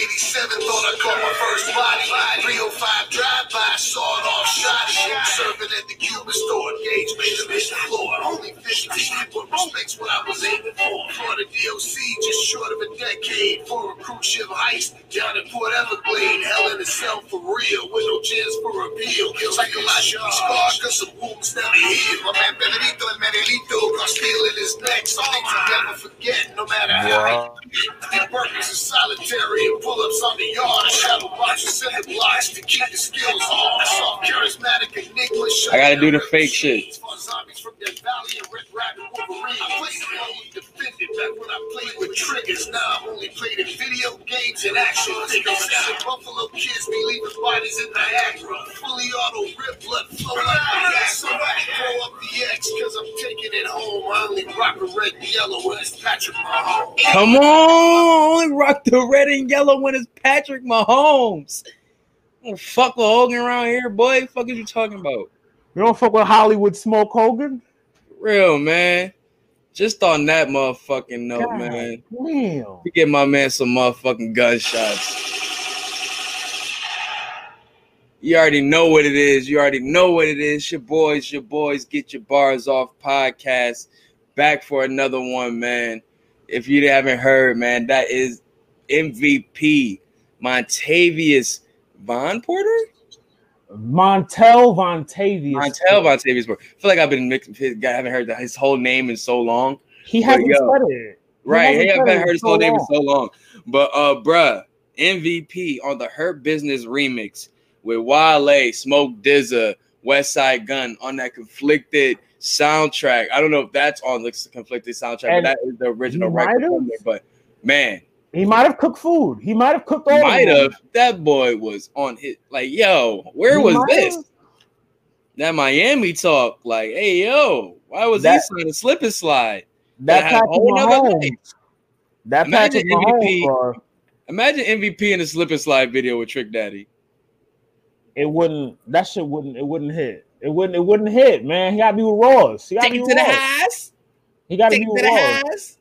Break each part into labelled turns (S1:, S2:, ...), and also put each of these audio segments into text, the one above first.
S1: 87, thought I caught my first body. 305 drive-by, sawed off shot. Serving at the Cuban store, Gage made the floor. Only 15, but respects what I was aiming for. For the DOC, just short of a decade. For a cruise ship heist down in Port Everglade. Hell in itself for real, with no chance for appeal. Psychologically scarred, cause some wounds never heal. My man Benedito and Manuelito got steel in his neck. Some things I'll never forget, no matter how. The purpose is solitary and pull-ups on the yard. Shadow boxes in the blocks to keep the skills on. Soft, charismatic enigma.
S2: I gotta do the fake shit.
S1: For zombies from Death Valley and Red Rabbit Wolverine. I played it back when I played with triggers. Now I'm only played in video games and action figures. The Buffalo kids be leaving bodies in Niagara. Fully auto rip blood flow like Niagara. Somebody throw up the X cause I'm taking it home. I only rock a red and yellow when it's Patrick Mahomes.
S2: Come on, only rock the red and yellow when it's Patrick Mahomes. Don't fuck with Hogan around here, boy. Fuck is you talking about?
S3: You don't fuck with Hollywood Smoke Hogan?
S2: Real man. Just on that motherfucking note,
S3: God
S2: man.
S3: Damn.
S2: Get my man some motherfucking gunshots. You already know what it is. You already know what it is. Your boys, your boys, get your bars off podcast. Back for another one, man. If you haven't heard, man, that is MVP Montavious Von Porter.
S3: Montel Vontavious.
S2: Montel Vontavious. I feel like I've been mixed. I haven't heard his whole name in so long.
S3: He hasn't
S2: yo,
S3: said it.
S2: Right.
S3: hasn't
S2: Hey,
S3: said it
S2: heard his
S3: so
S2: whole name in so long. But uh bruh, MVP on the Hurt Business remix with Wale, Smoke DZA, West Side Gun on that conflicted soundtrack. I don't know if that's on the conflicted soundtrack,
S3: And
S2: but that is the original record.
S3: might have.
S2: from there. But man,
S3: He might have cooked food. He might have cooked all
S2: might have that boy was on his like, yo, where
S3: He
S2: was this?
S3: have.
S2: That Miami talk, like, hey yo, why was
S3: That-
S2: he signing slip and slide?
S3: That
S2: a
S3: Patrick
S2: whole nother
S3: Mahomes. That
S2: Imagine
S3: Patrick
S2: MVP.
S3: Mahomes.
S2: Imagine MVP in the slip and slide video with Trick Daddy.
S3: It wouldn't. That shit wouldn't. It wouldn't hit. It wouldn't. It wouldn't hit, man. He got to be with Ross. He got to be with
S2: the
S3: Ross.
S2: house.
S3: He got to be with Ross.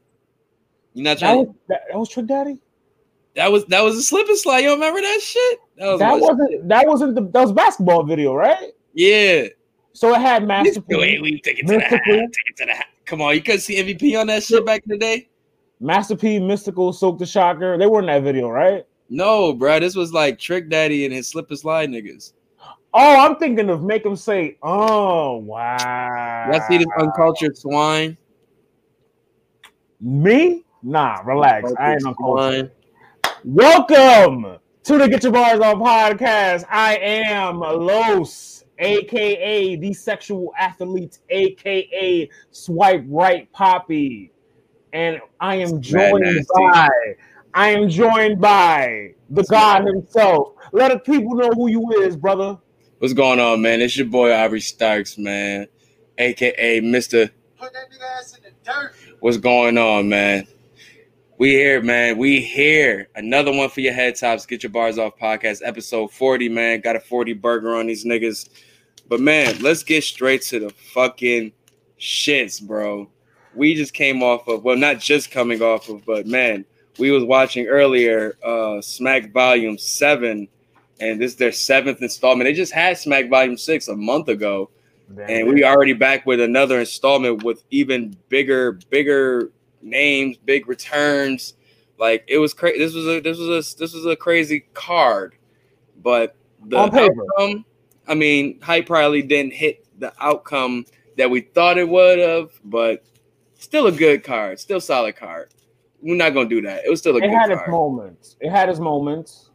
S2: You're not
S3: That
S2: trying.
S3: was that, that was Trick Daddy.
S2: that was that was a slip and slide. You remember that shit? That was
S3: that wasn't That wasn't the. That was basketball video, right?
S2: yeah.
S3: So it had Master
S2: Wait,
S3: P.
S2: we take it to the house.
S3: Mystikal.
S2: Take it to the house. Come on, you couldn't see MVP on that shit back in the day.
S3: Master P, Mystikal, Silk the Shocker. They were in that video, right?
S2: No, bro, this was like Trick Daddy and his slip and slide niggas.
S3: Oh, I'm thinking of make him say, "Oh wow."
S2: Y'all see this uncultured swine?
S3: Me? Nah, relax. I ain't
S2: Swine.
S3: uncultured. Welcome to the Get Your Bars On podcast. I am Los, aka the sexual athlete, aka Swipe Right Poppy, and I am
S2: Mad
S3: joined by. I am joined by the God himself. Let the people know who you is, brother.
S2: What's going on, man? It's your boy Aubrey Starks, man, aka Mister.
S1: Put that nigga ass in the dirt.
S2: What's going on, man? We here, man. We here. Another one for your head tops. Get your bars off podcast, episode 40, man. Got a 40 burger on these niggas. But man, let's get straight to the fucking shits, bro. We just came off of well, not just coming off of, but man, we was watching earlier uh Smack Volume 7, and this is their seventh installment. They just had Smack Volume 6 a month ago and we already back with another installment with even bigger, bigger names, big returns. Like it was crazy. This was a this was a this was a crazy card, but the
S3: On paper.
S2: outcome. I mean, hype probably didn't hit the outcome that we thought it would have, but still a good card, still solid card. We're not gonna do that. It was still a
S3: it
S2: good
S3: had its moments. It had its moments.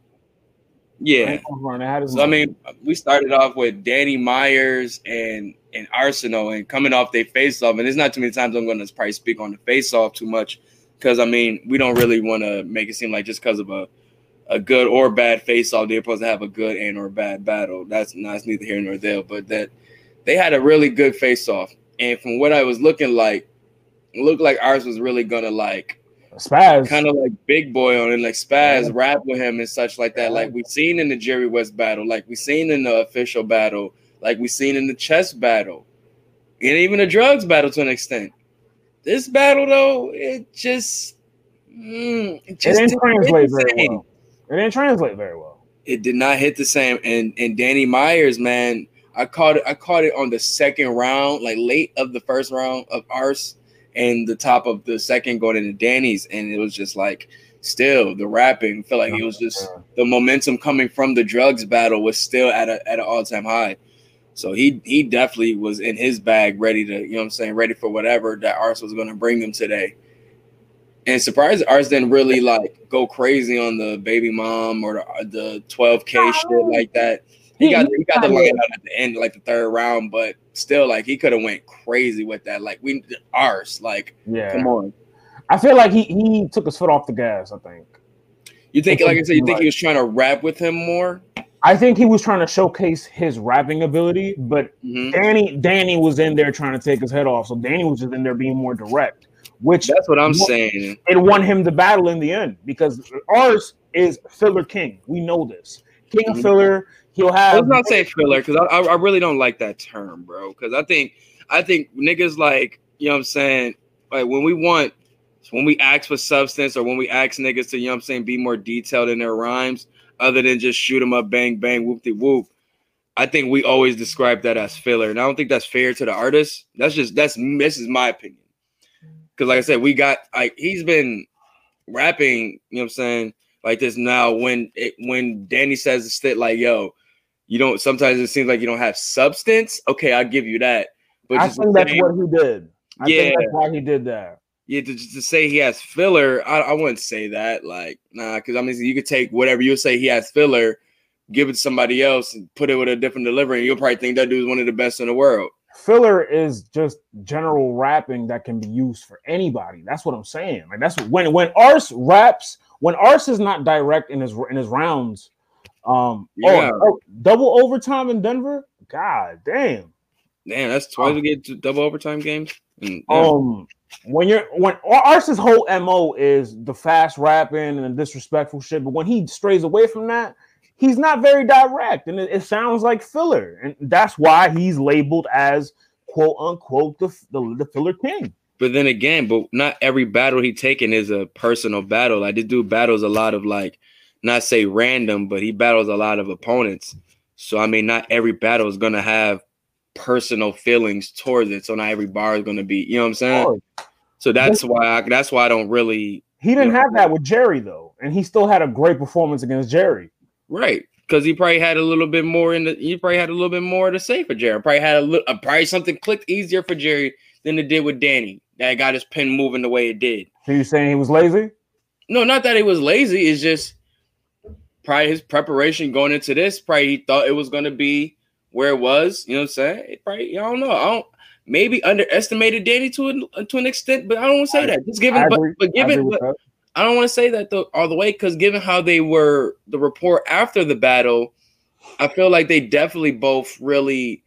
S2: Yeah.
S3: It had its
S2: So I mean, we started off with Danny Myers and and Arsenal, and coming off they face off, and there's not too many times I'm going to probably speak on the face off too much, because I mean we don't really want to make it seem like just because of a a good or bad face off they're supposed to have a good and or bad battle. That's that's neither here nor there, but that they had a really good face off, and from what I was looking like, it looked like Ars was really gonna like
S3: Spaz.
S2: kind of like Big Boy on it, like Spaz
S3: Yeah.
S2: rap with him and such like that. Like we've seen in the Jerry West battle, like we seen in the official battle, like we seen in the chess battle, and even the drugs battle to an extent. This battle though, it just, mm, it
S3: it didn't
S2: didn't
S3: translate very well. It didn't translate very well.
S2: It did not hit the same. And and Danny Myers, man, I caught it. I caught it on the second round, like late of the first round of Ars, and the top of the second going into Danny's, and it was just like still the rapping felt like it was just the momentum coming from the drugs battle was still at a at an all time high. So he he definitely was in his bag, ready to you know what I'm saying, ready for whatever that Ars was going to bring him today. And surprised Ars didn't really like go crazy on the baby mom or the, uh, the 12k shit like that. He got he got the line out at the end, like the third round, but still, like he could have went crazy with that. Like we Ars, like
S3: Yeah.
S2: come on.
S3: I feel like he he took his foot off the gas. I think.
S2: You think,
S3: That's
S2: like I said, you think
S3: right.
S2: he was trying to rap with him more?
S3: I think he was trying to showcase his rapping ability, but
S2: Mhm.
S3: Danny Danny was in there trying to take his head off. So Danny was just in there being more direct, which
S2: That's what I'm
S3: What-
S2: saying.
S3: it won him the battle in the end because Ars is filler king. We know this. King
S2: Mhm.
S3: filler. He'll have.
S2: was not saying filler because I, I really don't like that term, bro. Because I think I think niggas like you know what I'm saying like when we want when we ask for substance or when we ask niggas to you know what I'm saying be more detailed in their rhymes other than just shoot them up bang bang whoop de whoop. I think we always describe that as filler, and I don't think that's fair to the artist. That's just that's this is my opinion. Because like I said, we got like he's been rapping, you know what I'm saying, like this now. When it when Danny says the shit like, "Yo, you don't." Sometimes it seems like you don't have substance. Okay, I'll give you that. But
S3: I think that's what he did. I
S2: Yeah.
S3: think that's why he did that.
S2: Yeah, to, to say he has filler, I, I wouldn't say that. Like, nah, because I mean, you could take whatever you say he has filler, give it to somebody else, and put it with a different delivery, and you'll probably think that dude's one of the best in the world.
S3: Filler is just general rapping that can be used for anybody. That's what I'm saying. Like that's what, when when Ars raps, when Ars is not direct in his in his rounds. Um,
S2: Yeah.
S3: oh, oh, double overtime in Denver. God damn.
S2: Damn, that's twice we get to double overtime games. And, yeah.
S3: Um, when you're when Ars's whole mo is the fast rapping and the disrespectful shit, but when he strays away from that, he's not very direct, and it, it sounds like filler, and that's why he's labeled as quote unquote the the, the filler king.
S2: But then again, but not every battle he taken is a personal battle. Like this dude battles a lot of like, not say random, but he battles a lot of opponents. So I mean, not every battle is gonna have personal feelings towards it. So not every bar is gonna be, you know what I'm saying?
S3: Oh,
S2: So that's why I, that's why I don't really
S3: he didn't
S2: Yeah.
S3: have that with Jerry though, and he still had a great performance against Jerry.
S2: right because he probably had a little bit more in the he probably had a little bit more to say for Jerry. Probably had a little uh, probably something clicked easier for Jerry than it did with Danny. That got his pen moving the way it did.
S3: So you saying he was lazy?
S2: No, not that he was lazy. It's just probably his preparation going into this. Probably he thought it was going to be where it was. You know what I'm saying? It probably I don't know. I don't maybe underestimated Danny to an, to an extent, but I don't want to say that. Just given,
S3: I
S2: but, but given,
S3: with
S2: but. I don't want to say that though all the way because given how they were the report after the battle, I feel like they definitely both really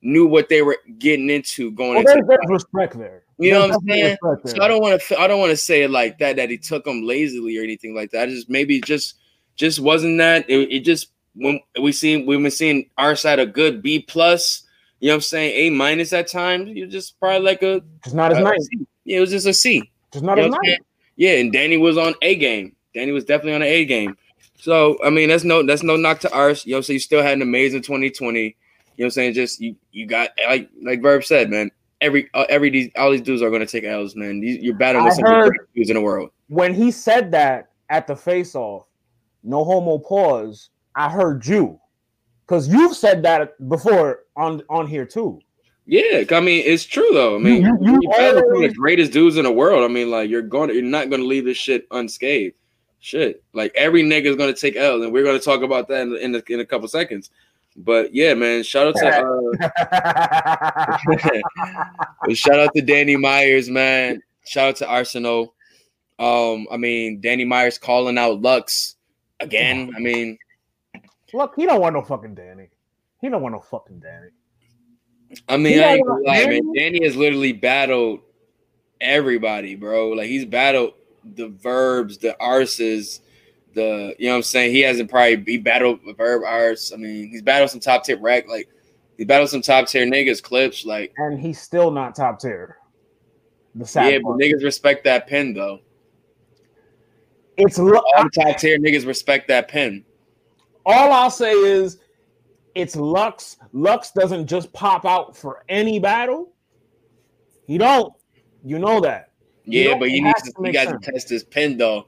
S2: knew what they were getting into going
S3: Well,
S2: into.
S3: there's,
S2: the
S3: there's respect there.
S2: You know
S3: There's
S2: what I'm saying? So. I don't want to. I don't want to say it like that. That he took them lazily or anything like that. I just maybe just just wasn't that. It, it just when we seen we've been seeing our side a good B plus. You know what I'm saying? A minus at times. You just probably like a.
S3: Just not as
S2: a
S3: nice.
S2: Yeah, it was just a C.
S3: Just not
S2: You
S3: as
S2: know what I'm
S3: nice.
S2: Yeah, and Danny was on A game. Danny was definitely on an A game. So I mean, that's no that's no knock to Ars. You know, so you still had an amazing 2020. You know what I'm saying? Just you you got like like Verb said, man. Every uh, every these all these dudes are gonna take L's, man. These, you're battling with some of the
S3: heard-
S2: greatest dudes in the world.
S3: when he said that at the face off, no homo pause, I heard you. Because you've said that before on on here too.
S2: Yeah, I mean it's true though. I mean,
S3: You-
S2: you,
S3: you-
S2: you battle some of
S3: always-
S2: the greatest dudes in the world. I mean, like you're going, to, you're not gonna leave this shit unscathed. Shit, like every nigga is gonna take L, and we're gonna talk about that in in a, in a couple seconds. But yeah, man, shout out to uh, shout out to Danny Myers, man. Shout out to Arsenal. Um, I mean, Danny Myers calling out Lux again. I mean,
S3: Look, he don't want no fucking Danny. He don't want no fucking Danny.
S2: I mean,
S3: Yeah,
S2: I ain't gonna lie,
S3: Danny-
S2: man. Danny has literally battled everybody, bro. Like he's battled the verbs, the arses, the you know what I'm saying. He hasn't probably he battled the verb arse. I mean, he's battled some top tier rec, like he battled some top tier niggas clips, like
S3: And he's still not top tier. The sad
S2: yeah, but niggas respect that pen though.
S3: It's Lu-
S2: All the top tier niggas respect that pen.
S3: All I'll say is it's Lux. Lux doesn't just pop out for any battle. He don't. You know that.
S2: Yeah, but you need to,
S3: to
S2: you
S3: sense.
S2: to test this pen though.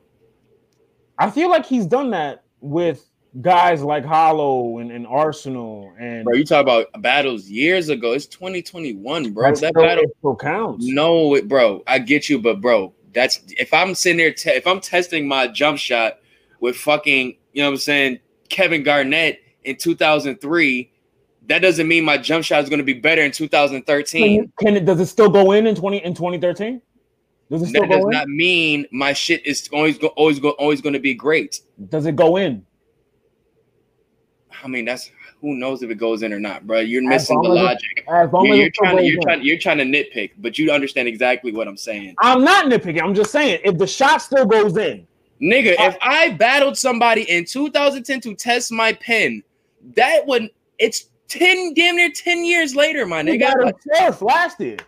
S3: I feel like he's done that with guys like Hollow and, and Arsenal and
S2: Bro, you talk about battles years ago. It's 2021, bro. that
S3: still,
S2: battle
S3: still counts.
S2: No, it, bro. I get you, but bro, that's if I'm sitting there, te- if I'm testing my jump shot with fucking, you know what I'm saying, Kevin Garnett in 2003, that doesn't mean my jump shot is going to be better in 2013.
S3: you- can it does it still go in in 20 in 2013? Does it still
S2: That does
S3: in?
S2: not mean my shit is always go, always go, always going to be great.
S3: does it go in?
S2: I mean, that's who knows if it goes in or not, bro. You're missing the
S3: it-
S2: logic. You're, you're trying to
S3: goes
S2: you're trying you're trying to nitpick, but you understand exactly what I'm saying.
S3: I'm not nitpicking. I'm just saying if the shot still goes in,
S2: Nigga, if I battled somebody in 2010 to test my pen, that would it's 10 damn near 10 years later, my nigga.
S3: got
S2: Like,
S3: a surf last year.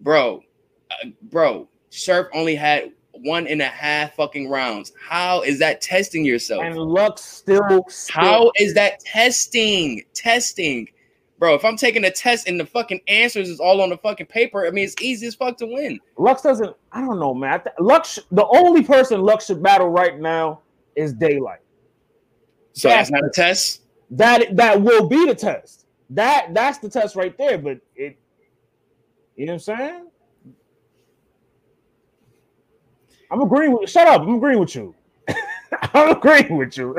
S2: bro, uh, bro, Surf only had one and a half fucking rounds. How is that testing yourself?
S3: And Lux still, still
S2: How is that testing? Testing. Bro, if I'm taking a test and the fucking answers is all on the fucking paper, I mean it's easy as fuck to win.
S3: Lux doesn't. I don't know, man. Th- Lux, the only person Lux should battle right now is Daylyt.
S2: So
S3: Yes.
S2: that's not a test.
S3: That that will be the test. That that's the test right there. But it, you know what I'm saying? I'm agreeing with. Shut up. I'm agreeing with you. I'm agreeing with you.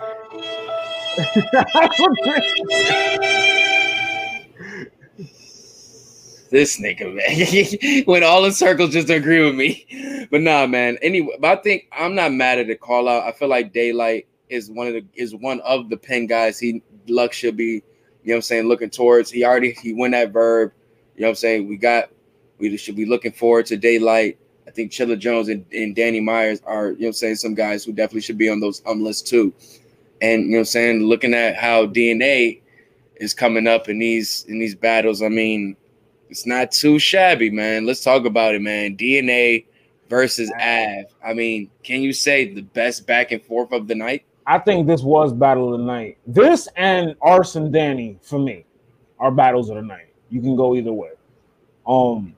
S2: This nigga, man. Went all in circles just to agree with me. But nah, man. Anyway, but I think I'm not mad at the call out. I feel like Daylyt is one of the is one of the pen guys he luck should be, you know what I'm saying, looking towards. He already he won that verb. You know what I'm saying? We got we should be looking forward to Daylyt. I think Chilla Jones and, and Danny Myers are, you know what I'm saying, some guys who definitely should be on those um lists too. And you know what I'm saying, looking at how DNA is coming up in these in these battles, I mean, it's not too shabby, man. Let's talk about it, man. DNA versus Av. I mean, can you say the best back and forth of the night?
S3: I think this was battle of the night. This and Arson Danny for me are battles of the night. You can go either way. Um,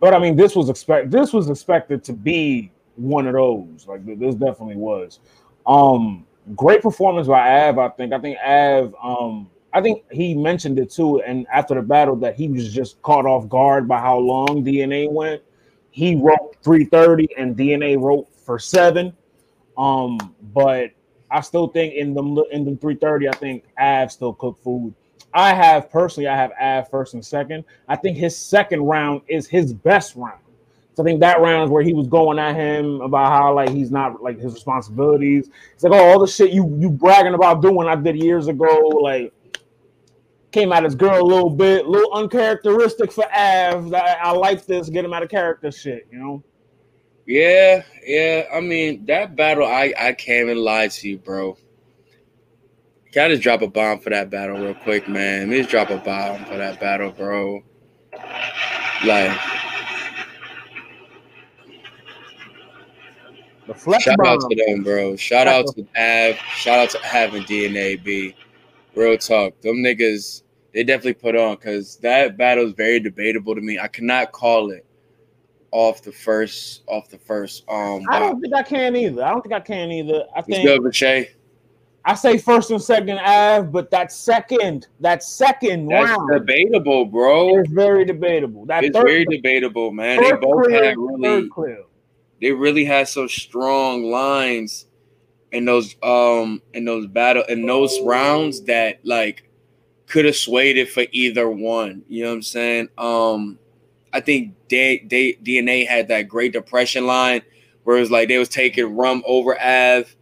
S3: but I mean, this was expect this was expected to be one of those. Like this definitely was. Um, great performance by Av. I think. I think Av. Um, I think he mentioned it too. And after the battle, that he was just caught off guard by how long DNA went. He wrote 330 and DNA wrote for seven. Um, but I still think in them in them 330, I think Av still cooked food. I have personally, I have Av first and second. I think his second round is his best round. So I think that round is where he was going at him about how like he's not like his responsibilities. It's like, oh, all the shit you you bragging about doing I did years ago, like came at his girl a little bit, a little uncharacteristic for Av. I, I like this, get him out of character shit, you know.
S2: Yeah, yeah. I mean, that battle, I I can't even lie to you, bro. I just drop a bomb for that battle real quick, man? Let me just drop a bomb for that battle, bro. Like,
S3: The flex
S2: shout out to them, bro. Shout out to Av. Shout out to having DNA B. Real talk. Them niggas, they definitely put on because that battle is very debatable to me. I cannot call it off the first, off the first. Um,
S3: I don't think I can either. I don't think I can either. I
S2: It's
S3: think
S2: good, Richey.
S3: I say first and second Av, but that second, that second
S2: That's
S3: round
S2: debatable, bro.
S3: is very debatable. That
S2: It's very debatable, man. They both
S3: clear,
S2: had really,
S3: clear.
S2: They really had some strong lines in those um in those battle in those rounds that like could have swayed it for either one. You know what I'm saying? Um, I think they, they DNA had that great depression line where it was like they was taking rum over Av.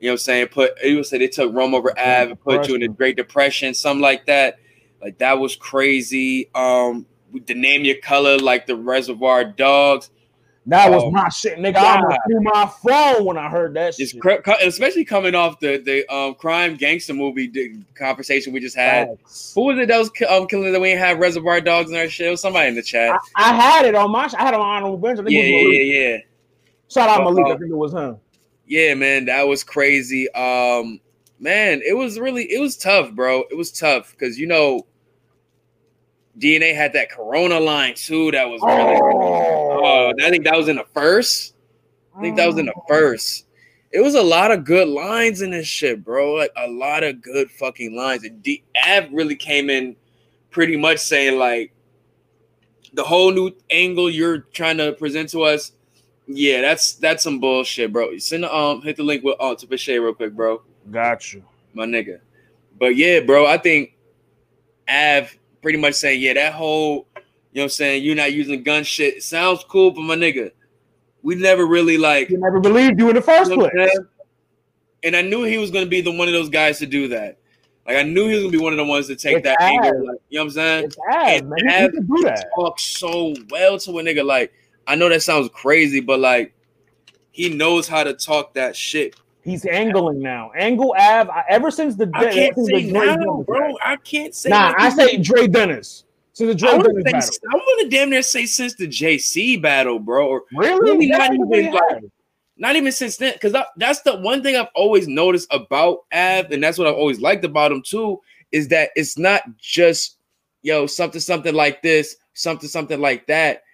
S2: You know what I'm saying? Put it was say they took rum over Av and put you in a Great Depression, something like that. Like that was crazy. Um, the name your color, like the Reservoir Dogs.
S3: That was
S2: Oh,
S3: my shit, nigga. I almost
S2: God.
S3: threw my phone when I heard that
S2: It's
S3: shit.
S2: cr- especially coming off the the um crime gangster movie conversation we just had. Who was it that was um killing that we ain't have Reservoir Dogs in our shit? It was somebody in the chat.
S3: I, I had it on my. I had it on honorable mention.
S2: Yeah, yeah, yeah, yeah.
S3: Shout out Malik. I think it was him.
S2: Yeah, man, that was crazy. Um, man, it was really it was tough, bro. It was tough because you know DNA had that Corona line too. That was really.
S3: Oh,
S2: Uh, I think that was in the first. I think that was in the first. It was a lot of good lines in this shit, bro. Like a lot of good fucking lines. And D- Av really came in pretty much saying like the whole new angle you're trying to present to us. Yeah, that's that's some bullshit, bro. Send the, um hit the link with uh, to Pache real quick, bro
S3: Got you.
S2: my nigga. But yeah, bro, I think Av pretty much saying, yeah, that whole, you know what I'm saying, you're not using gun shit sounds cool, but my nigga, we never really like,
S3: You never believed you in the first
S2: you know
S3: place.
S2: And I knew he was gonna be the one of those guys to do that. Like I knew he was gonna be one of the ones to take
S3: It's
S2: that angle. Like, you know what I'm saying?
S3: It's Av,
S2: And
S3: man.
S2: Av
S3: can do that.
S2: Talk so well to a nigga. Like I know that sounds crazy, but like he knows how to talk that shit.
S3: He's angling now. Angle Av. I- Ever since the day.
S2: I can't
S3: since
S2: say now, bro. I can't say.
S3: Nah, I say Dre Dennis. Since the Dre
S2: I
S3: Dennis
S2: want
S3: battle.
S2: to I want to damn near say since the JC battle, bro, or
S3: Really?
S2: Really not even, like, not even since then. Because that's the one thing I've always noticed about Av, and that's what I've always liked about him too, is that it's not just yo something something like this, something something like that.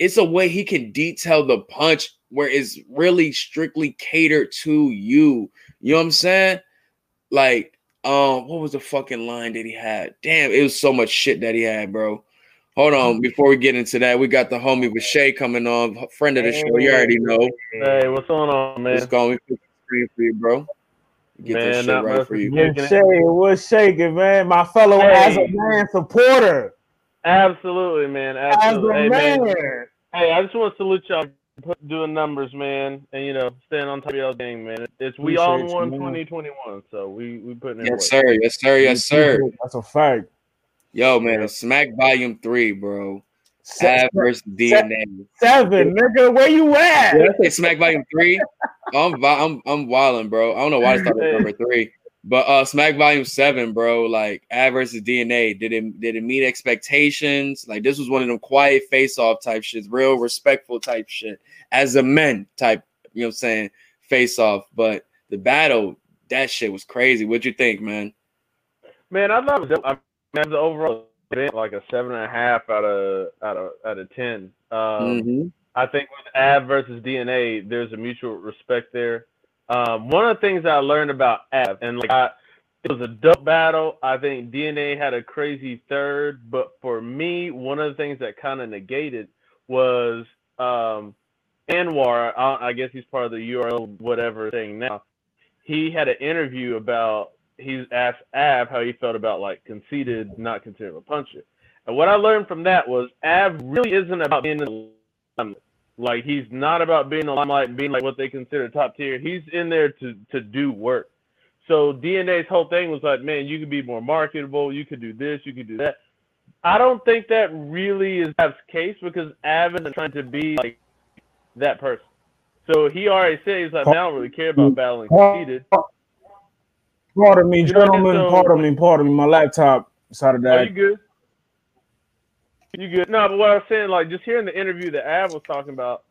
S2: It's a way he can detail the punch where it's really strictly catered to you. You know what I'm saying? Like, um, what was the fucking line that he had? Damn, it was so much shit that he had, bro. Hold on, before we get into that, we got the homie with Shay coming on, friend of the show. You already know.
S4: Hey, what's going on, man?
S2: Let's go. We put the screen for you, bro. Get
S4: Man,
S2: this shit right for you.
S4: is-
S3: Shay, what's shaking, man? My fellow
S4: Hey.
S3: as a man supporter.
S4: Absolutely, man.
S3: As a
S4: Hey, man.
S3: man.
S4: Hey, I just want to salute y'all for doing numbers, man, and you know, staying on top of y'all game, man. It's we all
S3: Appreciate you,
S4: won
S3: man.
S4: 2021, so we we putting in work.
S2: Yes, sir. Yes, sir. Yes, sir.
S3: That's a fact.
S2: Yo, man, Smack Volume Three, bro.
S3: Se-
S2: Av versus DNA.
S3: Seven, nigga, where you at?
S2: Did I say Smack Volume Three? I'm vi- I'm I'm wilding, bro. I don't know why I started number three, but uh, Smack Volume Seven, bro. Like Av versus DNA. Did it did it meet expectations? Like this was one of them quiet face off type shits, real respectful type shit as a men type. You know what I'm saying? Face off, but the battle that shit was crazy. What'd you think, man?
S4: Man, I thought it. I mean, an overall event, like a seven and a half out of out of out of ten. Um,
S2: Mhm.
S4: I think with Av versus DNA, there's a mutual respect there. Um, one of the things I learned about Av, and like I, it was a dope battle. I think DNA had a crazy third, but for me, one of the things that kind of negated was um, Anwar. I, I guess he's part of the URL whatever thing now. He had an interview about he asked Av how he felt about like Conceited, not considered a puncher. And what I learned from that was Av really isn't about being in the limelight. Like he's not about being in the limelight, and being like what they consider top tier. He's in there to to do work. So DNA's whole thing was like, man, you could be more marketable, you could do this, you could do that. I don't think that really is Av's case because Av isn't trying to be like that person. So he already said he's like, I don't really care about battling Conceited.
S3: Pardon me, gentlemen. Pardon me, pardon me. My laptop decided
S4: Are you good? You good? No, but what I was saying, like, just hearing the interview that Av was talking about,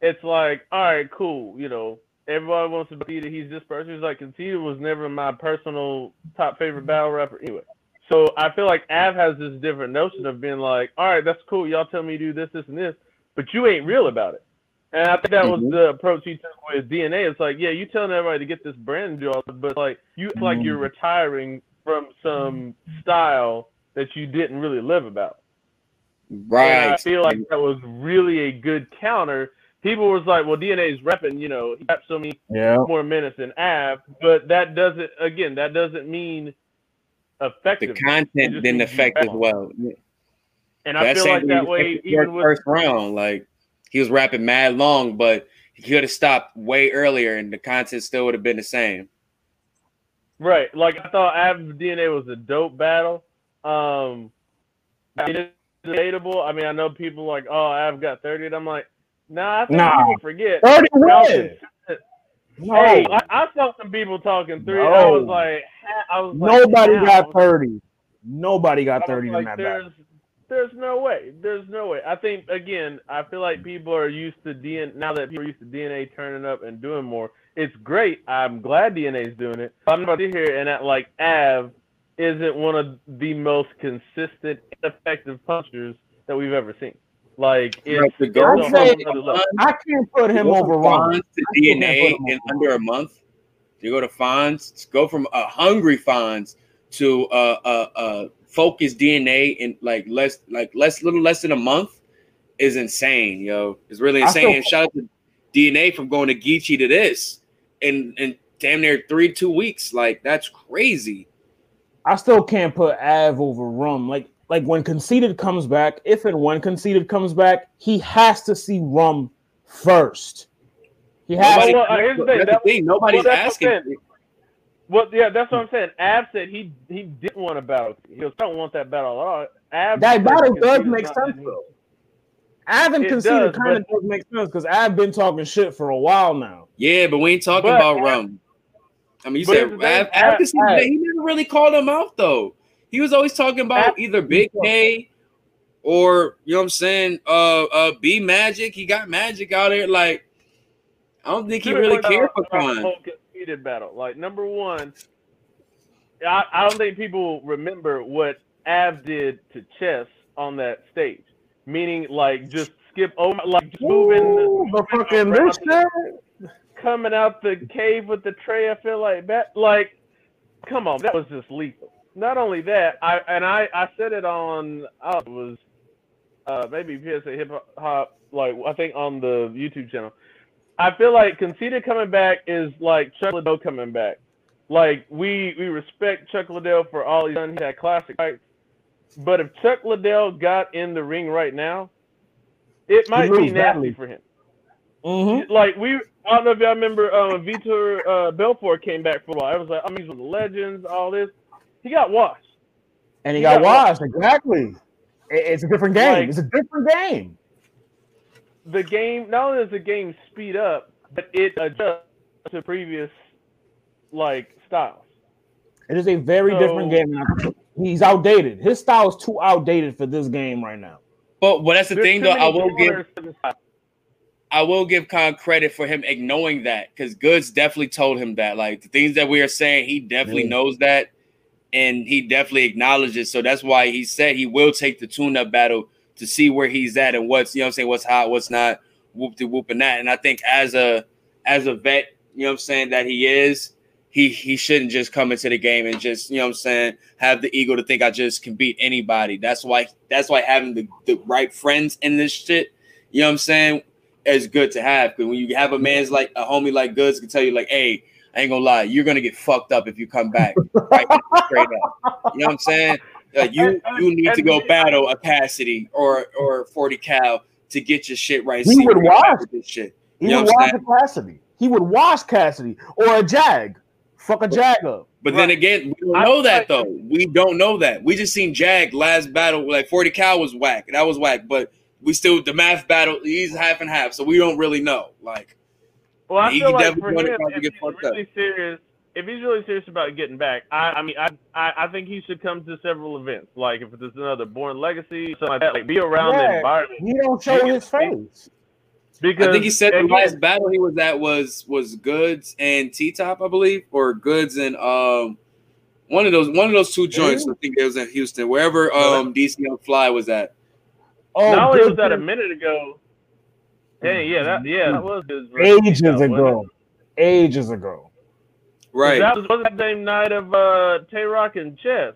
S4: it's like, all right, cool. You know, everybody wants to be that he's this person. He's like, Conceited was never my personal top favorite battle rapper anyway. So I feel like Av has this different notion of being like, all right, that's cool. Y'all tell me to do this, this, and this, but you ain't real about it. And I think that was
S2: Mhm.
S4: the approach he took with DNA. It's like, yeah, you telling everybody to get this brand and do all, but like you act like you're retiring from some style that you didn't really live about. And I feel like that was really a good counter. People was like, well, DNA's repping, you know, he got so many
S3: Yeah.
S4: more minutes than Av, but that doesn't, again, that doesn't mean
S2: The
S4: effective.
S2: content
S4: just
S2: didn't affect as
S4: bounce.
S2: well.
S4: and I
S2: That
S4: feel like that way,
S2: affected
S4: even
S2: York
S4: with
S2: first round, like he was rapping mad long, but he could have stopped way earlier, and the content still would have been the same.
S4: Right. Like I thought Av DNA was a dope battle. Um it is debatable. I mean, I know people like, oh, I've got 30. And I'm like, nah, I think
S3: Nah.
S4: people forget.
S3: 30
S4: How
S3: win.
S4: consistent- Hey, I, I saw some people talking three. and I was like, I was like,
S3: Nobody got 30. Nobody got
S4: I was
S3: 30 in that
S4: there's
S3: battle.
S4: There's no way. There's no way. I think again, I feel like people are used to DNA now that people are used to DNA turning up and doing more. It's great. I'm glad DNA is doing it. I'm about to sit here and act like Av isn't one of the most consistent, effective punchers that we've ever seen. Like it's,
S2: Right, to
S4: it's
S2: go
S4: a
S3: I'd
S4: whole
S3: say- I can't put him
S2: Go
S3: over
S2: from
S3: Ron.
S2: Fonz to DNA in under a month. You go to Fonz, go from a hungry Fonz to a uh, uh, focused DNA in like less, like less, little less than a month is insane, yo. It's really insane. and shout out to DNA from going to Geechi to this in in damn near three two weeks. Like that's crazy.
S3: I still can't put Av over Rum. Like like when Conceited comes back, if and when Conceited comes back, he has to see Rum first. He has
S2: Nobody,
S4: well, uh, here's the thing,
S2: that's
S4: that-
S2: the thing. Nobody's
S4: well, that's
S2: asking.
S4: Well, yeah, that's what I'm saying. Av said he he didn't want a battle. He goes, I don't want that battle at all. Av
S3: that battle does make sense though. Av and
S4: It Conceited
S3: kind of does make sense because I've been talking shit for a while now.
S2: Yeah, but we ain't talking
S4: But-
S2: about rum. I mean, you said
S4: here's the thing,
S2: Av- Av-
S4: Av-
S2: he
S3: Av-
S2: he never really called him out though. He was always talking about
S4: Av-
S2: either Big K or you know what I'm saying, uh, uh, B Magic. He got Magic out there. Like, I don't think he really cared for
S4: about the
S2: Khan.
S4: whole Conceited battle. Like number one, I, I don't think people remember what Av did to Chess on that stage. Meaning, like just skip over, like just moving,
S3: Ooh, the fucking this
S4: coming out the cave with the tray. I feel like that. Like, come on, that was just lethal. Not only that, I and I I said it on I it was uh maybe PSA Hip Hop like I think on the YouTube channel. I feel like Conceited coming back is like Chuck Liddell coming back. Like we we respect Chuck Liddell for all he's done. He had classic fights. But if Chuck Liddell got in the ring right now, it might be
S3: lose
S4: nasty
S3: badly.
S4: for him.
S3: Mm-hmm.
S4: Like we, I don't know if y'all remember uh, when Vitor uh, Belfort came back for a while. I was like, I mean, he's one the legends, all this. He got washed.
S3: And he
S4: He
S3: got
S4: got
S3: washed. Exactly. It- It's a different game.
S4: Like-
S3: it's a different game.
S4: The game, not only does the game speed up, but it adjusts to previous like styles.
S3: It is a very
S4: So-
S3: different game. now. He's outdated. His style is too outdated for this game right now.
S2: But well, that's the
S4: There's
S2: thing though. I will give
S4: corners to the style.
S2: I will give Khan credit for him ignoring that because Goodz definitely told him that. Like the things that we are saying, he definitely knows that and he definitely acknowledges. So that's why he said he will take the tune up battle to see where he's at and what's you know what I'm saying, what's hot, what's not, whoop de whoop and that. And I think as a as a vet, you know what I'm saying, that he is, he he shouldn't just come into the game and just, you know what I'm saying, have the ego to think I just can beat anybody. That's why that's why having the, the right friends in this shit, you know what I'm saying, is good to have. Because when you have a man's like a homie like Goodz can tell you, like, hey, I ain't gonna lie, you're gonna get fucked up if you come back. Right, straight up. You know what I'm saying? Like you you need to go battle a Cassidy or or 40 cal to get your shit right.
S3: He
S2: see
S3: would
S2: where
S3: watch.
S2: this shit.
S3: He
S2: You know
S3: would
S2: what
S3: wash Cassidy. He would wash Cassidy or a Jag. Fuck a Jag up.
S2: But then again, we don't know that though. We don't know that. We just seen Jag last battle, like 40 cal was whack. That was whack. But we still the math battle, he's half and half, so we don't really know. Like
S4: Well, I
S2: He
S4: feel like
S2: definitely
S4: for him,
S2: to
S4: if
S2: get
S4: he's
S2: fucked up.
S4: really serious, if he's really serious about getting back, I, I mean, I, I, I think he should come to several events. Like if there's another Born Legacy, something like that. Like be around the
S3: Yeah.
S4: environment
S3: He don't show his face.
S4: because
S2: I think he said the
S4: again,
S2: last battle he was at was was Goodz and T Top, I believe, or Goodz and um one of those one of those two joints. I think it was in Houston, wherever um DC on Fly was at.
S3: Oh,
S4: not only
S3: good
S4: was that a minute ago. Hey, yeah, that yeah, that was his
S3: ages
S4: wasn't
S3: ago. Ages ago.
S2: Right.
S4: That was wasn't the same night of uh Tay Roc and Chess.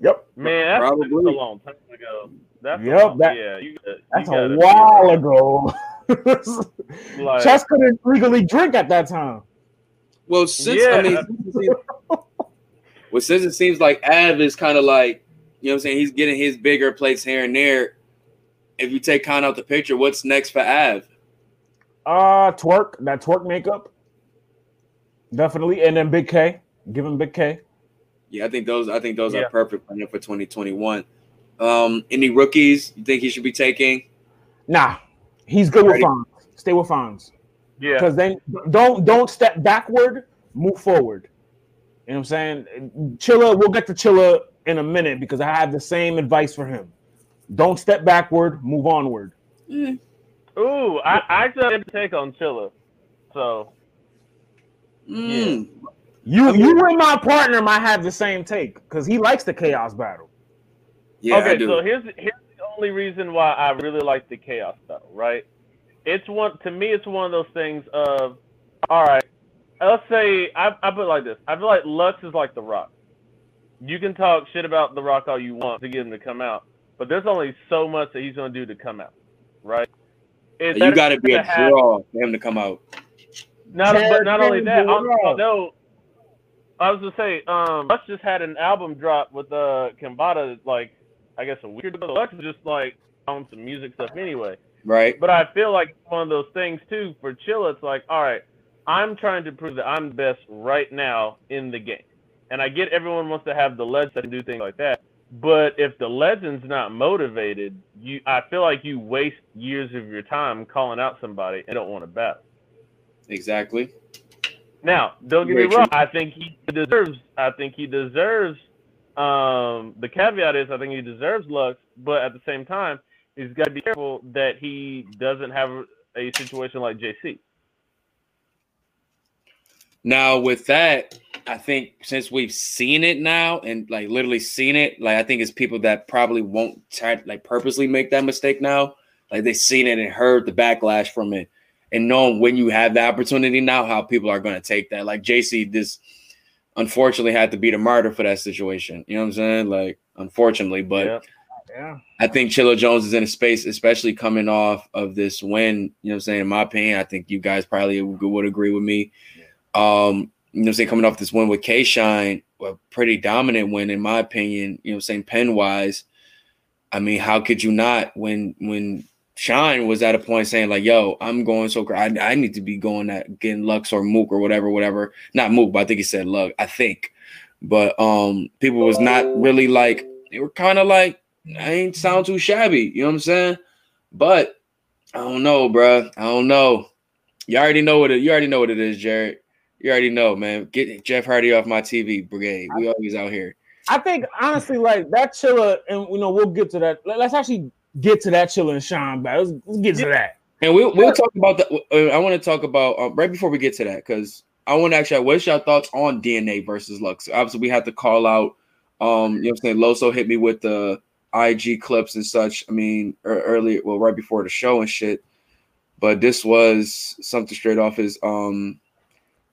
S3: Yep.
S4: Man, that's,
S2: Probably.
S4: a long time ago. That's a
S3: Yep,
S4: long-
S3: that-
S4: yeah, you, got- you
S3: That's a while
S4: around.
S3: ago.
S4: Like,
S3: Chess couldn't legally drink at that time.
S2: Well, since
S4: Yeah.
S2: I mean, since it seems- well, since it seems like Av is kind of like, you know, what I'm saying he's getting his bigger plates here and there. If you take Khan out the picture, what's next for Av?
S3: Uh Twork, that Twork makeup. Definitely. And then Big K. Give him Big K.
S2: Yeah, I think those. I think those
S4: Yeah.
S2: are perfect for him for 2021. Um, any rookies you think he should be taking?
S3: Nah. He's good with
S2: Ready?
S3: Fonz. Stay with Fonz.
S4: yeah,
S3: Because then don't don't step backward, move forward. You know what I'm saying? Chilla, we'll get to Chilla in a minute because I have the same advice for him. Don't step backward, move onward.
S5: Mm.
S4: Ooh, I, I actually have to take on Chilla. So
S2: Mm.
S3: You you and my partner might have the same take because he likes the chaos battle.
S2: Yeah, I
S4: okay,
S2: do.
S4: so here's here's the only reason why I really like the chaos battle, right? It's one to me. It's one of those things of, all right. Let's say I I put it like this. I feel like Lux is like the Rock. You can talk shit about the Rock all you want to get him to come out, but there's only so much that he's gonna do to come out, right? It's
S2: you got to be a
S4: have-
S2: draw for him to come out.
S4: Not, but not only that,
S3: Jared
S4: also, no. I was gonna say, um, Lux just had an album drop with uh Kimbata, like I guess a week ago. Lux is just like on some music stuff anyway.
S2: Right?
S4: But I feel like it's one of those things too for Chilla. It's like, all right, I'm trying to prove that I'm the best right now in the game, and I get everyone wants to have the legends that can do things like that. But if the legend's not motivated, you, I feel like you waste years of your time calling out somebody and don't want to battle.
S2: Exactly.
S4: Now, don't get
S2: Very
S4: me wrong.
S2: true.
S4: I think he deserves. I think he deserves. Um, the caveat is, I think he deserves Lux, but at the same time, he's got to be careful that he doesn't have a situation like JC.
S2: Now with that, I think since we've seen it now and like literally seen it, like I think it's people that probably won't try like purposely make that mistake now. Like they've seen it and heard the backlash from it, and knowing when you have the opportunity now, how people are going to take that. Like JC, this unfortunately had to be the martyr for that situation. You know what I'm saying? Like unfortunately, but
S4: Yeah.
S3: Yeah.
S2: I think Chilla Jones is in a space, especially coming off of this win. You know what I'm saying? In my opinion, I think you guys probably would would agree with me. Um, you know what I'm saying? Coming off this win with K Shine, a pretty dominant win, in my opinion, you know saying? Pen wise. I mean, how could you not when when Shine was at a point saying, like, yo, I'm going so I, I need to be going at getting Lux or Mook or whatever, whatever. Not Mook, but I think he said Lux, I think. But um people was not really like they were kind of like I ain't sound too shabby. You know what I'm saying? But I don't know, bruh. I don't know. You already know what it. You already know what it is, Jared. You already know, man. Get Jeff Hardy off my TV, brigade. We always out here.
S3: I think honestly, like that Chilla, and you know, we'll get to that. Let- Let's actually get to that Chilla and Sean battle. Let's, let's get to that.
S2: And we'll we'll talk about that. uh, I want to talk about uh, right before we get to that because I want to actually. What's your thoughts on DNA versus Lux? Obviously, we had to call out. Um, you know, what I'm saying Loso hit me with the IG clips and such. I mean, er, earlier, well, right before the show and shit. But this was something straight off his um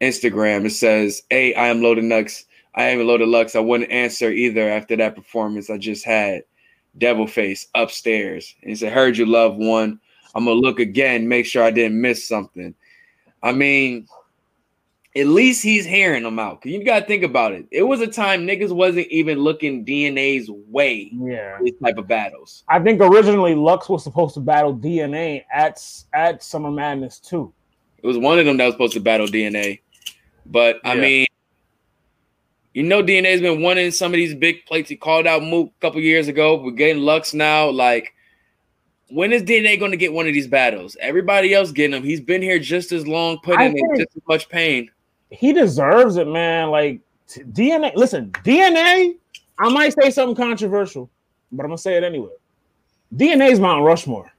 S2: Instagram. It says, "Hey, I am loaded Lux. I am loaded Lux. I wouldn't answer either after that performance I just had. Devil face upstairs." And he said, "Heard you love one." I'm gonna look again, make sure I didn't miss something. I mean, at least he's hearing them out. You gotta think about it. It was a time niggas wasn't even looking DNA's way
S3: Yeah,
S2: these type of battles.
S3: I think originally Lux was supposed to battle DNA at at Summer Madness too.
S2: It was one of them that was supposed to battle DNA. But I
S4: Yeah.
S2: mean, you know, DNA's been winning some of these big plates. He called out Mook a couple years ago. We're getting Lux now. Like, when is DNA going to get one of these battles? Everybody else getting them. He's been here just as long, putting in just as much pain.
S3: He deserves it, man. Like t- DNA. Listen, DNA. I might say something controversial, but I'm gonna say it anyway. DNA's Mount Rushmore.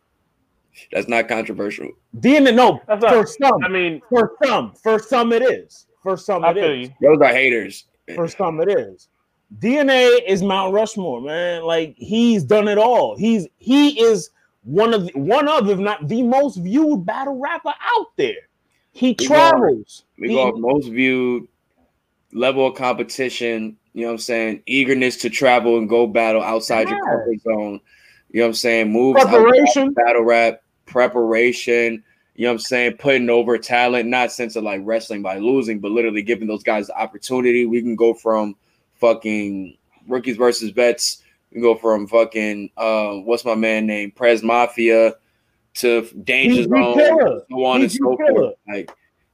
S2: That's not controversial.
S3: DNA, no,
S4: That's not-
S3: for some,
S4: I mean,
S3: for some, for some it is. For some
S4: I
S3: it
S4: feel
S3: is.
S4: you.
S2: Those are haters.
S3: For some it is. DNA is Mount Rushmore, man. Like he's done it all. He's he is one of the, one of, if not the most viewed battle rapper out there. He
S2: go-
S3: travels.
S2: We
S3: He-
S2: go most viewed level of competition, you know what I'm saying? Eagerness to travel and go battle outside your comfort zone. You know what I'm saying? Moves outside
S3: preparation.
S2: battle rap, preparation, you know what I'm saying? Putting over talent, not sense of like wrestling by losing, but literally giving those guys the opportunity. We can go from fucking rookies versus vets. We can go from fucking uh what's my man name? Prez Mafia to Danger Zone, so on and so forth. Like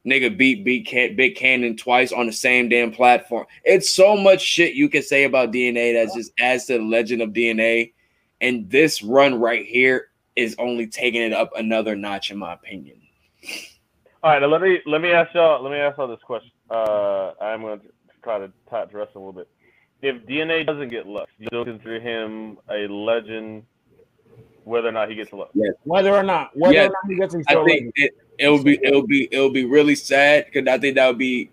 S2: nigga beat beat can, Big Kannon twice on the same damn platform. It's so much shit you can say about DNA that just adds to the legend of DNA. And this run right here is only taking it up another notch, in my opinion.
S4: All right, now let me let me ask y'all let me ask y'all this question. Uh, I'm going to try to tie it to wrestling a little bit. If DNA doesn't get Lux, you still consider him a legend whether or not he gets a look.
S3: Whether or not, whether
S2: Yeah,
S3: or not he gets his
S2: I think it, it'll be it'll be it'll be really sad because I think that would be,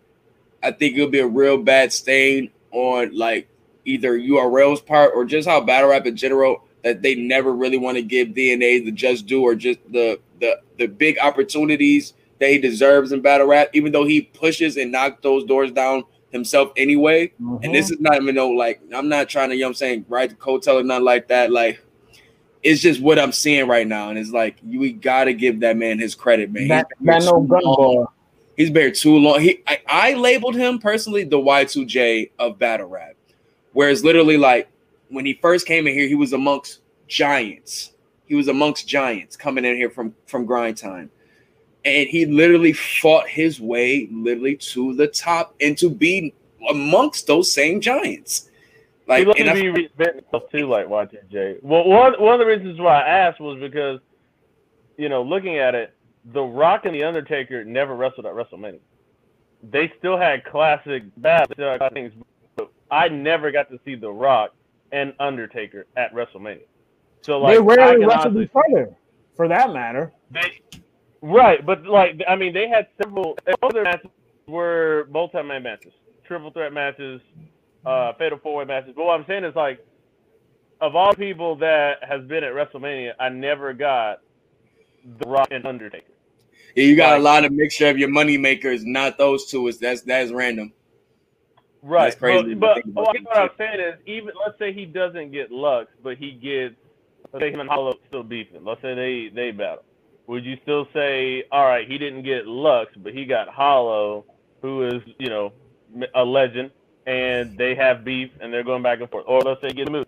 S2: I think it'll be a real bad stain on like either URL's part or just how battle rap in general that they never really want to give DNA the just due or just the the the big opportunities that he deserves in battle rap, even though he pushes and knocks those doors down himself anyway. And this mm-hmm. is not even no like I'm not trying to, you know what I'm saying, right the coattail or nothing like that. Like it's just what I'm seeing right now. And it's like we gotta give that man his credit, man.
S3: that,
S2: He's
S3: no
S2: too
S3: gun
S2: long. He's been too long. He I, I labeled him personally the Y2J of battle rap. Whereas literally like when he first came in here, he was amongst giants. He was amongst giants coming in here from from grind time. And he literally fought his way literally to the top and to be amongst those same giants. Like
S4: he
S2: and
S4: to
S2: I
S4: be reinventing himself too, like Y2J. Well, one one of the reasons why I asked was because, you know, looking at it, The Rock and The Undertaker never wrestled at WrestleMania. They still had classic battles, things, but I never got to see The Rock and Undertaker at WrestleMania. So like,
S3: they rarely
S4: can
S3: wrestled each other, for that matter.
S4: they, right, but like I mean, they had several. All their matches were multi-man matches, triple threat matches, uh, fatal four-way matches. But what I'm saying is like, of all people that has been at WrestleMania, I never got The Rock and Undertaker.
S2: Yeah, you got a lot of mixture of your money makers, not those two. Is that's that's random.
S4: Right,
S2: That's crazy,
S4: But,
S2: but
S4: what, I'm saying is, even let's say he doesn't get Lux, but he gets, let's say him and Hollow still beefing. Let's say they they battle. Would you still say, all right, he didn't get Lux, but he got Hollow, who is you know a legend, and they have beef and they're going back and forth, or let's say get a move.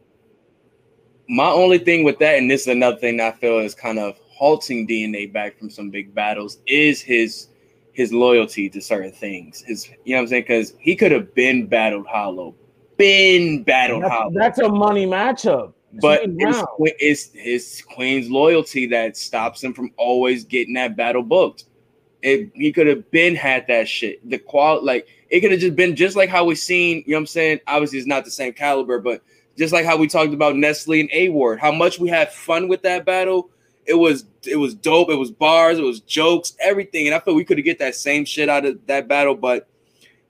S2: My only thing with that, and this is another thing I feel is kind of halting DNA back from some big battles, is his his loyalty to certain things. His, you know what I'm saying? Because he could have been battled Hollow, been battled
S3: That's,
S2: Hollow,
S3: that's a money matchup.
S2: but it's, it's his Queen's loyalty that stops him from always getting that battle booked. It, he could have been had that shit. The qual like it could have just been just like how we seen, you know what I'm saying? Obviously, it's not the same caliber, but just like how we talked about Nestle and A Ward, how much we had fun with that battle. It was it was dope. It was bars, it was jokes, everything. And I feel we could have get that same shit out of that battle, but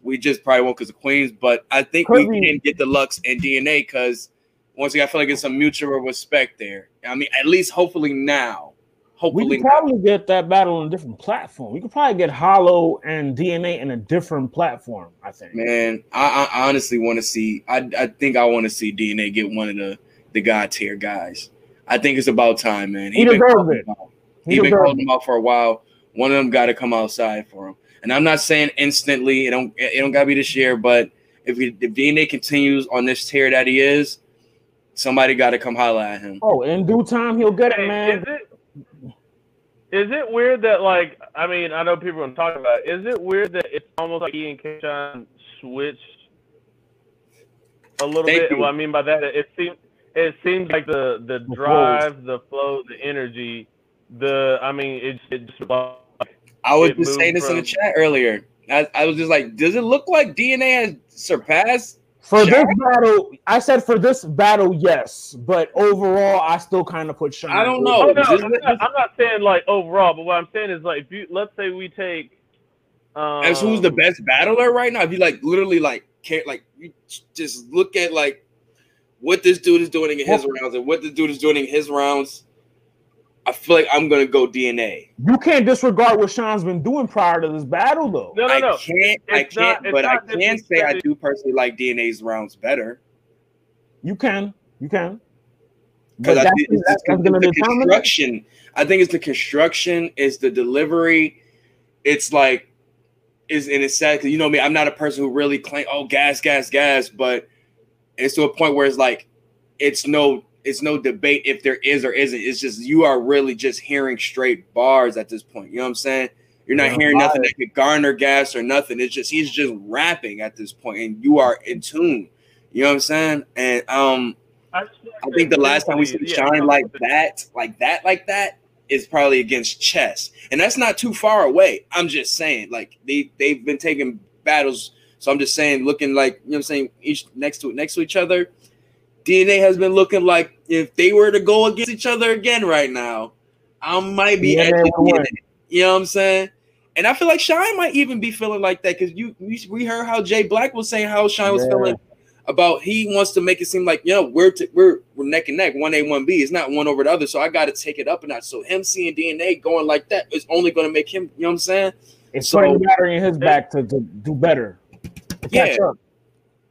S2: we just probably won't because of Queens. But I think we
S3: be.
S2: can get the Lux and DNA because once again, I feel like it's some mutual respect there. I mean, at least hopefully now. Hopefully we
S3: could probably get that battle on a different platform. We could probably get Hollow and DNA in a different platform. I think.
S2: Man, I, I honestly want to see. I, I think I want to see DNA get one of the the god tier guys. I think it's about time, man.
S3: He
S2: been
S3: deserves
S2: calling
S3: it.
S2: them out.
S3: He
S2: He been
S3: deserves
S2: calling them out for a while. One of them got to come outside for him. And I'm not saying instantly. It don't. It don't got to be this year. But if he, if DNA continues on this tier that he is, somebody got to come holler at him.
S3: Oh, in due time he'll get it, man.
S4: Is it is it weird that like I mean I know people are talking about it. Is it weird that it's almost like he and K-Shine switched a little
S2: Thank
S4: bit?
S2: you.
S4: What I mean by that it seems it seems like the the
S3: The
S4: drive, the flow, the energy, the I mean it it just
S2: I was
S4: It
S2: just saying
S4: moved
S2: this in the chat earlier. I, I was just like, does it look like DNA has surpassed?
S3: For
S2: Shaq?
S3: this battle, I said for this battle, yes, but overall, I still kind of put Sean.
S2: I don't know.
S4: Oh, no, I'm, not, I'm not saying like overall, but what I'm saying is like if you let's say we take um,
S2: as who's the best battler right now? If you like literally like can't like you just look at like what this dude is doing in his rounds and what this dude is doing in his rounds, I feel like I'm gonna go DNA.
S3: You can't disregard what Sean's been doing prior to this battle, though.
S4: No, no,
S2: I
S4: no.
S2: can't, I
S4: It's not-
S2: can't,
S4: it's
S2: but I can say I do personally like DNA's rounds better
S3: You can, you can.
S2: because
S3: But
S2: I think it's,
S3: that's,
S2: it's the construction. I think it's the construction, it's the delivery. It's like, is and it's sad because you know me. I'm not a person who really claim oh gas, gas, gas, but it's to a point where it's like, it's no, it's no debate if there is or isn't. It's just you are really just hearing straight bars at this point. You know what I'm saying? You're not
S3: Yeah,
S2: hearing nothing that could garner gas or nothing. It's just he's just rapping at this point, and you are in tune. You know what I'm saying? And um,
S4: I,
S2: I think the last time we see shine like that, like that, like that, is probably against chess, and that's not too far away. I'm just saying, like they they've been taking battles, so I'm just saying, looking like you know, what I'm saying each next to next to each other. DNA has been looking like if they were to go against each other again right now, I might be
S3: Yeah,
S2: edging
S3: they would win.
S2: DNA. You know what I'm saying? And I feel like Shine might even be feeling like that because you we, we heard how Jay Black was saying how Shine was
S3: Yeah.
S2: feeling about he wants to make it seem like you know we're t- we're we're neck and neck, one A, one B. It's not one over the other. So I got to take it up a notch. So him seeing DNA going like that is only going to make him. You know what I'm saying?
S3: It's
S2: So-
S3: putting battery in his back to, to do better. To
S2: Yeah.
S3: catch up.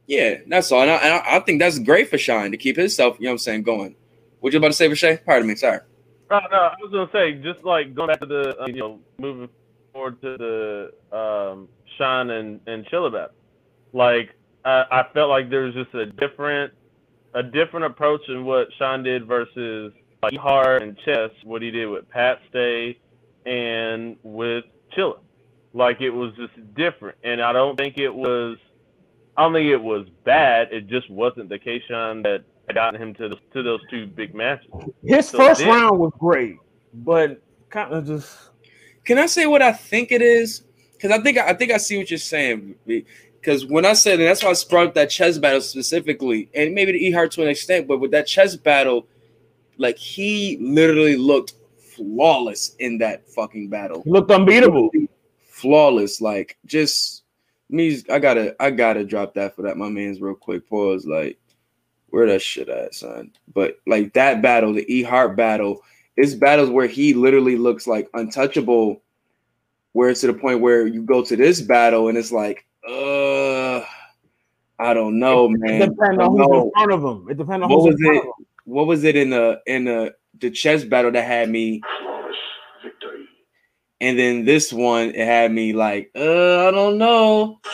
S2: Yeah, that's all. And I, and I, I think that's great for Shine to keep himself. You know what I'm saying? Going. What you about to say for Shay? Pardon me. Sorry.
S4: No, no, I was gonna say just like going back to the uh, you know moving forward to the um, Shine and and Chilla. Like I, I felt like there was just a different a different approach in what Sean did versus like Hart and Chess, what he did with Pat Stay and with Chilla. Like it was just different, and I don't think it was. I don't think it was bad. It just wasn't the K-Shine that got him to the, to those two big matches.
S3: His
S4: So
S3: first
S4: then-
S3: round was great, but kind of just
S2: Can I say what I think it is? Because I think I think I see what you're saying. Because when I said, and that's why I brought up that chess battle specifically, and maybe the E Hart to an extent, but with that chess battle, like he literally looked flawless in that fucking battle.
S3: he looked unbeatable.
S2: Flawless, like just me. I gotta, I gotta drop that for that. My man's real quick. Pause. Like, where that shit at, son? But like that battle, the E Hart battle, it's battles where he literally looks like untouchable. Where it's to the point where you go to this battle and it's like, uh, I don't know,
S3: It
S2: man.
S3: depends
S2: I
S3: on who's
S2: know.
S3: in front of him. It depends on
S2: What
S3: who's
S2: was
S3: in front
S2: it?
S3: of him.
S2: What was it in the in the the chess battle that had me? And then this one, it had me like, uh, I don't know.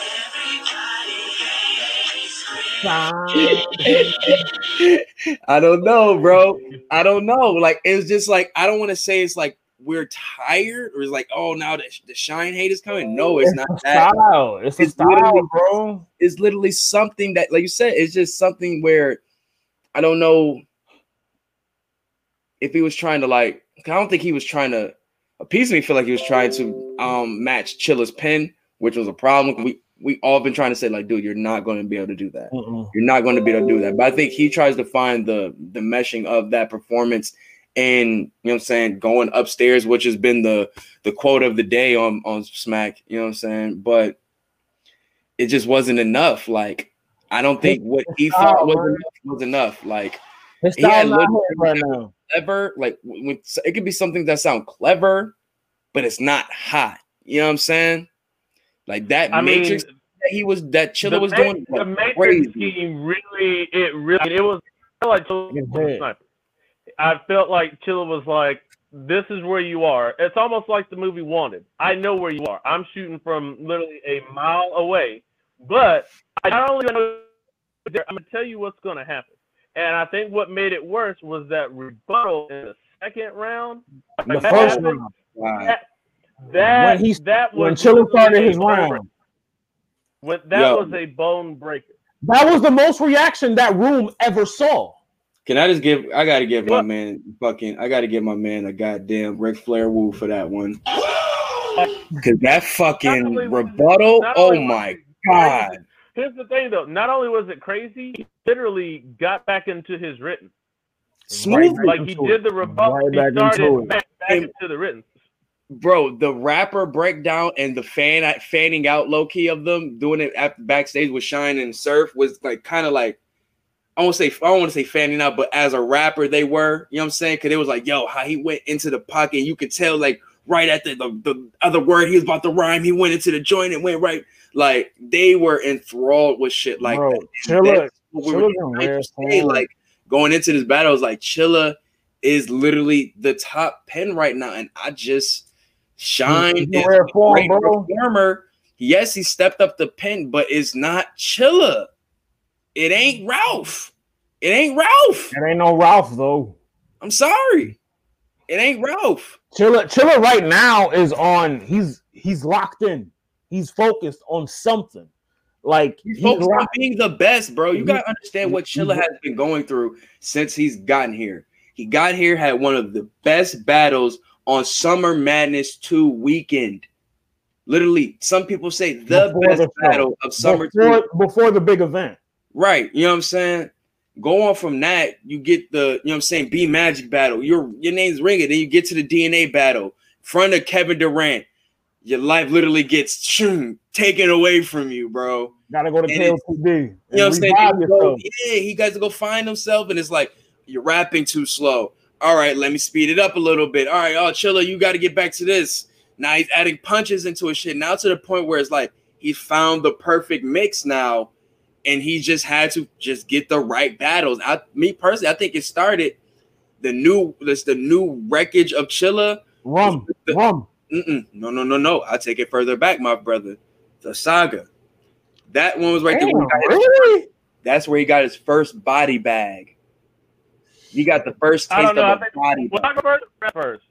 S2: I don't know, bro. I don't know. Like, it's just like I don't want to say it's like we're tired or it's like, oh, now the, the shine hate is coming. No, it's
S3: It's
S2: not that.
S3: style. It's
S2: It's
S3: style,
S2: literally-
S3: bro.
S2: It's literally something that, like you said, it's just something where I don't know if he was trying to like. I don't think he was trying to. A piece of me feel like he was trying to um match Chilla's pen, which was a problem. We we all been trying to say like, dude, you're not going to be able to do that.
S3: Mm-mm.
S2: You're not going to be able to do that. But I think he tries to find the the meshing of that performance and you know what I'm saying, going upstairs, which has been the the quote of the day on on Smack, you know what I'm saying? But it just wasn't enough. Like I don't think what he thought was enough was enough. Like
S3: His
S2: He had little-
S3: right now.
S2: Clever, like when, it could be something that sound clever, but it's not hot. You know what I'm saying? Like that
S4: I mean,
S2: matrix that he was that Chilla was
S4: ma-
S2: doing
S4: the
S2: was
S4: Matrix
S2: crazy.
S4: scheme really, it really, it was I felt like Chilla was a
S3: head.
S4: sniper. I felt like Chilla was like, "This is where you are." It's almost like the movie Wanted. I know where you are. I'm shooting from literally a mile away, but I not only know there, I'm gonna tell you what's gonna happen. And I think what made it worse was that rebuttal in the second round.
S3: The
S4: Like, that
S3: first
S4: happened-
S3: round.
S2: Wow.
S4: That that
S3: When he-
S4: that was
S3: When Chilla started his
S4: a bone
S3: round.
S4: When, that
S2: Yo.
S4: was a bone breaker.
S3: That was the most reaction that room ever saw.
S2: Can I just give? I gotta give my man fucking. I gotta give my man a goddamn Ric Flair woo for that one. Cause that fucking
S4: only was
S2: rebuttal. Oh
S4: only was
S2: my
S4: it
S2: god!
S4: Here's the thing, though. Not only was it crazy, he literally got back into his written.
S2: Smooth,
S3: Right
S4: Like he did the rebuttal.
S3: Right
S4: he
S3: back into
S4: started
S3: it.
S4: back, back
S2: And-
S4: into the written.
S2: bro. The rapper breakdown and the fan uh, fanning out low key of them doing it at backstage with Shine and Surf was like kind of like. I won't say I don't want to say fanning out, but as a rapper, they were. You know what I'm saying? Because it was like, yo, how he went into the pocket. You could tell, like, right at the, the the other word he was about to rhyme, he went into the joint and went right. Like they were enthralled with shit like
S3: Bro,
S2: that.
S3: Chilla,
S2: That's what we were
S3: Chilla's in
S2: trying to say, like going into this battle, I was like Chilla is literally the top pen right now, and I just shine
S3: rare form, bro.
S2: performer. Yes, he stepped up the pen, but it's not Chilla. It ain't Ralph. It ain't Ralph.
S3: It ain't no Ralph though.
S2: I'm sorry. It ain't Ralph.
S3: Chilla, Chilla right now is on. He's he's locked in. He's focused on something. Like
S2: He's
S3: he's
S2: on being the best, bro. You gotta understand what Chilla has been going through since he's gotten here. He got here, had one of the best battles on Summer Madness 2 weekend. Literally, some people say the
S3: Before
S2: best
S3: the
S2: battle of Summer 2.
S3: before, before the big event.
S2: Right. You know what I'm saying? Go on from that, you get the, you know what I'm saying, B Magic battle. Your your name's ringing. Then you get to the DNA battle. In front of Kevin Durant. Your life literally gets shoom, taken away from you, bro.
S3: Gotta go to KOTD.
S2: You know what I'm saying? He go- yeah, he got to go find himself, and it's like you're rapping too slow. All right, let me speed it up a little bit. All right, oh Chilla, you got to get back to this. Now he's adding punches into his shit. Now to the point where it's like he found the perfect mix now, and he just had to just get the right battles. I, me personally, I think it started the new this the new wreckage of Chilla.
S3: Rum,
S2: The-
S3: rum.
S2: Mm-mm. No, no, no, no. I take it further back, my brother. The saga. That one was right there.
S3: Damn,
S2: where he got
S3: really?
S2: that's where he got his first body bag. He got the first taste
S4: know.
S2: Of a
S4: think
S2: body
S4: was
S2: bag.
S4: Saga first or prep first?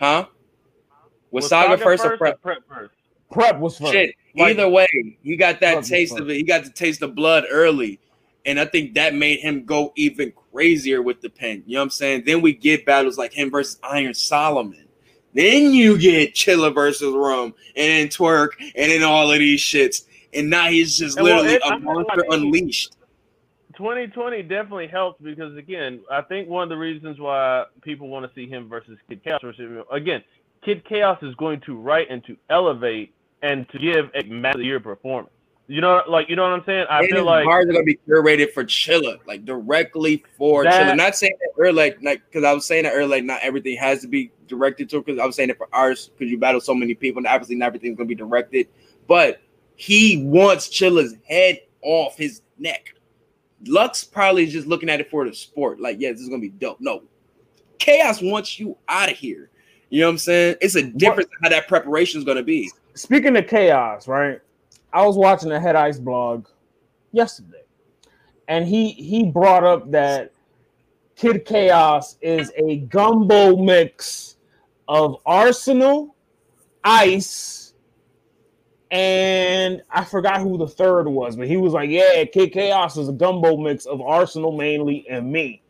S2: Huh? Was,
S4: Was
S2: Saga, first or prep?
S4: prep first?
S3: Prep was first.
S2: Shit.
S4: Like-
S2: Either way, he got that taste of it. He got the taste of blood early. And I think that made him go even crazier with the pen. You know what I'm saying? Then we get battles like him versus Iron Solomon. Then you get Chilla versus Rum and then Twork and then all of these shits. And now he's just
S4: And well,
S2: literally
S4: it-
S2: a monster unleashed.
S4: 2020 definitely helped because again, I think one of the reasons why people want to see him versus Kid Chaos, again, Kid Chaos is going to write and to elevate and to give a massive year performance. You know, like you know what I'm saying? I
S2: and
S4: feel like
S2: bars are gonna be curated for Chilla, like directly for
S4: That-
S2: Chilla. Not saying that earlier, like, like because I was saying that earlier, like not everything has to be directed to. Because I was saying it for ours, because you battle so many people, and obviously not everything's gonna be directed. But he wants Chilla's head off his neck. Lux probably is just looking at it for the sport. Like, yeah, this is gonna be dope. No, Chaos wants you out of here. You know what I'm saying? It's a difference in how that preparation is gonna be.
S3: Speaking of chaos, right? I was watching the Head Ice blog yesterday, and he he brought up that Kid Chaos is a gumbo mix of Arsonal, Ice, and I forgot who the third was, but he was like, "Yeah, Kid Chaos is a gumbo mix of Arsonal mainly and me."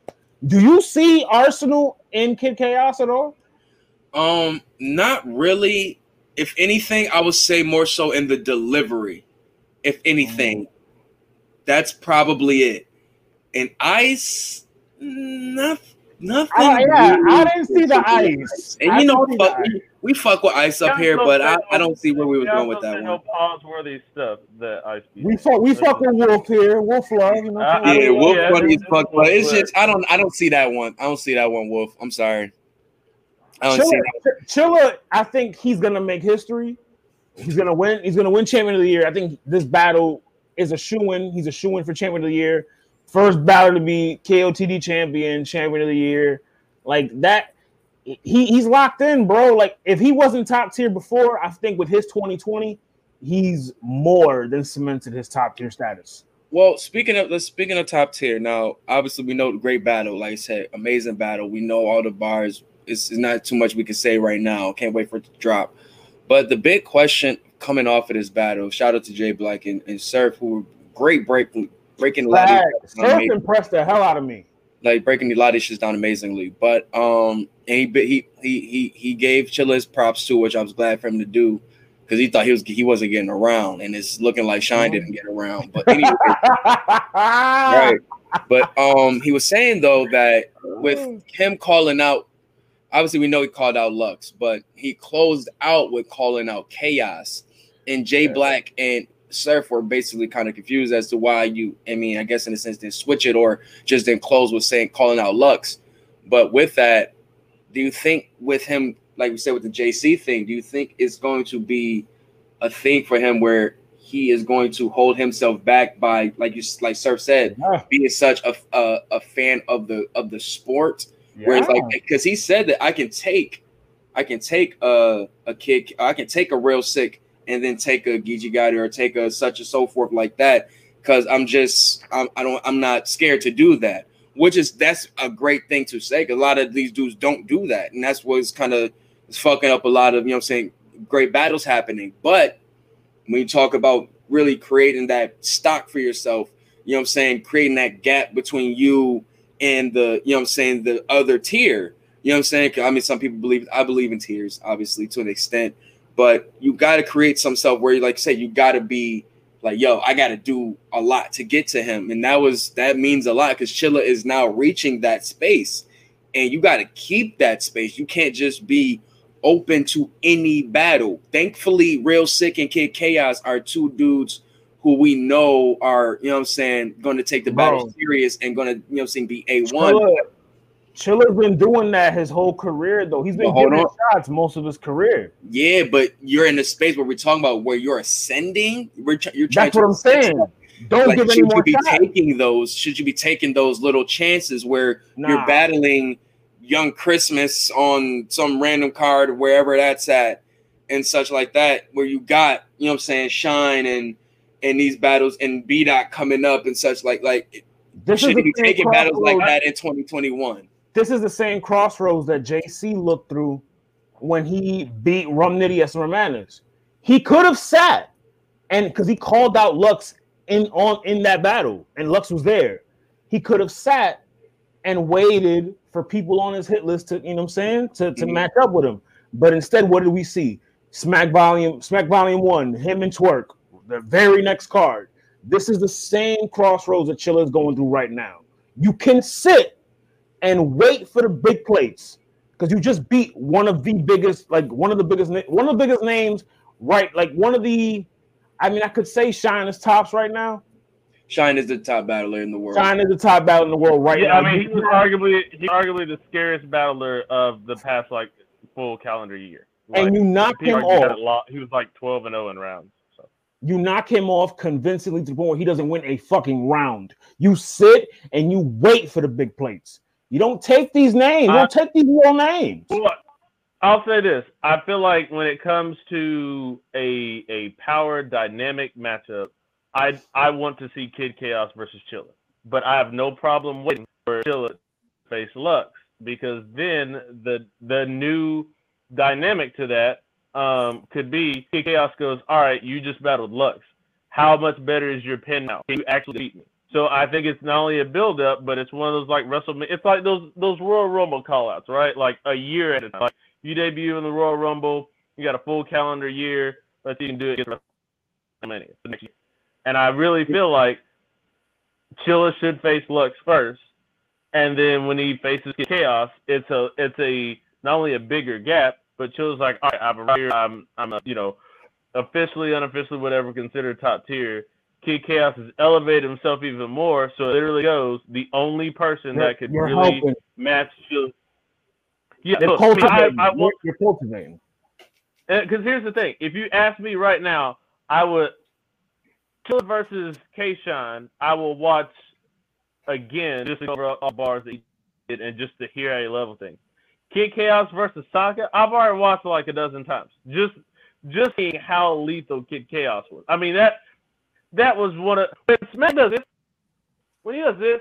S3: Do you see Arsonal in Kid Chaos at all?
S2: Um, not really. If anything, I would say more so in the delivery. If anything, that's probably it. And ice, not, nothing.
S3: I, yeah, I didn't see the ice.
S2: And
S3: I
S2: you know,
S3: didn't see the
S2: fuck, we, we fuck with ice up here, but I, I don't see where we was going with that
S4: No
S2: one.
S4: pause-worthy stuff that ice.
S3: We fuck, we fuck with Wolf here. Wolf love. You know,
S4: Uh,
S2: Yeah,
S4: I
S2: Wolf
S4: yeah,
S2: funny as fuck, but it's just I don't I don't see that one. I don't see that one, Wolf. I'm sorry. I don't see
S3: Chilla,
S2: that.
S3: Chilla, I think he's gonna make history. He's gonna win. He's gonna win champion of the year. I think this battle is a shoe in. He's a shoe in for champion of the year. First battle to be KOTD champion, champion of the year. Like that, he he's locked in, bro. Like if he wasn't top tier before, I think with his 2020, he's more than cemented his top tier status.
S2: Well, speaking of speaking of top tier now, obviously we know the great battle, like I said, amazing battle. We know all the bars. It's, it's not too much we can say right now. Can't wait for it to drop. But the big question coming off of this battle, shout out to Jay Black and, and Surf, who were great breaking breaking a lot of.
S3: Surf impressed the hell out of me.
S2: like breaking a lot of shits down amazingly. But um, and he he he he he gave Chilla his props too, which I was glad for him to do because he thought he was he wasn't getting around, and it's looking like Shine didn't get around. But anyway, right. But um, he was saying though that with him calling out, obviously we know he called out Lux, but he closed out with calling out Chaos, and Jay. Black and Surf were basically kind of confused as to why you. I mean, I guess in a sense didn't switch it or just didn't close with saying calling out Lux. But with that, do you think with him, like we said with the JC thing, do you think it's going to be a thing for him where he is going to hold himself back by, like you like Surf said,
S3: Yeah.
S2: being such a, a a fan of the of the sport? Where it's like because he said that I can take, I can take a a kick, I can take a real sick and then take a Gigi Gotti or take a such and so forth like that because I'm just I'm, I don't I'm not scared to do that. Which is that's a great thing to say a lot of these dudes don't do that, and that's what's kind of fucking up a lot of you know I'm saying great battles happening. But when you talk about really creating that stock for yourself, you know I'm saying, creating that gap between you and the, you know I'm saying, the other tier. You know what I'm saying? I mean, some people believe I believe in tiers, obviously, to an extent, but you got to create some self where you like say you got to be like, yo, I got to do a lot to get to him, and that was that means a lot because Chilla is now reaching that space, and you got to keep that space. You can't just be open to any battle. Thankfully, Real Sick and Kid Chaos are two dudes who we know are, you know what I'm saying, going to take the battle
S3: Bro.
S2: serious and going to, you know what I'm saying, be A1.
S3: Chilla's been doing that his whole career, though. He's been
S2: Well,
S3: giving shots most of his career.
S2: Yeah, but you're in a space where we're talking about where you're ascending. We're tr- you're trying
S3: That's what I'm saying. Don't
S2: Like,
S3: give any
S2: should you
S3: more
S2: be
S3: shots.
S2: taking those? Should you be taking those little chances where you're battling Young Christmas on some random card wherever that's at and such like that, where you got you know what I'm saying Shine and and these battles and B dot coming up and such like like
S3: This
S2: should you be taking battles like that in 2021?
S3: This is the same crossroads that JC looked through when he beat Rum Nitty at Romanas. He could have sat and because he called out Lux in on in that battle, and Lux was there. He could have sat and waited for people on his hit list to, you know what I'm saying, to, to
S2: Mhm.
S3: match up with him. But instead, what did we see? Smack Volume, Smack Volume One, him and Twork, the very next card. This is the same crossroads that Chilla is going through right now. You can sit and wait for the big plates because you just beat one of the biggest, like one of the biggest, one of the biggest names, right? Like one of the, I mean, I could say Shine is tops right now.
S2: Shine is the top battler in the world.
S3: Shine is the top battler in the world right
S4: Yeah,
S3: now.
S4: I mean, he was arguably he arguably the scariest battler of the past like full calendar year. Like,
S3: and you knock him off.
S4: a lot, he was like twelve and zero in rounds. So
S3: You knock him off convincingly to the point where he doesn't win a fucking round. You sit and you wait for the big plates. You don't take these names. You
S4: I-
S3: don't take these real names.
S4: Well, I'll say this: I feel like when it comes to a a power dynamic matchup, I I want to see Kid Chaos versus Chilla, but I have no problem waiting for Chilla to face Lux because then the the new dynamic to that um, could be Kid Chaos goes, all right, you just battled Lux. How much better is your pen now? Can you actually beat me? So I think it's not only a build up, but it's one of those like WrestleMania. It's like those those Royal Rumble callouts, right? Like a year at a time. Like you debut in the Royal Rumble, you got a full calendar year, but you can do it against WrestleMania the next year. And I really feel like Chilla should face Lux first, and then when he faces Chaos, it's a it's a not only a bigger gap, but Chilla's like, all right, I'm a here, I'm I'm a you know officially, unofficially, whatever, considered top tier. Kid Chaos has elevated himself even more, so it literally goes the only person that could really
S3: helping.
S4: match. Yeah,
S3: You're
S4: look, I,
S3: cultivating.
S4: I want
S3: You're- You're cultivating.
S4: Uh, because here's the thing: if you ask me right now, I would Chilla versus K-Shine. I will watch again just to go over all bars that he did and just to hear a level thing. Kid Chaos versus Saka. I've already watched it like a dozen times. Just just seeing how lethal Kid Chaos was. I mean that that was one of when Smack does this. When he does this,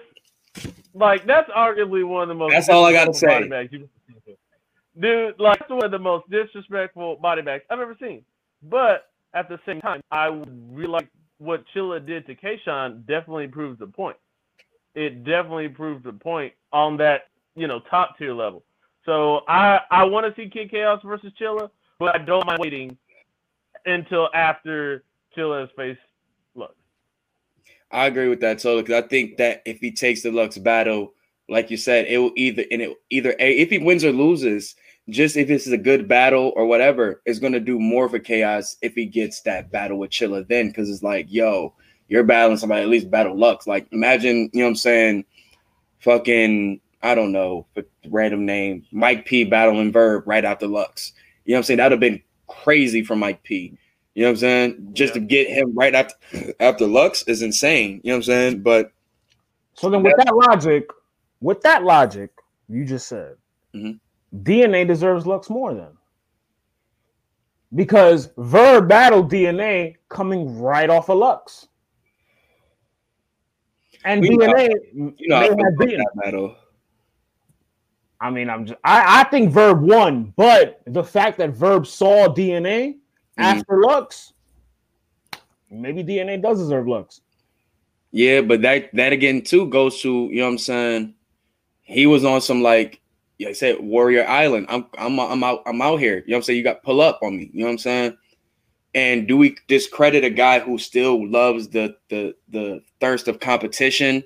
S4: like that's arguably one of the most.
S2: That's all I gotta
S4: disrespectful
S2: say.
S4: body bags you've ever seen. Dude, like that's one of the most disrespectful body bags I've ever seen. But at the same time, I would really like what Chilla did to K-Shine definitely proves the point. It definitely proves the point on that, you know, top tier level. So I I want to see Kid Chaos versus Chilla, but I don't mind waiting until after Chilla has faced.
S2: I agree with that totally because I think that if he takes the Lux battle, like you said, it will either and it either if he wins or loses, just if this is a good battle or whatever, it's gonna do more for chaos if he gets that battle with Chilla then because it's like, yo, you're battling somebody, at least battle Lux. Like imagine, you know what I'm saying, fucking, I don't know, but random name, Mike P battling Verb right after Lux. You know what I'm saying? That would have been crazy for Mike P. You know what I'm saying? Just to get him right after after Lux is insane. You know what I'm saying? But
S3: So then, with that logic, with that logic, you just said
S2: Mhm.
S3: DNA deserves Lux more then. Because Verb battled DNA coming right off of Lux. And
S2: We know-
S3: DNA
S2: you know,
S3: may have
S2: that battle.
S3: I mean, I'm just I, I think Verb won, but the fact that Verb saw DNA.
S2: Mm.
S3: after Lux, maybe DNA does deserve Lux.
S2: Yeah, but that that again too goes to you know what I'm saying. He was on some like yeah, I said Warrior Island. I'm I'm I'm out I'm out here. You know what I'm saying. You got pull up on me. You know what I'm saying. And do we discredit a guy who still loves the the the thirst of competition?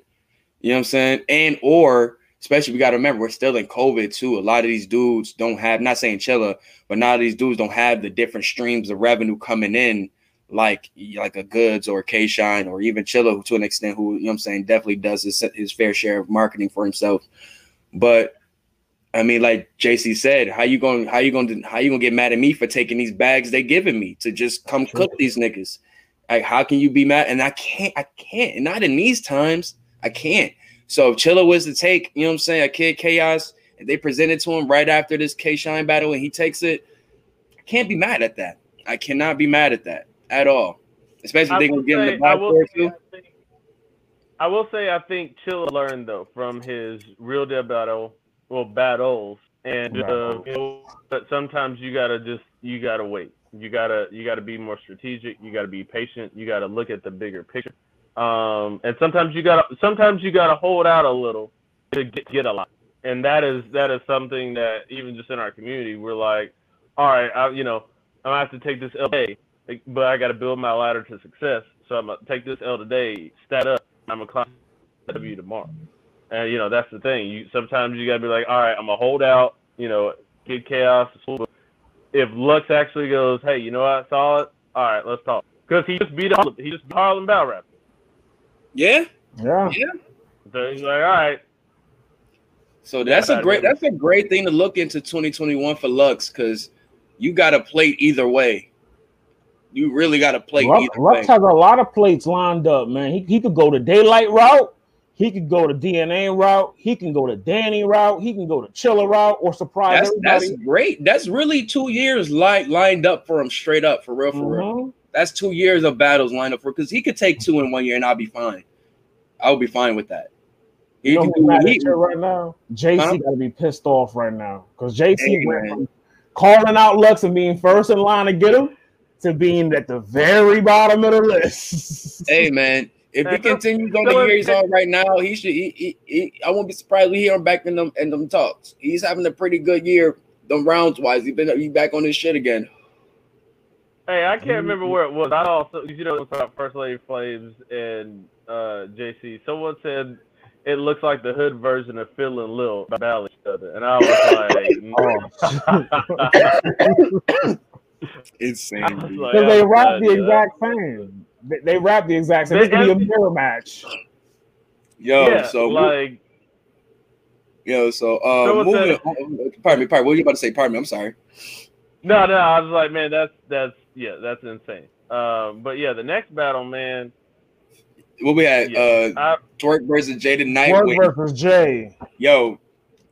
S2: You know what I'm saying? And or especially we got to remember we're still in COVID too. A lot of these dudes don't have not saying Chilla, but now these dudes don't have the different streams of revenue coming in like like a Goodz or K Shine or even Chilla to an extent who you know what I'm saying definitely does his, his fair share of marketing for himself. But I mean, like JC said, how you going? How you going to? How you gonna get mad at me for taking these bags they giving me to just come cook these niggas? Like, how can you be mad? And I can't. I can't. Not in these times. I can't. So if Chilla was to take, you know what I'm saying, a kid chaos, and they present it to him right after this K Shine battle, and he takes it, I can't be mad at that. I cannot be mad at that at all. Especially if they gonna give him the
S4: I
S2: back
S4: will,
S2: for it
S4: say,
S2: too.
S4: I, will say I think Chilla learned though from his real deal battle, well battles, and uh, you know, but sometimes you gotta just you gotta wait. You gotta you gotta be more strategic. You gotta be patient. You gotta look at the bigger picture. Um, and sometimes you gotta sometimes you gotta hold out a little to get, get a lot. And that is that is something that even just in our community we're like, all right, I, you know, I'm gonna have to take this L today, but I got to build my ladder to success. So I'm gonna take this L today, stat up. I'm gonna climb W tomorrow. And you know that's the thing. You sometimes you gotta be like, all right, I'm gonna hold out. You know, get chaos. If Lux actually goes, hey, you know what, I saw it. All right, let's talk. Because he just beat Harlem. He just beat Harlem Battle Rap.
S2: Yeah.
S3: Yeah.
S4: So he's like, all right,
S2: So that's a great that's a great thing to look into 2021 for Lux because you got to play either way. You really got to play
S3: Lux,
S2: either way.
S3: Lux has a lot of plates lined up, man. He, he could go the Daylyt route. He could go the DNA route. He can go the Danny route. He can go the Chilla route or surprise
S2: That's
S3: everybody.
S2: that's great. That's really two years like lined up for him straight up for real for real.
S3: Mm-hmm.
S2: That's two years of battles lined up for because he could take two in one year and I'll be fine. I'll be fine with that. He
S3: You know
S2: can
S3: who's
S2: do
S3: mad
S2: he-
S3: right now? JC
S2: Huh?
S3: got to be pissed off right now because JC
S2: Hey,
S3: went from calling out Lux and being first in line to get him to being at the very bottom of the list.
S2: Hey man, if he continues on the
S4: don't-
S2: year he's on right now, he should. He, he, he, I won't be surprised we hear him back in them in them talks. He's having a pretty good year, them rounds wise. He's been he back on his shit again.
S4: Hey, I can't remember where it was. I also, you know, about First Lady Flames and uh, JC. Someone said it looks like the hood version of Phil and Lil battle each other, and I was like,
S3: Oh,
S2: Insane.
S4: I was
S2: dude.
S4: like,
S3: Because they
S4: oh,
S3: rap the
S4: yeah.
S3: exact same. They, they rap the exact same.
S4: They-
S3: This could be a mirror match.
S2: Yo,
S4: yeah,
S2: so
S4: like
S2: yo, so uh, moving.
S4: said-
S2: pardon me, pardon. me, What were you about to say? Pardon me. I'm sorry.
S4: no, no. I was like, man, that's that's yeah, that's insane. Um, but yeah, the next battle, man.
S2: What we had?
S4: Yeah,
S2: Uh,
S4: I,
S2: Twork versus Jaden Knight.
S3: Work
S2: Wait,
S3: versus Jay.
S2: yo,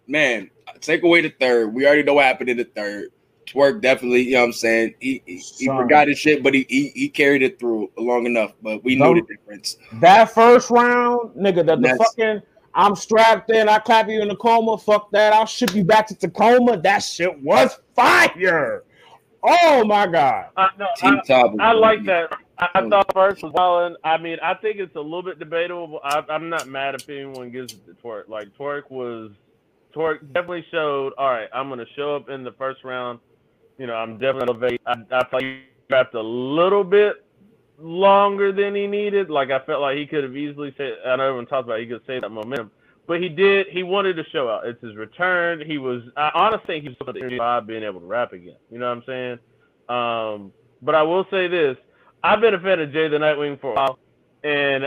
S2: man, take away the third. We already know what happened in the third. Twork definitely, you know what I'm saying? He he, he forgot his shit, but he, he he carried it through long enough. But we knew
S3: No.
S2: the difference.
S3: That first round, nigga, the, the fucking I'm strapped in, I clap you in the coma. Fuck that. I'll ship you back to Tacoma. That shit was fire. Oh my god.
S4: I, no, I, I like that. I, I thought first was Holland. I mean, I think it's a little bit debatable. But I, I'm not mad if anyone gives it to Twork. Like Twork was, Twork definitely showed. All right, I'm gonna show up in the first round. You know, I'm definitely elevate. I, I felt he trapped a little bit longer than he needed. Like I felt like he could have easily said. I don't know everyone talks about it, he could save that momentum, but he did. He wanted to show out. It's his return. He was. I honestly think he was supposed to energy vibe being able to rap again. You know what I'm saying? Um, but I will say this: I've been a fan of Jay the Nightwing for a while, and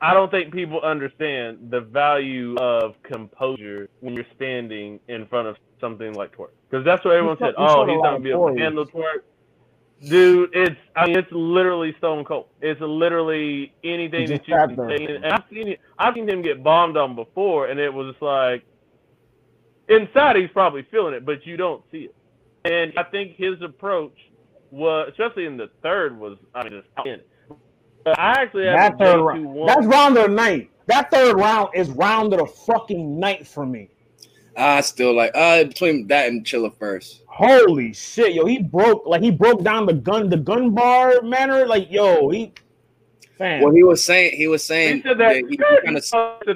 S4: I don't think people understand the value of composure when you're standing in front of something like Twork. Because that's what everyone
S3: He
S4: said. Oh, he's not gonna be able to handle Twork. Dude, it's I mean it's literally stone cold. It's literally anything that you can
S3: there.
S4: take. And I've seen it. I've seen him get bombed on before, and it was just like inside he's probably feeling it, but you don't see it. And I think his approach was, especially in the third, was I mean just in. But I actually
S3: That third round. That's round of the night. That third round is round of the fucking night for me.
S2: I still like uh between that and Chilla first.
S3: Holy shit, yo, he broke like he broke down the gun, the gun bar manner. Like, yo, he fam.
S2: Well, he was saying he was saying
S4: He said that.
S2: he, kind of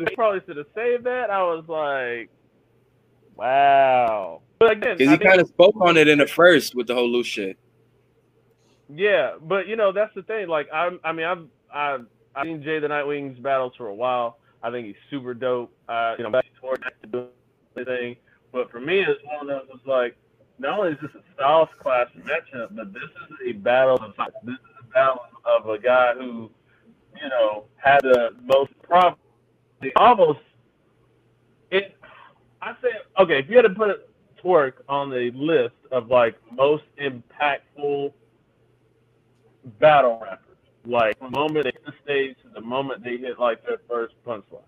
S4: He probably should have saved that. I was like, wow. But again,
S2: because he kind of spoke on it in the first with the whole loose shit.
S4: Yeah, but you know that's the thing. Like I, I mean, I've I've, I've seen Jay the Nightwing's battles for a while. I think he's super dope. Uh, you know, back toward anything. But for me, it's one of those. It's like not only is this a Styles class matchup, but this is a battle of this is a battle of a guy who, you know, had the most probably almost it. I say okay. If you had to put Twork on the list of like most impactful battle rappers. Like the moment they hit the stage to the moment they hit like their first punchline.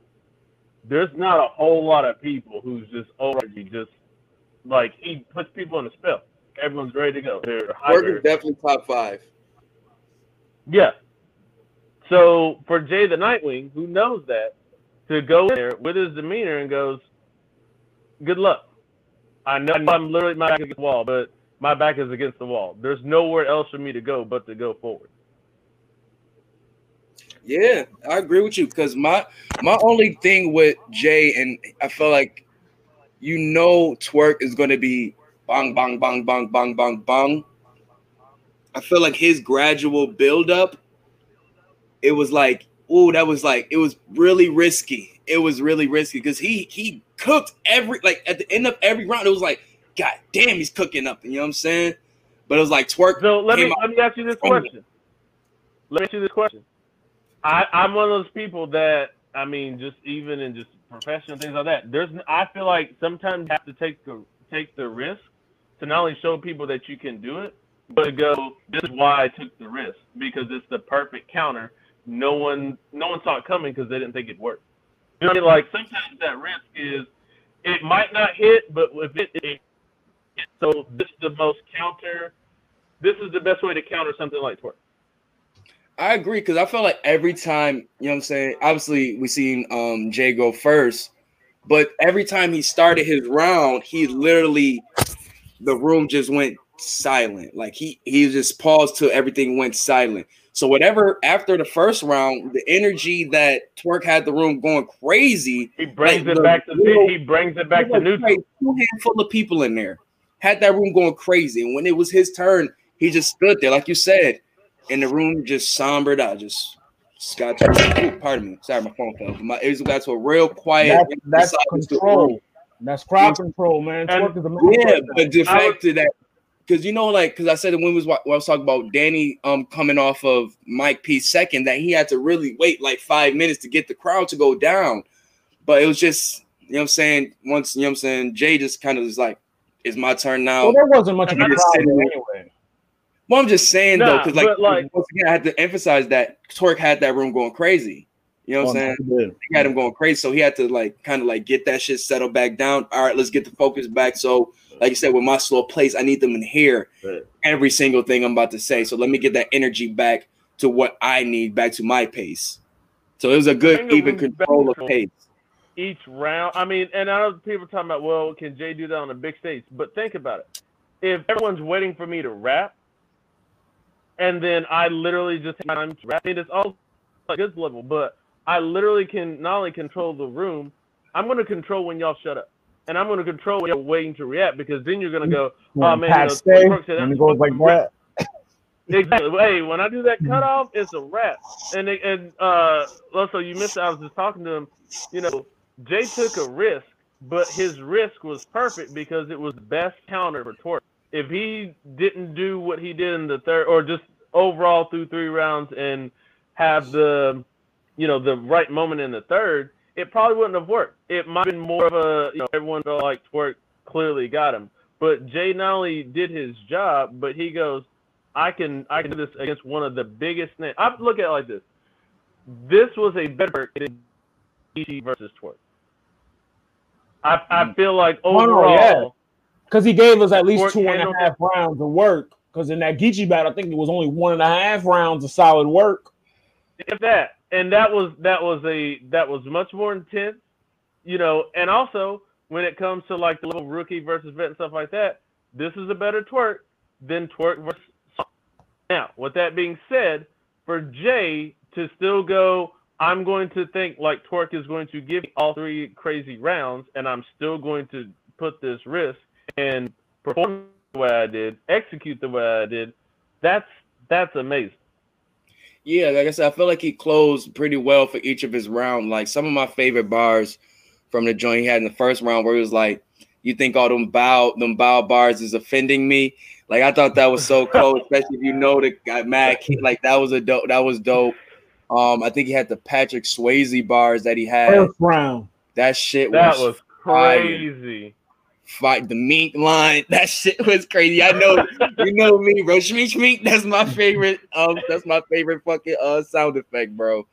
S4: There's not a whole lot of people who's just already just like he puts people in a spell. Everyone's ready to go. They're
S2: definitely top five.
S4: Yeah. So for Jay the Nightwing, who knows that, to go in there with his demeanor and goes, "Good luck." I know I'm literally my back against the wall, but my back is against the wall. There's nowhere else for me to go but to go forward.
S2: Yeah, I agree with you because my my only thing with Jay and I feel like you know Twork is gonna be bang bang bang bang bang bang bang. I feel like his gradual build up, it was like, oh, that was like it was really risky. It was really risky because he he cooked every like at the end of every round. It was like, God damn, he's cooking up. You know what I'm saying? But it was like Twork.
S4: So let me let me ask you this question. Let me ask you this question. I, I'm one of those people that I mean, just even in just professional things like that. There's I feel like sometimes you have to take the take the risk to not only show people that you can do it, but to go, this is why I took the risk because it's the perfect counter. No one no one saw it coming because they didn't think it worked. You know what I mean? Like sometimes that risk is it might not hit, but if it, it so this is the most counter. This is the best way to counter something like Twork.
S2: I agree because I feel like every time, you know what I'm saying? Obviously, we seen um Jay go first, but every time he started his round, he literally the room just went silent. Like he he just paused till everything went silent. So whatever after the first round, the energy that Twork had the room going crazy.
S4: He brings like it back to little, he brings it back to neutral.
S2: Two handful of people in there had that room going crazy, and when it was his turn, he just stood there, like you said, and the room just sombered out, just. Got to, ooh, pardon me. Sorry, my phone fell. My ears got to a real quiet.
S3: That's, that's control. That's crowd control, man.
S2: And, yeah, but the fact that because you know, like, because I said when was when I was talking about Danny um coming off of Mike P second, that he had to really wait like five minutes to get the crowd to go down. But it was just, you know, what I'm saying once, you know, what I'm saying Jay just kind of was like, "It's my turn now."
S3: Well, there wasn't much of a crowd anyway.
S2: Well, I'm just saying nah, though, because like, like, once again, I had to emphasize that Twork had that room going crazy. You know what I'm saying? He had him going crazy, so he had to like kind of like get that shit settled back down. All right, let's get the focus back. So like you said, with my slow place, I need them to hear right. every single thing I'm about to say. So let me get that energy back to what I need, back to my pace. So it was a good even control of pace.
S4: Each round, I mean, and I know people talking about, well, can Jay do that on a big stage? But think about it. If everyone's waiting for me to rap, and then I literally just have time to rap, it's all like this level, but I literally can not only control the room, I'm going to control when y'all shut up and I'm going to control when you're waiting to react because then you're going to go, oh man,
S3: Pat you know, said, and it goes like that.
S4: exactly. Hey, when I do that cutoff, it's a wrap. And they, and uh, also you missed. I was just talking to him. You know, Jay took a risk, but his risk was perfect because it was the best counter for Twork. If he didn't do what he did in the third, or just overall through three rounds and have the, you know, the right moment in the third, it probably wouldn't have worked. It might have been more of a, you know, everyone felt like Twork clearly got him. But Jay not only did his job, but he goes, I can I can do this against one of the biggest names. I look at it like this. This was a better than versus Twork. I, I mm. feel like overall,
S3: because he gave us at least two and a half rounds of work. Because in that Geechi battle, I think it was only one and a half rounds of solid work.
S4: If that, and that was that was a that was much more intense, you know. And also when it comes to like the little rookie versus vet and stuff like that, this is a better Twork than Twork versus. Now, with that being said, for Jay to still go, I'm going to think like Twork is going to give me all three crazy rounds, and I'm still going to put this risk and perform the way I did, execute the way I did. That's That's amazing.
S2: Yeah, like I said, I feel like he closed pretty well for each of his round. Like some of my favorite bars from the joint he had in the first round, where he was like, "You think all them bow them bow bars is offending me?" Like I thought that was so cool, especially if you know the guy Mac. Like that was a dope. That was dope. Um, I think he had the Patrick Swayze bars that he had.
S3: First round.
S2: That shit
S4: That
S2: was,
S4: was
S2: fire. Fight the mink line. That shit was crazy. I know you know me, bro. Shmeek Shmeek, that's my favorite. Um, that's my favorite fucking uh sound effect, bro.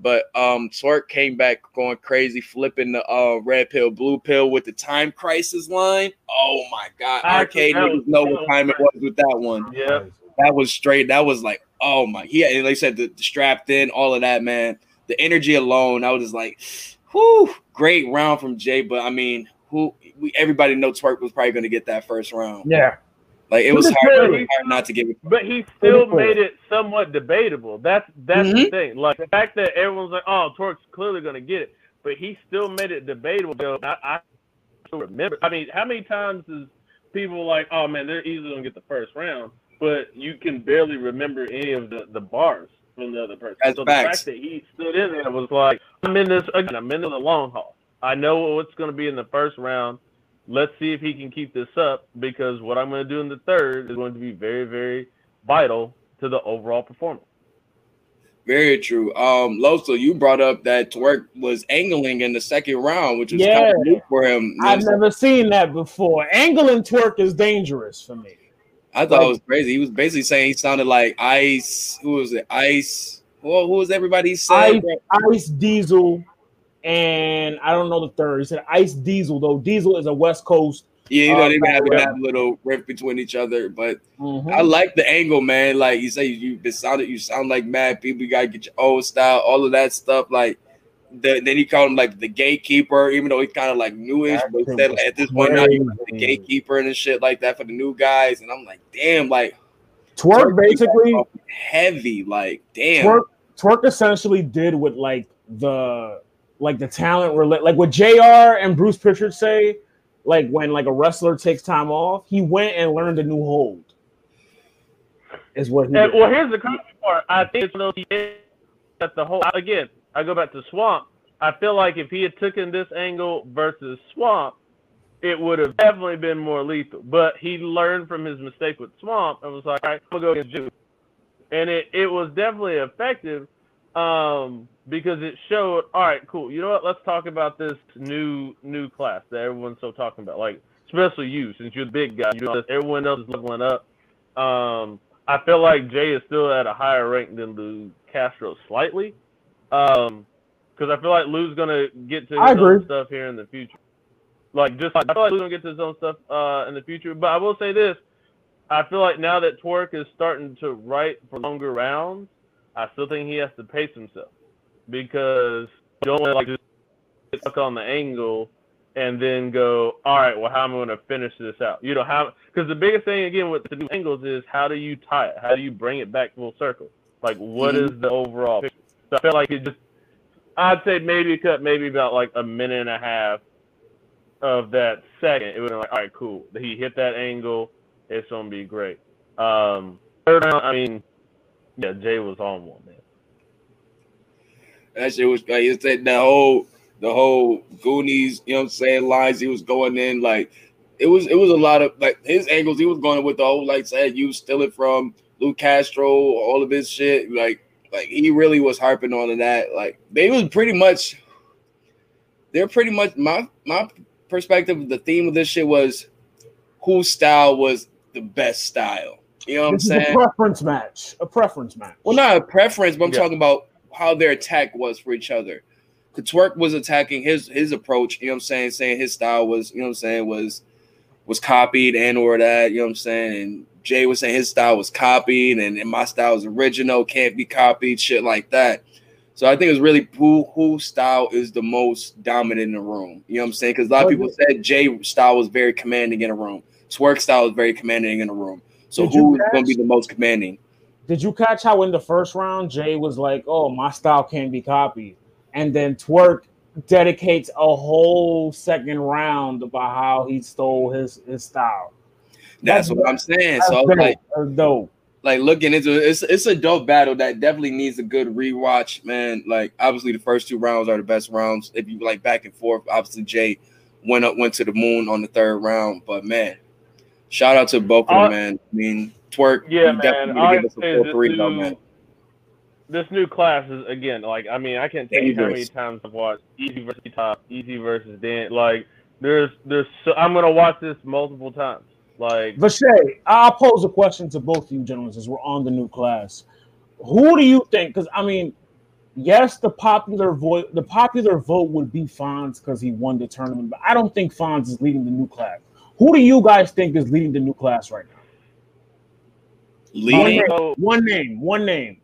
S2: But um Twork came back going crazy, flipping the uh red pill, blue pill with the time crisis line. Oh my god. Arcade niggas
S4: was
S2: know what time it was with that one.
S4: Yeah.
S2: That was straight. That was like, oh my, like I said, the, the strapped in, all of that, man. The energy alone, I was just like, whoo, great round from Jay. But I mean, who we everybody know Twork was probably going to get that first round.
S3: Yeah.
S2: Like it was hard,
S3: clearly.
S2: hard not to give it.
S4: But he still made it somewhat debatable. That's that's the
S2: Mhm.
S4: thing. Like the fact that everyone's like, "Oh, Twork's clearly going to get it," but he still made it debatable. Though I, I remember. I mean, how many times is people like, "Oh man, they're easily going to get the first round," but you can barely remember any of the the bars from the other person.
S2: That's
S4: so
S2: facts.
S4: the fact that he stood in there was like, "I'm in this again. I'm in the long haul. I know what's going to be in the first round." Let's see if he can keep this up because what I'm going to do in the third is going to be very, very vital to the overall performance.
S2: Very true. Um, Loso, you brought up that Twork was angling in the second round, which was kind
S3: Yeah.
S2: of new for him. You I'm
S3: I've never seen that before. Angling Twork is dangerous for me.
S2: I thought it was crazy. He was basically saying he sounded like Ice. Who was it? Ice. Well, who was everybody saying?
S3: Ice, Ice Diesel, and I don't know the third. He said Ice Diesel though. Diesel is a West Coast.
S2: Yeah, you know,
S3: Uh,
S2: they been having that little rift between each other, but
S3: Mhm.
S2: I like the angle, man. Like you say, you it sounded you sound like mad people. You gotta get your old style, all of that stuff. Like the, then he called him like the gatekeeper, even though he's kind of like newish,
S3: That
S2: but he said like, at this point now he's like the gatekeeper and shit like that for the new guys. And I'm like, damn, like
S3: Twork basically
S2: heavy, like damn.
S3: Twork Twork essentially did what like the like the talent like what JR and Bruce Prichard say, like when like a wrestler takes time off, he went and learned a new hold. Is what he
S4: And, well, here's the crazy part. I think it's one of those that the whole again. I go back to Swamp. I feel like if he had taken this angle versus Swamp, it would have definitely been more lethal. But he learned from his mistake with Swamp and was like, "All right, I'm gonna go against Juice," and it it was definitely effective um, because it showed. All right, cool. You know what? Let's talk about this new new class that everyone's so talking about. Like, especially you, since you're the big guy. You know, everyone else is leveling up. Um, I feel like Jay is still at a higher rank than Lou Castro slightly. Um, because I feel like Lou's gonna get to his own stuff here in the future. Like just like I feel like Lou's gonna get to his own stuff uh in the future. But I will say this. I feel like now that Twork is starting to write for longer rounds, I still think he has to pace himself. Because you don't want to like just get stuck on the angle and then go, all right, well, how am I going to finish this out? You know, how, because the biggest thing, again, with the new angles is how do you tie it? How do you bring it back full circle? Like, what is the overall picture? So I feel like it just, I'd say maybe cut maybe about like a minute and a half of that second. It would have like, all right, cool. He hit that angle. It's going to be great. Um, third round, I mean, yeah, Jay was on one.
S2: That shit was like you said the whole the whole Goonies, you know what I'm saying, lines he was going in, like it was it was a lot of like his angles, he was going with the whole like said you steal it from Lou Castro, all of his shit. Like like he really was harping on that. Like they was pretty much they're pretty much my my perspective, the theme of this shit was whose style was the best style. You know what I'm
S3: This is a
S2: saying?
S3: preference match. A preference match.
S2: Well, not a preference, but I'm
S4: Yeah.
S2: talking about how their attack was for each other. Twork was attacking his his approach, you know what I'm saying, saying his style was, you know what I'm saying, was was copied and or that, you know what I'm saying? And Jay was saying his style was copied and, and my style is original, can't be copied, shit like that. So I think it's really who whose style is the most dominant in the room. You know what I'm saying? Because a lot of people said Jay style was very commanding in a room. Twork style is very commanding in a room. So who's gonna be the most commanding?
S3: Did you catch how in the first round Jay was like, "Oh, my style can't be copied," and then Twork dedicates a whole second round about how he stole his his style.
S2: That's
S3: That's
S2: what I'm saying. So
S3: dope.
S2: like,
S3: dope.
S2: like looking into it, it's it's a dope battle that definitely needs a good rewatch, man. Like obviously the first two rounds are the best rounds. If you like back and forth, obviously Jay went up, went to the moon on the third round. But man, shout out to both of them,
S4: Uh,
S2: man. I mean, Twork,
S4: Yeah,
S2: you
S4: man. All I
S2: give us a
S4: can say this
S2: three, though,
S4: new,
S2: man.
S4: this new class is again like I mean I can't tell you how many times I've watched Easy versus Top, Easy versus Dan. Like there's there's so, I'm gonna watch this multiple times. Like
S3: Vashay, I'll pose a question to both of you gentlemen since we're on the new class. Who do you think? Because I mean, yes, the popular vote, the popular vote would be Fonz because he won the tournament, but I don't think Fonz is leading the new class. Who do you guys think is leading the new class right now?
S2: Leading,
S4: so,
S3: One name, one name.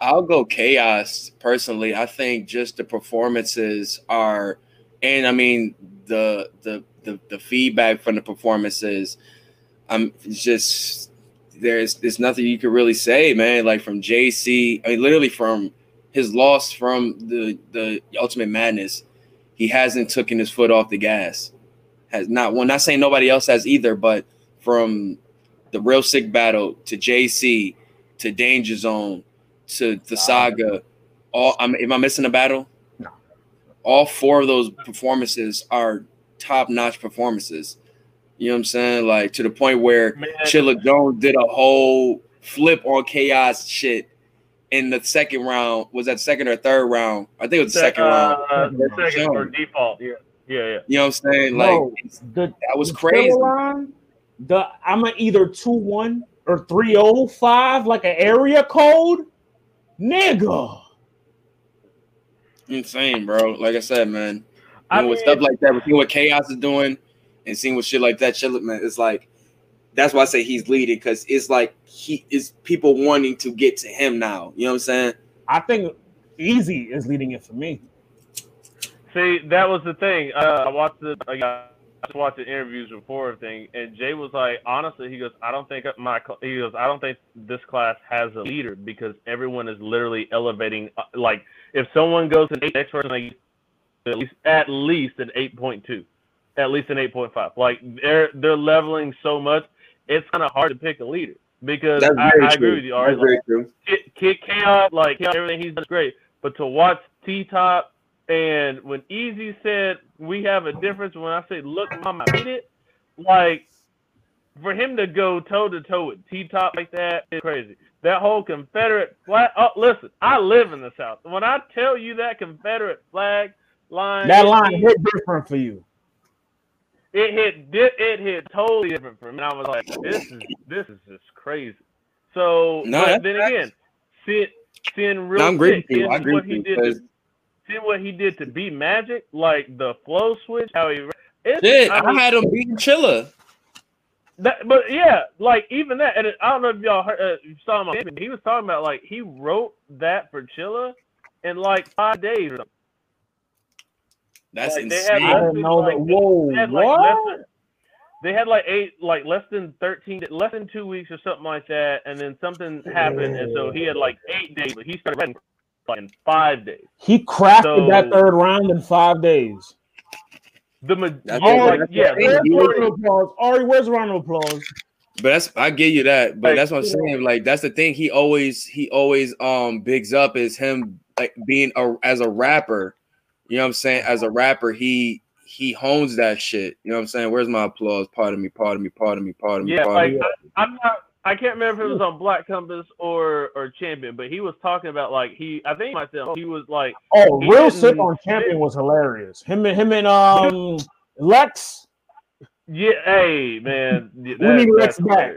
S2: I'll go chaos personally. I think just the performances are, and I mean the the the, the feedback from the performances. Um, I'm just there's there's nothing you could really say, man. Like from JC, I mean, literally from his loss from the the Ultimate Madness, he hasn't taken his foot off the gas. Has not. Well, not saying nobody else has either, but from the real sick battle to JC to Danger Zone to the saga. All I'm am I missing a battle?
S3: No.
S2: All four of those performances are top notch performances. You know what I'm saying? Like to the point where
S4: man,
S2: Chilla Jones did a whole flip on chaos shit in the second round. Was that second or third round? I think it was the second round.
S4: uh,
S3: round.
S4: second or default. Yeah, yeah, yeah.
S2: You know what I'm saying? Like
S3: No, the,
S2: that was crazy.
S3: Line, the I'm a either two one or three oh five, like an area code, nigga.
S2: Insane, bro. Like I said, man.
S4: I
S2: You know, with stuff like that, with seeing what chaos is doing and seeing what shit like that, shit, man, it's like that's why I say he's leading because it's like he is people wanting to get to him now. You know what I'm saying?
S3: I think Easy is leading it for me.
S4: See, that was the thing. Uh, I watched the I just watched the interviews before everything, and Jay was like, honestly, he goes, I don't think my he goes, I don't think this class has a leader because everyone is literally elevating. uh, Like, if someone goes an eight, next person they at least at least an eight point two, at least an eight point five. Like they're they're leveling so much, it's kind of hard to pick a leader because I, I agree with you. Ari.
S2: That's very true.
S4: Kid, Kid Chaos, like everything he's done is great. But to watch T Top and when Easy said we have a difference, when I say look, mama, I made it, like for him to go toe to toe with T Top like that is crazy. That whole Confederate flag. Oh, listen, I live in the South. When I tell you that Confederate flag line,
S3: That line
S4: hit-
S3: hit different for you.
S4: it hit di- it hit totally different for me. And I was like, this is this is just crazy. So
S2: No,
S4: but then
S2: facts.
S4: again, seeing seeing real
S2: No, I'm agree
S4: sick,
S2: with you. I agree
S4: what
S2: with
S4: he
S2: you
S4: did
S2: because
S4: to, seeing what he did to beat Magic, like the flow switch, how he it's,
S2: shit,
S4: I
S2: I, had him beating Chilla.
S4: that, but yeah, like even that, and it, I don't know if y'all heard, uh, you saw him. on He was talking about like he wrote that for Chilla in like five days or something.
S2: That's
S4: Like, they had
S2: insane.
S3: I didn't know that. Whoa,
S4: They had like
S3: what?
S4: than, they had like eight, like less than thirteen, less than two weeks or something like that, and then something happened, and so he had like eight days, but he started writing like in five days.
S3: He crafted
S4: So-
S3: that third round in five days.
S4: The ma-
S2: That's
S4: yeah,
S2: what-
S4: like,
S2: that's
S4: yeah,
S3: Where's
S2: he
S3: round of applause? Ari, where's the round of applause?
S2: But that's I give you that. But
S4: Like,
S2: that's what I'm saying. Like that's the thing. He always he always um bigs up is him like being a as a rapper. You know what I'm saying? As a rapper, he he hones that shit. You know what I'm saying? Where's my applause? Pardon me, pardon me, pardon me, pardon me,
S4: yeah,
S2: pardon
S4: like
S2: me.
S4: I, I'm not. I can't remember if it was on Black Compass or or Champion, but he was talking about like he. I think myself. He was like,
S3: Oh, real sick on champion was hilarious. Him and him and um Lex.
S4: yeah, hey man, yeah,
S3: We need Lex back.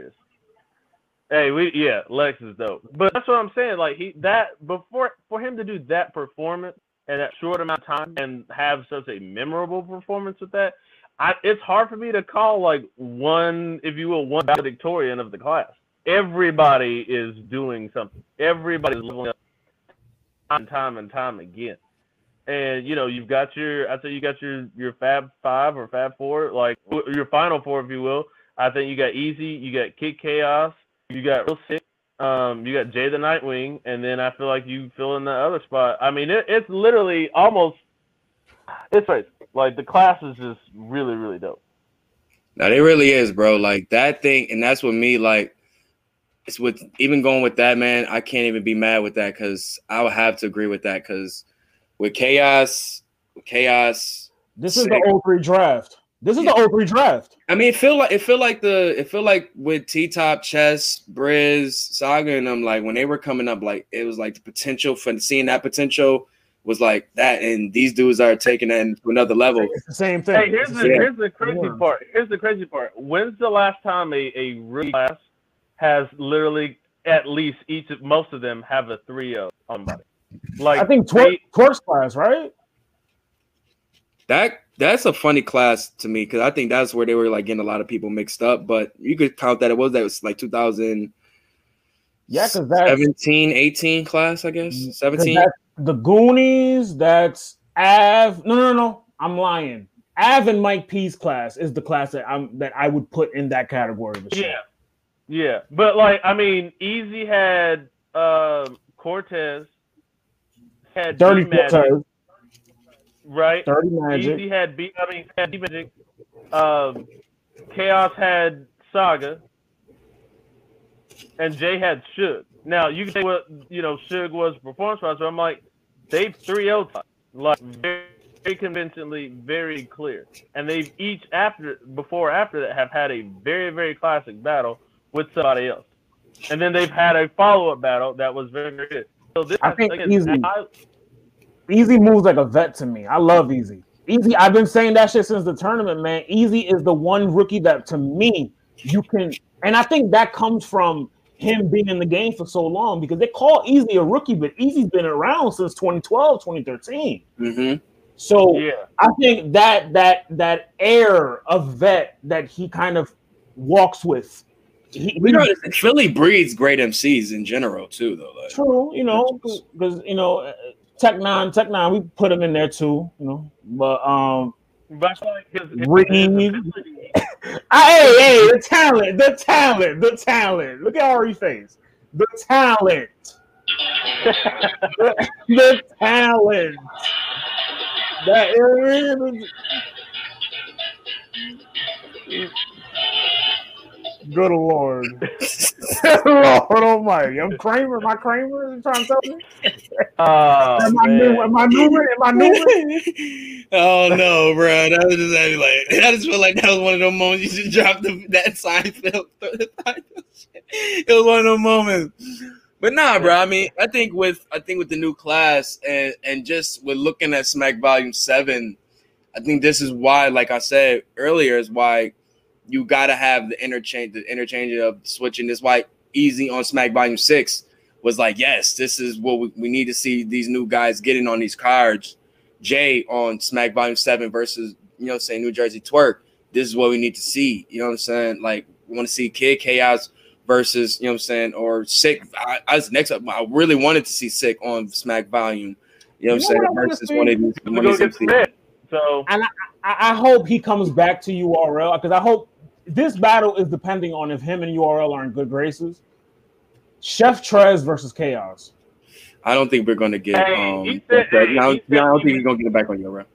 S4: Hey, we yeah, Lex is dope. But that's what I'm saying. Like he that before for him to do that performance in that short amount of time and have such a memorable performance with that, I it's hard for me to call like one, if you will, one valedictorian of the class. Everybody is doing something. Everybody's leveling up time and time and time again. And you know, you've got your I say you got your your Fab Five or Fab Four, like your Final Four, if you will. I think you got Easy, you got Kid Chaos, you got Real Sick, um, you got Jay the Nightwing, and then I feel like you fill in the other spot. I mean, it, it's literally almost it's right. Like the class is just really really dope.
S2: Now it really is, bro. Like that thing, and that's what me like. it's with even going with that, man. I can't even be mad with that because I would have to agree with that because with chaos, chaos.
S3: This is the 03 draft. This is yeah. the 03 draft.
S2: I mean, it feel like it feel like the it feel like with T Top, Chess, Briz, Saga, and them like when they were coming up, like it was like the potential for seeing that potential was like that, and these dudes are taking that to another level.
S3: It's the same thing.
S4: Hey, here's the yeah. here's the crazy yeah. part. Here's the crazy part. When's the last time a a rookie class has literally at least each of most of them have a 3-0 on body?
S3: Like I think twer- Twork's class, right?
S2: That that's a funny class to me because I think that's where they were like getting a lot of people mixed up. But you could count that it was that was like 2000.
S3: Yeah, because that
S2: 17, 18 class, I guess. Mm, 17.
S3: The Goonies, that's Av. No, no, no. I'm lying. Av and Mike P's class is the class that I'm that I would put in that category.
S4: Yeah. Yeah. But like I mean, Easy had uh, Cortez, had
S3: Dirty Cortez
S4: right?
S3: Dirty Magic.
S4: Easy had B. I mean, had B Magic. Um, Chaos had Saga, and Jay had Suge. Now you can say what you know Suge was performance wise, but I'm like they've three L like very, very convincingly, very clear, and they've each after before after that have had a very very classic battle with somebody else, and then they've had a follow up battle that was very very good. So this
S3: I think again, easy. I, Easy moves like a vet to me. I love Easy. Easy, I've been saying that shit since the tournament, man. Easy is the one rookie that to me you can, and I think that comes from him being in the game for so long because they call Easy a rookie, but Easy's been around since 2012, 2013.
S2: Mm-hmm.
S3: So yeah. I think that that that air of vet that he kind of walks with.
S2: He, we know Philly breeds great MCs in general too, though. Like,
S3: true, you know, because you know Tech Nine, Tech Nine, we put him in there too, you know. But um,
S4: but like his, his,
S3: his, hey, hey, the talent, the talent, the talent. Look at Ari's face. The talent. the, the talent. That is Good Lord. Lord Almighty. I'm Kramer. Am I Kramer? You trying to tell me?
S4: Oh, am, I
S3: new, am I Newman? Am I Newman?
S2: oh, no, bro. That was just like, I just feel like that was one of those moments you should drop the, that Seinfeld. it was one of those moments. But nah, bro. I mean, I think with I think with the new class and and just with looking at Smack Volume Seven, I think this is why, like I said earlier, is why you got to have the interchange, the interchange of switching. This why easy on Smack Volume Six was like, yes, this is what we, we need to see these new guys getting on these cards. Jay on Smack Volume Seven versus you know say New Jersey Twork. This is what we need to see. You know what I'm saying? Like we want to see Kid Chaos versus you know what I'm saying or Sick. I, I was next up. I really wanted to see Sick on Smack Volume. You know what I'm saying? Versus one of these. One of these
S3: so and I, I hope he comes back to URL because I hope this battle is depending on if him and URL are in good graces. Chef Trez versus Chaos.
S2: I don't think we're going to get. Hey, um, said, hey, I, don't, I don't think he's going to get it back on URL.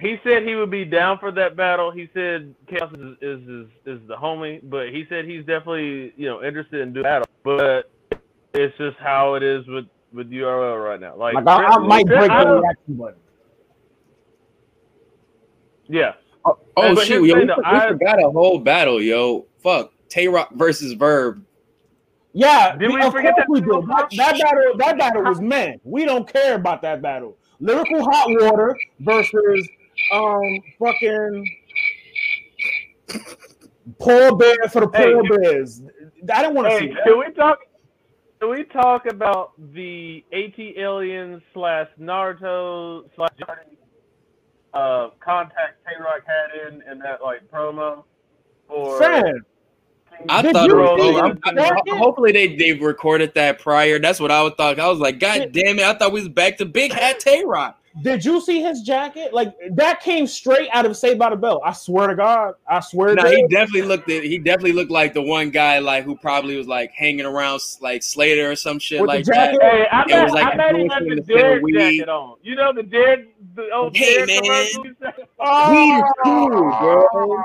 S4: He said he would be down for that battle. He said Chaos is is, is, is the homie, but he said he's definitely you know interested in doing battle. But it's just how it is with with URL right now. Like,
S3: like I, I might break the reaction button.
S4: Yeah,
S2: Oh, oh shoot, yo, we, we I, forgot a whole battle, yo. Fuck, Tay Roc versus Verb.
S3: Yeah, did we, we forget that? We did. That, that battle, that battle was man. We don't care about that battle. Lyrical Hot Water versus um fucking poor bear for the poor hey, bears. I don't want to hey, see that.
S4: Can we talk? Can we talk about the AT aliens slash Naruto slash uh, contact Tay Roc had in in that like promo? Or
S3: Fan.
S2: I Did thought was, I, hopefully they they recorded that prior. That's what I would thought. I was like, God damn it! I thought we was back to Big Hat Tay Roc.
S3: Did you see his jacket? Like that came straight out of Saved by the Bell. I swear to God. I swear.
S2: No, he definitely looked. At, he definitely looked like the one guy like who probably was like hanging around like Slater or some shit With like that.
S4: Hey, I bet, was like I bet he had the Dead jacket on. You know the Dead, the old hey, Dead man.
S3: Oh, weed is cool, bro.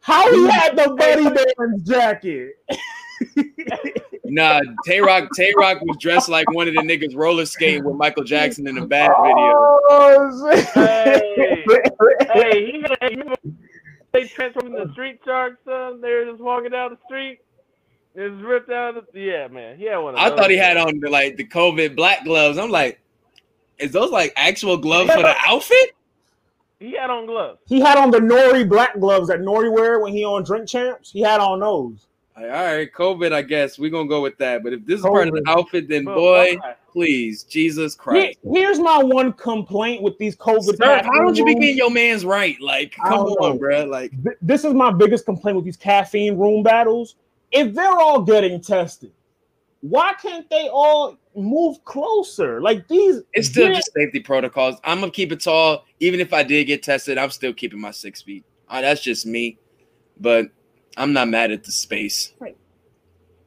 S3: How he had the Buddy Barnes jacket?
S2: Nah, Tay Roc, Tay Roc was dressed like one of the niggas roller skating with Michael Jackson in the bad video.
S3: Oh, shit.
S4: Hey. hey, he had, hey, you remember they transformed into street sharks, son? They were just walking down the street. It was ripped out of the yeah, man. He had one of
S2: I thought he had on the, like the COVID black gloves. I'm like, is those like actual gloves for the outfit?
S4: He had on gloves.
S3: He had on the Nori black gloves that Nori wear when he on Drink Champs. He had on those.
S2: All right, COVID, I guess we're gonna go with that. But if this is part of the outfit, then boy,
S4: why?
S2: please, Jesus Christ.
S3: here's my one complaint with these COVID.
S2: Sir, how don't you be getting your man's right? Like, come on,
S3: know.
S2: bro. Like,
S3: This is my biggest complaint with these caffeine room battles. If they're all getting tested, why can't they all move closer? Like these,
S2: it's still
S3: yeah,
S2: just safety protocols. I'm gonna keep it tall. Even if I did get tested, I'm still keeping my six feet. Uh, that's just me. But I'm not mad at the space. Right.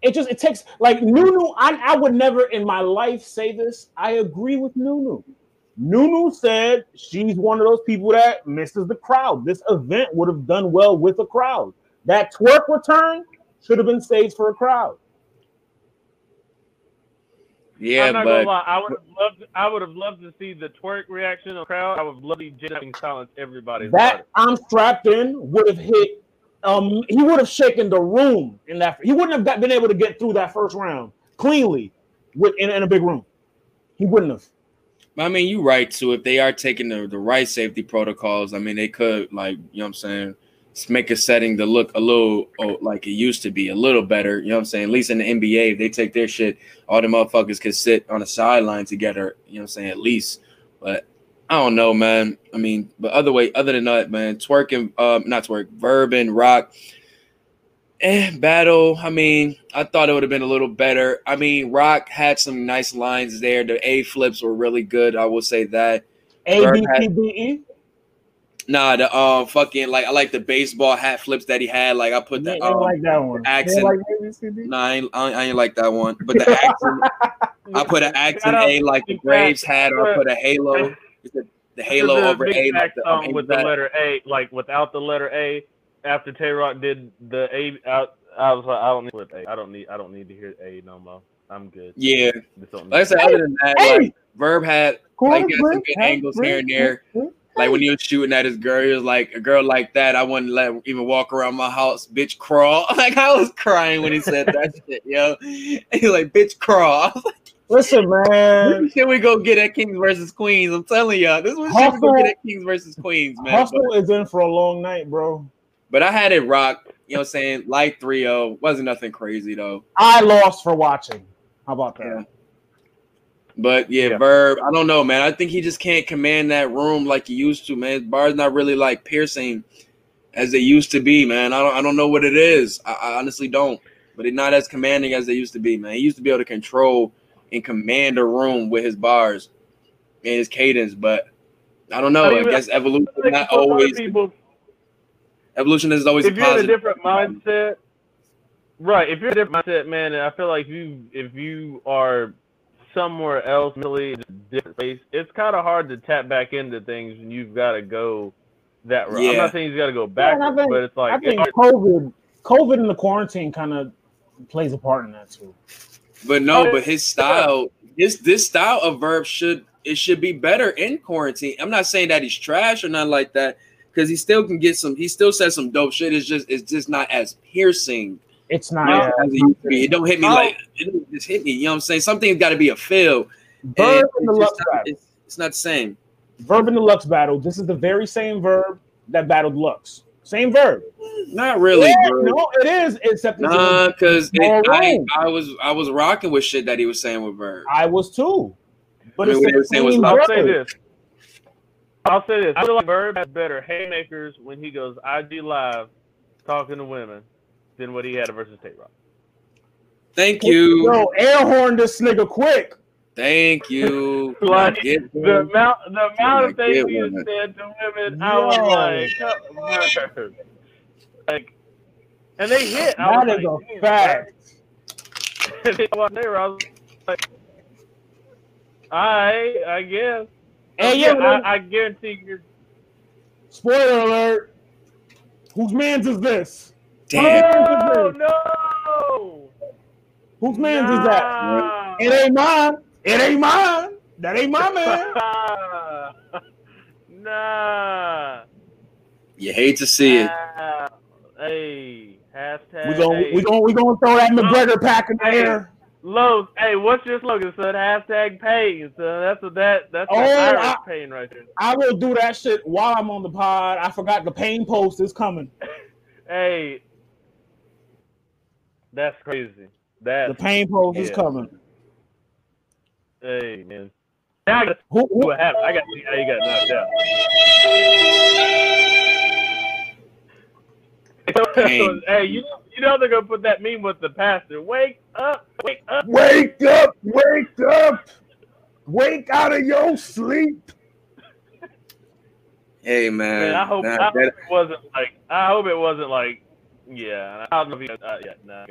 S3: it just it takes like Nunu. I I would never in my life say this. I agree with Nunu. Nunu said she's one of those people that misses the crowd. This event would have done well with a crowd. That Twork return should have been staged for a crowd.
S2: Yeah,
S4: I'm not
S2: but
S4: gonna lie. I would have loved. I would have loved to see the Twork reaction of the crowd. I would love to see Jay having silence everybody.
S3: That I'm strapped in would have hit. Um, he would have shaken the room in that. He wouldn't have got, been able to get through that first round cleanly with in, in a big room. He wouldn't have.
S2: I mean, you're right too. If they are taking the, the right safety protocols, I mean, they could like you know what I'm saying, make a setting to look a little oh, like it used to be, a little better. You know what I'm saying? At least in the NBA, if they take their shit, all the motherfuckers could sit on the sideline together. You know what I'm saying? At least, but I don't know, man. I mean, but other way, other than that, man, twerking, um, not Twork, verb and rock. Eh, battle. I mean, I thought it would have been a little better. I mean, Roc had some nice lines there. The A flips were really good. I will say that.
S3: A B C B E.
S2: Nah, the um fucking like I like the baseball hat flips that he had. Like I put
S3: I
S2: the
S3: didn't
S2: um,
S3: like that one.
S2: Accent.
S3: like A B C B?
S2: Nah, I ain't, I ain't- I ain't like that one. But the accent, I put an accent A like the Braves had, or I put a halo. It's the, the halo
S4: There's
S2: over
S4: big
S2: A like the um,
S4: song with the letter A, like without the letter A. After Tay Roc did the A, I, I was like, I don't need with A. I don't need. I don't need to hear A no more. I'm good.
S2: Yeah, like I said, other than that,
S3: Hey!
S2: like Verb had
S3: Cool,
S2: Like, got some good
S3: Hey,
S2: angles
S3: Chris,
S2: here and there.
S3: Chris,
S2: Like when he was shooting at his girl, he was like, a girl like that, I wouldn't let even walk around my house, bitch crawl. Like I was crying when he said that shit, yo. And he like, bitch crawl. I was like,
S3: Listen, man.
S2: shit we go get at Kings versus Queens. I'm telling y'all, this is what shit we go get at Kings versus Queens, man. But,
S3: Hustle is in for a long night, bro.
S2: but I had it rock, you know what I'm saying? Like 3-0. Wasn't nothing crazy though.
S3: I lost for watching. How about that?
S2: Yeah. But yeah,
S4: Yeah.
S2: Verb, I don't know, man. I think he just can't command that room like he used to, man. His bar's not really like piercing as they used to be, man. I don't I don't know what it is. I, I honestly don't. But it's not as commanding as they used to be, man. He used to be able to control and command a room with his bars and his cadence, but I don't know.
S4: I
S2: I, guess evolution
S4: I
S2: not
S4: for a lot of
S2: always
S4: people.
S2: evolution is always
S4: If you're in a different mindset, right? If you're in a different mindset, man, and I feel like you, if you are somewhere else mentally, in a different place, it's kind of hard to tap back into things when you've got to go that route. I'm not saying you've got to go back,
S3: I think-
S4: but it's like
S3: I think
S4: it's-
S3: COVID, COVID and the quarantine kind of plays a part in that too.
S2: But no,
S4: Oh,
S2: but his style, his this style of verb should it should be better in quarantine. I'm not saying that he's trash or nothing like that, because he still can get some. He still says some dope shit. It's just it's just not as piercing
S3: It's not.
S2: you know,
S3: yeah,
S2: as it used to be. It don't hit me like it just hit me. You know what I'm saying? Something's got to be a feel. And
S3: Verb in the Lux
S2: not, it's, it's not the same.
S3: Verb in the Lux battle. This is the very same verb that battled Lux. Same verb.
S2: Not really,
S3: Yeah, no, it is. Except
S2: Nah, because I. I was I was rocking with shit that he was saying with verb.
S3: I was too. But
S2: I mean, what they were
S3: it's the
S2: saying was
S3: same
S2: Lux.
S4: I'll say this. I'll say this. I feel like Bird has better haymakers when he goes IG live talking to women than what he had versus Tay Roc.
S2: Thank you,
S3: Yo, air horn this nigga quick.
S2: Thank you.
S4: Like, The amount, the amount of things has
S2: women.
S4: said to women, I was like, like, and they hit. I
S3: That is
S4: like,
S3: a fact.
S4: And they there. I was like, I, I guess.
S3: And
S4: yeah. I, I guarantee you're.
S3: Spoiler alert. Whose man's is this?
S2: damn.
S4: Oh no!
S3: Whose man's is that? It ain't mine. It ain't mine. That ain't my man.
S4: nah.
S2: You hate to see it.
S4: Nah. Hey, hashtag.
S3: We gonna
S4: hey.
S3: we gonna we gonna throw that McGregor pack in
S4: Hey.
S3: there.
S4: Lowe's, hey, what's your slogan, son? Hashtag pain, son. That's what that that's
S3: Oh,
S4: that Irish
S3: I-
S4: pain right there.
S3: I will do that shit while I'm on the pod. I forgot the pain post is coming.
S4: Hey, that's crazy.
S3: That
S4: the
S3: pain post is coming.
S4: Hey man. Now I gotta
S3: Who, who,
S4: what happened. I gotta see how you got knocked out.
S2: Pain.
S4: hey, you you know they're gonna put that meme with the pastor. Wake up, wake up.
S3: wake up! Wake up! Wake out of your sleep!
S2: Hey man,
S4: Man, I hope,
S2: nah,
S4: I hope
S2: that-
S4: it wasn't like I hope it wasn't like yeah. I don't know if he, uh, yeah. Nah,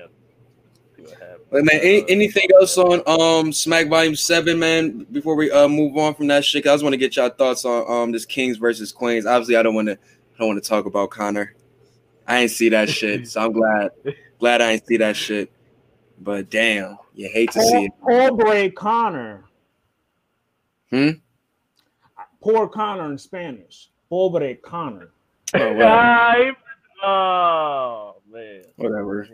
S4: I what happens.
S2: But man, any,
S4: Uh,
S2: anything else on um Smack Volume Seven, man? Before we uh move on from that shit, I just want to get y'all thoughts on um this Kings versus Queens. Obviously, I don't want to I don't want to talk about Connor. I ain't see that shit, so I'm glad glad I ain't see that shit. But damn, you hate to see
S3: Poor,
S2: it.
S3: pobre Connor.
S2: Hmm?
S3: Poor Connor in Spanish. Pobre Connor.
S2: Oh, whatever.
S4: Hype. Oh man.
S2: whatever.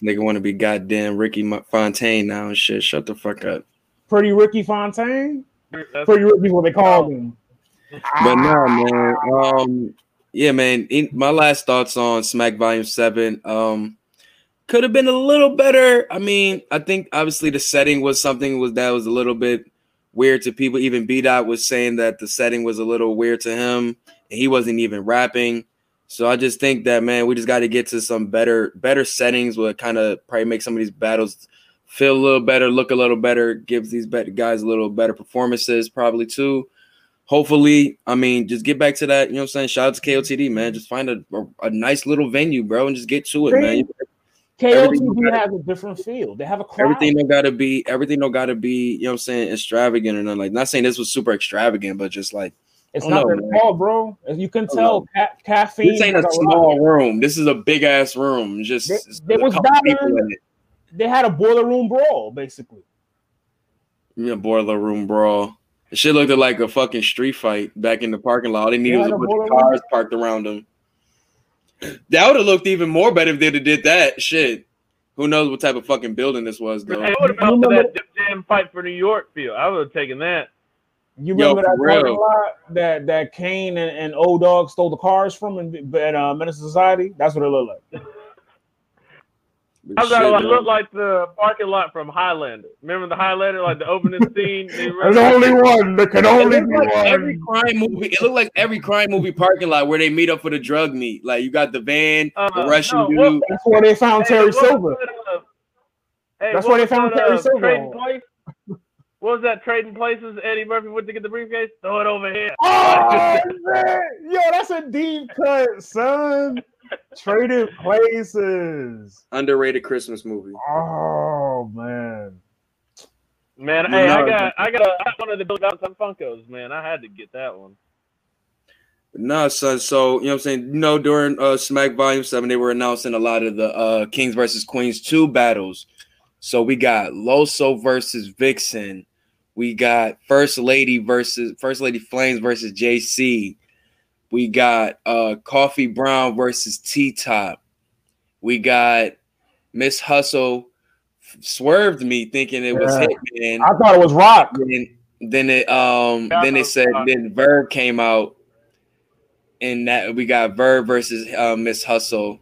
S2: This nigga want to be goddamn Ricky Fontaine now and shit. Shut the fuck up.
S3: Pretty Ricky Fontaine?
S4: That's-
S3: Pretty Ricky, what they called him.
S2: But no, man. Um, yeah, man. In, my last thoughts on Smack Volume Seven. Um, could have been a little better. I mean, I think obviously the setting was something was that was a little bit weird to people. Even B Dot was saying that the setting was a little weird to him, and he wasn't even rapping. So I just think that man, we just got to get to some better better settings. Will kind of probably make some of these battles feel a little better, look a little better, gives these guys a little better performances, probably too hopefully, I mean, just get back to that. You know what I'm saying? Shout out to KOTD, man. Just find a, a, a nice little venue, bro, and just get to it, man. KOTD
S3: has a different feel. They have a crowd.
S2: Everything don't gotta be everything don't gotta be, you know what I'm saying, extravagant or nothing. Like not saying this was super extravagant, but just like
S3: It's
S2: Oh,
S3: not
S2: no,
S3: their fault, bro. As you can
S2: Oh,
S3: tell,
S2: no.
S3: ca- caffeine.
S2: this ain't a
S3: has lot-
S2: small room. This is a big ass room. Just
S3: They-
S2: it's a
S3: was
S2: couple
S3: battling-
S2: people in it.
S3: They had a boiler room brawl, basically.
S2: Yeah, boiler room brawl. It shit looked like a fucking street fight back in the parking lot. All they needed
S3: Yeah,
S2: was a
S3: the
S2: bunch
S3: boiler
S2: of
S3: room.
S2: cars parked around them. That would have looked even more better if they'd have did that. Shit. Who knows what type of fucking building this was though.
S4: Hey, what about that Dip fight for New York field? I would have taken that.
S3: You
S2: Yo,
S3: remember that parking lot that that Kane and, and O Dog stole the cars from in, in uh, Menace Society? That's what it looked like.
S4: I was
S2: Shit,
S4: like,
S2: man.
S4: look like the parking lot from Highlander. Remember the Highlander, like the opening scene? They
S3: There's only one. There can only
S2: looked
S3: be
S2: like every
S3: one.
S2: crime movie. It looked like every crime movie parking lot where they meet up for the drug meet. Like you got the van,
S4: Uh,
S2: the Russian
S4: no,
S2: dude.
S4: what-
S3: That's where they found
S4: Hey,
S3: Terry Silver.
S4: that, uh, hey,
S3: That's where they found Terry
S4: uh,
S3: Silver
S4: Trading
S3: at.
S4: place? What was that trading places? Eddie Murphy went to get the briefcase. Throw it over here.
S3: Oh, man. Yo, that's a deep cut, son. Trading places.
S2: Underrated Christmas movie.
S3: Oh man.
S4: Man,
S2: No,
S4: hey, I got, I got, a, I got one of the Bill Johnson Funkos. Man, I had to get that one.
S2: No, son. So you know what I'm saying. You know, during uh Smack Volume Seven, they were announcing a lot of the uh Kings versus Queens two battles. So we got Loso versus Vixen. We got First Lady versus First Lady Flames versus JC. We got uh Coffee Brown versus T Top. We got Miss Hustle swerved me thinking it was
S3: Yeah.
S2: Hitman.
S3: I thought it was Roc.
S2: then then it um
S4: Yeah,
S2: then it
S4: know.
S2: said then Verb came out and that we got Verb versus uh, Miss Hustle.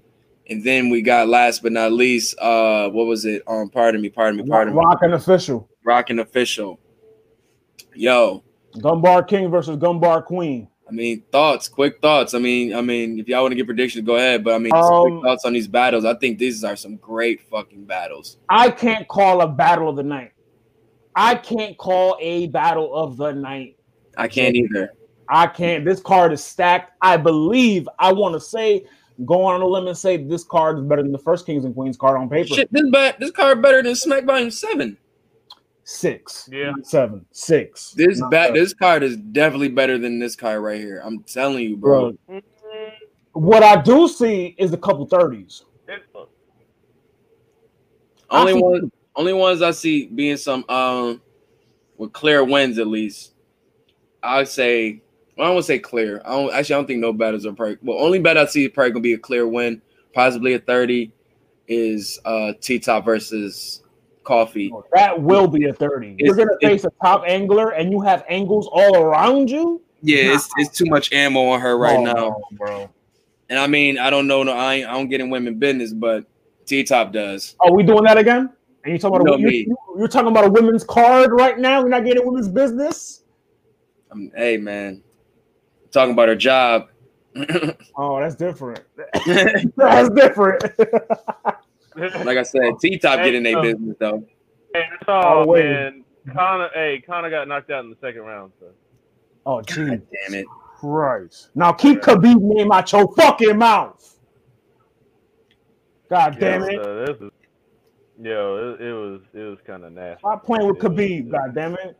S2: And then we got last but not least, uh what was it? Um pardon me, pardon me, pardon me.
S3: Rock and official.
S2: Rockin' official. Yo,
S3: Gunbar King versus Gunbar Queen.
S2: I mean thoughts, quick thoughts. I mean, I mean, if y'all want to get predictions, go ahead. But I mean,
S3: Um,
S2: quick thoughts on these battles. I think these are some great fucking battles.
S3: I can't call a battle of the night. I can't call a battle of the night.
S2: I can't either.
S3: I can't. This card is stacked. I believe. I want to say, go on a limb and say this card is better than the first Kings and Queens card on paper.
S2: Shit, this ba- this card better than Smack Volume Seven.
S3: Six,
S4: Yeah.
S3: seven, six.
S2: This
S3: Not
S2: bat,
S3: seven.
S2: this card is definitely better than this card right here. I'm telling you, bro.
S3: bro. What I do see is a couple thirties.
S2: Only one, only ones I see being some um with clear wins at least. I'd say well, I don't want to say clear. I don't actually I don't think no battles are probably well only bet I see is probably gonna be a clear win, possibly a 30 is uh T top versus coffee.
S3: That will be a 30. You're gonna
S2: it's-
S3: face a top angler and you have angles all around you?
S2: Yeah, it's it's too much ammo on her right
S3: Oh,
S2: now.
S3: bro.
S2: And I mean, I don't know no I I don't get in women business, but T top does.
S3: Are we doing that again? And you talking about
S2: No,
S3: a,
S2: me.
S3: you, you're talking about a women's card right now? We're not getting women's business?
S2: I'm, hey man, talking about her job.
S3: Oh, that's different. that's different.
S2: like I said, T top
S4: Hey,
S2: getting their business though.
S4: And oh,
S3: Oh, wait.
S4: man, Connor, hey, Connor got knocked out in the second round. So.
S3: oh, geez.
S2: God damn it.
S3: Christ. Now keep Khabib name out your fucking mouth. God damn
S4: Yo,
S3: it.
S4: so this is, yo, it, it was it was kind of nasty.
S3: Stop playing with
S4: It was-
S3: Khabib, god damn it.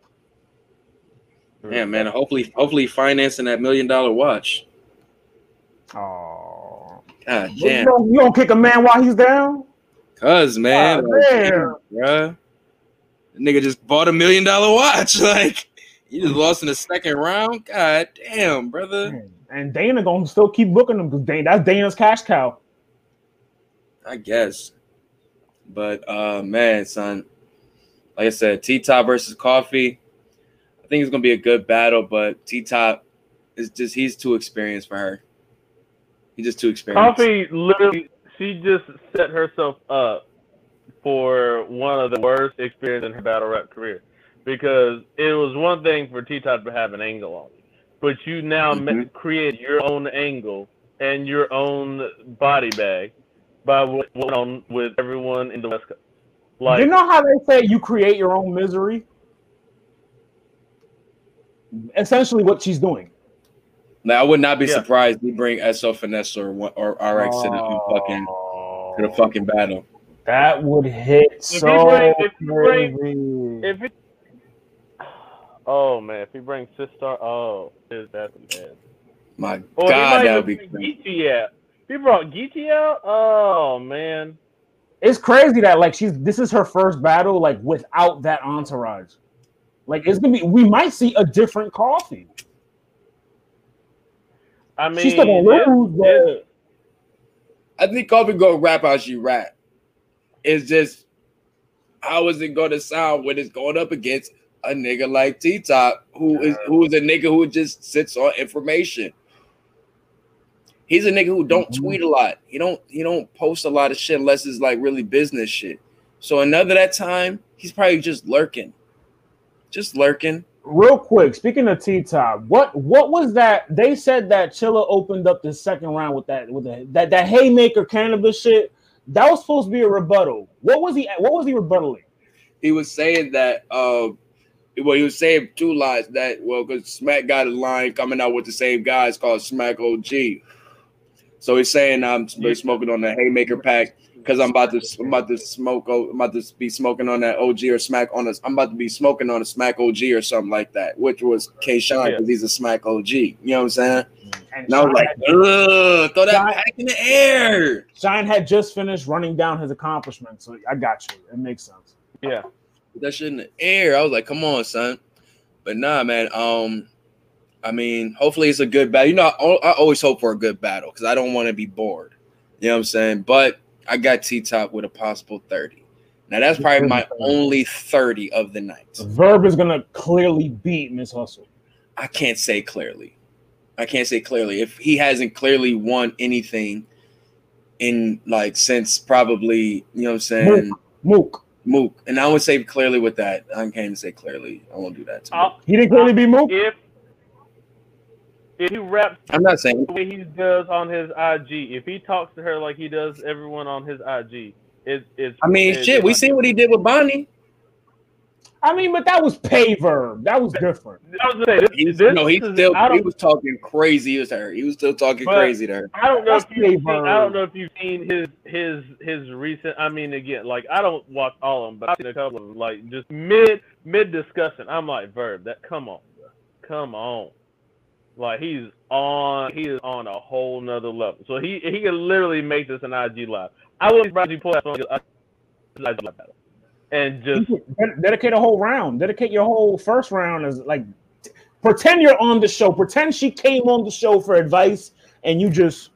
S2: Yeah, man. Hopefully, hopefully financing that million dollar watch.
S3: Oh.
S2: God
S3: You
S2: damn.
S3: don't, you don't kick a man while he's down?
S2: Cuz man,
S3: God
S2: like,
S3: damn.
S2: damn. The nigga just bought a million dollar watch. Like you just lost in the second round. God damn, brother.
S3: And Dana gonna still keep booking him because Dana, that's Dana's cash cow.
S2: I guess. But uh man, son. Like I said, T Top versus Coffee. I think it's gonna be a good battle, but T Top is just he's too experienced for her. He's just too experienced.
S4: Coffee literally, she just set herself up for one of the worst experiences in her battle rap career. Because it was one thing for T Top to have an angle on you, but you now ma-
S2: Mhm.
S4: create your own angle and your own body bag by what went on with everyone in the West Coast. Like,
S3: you know how they say you create your own misery? Essentially, what she's doing.
S2: Now I would not be
S4: Yeah.
S2: surprised if we bring SO Finesse or or RX to the oh. fucking to the fucking battle.
S3: That would hit
S4: you
S3: so
S4: bring- if you bring- if it, oh man, if he brings Sistar, oh, is that bad?
S2: My
S4: Or
S2: God, that would be
S4: even bring Geechi out. If he brought Geechi out, oh man.
S3: it's crazy that like she's this is her first battle like without that entourage. Like it's gonna be we might see a different coffee.
S4: I mean,
S3: she's still gonna lose,
S4: it-
S3: but
S2: I think Kobe go rap how she rap. It's just how is it gonna sound when it's going up against a nigga like T Top, who is who is a nigga who just sits on information. He's a nigga who don't
S3: Mhm.
S2: tweet a lot. He don't he don't post a lot of shit unless it's like really business shit. So another that time, he's probably just lurking. Just lurking.
S3: real quick, speaking of T Top, what what was that? They said that Chilla opened up the second round with that with the, that that haymaker cannabis shit. That was supposed to be a rebuttal. What was he? What was he rebuttaling?
S2: he was saying that uh well he was saying two lines that well because Smack got a line coming out with the same guys called Smack OG. So he's saying I'm
S4: Yeah.
S2: smoking on the Haymaker pack because I'm about to I'm about to smoke oh, I'm about to be smoking on that OG or Smack on us. I'm about to be smoking on a Smack OG or something like that, which was K Shine because he's a Smack OG. You know what I'm saying? And I was like, ugh, throw that
S3: Shine-
S2: pack in the air.
S3: Shine had just finished running down his accomplishments, so I got you. It makes sense.
S4: yeah.
S2: That shit in the air. I was like, come on, son. But nah, man. Um, I mean, hopefully it's a good battle. You know, I, I always hope for a good battle because I don't want to be bored. You know what I'm saying? But I got T Top with a possible 30. Now that's probably my only 30 of the night.
S3: Verb is gonna clearly beat Miss Hustle.
S2: I can't say clearly. I can't say clearly. If he hasn't clearly won anything in like since probably, you know what I'm saying,
S3: Mook.
S2: Mook. And I would say clearly with that. I can't even say clearly. I won't do that to uh,
S4: Mook.
S3: He didn't clearly uh, beat Mook.
S4: if if he raps
S2: I'm not saying
S4: the way he does on his IG, if he talks to her like he does everyone on his IG, it, it's.
S2: I mean,
S4: it's
S2: shit, we
S4: not
S2: seen what he did with Bonnie.
S3: I mean, but that was pay Verb. That was different.
S4: I was gonna this,
S2: He's,
S4: this
S2: no, he still he was talking crazy as her. He was still talking crazy to her.
S4: I don't know if you've seen, I don't know if you've seen his his his recent. I mean, again, like I don't watch all of them, but I've seen a couple of them. Like just mid mid discussion, I'm like, Verb, that come on, bro. come on. Like he's on, he is on a whole nother level. So he he can literally make this an IG live. I wouldn't surprised if he pulled that phone. battle, and just
S3: dedicate a whole round. Dedicate your whole first round as like t- pretend you're on the show. Pretend she came on the show for advice, and you just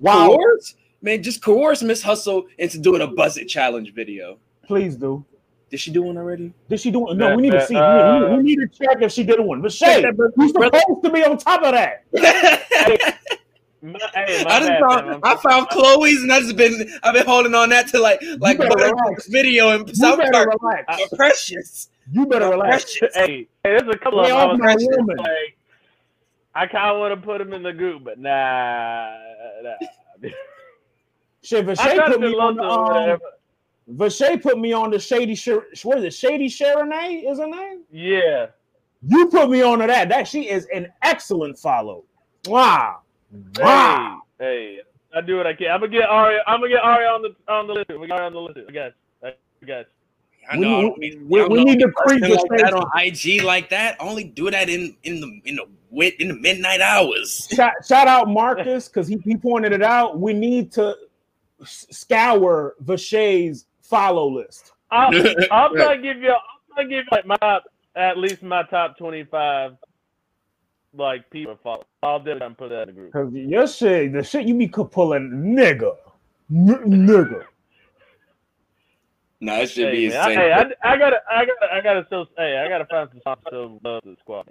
S3: wow.
S2: Coerce? Man, just coerce Miss Hustle into doing a Buss It challenge video.
S3: Please do.
S2: Did she do one already?
S3: Did she do one? No,
S4: That-
S3: we need to see. We need- we,
S4: uh,
S3: need, we need to check if she did one. But Shay, you're supposed to be on top of that.
S4: my, hey, my
S2: I just found
S4: man.
S2: I found Chloe's and I just been I've been holding on that to like like
S3: relax.
S2: video and
S3: You
S2: South Park.
S3: relax.
S2: are precious.
S3: You better relax.
S2: Precious.
S4: Hey, hey, there's a couple
S3: Lay
S4: of them I was
S3: my
S4: like,
S3: woman.
S4: like, I kind of want to put them in the group, but nah. nah.
S3: Shit,
S4: I
S3: Vashay
S4: tried to
S3: put me on the
S4: of
S3: um,
S4: whatever.
S3: Vashay put me on the shady. Shir- what is it? Shady Sharonay is her name.
S4: Yeah.
S3: You put me on to that. That she is an excellent follow. Wow. Wow.
S4: Hey, hey, I do what I can. I'm gonna get Ari. I'm gonna get Ari on the on the list. We got Ari on the list. I guess. I guess.
S2: I
S3: We-
S2: know. I
S3: we-
S2: don't mean-
S3: we- we need to creep
S2: like that on IG like that. Only do that in in the in the wit in the midnight hours.
S3: Shout, shout out Marcus because he, he pointed it out. We need to scour Vashay's follow list.
S4: I'll, I'll try to give you. I'll try to give you like my at least my top 25 like people to follow. I'll definitely put that in the group.
S3: Because your shit, the shit you be co- pulling, nigga, N- nigga.
S2: No, it should
S4: Hey,
S2: be
S4: man, I,
S2: insane.
S4: hey, I, I gotta, I gotta, I gotta still. Hey, I gotta find some songs to still love the squad.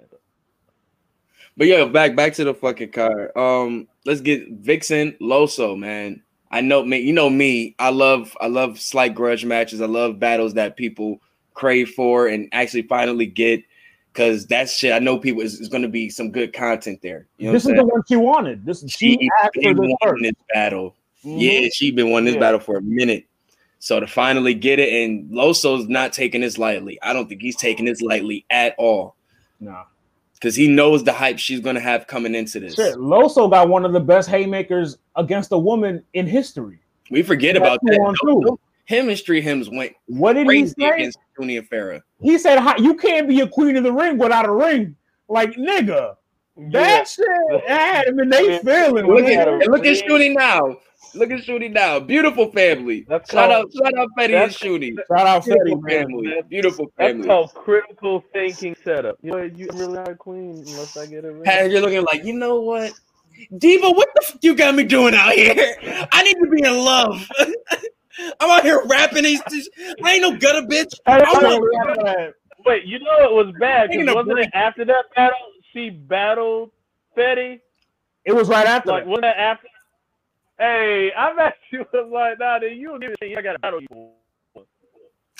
S2: But yeah, back back to the fucking car. Um, let's get Vixen Loso, man. I know me, you know me. I love I love slight grudge matches. I love battles that people crave for and actually finally get because that shit. I know people is, is going to be some good content there. You know
S3: this is the one she wanted. This
S2: saying?
S3: she asked for this
S2: this battle.
S3: Mhm.
S2: Yeah, she been wanting this
S4: Yeah.
S2: battle for a minute. So to finally get it, and Loso's not taking this lightly. I don't think he's taking this lightly at all
S3: Nah.
S2: Because he knows the hype she's going to have coming into this.
S3: Shit, Loso got one of the best haymakers against a woman in history.
S2: We forget
S3: That's
S2: about that.
S3: on
S2: Those-
S3: two.
S2: Him and Street Hymns went
S3: What did he
S2: crazy
S3: say?
S2: against Tony and Farah.
S3: He said, "You can't be a queen of the ring without a ring." Like nigga, that shit had him and they feeling.
S2: Look at
S3: man.
S2: look at Shooty now. Look at Shooty now. Beautiful family.
S4: That's
S2: shout out,
S4: called-
S2: shout out Fetty and
S4: that's-
S2: Shooty.
S3: Shout out Fetty,
S2: family, Beautiful family.
S4: That's called critical thinking setup. You know, you really are a queen unless I get it right.
S2: Had you're looking like, you know what? Diva, what the f- you got me doing out here? I need to be in love. I'm out here rapping these. I ain't no gutter bitch.
S3: Hey, hey,
S2: not-
S3: hey,
S4: Wait, you know it was bad because wasn't
S2: break.
S4: it after that battle she battled Fetty?
S3: It was right after.
S4: Like
S3: that.
S4: wasn't that after? Hey, I'm actually was like, nah, dude, you don't give a shit. I got to battle you.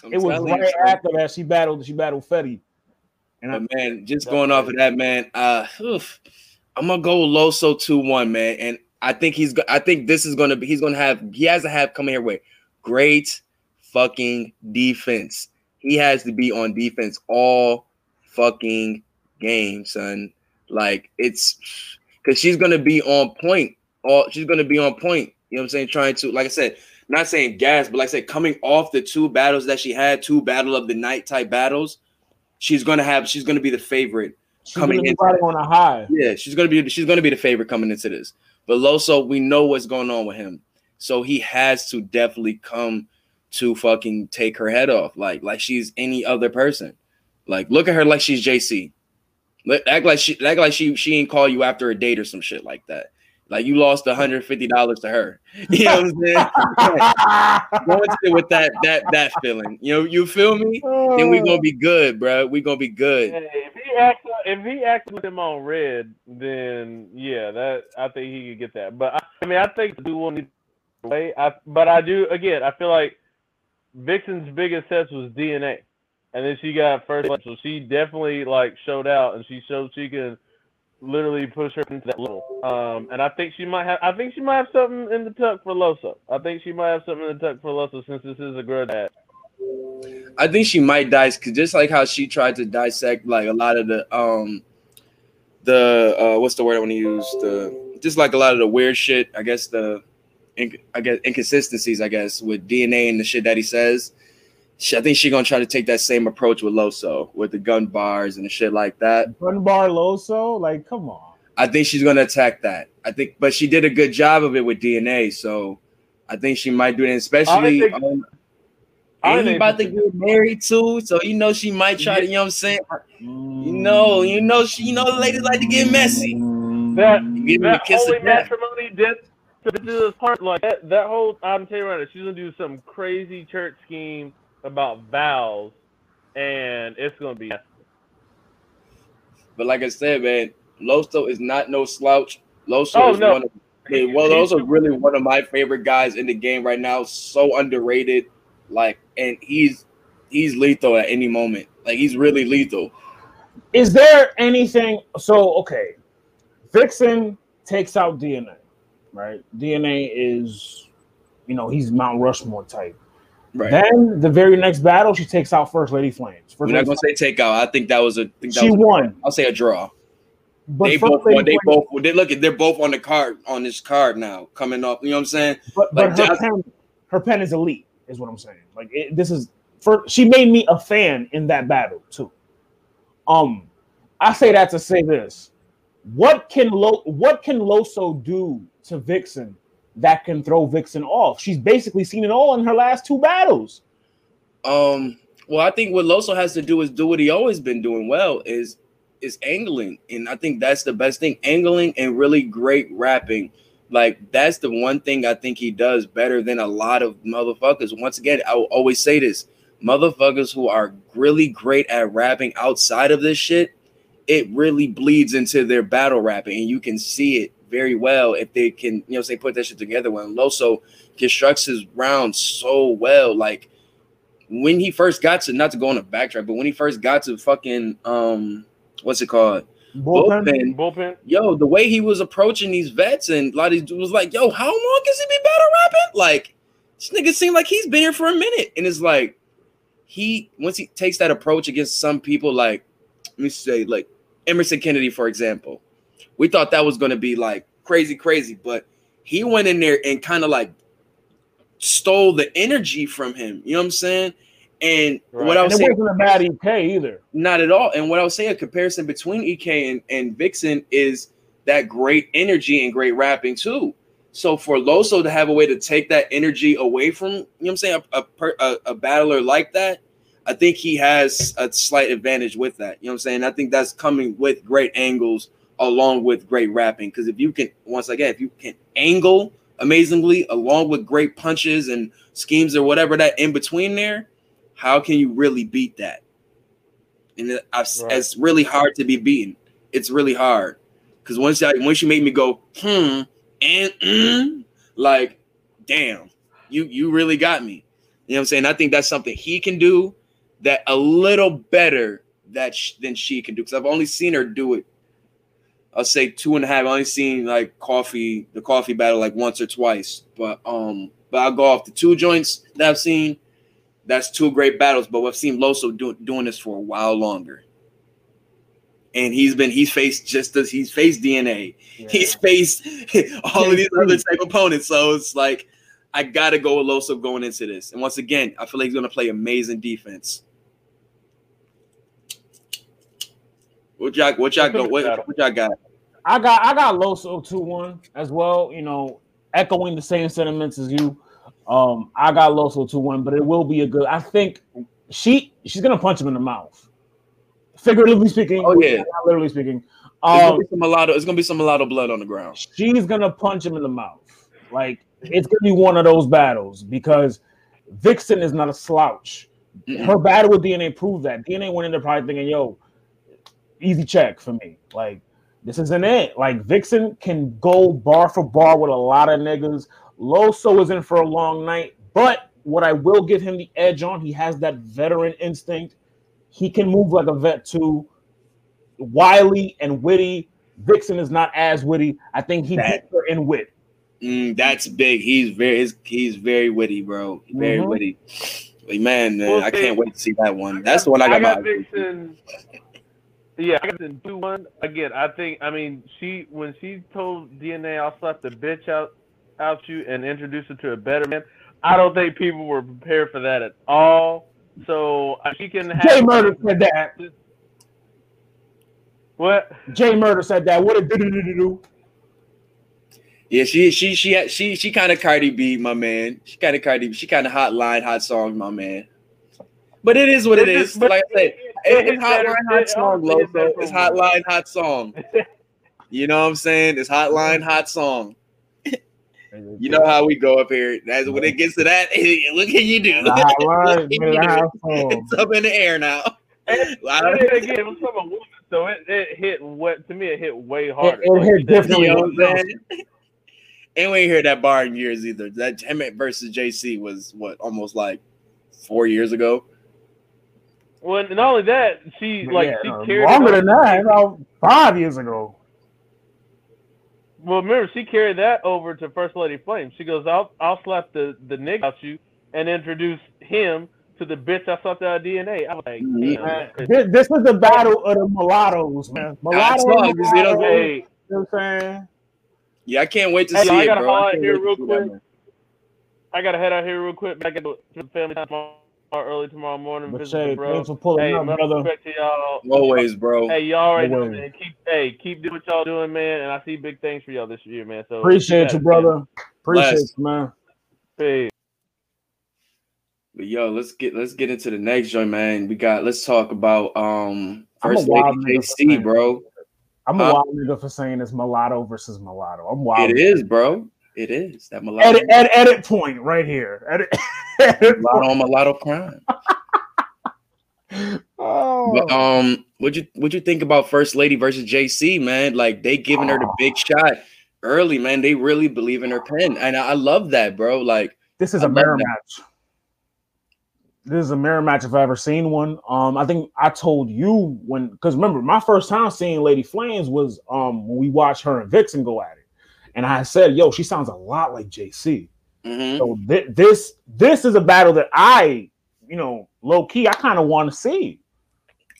S2: I'm
S3: It was
S2: telling you,
S3: right after that she battled. She battled Fetty. And I,
S2: man, just going off of that, man. Uh, oof, I'm gonna go Loso two one, man. And I think he's. go- I think this is gonna be. He's gonna have. He has to have coming here with great fucking defense. He has to be on defense all fucking game, son. Like it's because she's gonna be on point. All she's gonna be on point. You know what I'm saying? Trying to, like I said, not saying gas, but like I said, coming off the two battles that she had, two battle of the night type battles she's gonna have she's gonna be the favorite.
S3: she's
S2: coming into
S3: on a high.
S2: Yeah, she's gonna be she's gonna be the favorite coming into this. But Loso, we know what's going on with him, so he has to definitely come to fucking take her head off, like like she's any other person. Like look at her like she's JC. Act like she act like she she ain't call you after a date or some shit like that. Like you lost $150 to her. You know what I'm saying? Go into it with that that that feeling. You know, you feel me? Then we gonna be good, bro. We gonna be good.
S4: Hey, if he acts, if he acts with him on red, then yeah, that I think he could get that. But I, I mean, I think the dude will need to way. I, but I do again. I feel like Vixen's biggest test was DNA, and then she got first, blood, so she definitely like showed out, and she showed she can literally push her into that level. Um, and I think she might have. I think she might have something in the tuck for Loso. I think she might have something in the tuck for Loso since this is a grudge match.
S2: I think she might dice because just like how she tried to dissect like a lot of the um the uh what's the word I want to use the just like a lot of the weird shit I guess the I guess inconsistencies I guess with DNA and the shit that he says. She, I think she's gonna try to take that same approach with Loso with the gun bars and the shit like that.
S3: Gun bar Loso, like come on.
S2: I think she's gonna attack that. I think, but she did a good job of it with DNA, so I think she might do it. Especially,
S4: think-
S2: um,
S4: I
S2: And he
S4: think
S2: about to get married too, so you know she might try to, you know what I'm saying? You know, you know, she, you know, the ladies like to get messy.
S4: that
S2: You give him a
S4: that
S2: kiss
S4: holy
S2: of death.
S4: matrimony did to do this part like that, that whole I'm telling you right now, she's gonna do some crazy church scheme about vows, and it's gonna be
S2: But like I said, man, Loso is not no slouch. Loso
S4: Oh,
S2: is
S4: no.
S2: one of hey, well, Loso really one of my favorite guys in the game right now. So underrated, like, and he's he's lethal at any moment. Like he's really lethal.
S3: Is there anything? So okay, Vixen takes out DNA, right? DNA is, you know, he's Mount Rushmore type.
S2: Right.
S3: Then the very next battle, she takes out First Lady Flames. First
S2: We're not gonna say take out. I think that was a. I think that
S3: she
S2: was a-
S3: won,
S2: I'll say a draw.
S3: but
S2: they both won. They both. They look at. They're both on the card on this card now, coming up, You know what I'm saying?
S3: But,
S2: Like,
S3: but her pen, her pen is elite, is what I'm saying. Like it, this is for she made me a fan in that battle too. Um, I say that to say this: what can Lo, what can Loso do to Vixen that can throw Vixen off? She's basically seen it all in her last two battles.
S2: Um. Well, I think what Loso has to do is do what he always been doing well is is angling, and I think that's the best thing. Angling and really great rapping. Like that's the one thing I think he does better than a lot of motherfuckers. Once again, I will always say this: motherfuckers who are really great at rapping outside of this shit, it really bleeds into their battle rapping, and you can see it very well if they can, you know, say put that shit together. When Loso constructs his rounds so well, like when he first got to not to go on a backtrack, but when he first got to fucking um what's it called?
S3: Bullpen.
S2: Bullpen.
S4: bullpen.
S2: Yo, the way he was approaching these vets and a lot of these dudes was like, yo, how long has he been battle rapping? Like, this nigga seemed like he's been here for a minute. And it's like he once he takes that approach against some people, like let me say, like Emerson Kennedy, for example, we thought that was gonna be like crazy, crazy, but he went in there and kind of like stole the energy from him. You know what I'm saying? And
S4: Right.
S2: what I
S3: And
S2: was
S3: it
S2: saying,
S3: wasn't a bad EK either.
S2: not at all. And what I was saying, a comparison between EK and, and Vixen is that great energy and great rapping too. So for Loso to have a way to take that energy away from, you know what I'm saying, a, a, a battler like that, I think he has a slight advantage with that. You know what I'm saying? I think that's coming with great angles along with great rapping. Because if you can, once again, if you can angle amazingly along with great punches and schemes or whatever that in between there, how can you really beat that? And I've,
S4: Right.
S2: it's really hard to be beaten. It's really hard because once I once you make me go hmm and mm, like, damn, you you really got me. You know what I'm saying? I think that's something he can do that a little better that sh- than she can do because I've only seen her do it. I'll say two and a half. I've only seen like coffee, the coffee battle like once or twice. But um, but I'll go off the two joints that I've seen. That's two great battles, but we've seen Loso do, doing this for a while longer. And he's been he's faced just as he's faced DNA. He's faced all of these other type opponents. So it's like I gotta go with Loso going into this. And once again, I feel like he's gonna play amazing defense. What y'all what y'all go what, what y'all got?
S3: I got I got Loso 2-1 as well, you know, echoing the same sentiments as you. Um, I got Loso 2-1, but it will be a good I think she she's gonna punch him in the mouth. Figuratively speaking,
S2: Oh, yeah.
S3: literally speaking.
S2: It's gonna
S3: Um,
S2: be some mulatto, it's gonna be some mulatto blood on the ground.
S3: she's gonna punch him in the mouth. Like it's gonna be one of those battles because Vixen is not a slouch.
S2: Mm-mm.
S3: Her battle with DNA proved that. DNA went in there probably thinking, "Yo, easy check for me." Like this isn't it. Like Vixen can go bar for bar with a lot of niggas. Loso is in for a long night, but what I will give him the edge on, he has that veteran instinct. He can move like a vet too. Wily and witty. Vixen is not as witty. I think he
S2: That-
S3: beats her in wit.
S2: Mm, that's big. He's very he's, he's very witty, bro. Very
S3: Mhm.
S2: witty. Like, man, man,
S4: Well,
S2: I can't wait to see that one. That's the one I got.
S4: I got
S2: my-
S4: Vixen. Yeah, I got Vixen two one again. I think. I mean, she when she told DNA, "I'll slap the bitch out out you and introduce her to a better man." I don't think people were prepared for that at all. So uh, she can have
S3: Jay Murder said that.
S4: What?
S3: Jay Murder said that. What a do do do do do.
S2: Yeah, she she she she she kind of Cardi B, my man. She kind of Cardi. B. She kind of hotline, hot song, my man. But it is what it
S4: It
S2: is.
S4: is- but
S2: Like I said,
S4: it-
S2: it-
S4: it
S2: it's
S4: hits better-
S2: hotline hot
S4: it
S2: song,
S4: honestly
S2: Loso. It's
S4: for women.
S2: hotline hot song. You know what I'm saying? It's hotline hot song. You know how we go up here. That's when it gets to that. Look at you do.
S3: The hotline,
S2: Look at you do. It's up in the air now. I
S4: But
S2: don't-
S4: then again, it was from a woman, so it, it hit what to me it hit way harder.
S3: it
S4: Like
S3: hit
S4: you said,
S3: differently.
S2: You know what I'm saying? And we ain't heard that bar in years either. That Hemet versus JC was what almost like four years ago.
S4: Well, not only that, she like
S3: Yeah,
S4: she
S3: no,
S4: carried
S3: longer
S4: it
S3: than
S4: over-
S3: that, about five years ago.
S4: Well, remember she carried that over to First Lady Flame. She goes, "I'll I'll slap the the nigga out you and introduce him to the bitch I slapped out of DNA." I was like, damn,
S3: Man, this, this is the battle of the mulattoes, man. Mulattoes,
S2: you see
S3: mulattoes, you know what I'm saying?
S2: Yeah, I can't wait to
S4: Hey,
S2: see
S4: I
S2: it,
S4: gotta
S2: bro. I
S4: holler
S2: can't
S4: here real quick. I gotta head out here real quick. I got to the family time tomorrow, early tomorrow morning.
S3: But
S4: visit
S3: Shay,
S4: the bro.
S3: thanks for pulling
S4: Hey,
S3: up,
S4: much
S3: brother.
S4: respect to y'all.
S2: Always, bro.
S4: Hey, y'all already know, man. Keep hey, keep doing what y'all doing, man. And I see big things for y'all this year, man. So
S3: Appreciate you,
S4: at it,
S3: brother. Appreciate
S2: Bless.
S3: you, man.
S4: man. Peace.
S2: But yo, let's get let's get into the next joint, man. We got let's talk about um first
S3: wild
S2: lady
S3: nigga for
S2: JC,
S3: saying
S2: bro.
S3: I'm a
S2: Huh?
S3: wild nigga for saying it's mulatto versus mulatto. I'm wild.
S2: It is, bro. It is that mulatto,
S3: Edit, edit, edit point right here. Edit, edit
S2: mulatto mulatto crime.
S3: Oh,
S2: But um, what you what you think about First Lady versus JC, man? Like they giving her the big shot early, man. They really believe in her pen, and I, I love that, bro. Like
S3: this is
S2: I
S3: a mirror
S2: that.
S3: match. This is a mirror match if I ever seen one. Um, I think I told you when because remember my first time seeing Lady Flames was um when we watched her and Vixen go at it, and I said, "Yo, she sounds a lot like JC."
S2: mhm.
S3: So thi- this this is a battle that I, you know, low key, I kind of want to see.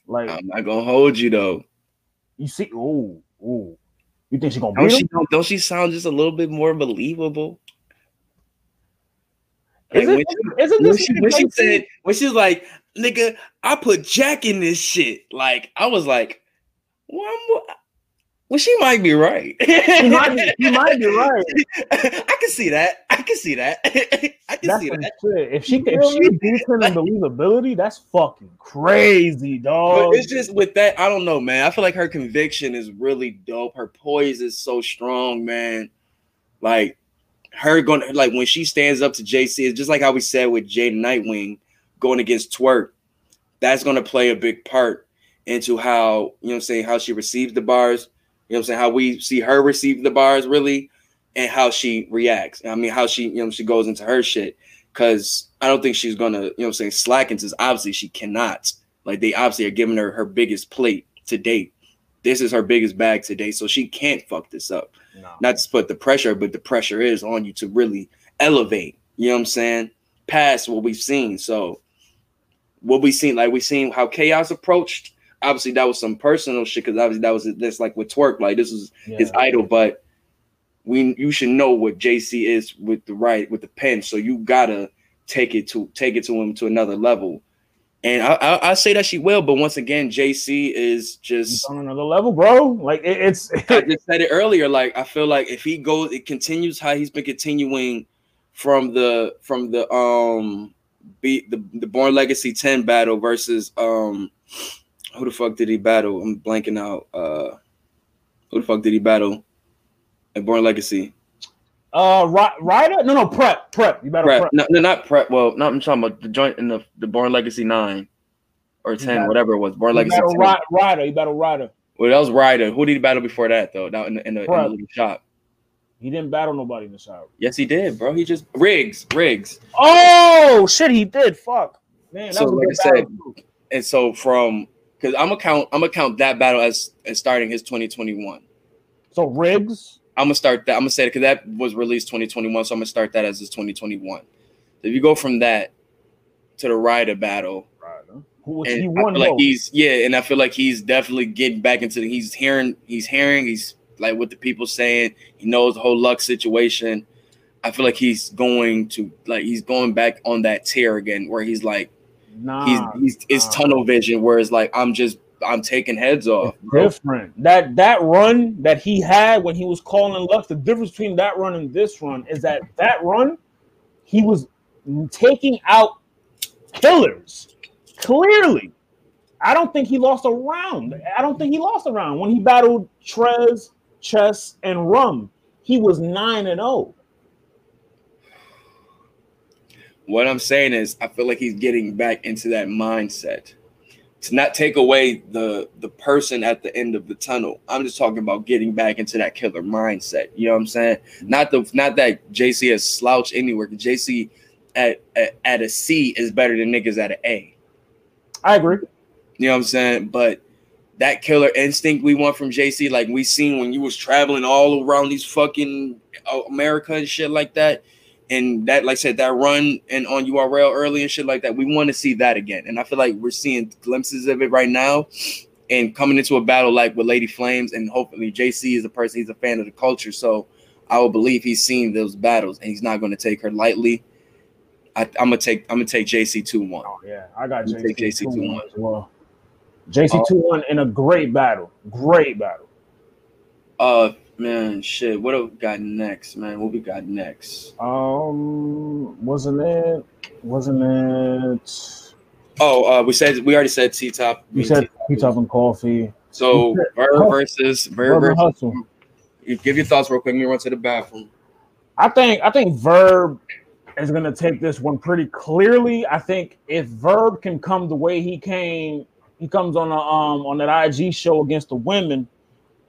S3: Like
S2: I'm not gonna hold you though.
S3: you see, oh, oh, you think she gonna
S2: Don't
S3: beat
S2: she
S3: him?
S2: don't, she sound just a little bit more believable? Like,
S3: it?
S2: when
S3: Isn't
S2: when she, when she said when she was like, nigga, I put Jack in this shit. Like I was like, well, I'm- well she might be right.
S3: She might be, she might be right.
S2: I can see that. I can see that. I can
S3: That's
S2: see that.
S3: shit. If she if she beats him in believability, that's fucking crazy, dog.
S2: But it's just with that, I don't know, man. I feel like her conviction is really dope. Her poise is so strong, man. Like her going like when she stands up to JC, it's just like how we said with Jade Nightwing going against Twork. That's gonna play a big part into how you know what I'm saying how she receives the bars. You know what I'm saying? How we see her receive the bars really and how she reacts. I mean, how she, you know, she goes into her shit. Cause I don't think she's gonna, you know what I'm saying, slacken since obviously she cannot. Like they obviously are giving her her biggest plate to date. This is her biggest bag to date, so she can't fuck this up.
S3: No.
S2: Not to put the pressure, but the pressure is on you to really elevate. You know what I'm saying? Past what we've seen. So what we seen, like we seen how chaos approached. Obviously, that was some personal shit because obviously that was this like with Twork. Like this was
S3: Yeah.
S2: his idol, but we you should know what JC is with the right with the pen. So you gotta take it to take it to him to another level. And I, I, I say that she will, but once again, JC is just.
S3: on another level, bro. Like it, it's
S2: I just said it earlier. Like I feel like if he goes, it continues how he's been continuing from the from the um beat the the Born Legacy ten battle versus um who the fuck did he battle? I'm blanking out. Uh, who the fuck did he battle at Born Legacy?
S3: uh Ryder. No, no, prep, prep. You better
S2: Prep.
S3: prep.
S2: No, no, not prep. Well, no, I'm talking about the joint in the the Born Legacy nine or ten, whatever it was. Born
S3: You
S2: Legacy.
S3: battle
S2: 10.
S3: Ri- Ryder. You battle Ryder.
S2: Well, that was Ryder. Who did he battle before that though? Now in the in the, in the little shop.
S3: He didn't battle nobody in the shower.
S2: Yes, he did, bro. He just Riggs, Riggs.
S3: Oh shit, he did. Fuck. Man, that
S2: So, like
S3: good
S2: I said,
S3: too.
S2: And so from because I'm gonna count, I'm gonna count that battle as as starting his 2021.
S3: So Riggs.
S2: I'm gonna start that. I'm gonna say it because that was released 2021, so I'm gonna start that as his 2021. If you go from that to the Ryder battle,
S3: Ryder. Who was he
S2: I
S3: won
S2: like he's yeah, and I feel like he's definitely getting back into the, he's hearing he's hearing he's like what the people saying. He knows the whole luck situation. I feel like he's going to like he's going back on that tear again, where he's like
S3: Nah,
S2: he's he's it's
S3: nah.
S2: tunnel vision, where it's like I'm just I'm taking heads off.
S3: It's different. That that run that he had when he was calling Lux, the difference between that run and this run is that that run, he was taking out killers, clearly. I don't think he lost a round. I don't think he lost a round when he battled Trez, Chess, and Rum. He was nine and oh. zero.
S2: What I'm saying is, I feel like he's getting back into that mindset to not take away the the person at the end of the tunnel. I'm just talking about getting back into that killer mindset. You know what I'm saying? Not the not that JC has slouched anywhere. JC at, at at a C is better than niggas at an A.
S3: I agree.
S2: You know what I'm saying? But that killer instinct we want from JC, like we seen when you was traveling all around these fucking uh, America and shit like that, and that, like I said, that run and on URL early and shit like that, we want to see that again. And I feel like we're seeing glimpses of it right now. And coming into a battle like with Lady Flames, and hopefully JC is a person, he's a fan of the culture. So I will believe he's seen those battles and he's not going to take her lightly. I, am gonna take I'm gonna take JC two one.
S3: Oh yeah, I got JC
S2: JC
S3: two
S2: 2-1.
S3: one as well. JC two one in a great battle, great battle.
S2: Uh man, shit. What have we got next, man? What we got next?
S3: Um, wasn't it? Wasn't it?
S2: Oh, uh, we said we already said T top.
S3: We said T top and coffee.
S2: so. Verb versus Verb versus.
S3: hustle.
S2: Give your thoughts real quick. Let me run to the bathroom.
S3: I think I think Verb is gonna take this one pretty clearly. I think if Verb can come the way he came, he comes on a um on that IG show against the women.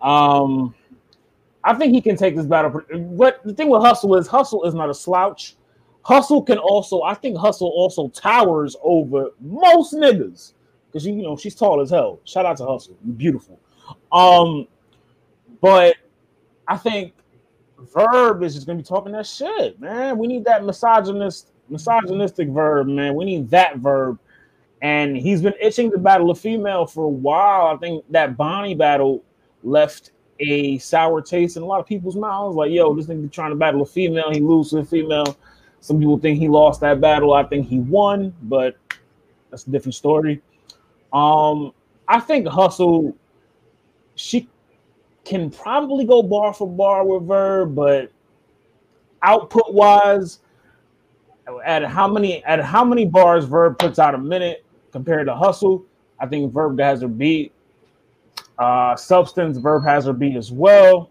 S3: Um, I think he can take this battle. But the thing with Hustle is Hustle is not a slouch. Hustle can also, I think Hustle also towers over most niggas because you know she's tall as hell. Shout out to Hustle, you beautiful. Um, but I think Verb is just gonna be talking that shit, man. We need that misogynist, misogynistic verb, man. We need that verb. And he's been itching to battle a female for a while. I think that Bonnie battle left a sour taste in a lot of people's mouths. Like, yo, this nigga trying to battle a female, he lose to a female. Some people think he lost that battle. I think he won, but that's a different story. Um, I think Hustle, she can probably go bar for bar with Verb, but output wise, at how many at how many bars Verb puts out a minute compared to Hustle, I think Verb has her beat. Uh, substance Verb has her beat as well.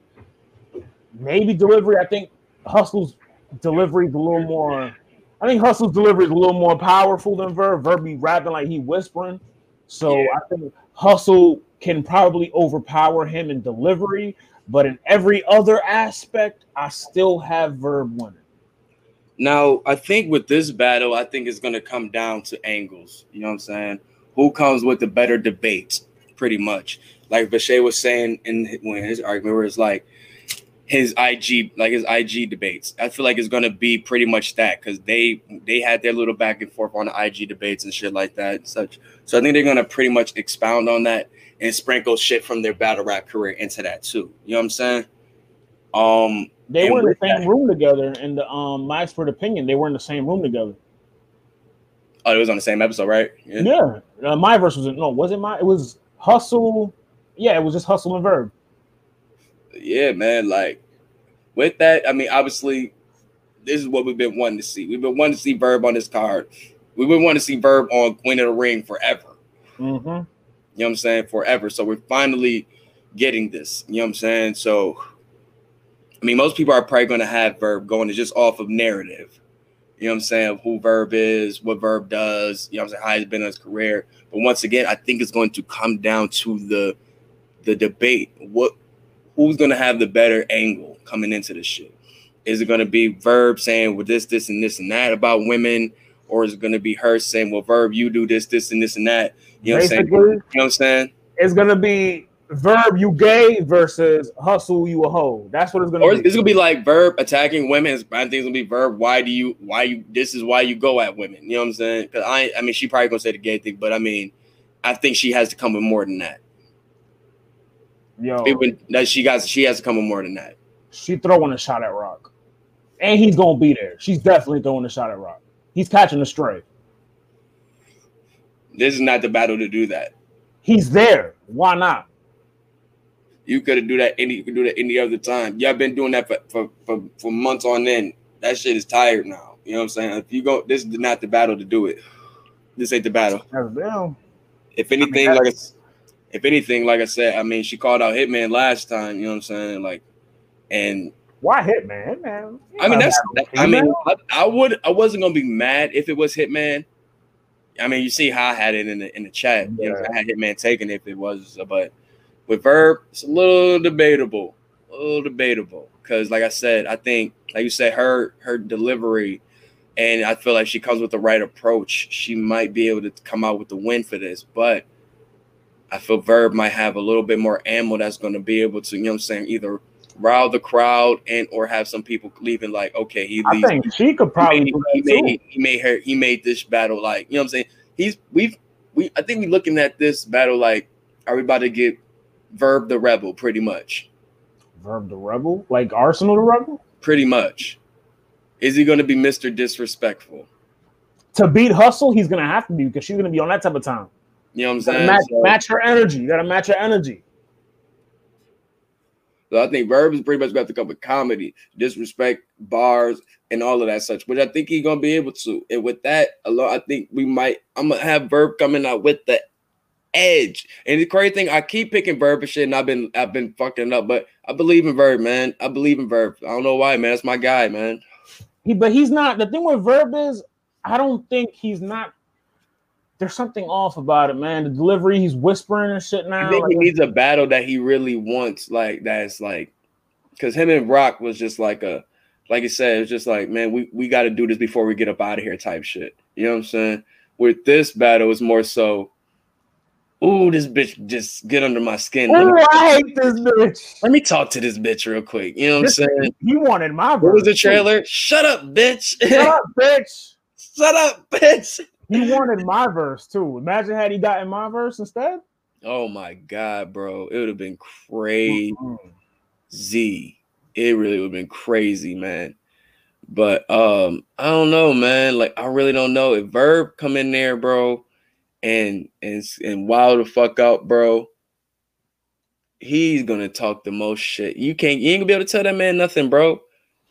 S3: Maybe delivery. I think Hustle's delivery is a little more. I think Hustle's delivery is a little more powerful than Verb. Verb be rapping like he whispering. So
S2: Yeah.
S3: I think Hustle can probably overpower him in delivery, but in every other aspect, I still have Verb winning.
S2: Now, I think with this battle, I think it's going to come down to angles. You know what I'm saying? Who comes with the better debate, pretty much. Like Vache was saying in when his argument, where it's like his IG, like his IG debates. I feel like it's going to be pretty much that because they they had their little back and forth on the IG debates and shit like that and such. So I think they're going to pretty much expound on that and sprinkle shit from their battle rap career into that too. You know what I'm saying? Um,
S3: They were in the same
S2: that-
S3: room together, in the um my expert opinion, they were in the same room together.
S2: oh, it was on the same episode, right?
S3: Yeah, uh, my verse was no, was it my? It was Hustle. Yeah, it was just Hustle and Verb.
S2: yeah, man, like with that, I mean, obviously, this is what we've been wanting to see. We've been wanting to see Verb on this card. We've been wanting to see Verb on Queen of the Ring forever.
S3: Mm-hmm.
S2: You know what I'm saying? Forever. So we're finally getting this. You know what I'm saying? So, I mean, most people are probably going to have Verb going to just off of narrative. You know what I'm saying? Who Verb is, what Verb does. You know what I'm saying? How he's been in his career. But once again, I think it's going to come down to the the debate. What who's going to have the better angle coming into this shit? Is it going to be Verb saying, well, this, this, and this, and that about women? Or is it going to be her saying, well, Verb, you do this, this, and this, and that? You know what I'm saying? You know what I'm saying?
S3: it's gonna be Verb you gay versus Hustle you a hoe. That's what it's gonna
S2: Or
S3: be.
S2: it's gonna be like Verb attacking women. I think it's gonna be Verb. Why do you? Why you? This is why you go at women. You know what I'm saying? Because I, I mean, she probably gonna say the gay thing, but I mean, I think she has to come with more than that.
S3: Yo,
S2: Even that she got, she has to come with more than that.
S3: she throwing a shot at Roc, and he's gonna be there. She's definitely throwing a shot at Roc. He's catching a stray.
S2: This is not the battle to do that.
S3: He's there. Why not?
S2: You could do that any. You could do that any other time. Y'all been doing that for, for for for months on end. That shit is tired now. You know what I'm saying? If you go, this is not the battle to do it. this ain't the battle. If anything, like I s- if anything, like I said, I mean, she called out Hitman last time. You know what I'm saying? Like, and
S3: Why Hitman? Hitman.
S2: I mean, that's.
S3: Not
S2: I mean. I, I would. I wasn't gonna be mad if it was Hitman. I mean, you see how I had it in the in the chat. You know, I had Hitman taken if it was, but with Verb, it's a little debatable. A little debatable because, like I said, I think, like you said, her her delivery, and I feel like she comes with the right approach. She might be able to come out with the win for this, but I feel Verb might have a little bit more ammo that's going to be able to, you know, what I'm saying, either rile the crowd and or have some people leaving like, okay, he leaves.
S3: I think she could
S2: he
S3: probably
S2: made, he made he made her he made this battle like you know what I'm saying. He's we've we I think we're looking at this battle like are we about to get Verb the Rebel pretty much,
S3: Verb the Rebel, like Arsonal the Rebel.
S2: pretty much. Is he going to be Mr. Disrespectful?
S3: To beat Hustle, he's gonna have to be because she's gonna be on that type of time.
S2: You know what I'm saying?
S3: match,
S2: So,
S3: match her energy. You gotta match her energy.
S2: so I think Verb is pretty much about to come with comedy, disrespect, bars, and all of that such, which I think he's to be able to. And with that alone, I think we might. I'm gonna have Verb coming out with the edge. And the crazy thing, I keep picking Verb and shit, and I've been I've been fucking up, but I believe in Verb, man. I believe in Verb. I don't know why, man. That's my guy, man.
S3: He, but he's not. The thing with Verb is, I don't think he's not. There's something off about it, man. The delivery, he's whispering and shit now.
S2: I think he needs a battle that he really wants, like that's like, because him and Roc was just like a, like you said, it's just like, man, we we got to do this before we get up out of here, type shit. You know what I'm saying? With this battle, it's more so, ooh, this bitch just get under my skin. Let me,
S3: Ooh, I hate this bitch.
S2: let me talk to this bitch real quick. You know what I'm
S3: This-
S2: saying?
S3: He wanted my.
S2: What was the trailer? Shut up, bitch.
S3: Shut up, bitch.
S2: Shut up, bitch.
S3: He wanted my verse too. Imagine had he gotten my verse instead.
S2: Oh my god, bro. It would have been crazy. It really would have been crazy, man. But um, I don't know, man. Like I really don't know. If Verb come in there, bro, and and and wow the fuck out, bro. He's gonna talk the most shit. You can't you ain't gonna be able to tell that man nothing, bro.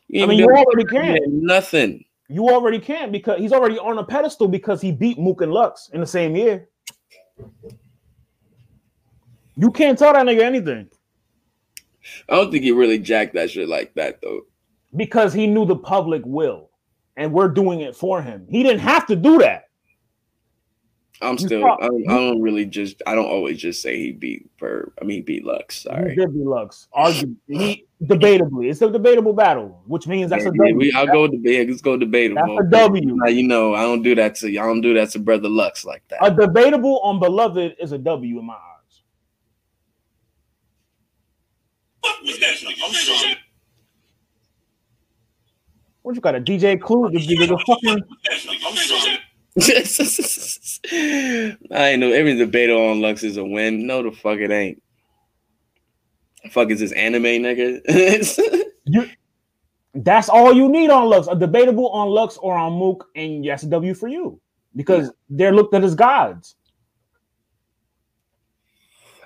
S2: You
S3: I mean, you
S2: be able to
S3: already can.
S2: Nothing.
S3: You already can't because he's already on a pedestal because he beat Mook and Lux in the same year. You can't tell that nigga anything
S2: I don't think he really jacked that shit like that though.
S3: because he knew the public will, and we're doing it for him. He didn't have to do that.
S2: I'm still.
S3: prob-
S2: I don't, I don't really just. I don't always just say he beat Verb. I mean, he beat Lux.
S3: He
S2: Sorry.
S3: did beat Lux. Argu- he debatably, it's a debatable battle, which means that's
S2: Yeah,
S3: a
S2: yeah, we, I'll go with the yeah, let's go debatable.
S3: That's a W.
S2: Now, you know, I don't do that to I don't do that to brother Lux like that.
S3: A debatable on beloved is a W in my eyes. What you got a DJ Clue? The, the, the fucking
S2: I ain't know every debate on Lux is a win. No, the fuck it ain't. fuck is this anime nigga?
S3: That's all you need on Lux. A debatable on Lux or on Mook, and yes, a W for you because they're looked at as gods.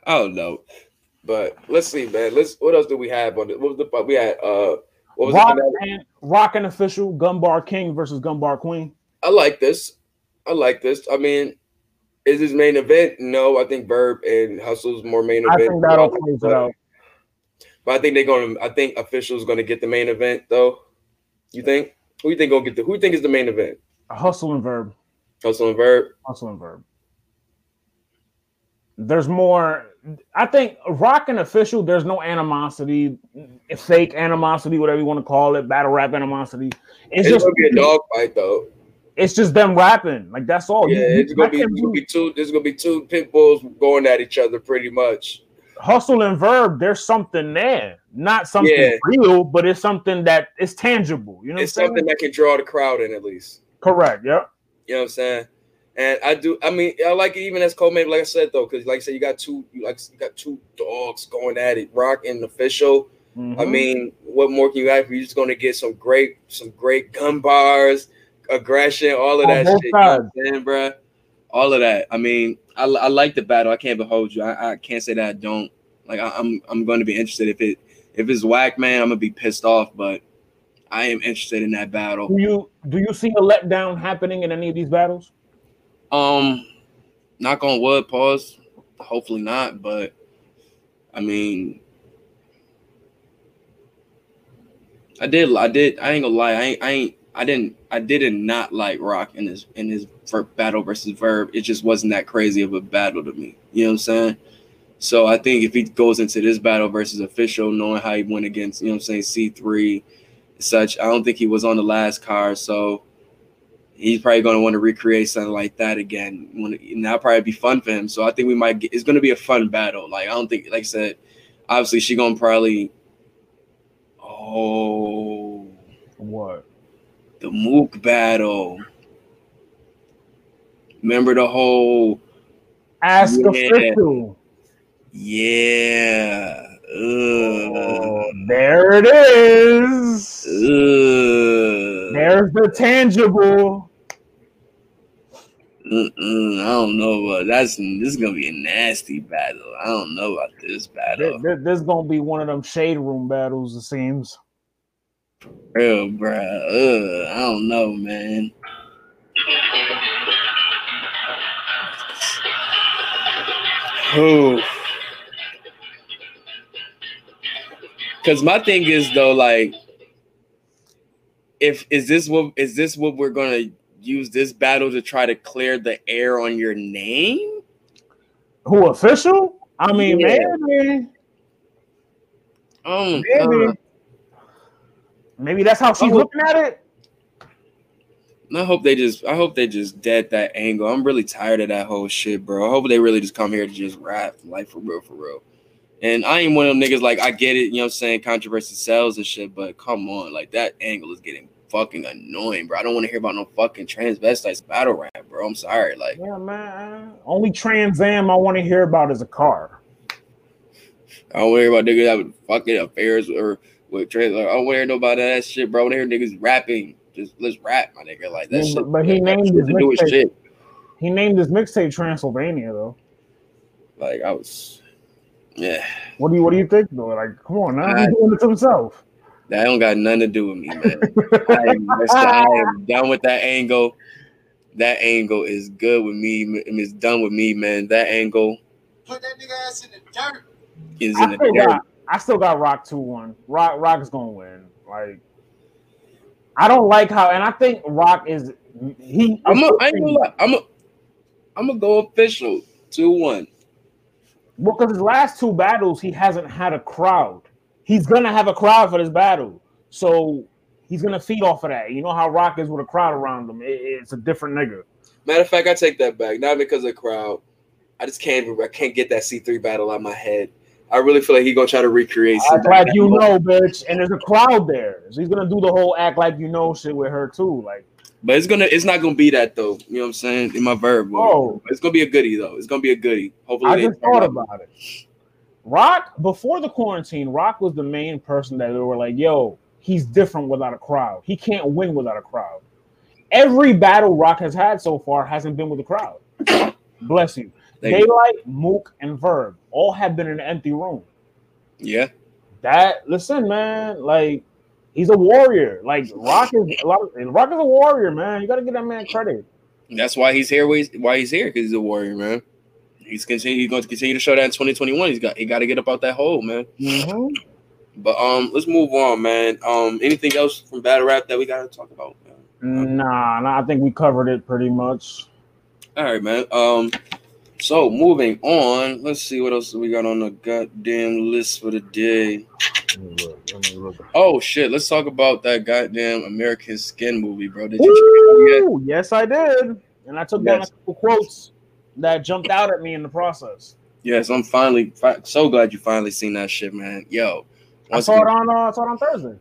S2: I don't know, but let's see, man. Let's. What else do we have on it? What was the we had? Uh, what was
S3: Roc
S2: the?
S3: and Roc and official Gunbar King versus Gunbar Queen.
S2: I like this. I like this. I mean, is this main event? No, I think Verb and Hustle's more main event.
S3: I think that'll close it out.
S2: But I think they're gonna. I think officials gonna get the main event though. You think? Who you think gonna get the? Who you think is the main event?
S3: Hustle and Verb.
S2: Hustle and Verb.
S3: Hustle and Verb. There's more. I think Roc and official. There's no animosity, fake animosity, whatever you want to call it, battle rap animosity. It's,
S2: It's,
S3: just
S2: gonna be a dog fight though.
S3: It's just them rapping. Like that's all.
S2: yeah,
S3: You- you-
S2: it's gonna be. It's gonna be two. There's gonna be two pit bulls going at each other pretty much.
S3: hustle and verb, there's something there. Not something
S2: Yeah.
S3: real, but it's something that is tangible. You know
S2: It's
S3: what
S2: something
S3: saying?
S2: that can draw the crowd in at least.
S3: Correct. Yep.
S2: You know what I'm saying? And I do. I mean, I like it even as co-main, like I said though, because like I said, you got two. You like you got two dogs going at it. Roc and official. I
S3: Mhm.
S2: mean, what more can you ask? for? You're just gonna get some great, some great gun bars, aggression, all of that shit. You know what I'm
S3: sides.
S2: saying, bruh? All of that. I mean, I, I like the battle. I can't behold you. I, I can't say that I don't. Like I, I'm I'm going to be interested if it if it's whack, man. I'm gonna be pissed off, but I am interested in that battle.
S3: do you do you see a letdown happening in any of these battles?
S2: Um, knock on wood, pause. Hopefully not, but I mean, I did, I did, I ain't gonna lie, I ain't, I ain't, I didn't, I didn't not like Roc in his in his battle versus Verb. It just wasn't that crazy of a battle to me. You know what I'm saying? So I think if he goes into this battle versus official, knowing how he went against, you know what I'm saying, C3, such, I don't think he was on the last card. So he's probably going to want to recreate something like that again. And that'll probably be fun for him. So I think we might get, it's going to be a fun battle. Like, I don't think, like I said, obviously she going to probably, oh,
S3: What?
S2: The Mook battle. Remember the whole,
S3: Ask
S2: Yeah.
S3: official.
S2: yeah.
S3: Oh, there it is.
S2: Ugh.
S3: There's the tangible.
S2: Mm-mm, I don't know about that's this is gonna be a nasty battle. I don't know about this
S3: This,
S2: battle,
S3: this, this gonna be one of them shade room battles. It seems.
S2: Real bro. Ugh, I don't know, man. Who? Because my thing is though, like, if is this what is this what we're gonna use this battle to try to clear the air on your name?
S3: Who official? I mean,
S2: Yeah.
S3: maybe,
S2: Um,
S3: maybe,
S2: uh,
S3: maybe that's how she's looking at it.
S2: I hope they just I hope they just dead that angle. I'm really tired of that whole shit, bro. I hope they really just come here to just rap like for real, for real. And I ain't one of them niggas like I get it, you know what I'm saying, controversy sells and shit, but come on, like that angle is getting fucking annoying, bro. I don't want to hear about no fucking transvestites battle rap, bro. I'm sorry. Like
S3: Yeah, man. Only Trans Am I want to hear about is a car.
S2: I don't want to hear about niggas having fucking affairs or with trans like, I don't want to hear nobody that shit, bro. I want to hear niggas rapping. Just let's rap, my nigga. Like that
S3: Yeah,
S2: shit.
S3: but- but he
S2: that
S3: named his
S2: to do with
S3: mixtape-
S2: shit.
S3: He named his mixtape Transylvania though.
S2: Like I was yeah.
S3: What do you What do you think though? Like, come on now,
S2: I-
S3: he's doing it to himself.
S2: That don't got nothing to do with me, man. I am, I am done with that angle. That angle is good with me. and It's done with me, man. That angle
S1: Put that nigga ass in the dirt.
S2: is
S3: I
S2: in the dirt.
S3: got I still got Roc two one. Roc Roc is gonna win. Like, I don't like how, and I think Roc is he.
S2: I'm a, I ain't gonna lie. I'm a, I'm gonna go official two one.
S3: Well, because his last two battles, he hasn't had a crowd. He's gonna have a crowd for this battle, so he's gonna feed off of that. You know how Roc is with a crowd around him. It- it's a different nigga.
S2: Matter of fact, I take that back. Not because of crowd. I just can't. I can't get that C three battle out of my head. I really feel like he gonna try to recreate.
S3: Act like you know, bitch, and there's a crowd there, so he's gonna do the whole act like you know shit with her too. Like,
S2: But it's gonna. It's not gonna be that though. You know what I'm saying? In my verb.
S3: Oh.
S2: it's gonna be a goodie though. It's gonna be a goodie. Hopefully,
S3: I just thought about it. Roc before the quarantine, Roc was the main person that they were like, "Yo, he's different without a crowd. He can't win without a crowd." Every battle Roc has had so far hasn't been with a crowd. Bless you. Daylyt, Mook, and Verb all have been in an empty room.
S2: Yeah.
S3: That listen, man, like he's a warrior. Like Roc is a lot. Of, Roc is a warrior, man. You got to give that man credit.
S2: That's why he's here. Why he's, here? Because he's a warrior, man. He's continue. He's going to continue to show that in 2021. He's got. He got to get up out that hole, man.
S3: Mhm.
S2: But um, let's move on, man. Um, anything else from battle rap that we got to talk about? Man?
S3: Nah, nah, I think we covered it pretty much.
S2: All right, man. Um, so moving on. Let's see what else we got on the goddamn list for the day.
S3: Let me look, let me look.
S2: Oh shit! Let's talk about that goddamn American Skin movie, bro. Did you check it out
S3: Ooh, yes, I did, and I took down a couple quotes that jumped out at me in the process.
S2: Yes, I'm finally fi- so glad you finally seen that shit, man. Yo,
S3: I saw
S2: again-
S3: it on. Uh, I saw it on Thursday.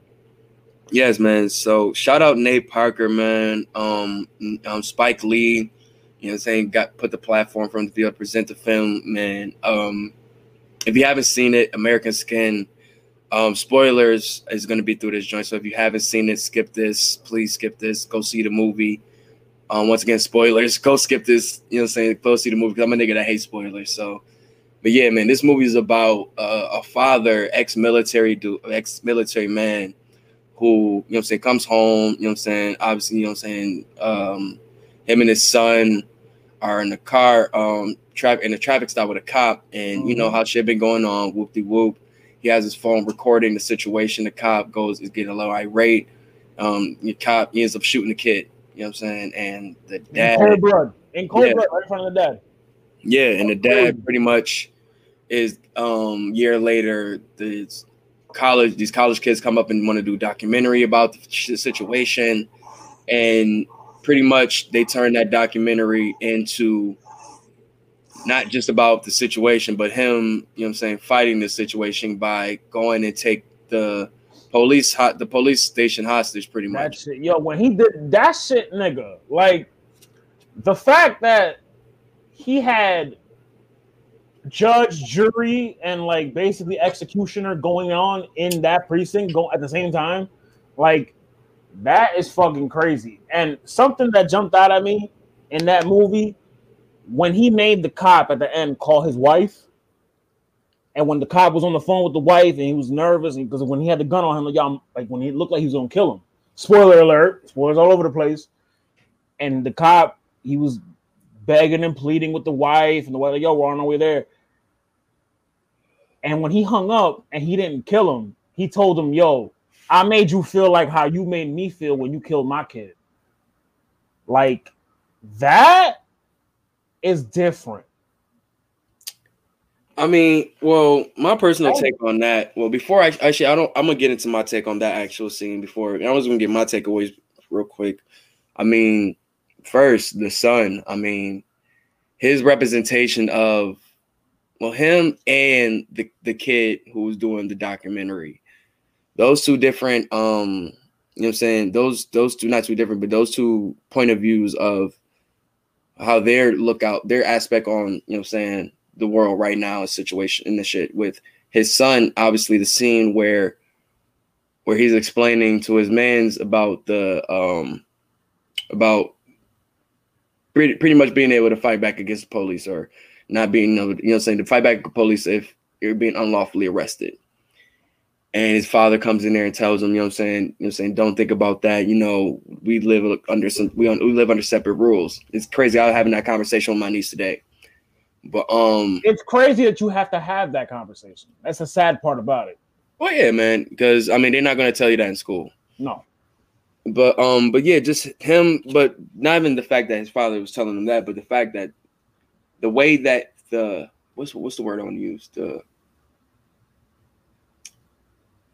S2: Yes, man. So shout out Nate Parker, man. Um, um Spike Lee, you know what I'm saying, got put the platform for him to be able to present the film, man. Um, if you haven't seen it, American Skin, um, spoilers is gonna be through this joint. So if you haven't seen it, skip this. Please skip this. Go see the movie. Um, once again, spoilers. Go skip this. You know what I'm saying? Go see the movie because I'm a nigga that hates spoilers. So but yeah, man, this movie is about uh, a father, ex-military, du- ex-military man, who you know what I'm saying comes home. You know what I'm saying. Obviously, you know what I'm saying. Um, him and his son are in the car, um, traffic in a traffic stop with a cop, and you know
S3: Mhm.
S2: how shit been going on. Whoop de whoop. He has his phone recording the situation. The cop goes is getting a little irate. Um, the cop ends up shooting the kid. You know what I'm saying? And the dad In
S3: cold blood. In cold
S2: Yeah.
S3: blood, right in front of the dad.
S2: yeah, and the dad pretty much is um year later. The college these college kids come up and want to do a documentary about the situation, and pretty much they turned that documentary into not just about the situation, but him, you know what I'm saying, fighting the situation by going and take the police hot the police station hostage pretty much.
S3: yo, when he did that shit, nigga, like the fact that he had judge, jury, and like basically executioner going on in that precinct go at the same time, like that is fucking crazy. And something that jumped out at me in that movie when he made the cop at the end call his wife. And when the cop was on the phone with the wife and he was nervous because when he had the gun on him, like, y'all, like when he looked like he was gonna kill him. Spoiler alert, spoilers all over the place. And the cop, he was begging and pleading with the wife, and the wife, like, yo, we're on our way there. And when he hung up and he didn't kill him, he told him, yo, I made you feel like how you made me feel when you killed my kid. Like that is different.
S2: I mean, well, my personal
S3: Oh.
S2: take on that. Well, before I actually, I don't. I'm gonna get into my take on that actual scene before. I was gonna get my takeaways real quick. I mean, first the son. I mean, his representation of, well, him and the the kid who was doing the documentary. Those two different. Um, you know, what I'm saying those those two not two different, but those two point of views of how their lookout, their aspect on, you know, what I'm saying the world right now is situation in the shit with his son. Obviously, the scene where where he's explaining to his mans about the um about pretty pretty much being able to fight back against the police or not being able, you know, what I'm saying to fight back the police if you're being unlawfully arrested. And his father comes in there and tells him, you know what I'm saying, you know what I'm saying, don't think about that. You know, we live under some we, we live under separate rules. It's crazy. I was having that conversation with my niece today. But um
S3: It's crazy that you have to have that conversation. That's the sad part about it.
S2: well yeah, man, because I mean they're not gonna tell you that in school.
S3: No.
S2: But um, but yeah, just him, but not even the fact that his father was telling him that, but the fact that the way that the what's what's the word I want to use? The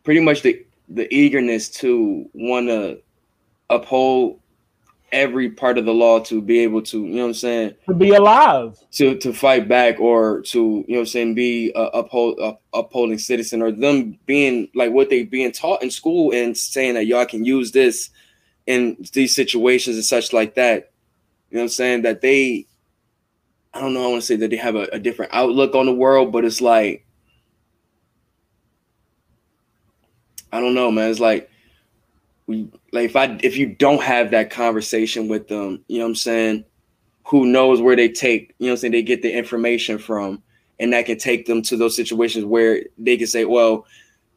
S2: pretty much the the eagerness to want to uphold every part of the law to be able to, you know what I'm saying,
S3: To be alive.
S2: to to fight back or to you know what I'm saying be a uphold up, upholding citizen or them being like what they being taught in school and saying that y'all can use this in these situations and such like that. You know what I'm saying? That they I don't know I want to say that they have a, a different outlook on the world but it's like I don't know man. It's like we like if I if you don't have that conversation with them you know what I'm saying? Who knows where they take, you know what I'm saying, they get the information from, and that can take them to those situations where they can say, well,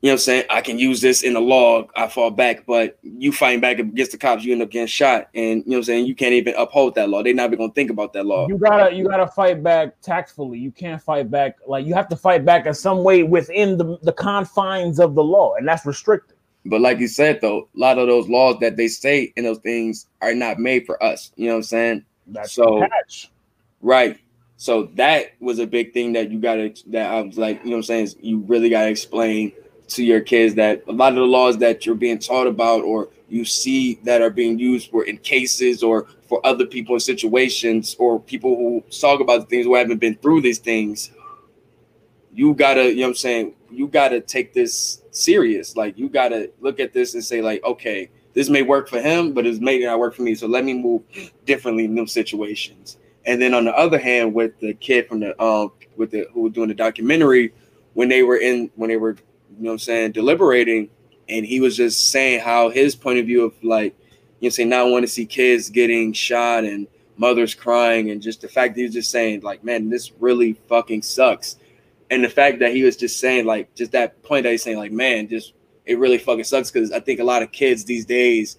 S2: you know what I'm saying, I can use this in the law, I fall back, but you fighting back against the cops, you end up getting shot, and you know what I'm saying, you can't even uphold that law. They're not even gonna think about that law.
S3: You gotta you gotta fight back tactfully. You can't fight back like you have to fight back in some way within the, the confines of the law, and that's restricted.
S2: But like you said though, a lot of those laws that they say and those things are not made for us. You know what I'm saying?
S3: That's
S2: So-
S3: catch.
S2: Right. So that was a big thing that you gotta that I was like, you know what I'm saying, you really gotta explain to your kids that a lot of the laws that you're being taught about or you see that are being used for in cases or for other people in situations or people who talk about the things who haven't been through these things, you gotta, you know what I'm saying, you gotta take this serious. Like you gotta look at this and say, like, okay, this may work for him, but it's may not work for me. So let me move differently in those situations. And then on the other hand, with the kid from the um with the who was doing the documentary, when they were in when they were, you know what I'm saying, deliberating, and he was just saying how his point of view of like, you know, saying not want to see kids getting shot and mothers crying, and just the fact that he was just saying, like, man, this really fucking sucks. And the fact that he was just saying, like, just that point that he's saying, like, man, just it really fucking sucks because I think a lot of kids these days,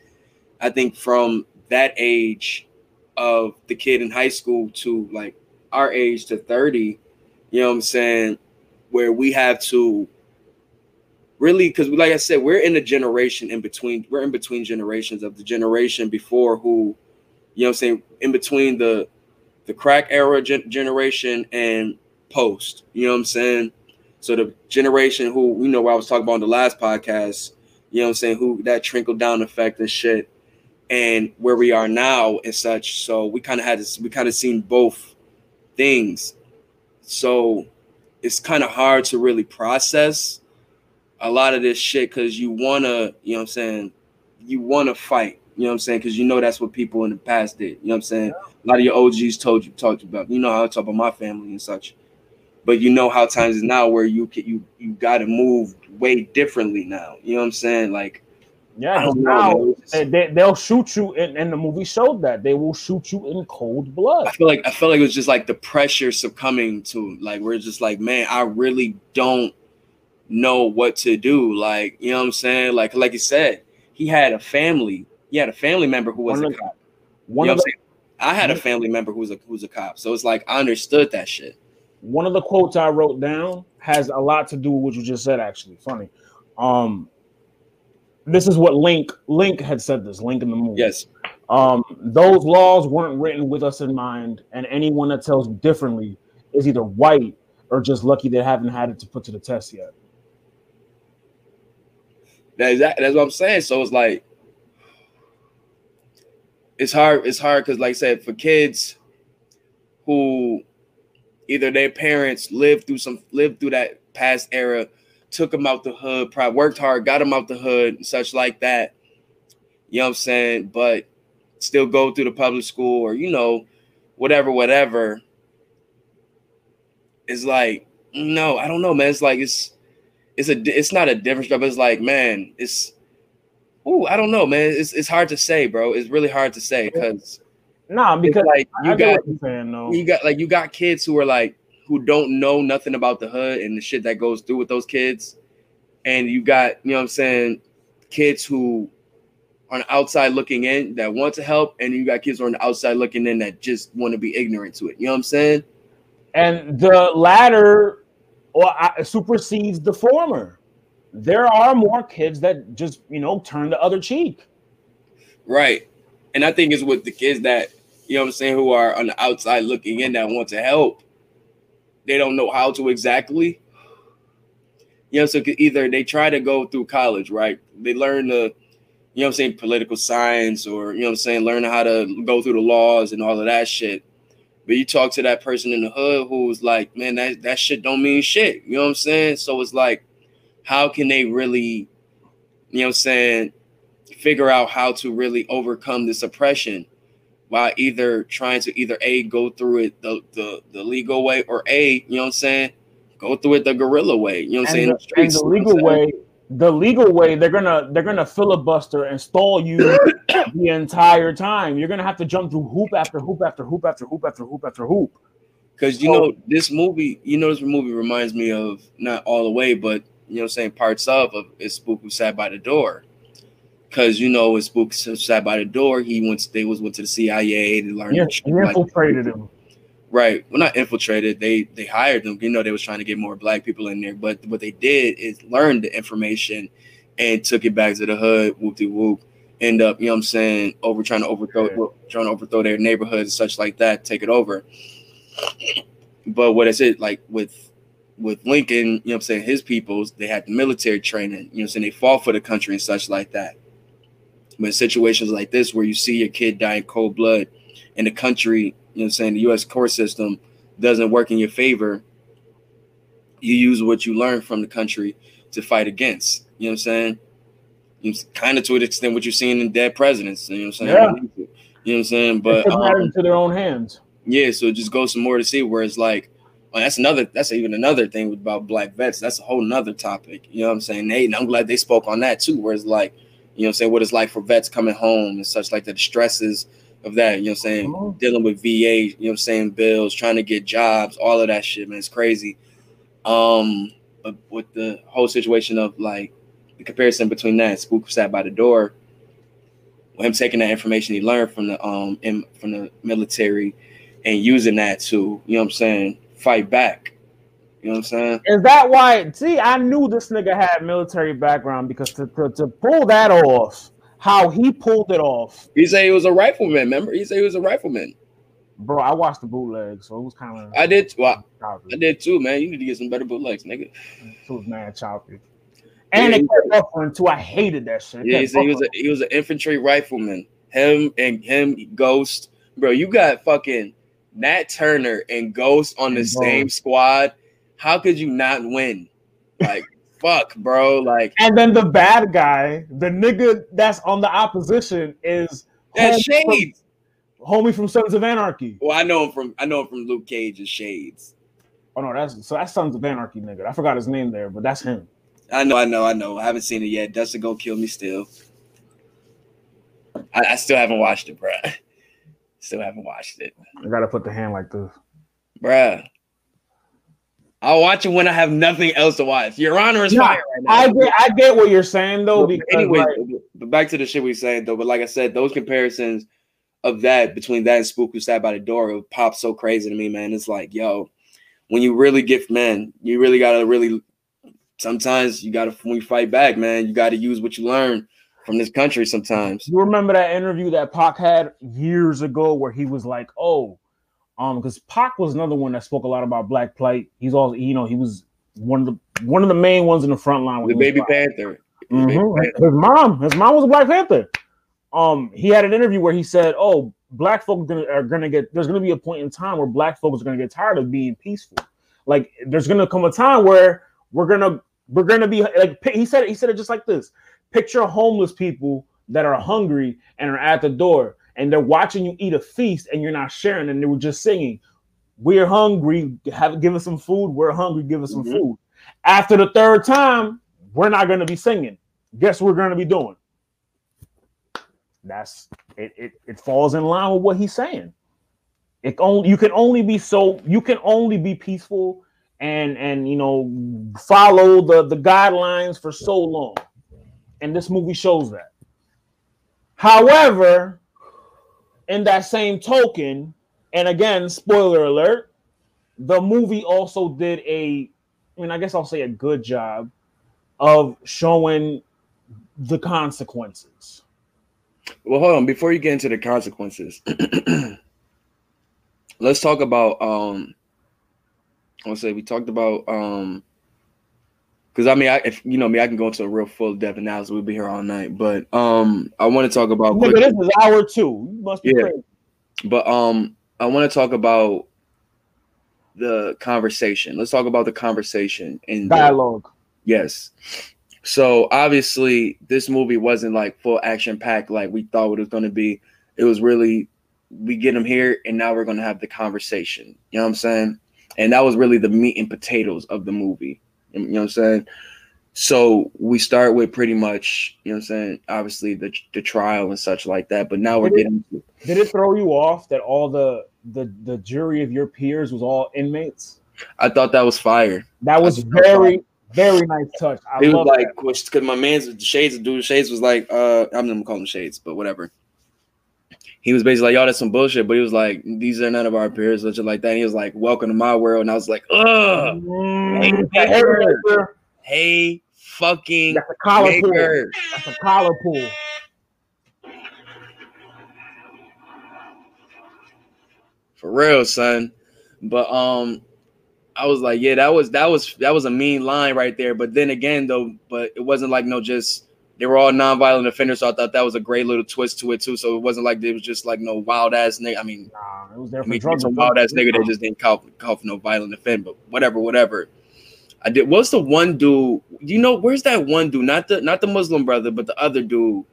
S2: I think from that age of the kid in high school to like our age to 30, you know what I'm saying, where we have to really because like I said, we're in a generation in between, we're in between generations of the generation before who, you know what I'm saying, in between the the crack era gen- generation and post, you know what I'm saying? So the generation who you know what I was talking about in the last podcast, you know what I'm saying, who that trickle down effect and shit, and where we are now and such. So we kind of had this, we kind of seen both things. So it's kind of hard to really process a lot of this shit because you wanna, you know what I'm saying, you wanna fight, you know what I'm saying, because you know that's what people in the past did. You know what I'm saying? A lot of your OGs told you talked about. You know how I talk about my family and such. But you know how times is now where you can you you gotta move way differently now. You know what I'm saying? Like
S3: Yeah, now they, they, they'll shoot you, and, and the movie showed that they will shoot you in cold blood.
S2: I feel like I feel like it was just like the pressure succumbing to like we're just like, man, I really don't know what to do. Like, you know what I'm saying? Like, like you said, he had a family. He had a family member who was
S3: One
S2: a
S3: of-
S2: cop.
S3: One
S2: you know
S3: of
S2: what
S3: the?
S2: I had a family member who was a who was a cop. So it's like I understood that shit.
S3: one of the quotes I wrote down has a lot to do with what you just said. Actually, funny. Um, this is what Link Link had said. This Link in the movie.
S2: Yes.
S3: Um, those laws weren't written with us in mind, and anyone that tells differently is either white or just lucky they haven't had it to put to the test yet.
S2: That's that's what I'm saying. So it's like it's hard. It's hard because, like I said, for kids who either their parents lived through some lived through that past era, took them out the hood, probably worked hard, got them out the hood, and such like that. You know what I'm saying? But still go through the public school or you know, whatever, whatever. It's like no, I don't know, man. It's like it's it's a it's not a difference, but it's like man, it's oh I don't know, man. It's it's hard to say, bro. It's really hard to say because
S3: Nah, because
S2: like you
S3: get
S2: got
S3: saying,
S2: you got like you got kids who are like who don't know nothing about the hood and the shit that goes through with those kids, and you got you know what I'm saying kids who on the outside looking in that want to help, and you got kids on the outside looking in that just want to be ignorant to it. You know what I'm saying?
S3: and the latter or uh, supersedes the former. There are more kids that just you know turn the other cheek.
S2: Right. And I think it's with the kids that, you know what I'm saying, who are on the outside looking in that want to help. They don't know how to exactly. You know, so either they try to go through college, right? They learn the, you know I'm saying, political science or, you know what I'm saying, learn how to go through the laws and all of that shit. But you talk to that person in the hood who's like, man, that, that shit don't mean shit. You know what I'm saying? So it's like, how can they really, you know what I'm saying, figure out how to really overcome this oppression while either trying to either a go through it the the, the legal way or a you know what I'm saying go through it the guerrilla way you know what I'm saying
S3: And
S2: in
S3: the, and
S2: streets,
S3: the
S2: you know
S3: legal way, the legal way, they're gonna they're gonna filibuster and stall you the entire time. You're gonna have to jump through hoop after hoop after hoop after hoop after hoop after hoop.
S2: Because you know, this movie, you know, this movie reminds me of not all the way, but you know, I'm saying parts of of it's Spook who sat by the door. Because you know, when Spook sat by the door, he went. They was went to the CIA to learn.
S3: You,
S2: the-
S3: you
S2: like-
S3: infiltrated him.
S2: Right. Well, not infiltrated. They they hired them. You know, they was trying to get more black people in there. But what they did is learn the information and took it back to the hood. Whoop de whoop. End up, you know what I'm saying, over trying to overthrow trying to overthrow their neighborhoods and such like that, take it over. But what is it like with with Lincoln, you know what I'm saying, his peoples, they had the military training, you know I'm saying, they fought for the country and such like that. But in situations like this where you see your kid die in cold blood and the country, you know I'm saying, the US court system doesn't work in your favor, you use what you learn from the country to fight against. You know what I'm saying? Know, kind of to an extent what you're seeing in dead presidents. You know what I'm saying? Yeah. You know what I'm saying?
S3: But matters
S2: um,
S3: into their own hands.
S2: yeah, so it just goes some more to see where it's like, well, that's another, that's even another thing about black vets. That's a whole nother topic. You know what I'm saying? They, and I'm glad they spoke on that too, where it's like, you know what I'm saying, what it's like for vets coming home and such like that, the stresses of that, you know what I'm saying,
S3: Mhm.
S2: dealing with VA, you know what I'm saying, bills, trying to get jobs, all of that shit, man, it's crazy. Um, but with the whole situation of like the comparison between that and Spook sat by the door, him taking that information he learned from the um in, from the military and using that to you know what I'm saying fight back. You know what I'm saying?
S3: Is that why? See, I knew this nigga had military background because to, to, to pull that off, how he pulled it off,
S2: He said he was a rifleman. Remember? He said he was a rifleman.
S3: bro. I watched the bootleg, so it was kind of.
S2: I did. Well,
S3: choppy.
S2: I did too, man. You need to get some better bootlegs, nigga.
S3: It was mad choppy. And
S2: Yeah,
S3: it kept buffering too. I hated that shit. It
S2: Yeah, he said he was a he was an infantry rifleman. Him and him, Ghost, bro. You got fucking Nat Turner and Ghost on the
S3: And
S2: same squad. How could you not win? Like, fuck, bro. Like
S3: And then the bad guy, the nigga that's on the opposition, is
S2: that's
S3: homie from-
S2: Shades.
S3: homie from Sons of Anarchy.
S2: Well, I know him from I know him from Luke Cage's Shades.
S3: Oh no, that's so that's Sons of Anarchy nigga. I forgot his name there, but that's him.
S2: I know, I know, I know. I haven't seen it yet. Dustin go kill me still. I, I still haven't watched it, bruh. Still haven't watched it.
S3: I gotta put the hand like this.
S2: Bruh. I'll watch it when I have nothing else to watch. Your Honor is
S3: No,
S2: fire right now.
S3: I get I get what you're saying though,
S2: But
S3: because
S2: anyway,
S3: like,
S2: but back to the shit we saying though. But like I said, those comparisons of that between that and Spook who sat by the door, it popped so crazy to me, man. It's like, yo, when you really gift man, you really gotta really sometimes you gotta when you fight back, man, you gotta use what you learn from this country sometimes.
S3: you remember that interview that Pac had years ago where he was like, "Oh, um, because Pac was another one that spoke a lot about black plight. He's all you know, he was one of the one of the main ones in the front line. when
S2: The baby panther. The Baby. Panther.
S3: His mom, his mom was a Black Panther. Um, he had an interview where he said, "Oh, black folks are gonna get. There's gonna be a point in time where black folks are gonna get tired of being peaceful. Like, there's gonna come a time where we're gonna we're gonna be like he said. He said it just like this: Picture homeless people that are hungry and are at the door, and they're watching you eat a feast, and you're not sharing, and they were just singing." We're hungry. Have give us some food. We're hungry. Give us some
S2: Mhm.
S3: food. After the third time, we're not going to be singing. Guess what we're going to be doing? That's it, it. It falls in line with what he's saying. It only you can only be so you can only be peaceful and and you know follow the the guidelines for so long, and this movie shows that. However, in that same token, and again, spoiler alert, the movie also did a, I mean, I guess I'll say a good job of showing the consequences.
S2: Well, hold on. Before you get into the consequences, let's talk about um I want say we talked about um because I mean I if you know me I can go into a real full depth analysis we'll be here all night but um I want to talk about
S3: Nigga,
S2: quick,
S3: this is hour two. You must be
S2: Yeah.
S3: crazy.
S2: but um I want to talk about the conversation let's talk about the conversation and
S3: Dialogue.
S2: Yes. So obviously, this movie wasn't like full action packed like we thought it was going to be. It was really we get them here, and now we're going to have the conversation. You know what I'm saying? And that was really the meat and potatoes of the movie. You know what I'm saying? So we start with pretty much, you know what I'm saying? Obviously, the the trial and such like that. But now we're
S3: Did it-
S2: getting
S3: Did it throw you off that all the the the jury of your peers was all inmates?
S2: I thought that was fire.
S3: That was very very nice touch. I
S2: It was like because my man's the Shades dude Shades was like uh I'm gonna call him Shades, but whatever. He was basically like, y'all, that's some bullshit. But he was like, these are none of our peers, such like that. And he was like, welcome to my world. And I was like, ugh,
S3: Mm,
S2: Hey, hey, fucking
S3: That's a collar
S2: maker.
S3: That's a collar pull.
S2: For real, son. But um, I was like, yeah, that was that was that was a mean line right there. But then again, though, but it wasn't like no just they were all nonviolent offenders. So I thought that was a great little twist to it too. So it wasn't like it was just like no wild ass nigga. I mean,
S3: Nah, it was there
S2: I mean,
S3: drugs.
S2: wild ass nigga that just didn't call, call for no violent offend, but whatever, whatever. I did. What's the one dude? You know, where's that one dude? Not the not the Muslim brother, but the other dude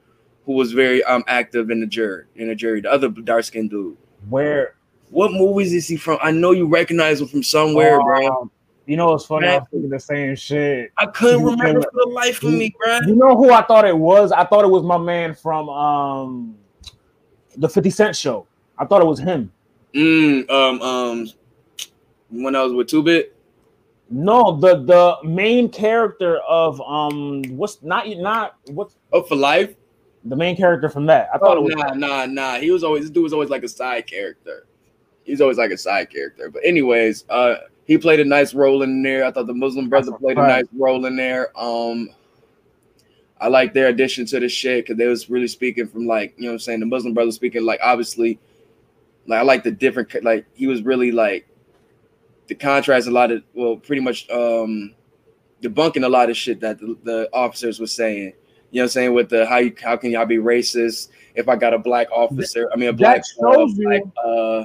S2: who was very um active in the jury in the jury. The other dark skinned dude.
S3: Where
S2: What movies is he from? I know you recognize him from somewhere, bro.
S3: You know what's funny? I
S2: Man.
S3: was thinking the same shit.
S2: I couldn't
S3: you
S2: remember for the life of me, bro.
S3: You know who I thought it was? I thought it was my man from um the 50 Cent show. I thought it was him.
S2: Mm, um, um, when I was with Two Bit.
S3: No, the the main character of um what's not not what's
S2: Oh, for life.
S3: the main character from that. I thought
S2: Oh
S3: it was
S2: nah, nah, nah. He was always this dude was always like a side character. He's always like a side character. But anyways, uh, he played a nice role in there. I thought the Muslim brother
S3: That's
S2: played a nice role in there. Um, I like their addition to the shit because they was really speaking from like you know what I'm saying the Muslim brother speaking like obviously like I like the different like he was really like the contrast a lot of well pretty much um debunking a lot of shit that the, the officers were saying. You know what I'm saying with the how you how can y'all be racist if I got a black officer? I mean a black uh,
S3: shows you-
S2: black, uh,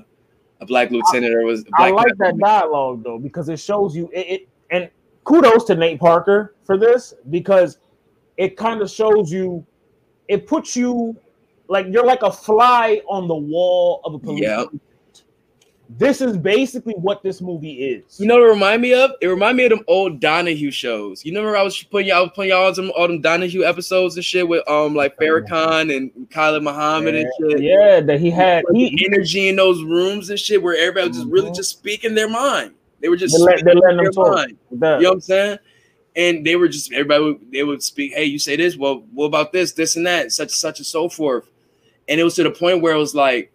S2: a black lieutenant or was
S3: I like that dialogue though because it shows you it, it and kudos to Nate Parker for this because it kind of shows you it puts you like you're like a fly on the wall of a police.
S2: Yeah.
S3: This is basically what this movie is.
S2: You know what it remind me of? It remind me of them old Donahue shows. You remember I was putting y'all I was putting y'all on some all them Donahue episodes and shit with um like Farrakhan and Khalid Muhammad and shit.
S3: yeah, that he had he,
S2: The energy in those rooms and shit where everybody was just really
S3: Mhm.
S2: just speaking their mind. They were just
S3: They let-
S2: speaking
S3: they letting
S2: their
S3: them talk.
S2: mind.
S3: that.
S2: You know what I'm saying? And they were just everybody would, they would speak, hey, you say this, well, what about this, this and that, such and such and so forth. And it was to the point where it was like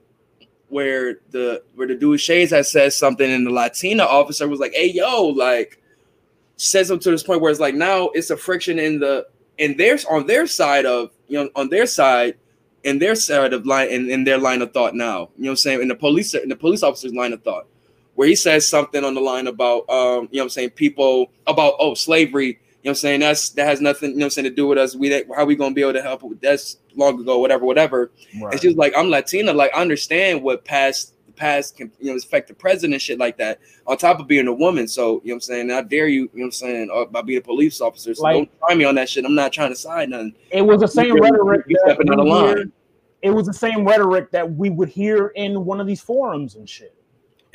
S2: where the where the dude Shades had said something and the Latina officer was like, hey, yo, like says them to this point where it's like now it's a friction in the in their on their side of you know on their side in their side of line in, in their line of thought now. You know what I'm saying? In the police in the police officer's line of thought where he says something on the line about um, you know what I'm saying, people about oh slavery, you know what I'm saying, that's that has nothing, you know what I'm saying, to do with us. We that how we gonna be able to help with that's long ago, whatever, whatever.
S3: Right.
S2: It's just like I'm Latina, like I understand what past the past can you know affect the president and shit like that, on top of being a woman. So you know what I'm saying, I dare you, you know what I'm saying, uh, by being a police officer. So
S3: Like-
S2: don't try me on that shit. I'm not trying to side nothing.
S3: it was the same rhetoric
S2: you stepping out of line.
S3: it was the same rhetoric that we would hear in one of these forums and shit.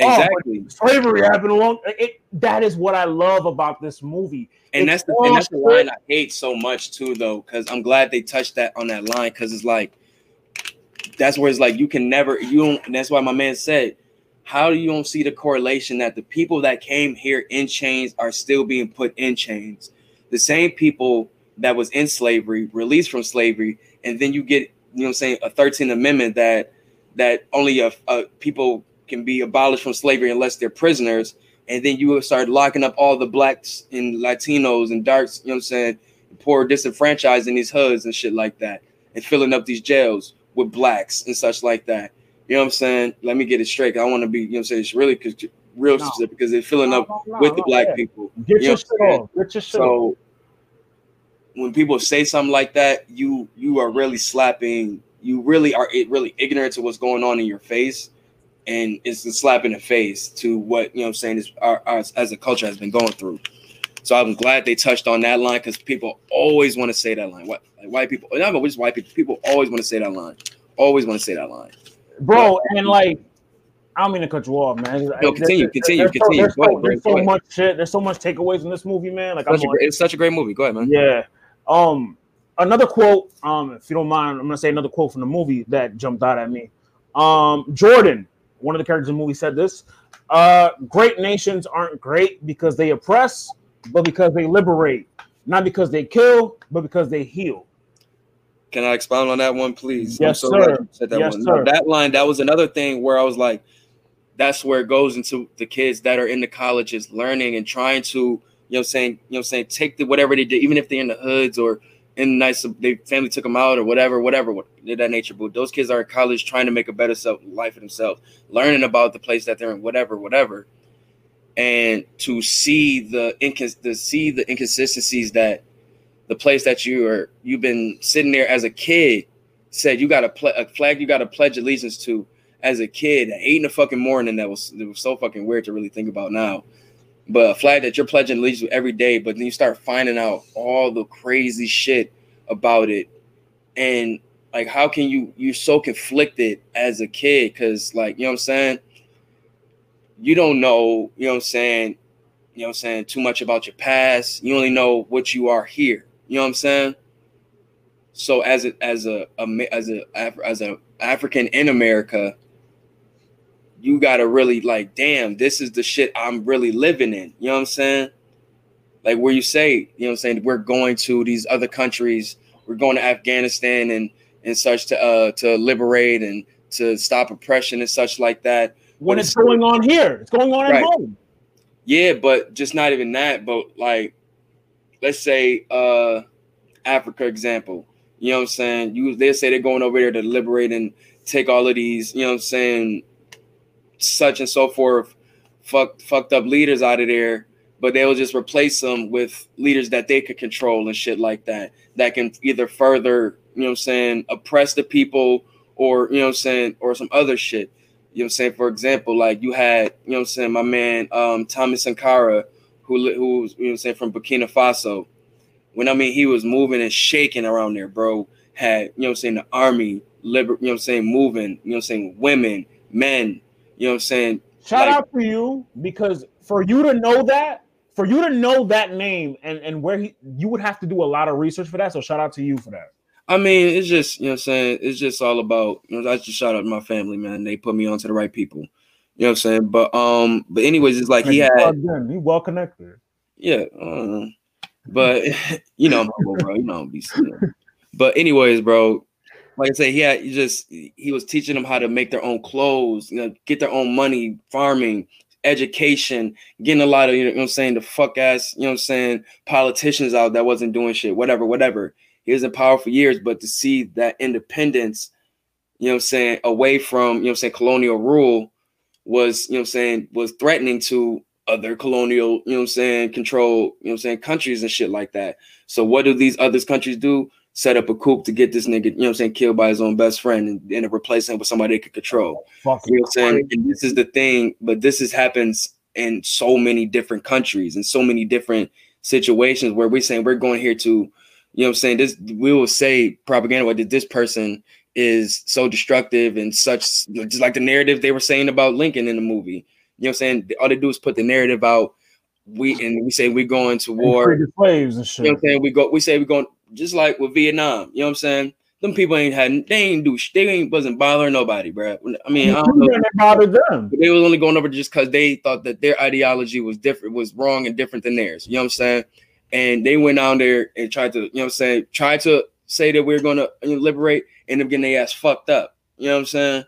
S3: Oh,
S2: Exactly.
S3: slavery happened along it that is what I love about this movie.
S2: and
S3: It's
S2: that's the and that's the line I hate so much too, though, because I'm glad they touched that on that line because it's like that's where it's like you can never you don't. And that's why my man said, how do you don't see the correlation that the people that came here in chains are still being put in chains, the same people that was in slavery, released from slavery, and then you get you know what I'm saying a 13th Amendment that that only a, a people can be abolished from slavery unless they're prisoners and then you start locking up all the blacks and Latinos and darks, you know what I'm saying, poor disenfranchised in these hoods and shit like that, and filling up these jails with blacks and such like that. You know what I'm saying? Let me get it straight. I want to be, you know what I'm saying, it's really real
S3: No.
S2: specific because they're filling up
S3: No, no,
S2: with the black
S3: yeah.
S2: people.
S3: Get
S2: You know
S3: your shit? Get your shit.
S2: So when people say something like that, you you are really slapping. You really are it really ignorant to what's going on in your face, and it's a slap in the face to what you know. what I'm saying is our, our as a culture has been going through. So I'm glad they touched on that line because people always want to say that line. What like white people, not just white people. People always want to say that line. Always want to say that line.
S3: Bro, and like I don't mean to cut you off, man.
S2: No, continue,
S3: There's-
S2: continue,
S3: there's so-
S2: continue.
S3: There's
S2: Go
S3: so, there's so much shit. There's so much takeaways in this movie, man. Like I'm
S2: Such a it's such a great movie. Go ahead, man.
S3: Yeah. Um, another quote. Um, if you don't mind, I'm gonna say another quote from the movie that jumped out at me. Um, Jordan, one of the characters in the movie, said this: uh, "Great nations aren't great because they oppress, but because they liberate. Not because they kill, but because they heal."
S2: Can I expound on that one, please?
S3: Yes,
S2: I'm so
S3: sir.
S2: said that
S3: Yes,
S2: one. No,
S3: sir.
S2: that line, that was another thing where I was like, that's where it goes into the kids that are in the colleges learning and trying to, you know saying, you know saying, take the whatever they did, even if they're in the hoods or in nice they family took them out or whatever, whatever, what did that nature. But those kids are in college trying to make a better self life for themselves, learning about the place that they're in, whatever, whatever. And to see the incons to see the inconsistencies that the place that you are you've been sitting there as a kid said you got a, ple- a flag you got to pledge allegiance to as a kid at eight in the fucking morning that was it was so fucking weird to really think about now but a flag that you're pledging allegiance to every day but then you start finding out all the crazy shit about it. And like how can you you're so conflicted as a kid because like you know what i'm saying? You don't know you know what i'm saying? You know what i'm saying? Too much about your past. You only know what you are here. You know what I'm saying? So as a as a, a as a as a African in America, you gotta really like, damn, this is the shit I'm really living in. You know what I'm saying? Like where you say, you know what I'm saying, we're going to these other countries, we're going to Afghanistan and and such to uh to liberate and to stop oppression and such like that.
S3: when
S2: But
S3: it's going on here, it's going on at home.
S2: Yeah, but just not even that, but like let's say uh Africa example. You know what I'm saying? You they say they're going over there to liberate and take all of these, you know what I'm saying, such and so forth, fuck fucked up leaders out of there, but they'll just replace them with leaders that they could control and shit like that. That can either further, you know what I'm saying, oppress the people or you know what I'm saying, or some other shit. You know what I'm saying? For example, like you had, you know what I'm saying, my man um Thomas Sankara, who who was, you know what I'm saying, from Burkina Faso. When I mean he was moving and shaking around there, bro. Had, you know what I'm saying, the army, liber, you know what I'm saying, moving, you know what I'm saying, women, men, you know what I'm saying?
S3: Shout
S2: Like-
S3: out to you because for you to know that, for you to know that name and and where he, you would have to do a lot of research for that. So shout out to you for that.
S2: I mean, it's just, you know what I'm saying, it's just all about, you know, I just shout out to my family, man. They put me on to the right people. You know what I'm saying? But um, but anyways, it's like he
S3: You
S2: had
S3: in, you well connected.
S2: Yeah, uh, but you know, I'm bro. You know, be. But anyways, bro, like I said, he had he just he was teaching them how to make their own clothes, you know, get their own money, farming, education, getting a lot of you know what I'm saying, the fuck ass, you know I'm saying, politicians out that wasn't doing shit, whatever, whatever. He was in power for years, but to see that independence, you know what I'm saying, away from, you know what I'm saying, colonial rule was, you know what I'm saying, was threatening to other colonial, you know what I'm saying, control, you know what I'm saying, countries and shit like that. So what do these other countries do? Set up a coup to get this nigga, you know what I'm saying, killed by his own best friend and, and replace him with somebody they could control. You know what I'm saying? And this is the thing, but this is happens in so many different countries and so many different situations where we're saying we're going here to, you know what I'm saying? This we will say propaganda what that this person is so destructive and such just like the narrative they were saying about Lincoln in the movie. You know what I'm saying? All they do is put the narrative out. We and we say we're going to war.
S3: slaves and shit.
S2: You know what I'm saying? We go, we say we're going just like with Vietnam. You know what I'm saying? Them people ain't had they ain't do they ain't wasn't bothering nobody, bro. I mean, I don't know.
S3: It bothered them.
S2: They was only going over just because they thought that their ideology was different, was wrong and different than theirs. You know what I'm saying? And they went out there and tried to, you know what I'm saying, tried to say that we're gonna liberate, end up getting their ass fucked up. You know what I'm saying?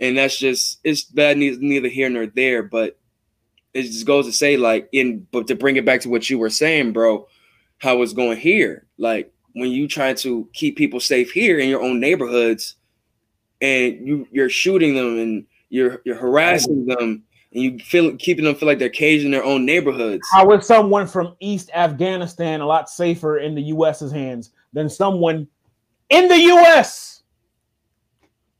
S2: And that's just it's bad neither here nor there, but it just goes to say, like, in but to bring it back to what you were saying, bro, how it's going here. Like when you try to keep people safe here in your own neighborhoods and you you're shooting them and you're you're harassing them and you feel keeping them feel like they're caged in their own neighborhoods.
S3: How is someone from East Afghanistan a lot safer in the U.S.'s hands than someone in the U.S.?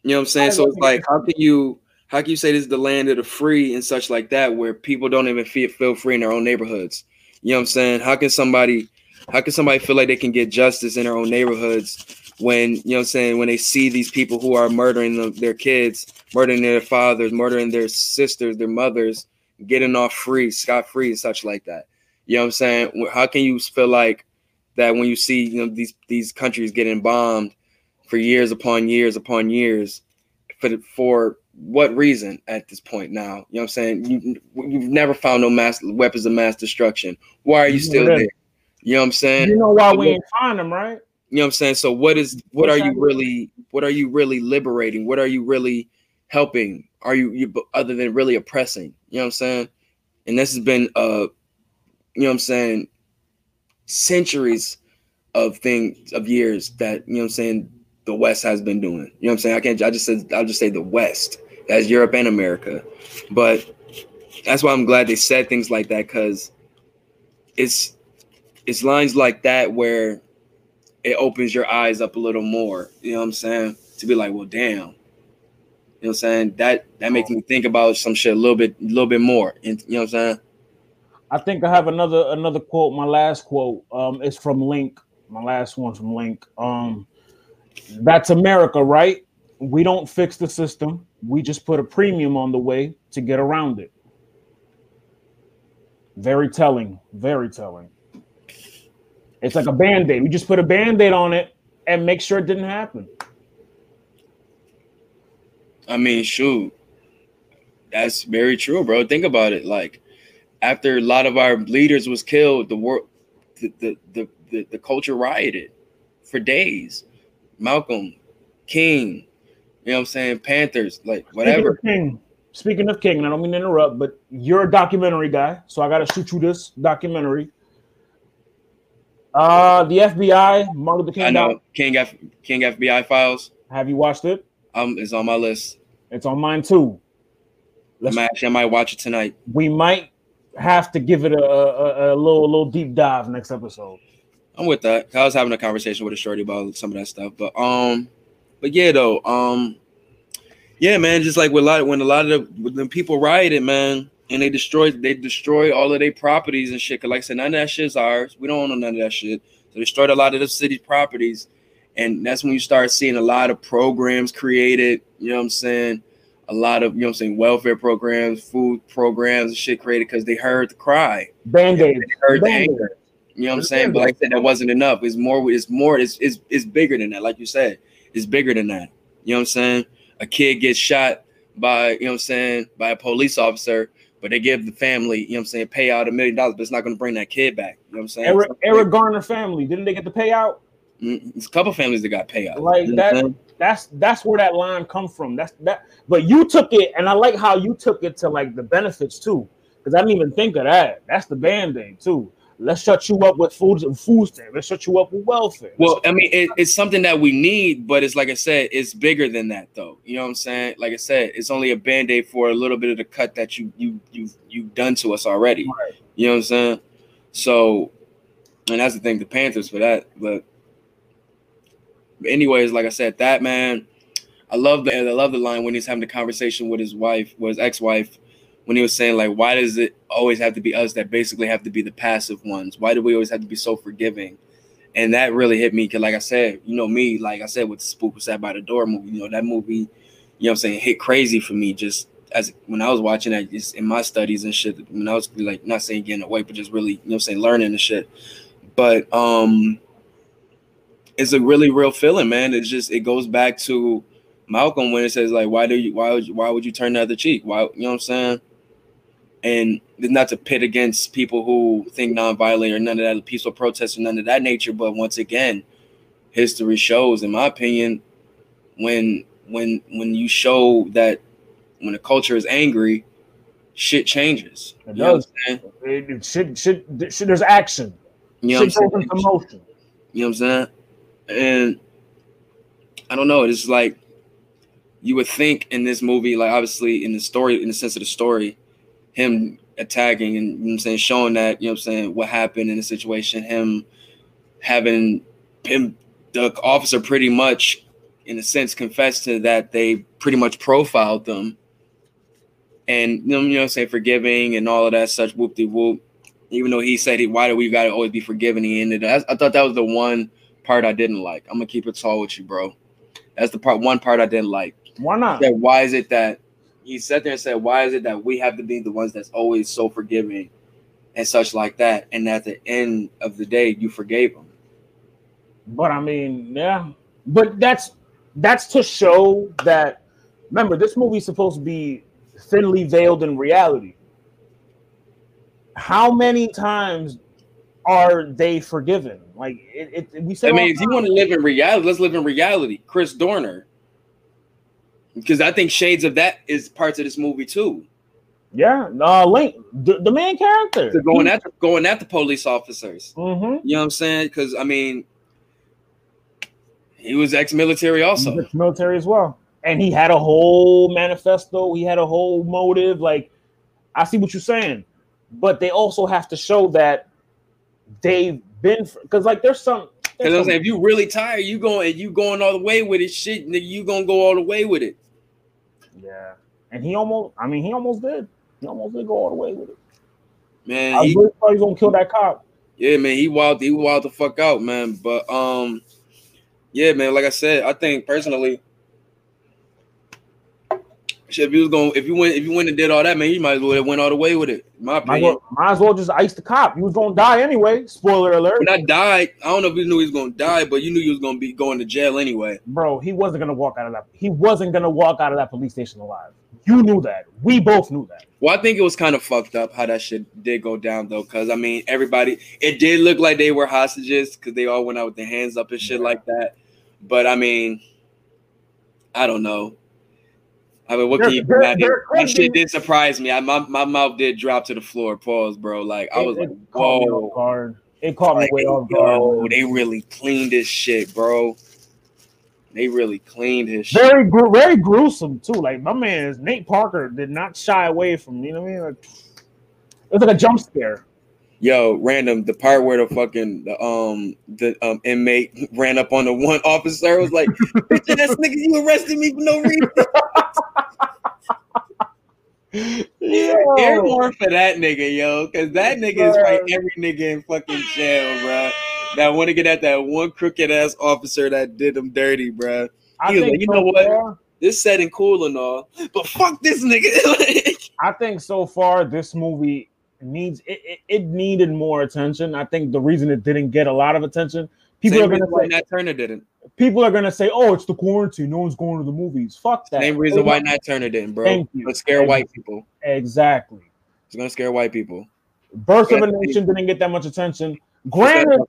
S2: You know what I'm saying? So it's like, how can you how can you say this is the land of the free and such like that, where people don't even feel feel free in their own neighborhoods? You know what I'm saying? How can somebody how can somebody feel like they can get justice in their own neighborhoods when you know what I'm saying when they see these people who are murdering them, their kids, murdering their fathers, murdering their sisters, their mothers, getting off free, scot free, and such like that. You know what I'm saying? How can you feel like that when you see you know these these countries getting bombed for years upon years upon years for the, for what reason at this point now? You know what I'm saying? You you've never found no mass weapons of mass destruction. Why are you still there? You know what I'm saying?
S3: You know why we ain't find them, right?
S2: You know what I'm saying? So what is what are you really what are you really liberating? What are you really helping? Are you you other than really oppressing? You know what I'm saying? And this has been uh you know what I'm saying centuries of things of years that you know what I'm saying the West has been doing. You know what I'm saying? I can't I just said I'll just say the West as Europe and America. But that's why I'm glad they said things like that because it's it's lines like that where it opens your eyes up a little more. You know what I'm saying? To be like, well, damn. You know what I'm saying? That that makes me think about some shit a little bit, a little bit more. And you know what I'm saying?
S3: I think I have another another quote. My last quote um, is from Link. My last one from Link. Um, that's America, right? We don't fix the system. We just put a premium on the way to get around it. Very telling. Very telling. It's like a band-aid. We just put a band-aid on it and make sure it didn't happen.
S2: I mean, shoot, that's very true, bro. Think about it. Like after a lot of our leaders was killed, the world, the the the, the, the culture rioted for days. Malcolm, King. You know what I'm saying? Panthers, like
S3: Speaking
S2: whatever.
S3: of King, speaking of King, and I don't mean to interrupt, but you're a documentary guy, so I got to shoot you this documentary. Uh, the FBI, Martin Luther King.
S2: I know King F King FBI files.
S3: Have you watched it?
S2: Um, it's on my list.
S3: It's on mine too. Let's,
S2: I'm actually, I might watch it tonight.
S3: we might have to give it a, a, a little, a little deep dive next episode.
S2: I'm with that. I was having a conversation with a shorty about some of that stuff, but um, but yeah, though, um, yeah, man, just like with a lot when a lot of the when people rioted, man, and they destroyed they destroyed all of their properties and shit. Cause like I said, none of that shit's ours. We don't own none of that shit. So they destroyed a lot of the city's properties, and that's when you start seeing a lot of programs created. You know what I'm saying? A lot of you know what I'm saying welfare programs, food programs, and shit created because they heard the cry
S3: Band aid.
S2: heard the anger. You know what I'm saying? But like I said, that wasn't enough. It's more. It's more. It's, it's it's bigger than that. Like you said, it's bigger than that. You know what I'm saying? A kid gets shot by you know what I'm saying by a police officer, but they give the family you know what I'm saying pay out a million dollars, but it's not going to bring that kid back. You know what I'm saying?
S3: Eric, Eric Garner family, didn't they get the payout?
S2: Mm, It's a couple families that got payout.
S3: Like
S2: You know
S3: that- That's that's where that line come from. That's that. But you took it, and I like how you took it to like the benefits too, because I didn't even think of that. That's the band aid too. Let's shut you up with food and food stamps. Let's shut you up with welfare.
S2: Well, I mean, it, it's something that we need, but it's like I said, it's bigger than that, though. You know what I'm saying? Like I said, it's only a band aid for a little bit of the cut that you you you you've done to us already.
S3: Right.
S2: You know what I'm saying? So, and that's the thing, the Panthers for that. But, but anyways, like I said, that man, I love the I love the line when he's having the conversation with his wife, with his ex-wife, when he was saying like, why does it always have to be us that basically have to be the passive ones? Why do we always have to be so forgiving? And that really hit me because, like I said, you know me, like I said with the Spook was Sat by the Door movie, you know that movie, you know what I'm saying, hit crazy for me just as when I was watching that, just in my studies and shit. When I was like not saying getting away, but just really, you know I'm saying, learning and shit. But um, it's a really real feeling, man. It's just it goes back to Malcolm when it says like, why do you, why would you, why would you turn the other cheek? Why, you know what I'm saying? And not to pit against people who think nonviolent or none of that peaceful protests or none of that nature, but once again, history shows, in my opinion, when when when you show that when a culture is angry, shit changes.
S3: It
S2: You
S3: does. It, should, should, should, there's action.
S2: You know
S3: Shit goes
S2: saying?
S3: into motion.
S2: You know what I'm saying? And I don't know. It's like you would think in this movie, like obviously in the story, in the sense of the story, him attacking and you know I'm saying, showing that, you know what I'm saying, what happened in the situation, him having him the officer pretty much in a sense confessed to that they pretty much profiled them and you know, you know saying, forgiving and all of that such whoop de whoop. Even though he said he why do we gotta always be forgiving, he ended I, I thought that was the one part I didn't like. I'm gonna keep it tall with you, bro. That's the part one part I didn't like.
S3: Why not?
S2: That why is it that he sat there and said, Why is it that we have to be the ones that's always so forgiving and such like that? And at the end of the day, you forgave him.
S3: But I mean, yeah. But that's that's to show that. Remember, this movie's supposed to be thinly veiled in reality. How many times are they forgiven? Like it, it we said.
S2: I mean, if you want to live in reality, let's live in reality. Chris Dorner. Because I think shades of that is parts of this movie too.
S3: yeah, uh, Link, the, the main character,
S2: So going after going after police officers.
S3: hmm
S2: You know what I'm saying? Because I mean, he was ex-military also.
S3: military as well, and he had a whole manifesto. He had a whole motive. Like, I see what you're saying, but they also have to show that they've been because, like, there's some.
S2: Because I'm saying, if you really tired, you going and you going all the way with it, shit, nigga, you gonna go all the way with it.
S3: Yeah, and he almost. I mean, he almost did. He almost did go all the way with it.
S2: Man,
S3: I
S2: he,
S3: really thought he was gonna kill that cop.
S2: yeah, man, he wild, he wild the fuck out, man. But um, yeah, man, like I said, I think personally, shit, if you was going, if you went, if you went and did all that, man, you might as well have went all the way with it. My opinion.
S3: well, might as well just ice the cop. You was gonna die anyway. Spoiler alert,
S2: When I died, I don't know if you knew he was gonna die, but you knew he was gonna be going to jail anyway.
S3: bro. He wasn't gonna walk out of that. He wasn't gonna walk out of that police station alive. You knew that. We both knew that.
S2: Well, I think it was kind of fucked up how that shit did go down though, because I mean, everybody, it did look like they were hostages because they all went out with their hands up and shit
S3: Yeah.
S2: like that. But I mean, I don't know. I mean, what can you do? That,
S3: there could
S2: that shit did surprise me. I, my, my mouth did drop to the floor. Pause, bro. Like I was
S3: it
S2: like, whoa.
S3: It caught me
S2: Like,
S3: way off
S2: yo,
S3: guard.
S2: they really cleaned this shit, bro. They really cleaned his shit.
S3: Very, gru- very gruesome too. Like my man, Nate Parker, did not shy away from. You know what I mean? Like, it was like a jump scare.
S2: Yo, random. The part where the fucking the um the um inmate ran up on the one officer was like, "Bitch ass nigga, you arrested me for no reason." Air more for that nigga, yo, because that nigga is right every nigga in fucking jail, bro. That want to get at that one crooked ass officer that did him dirty, bro.
S3: I
S2: He
S3: think
S2: like, you
S3: so
S2: know what?
S3: far-
S2: This setting cool and all, but fuck this nigga.
S3: I think so far this movie needs it, it, it needed more attention. I think the reason it didn't get a lot of attention, people
S2: Same
S3: are gonna
S2: why
S3: say,
S2: Nat Turner didn't.
S3: people are gonna say, "Oh, it's the quarantine. No one's going to the movies." Fuck that.
S2: Same reason why Nat Turner didn't, bro.
S3: Thank you.
S2: But scare white people.
S3: Exactly.
S2: It's gonna scare white people.
S3: Birth of a Nation didn't get that much attention. Granted,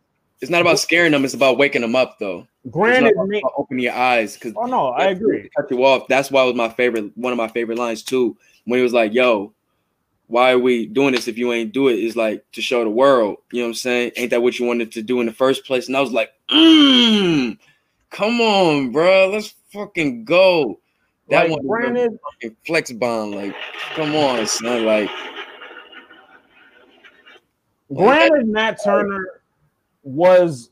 S2: it's not about scaring them. It's about waking them up, though.
S3: Granted,
S2: about opening your eyes. Because
S3: oh no, I agree.
S2: cut you off. That's why it was my favorite. One of my favorite lines too. When he was like, "Yo, why are we doing this if you ain't do it? Is like to show the world. You know what I'm saying? Ain't that what you wanted to do in the first place? And I was like, mm, "Come on, bro, let's fucking go." That
S3: Like,
S2: one,
S3: granted,
S2: fucking flex bomb. Like, come on, son. Like,
S3: granted, Nat Turner was,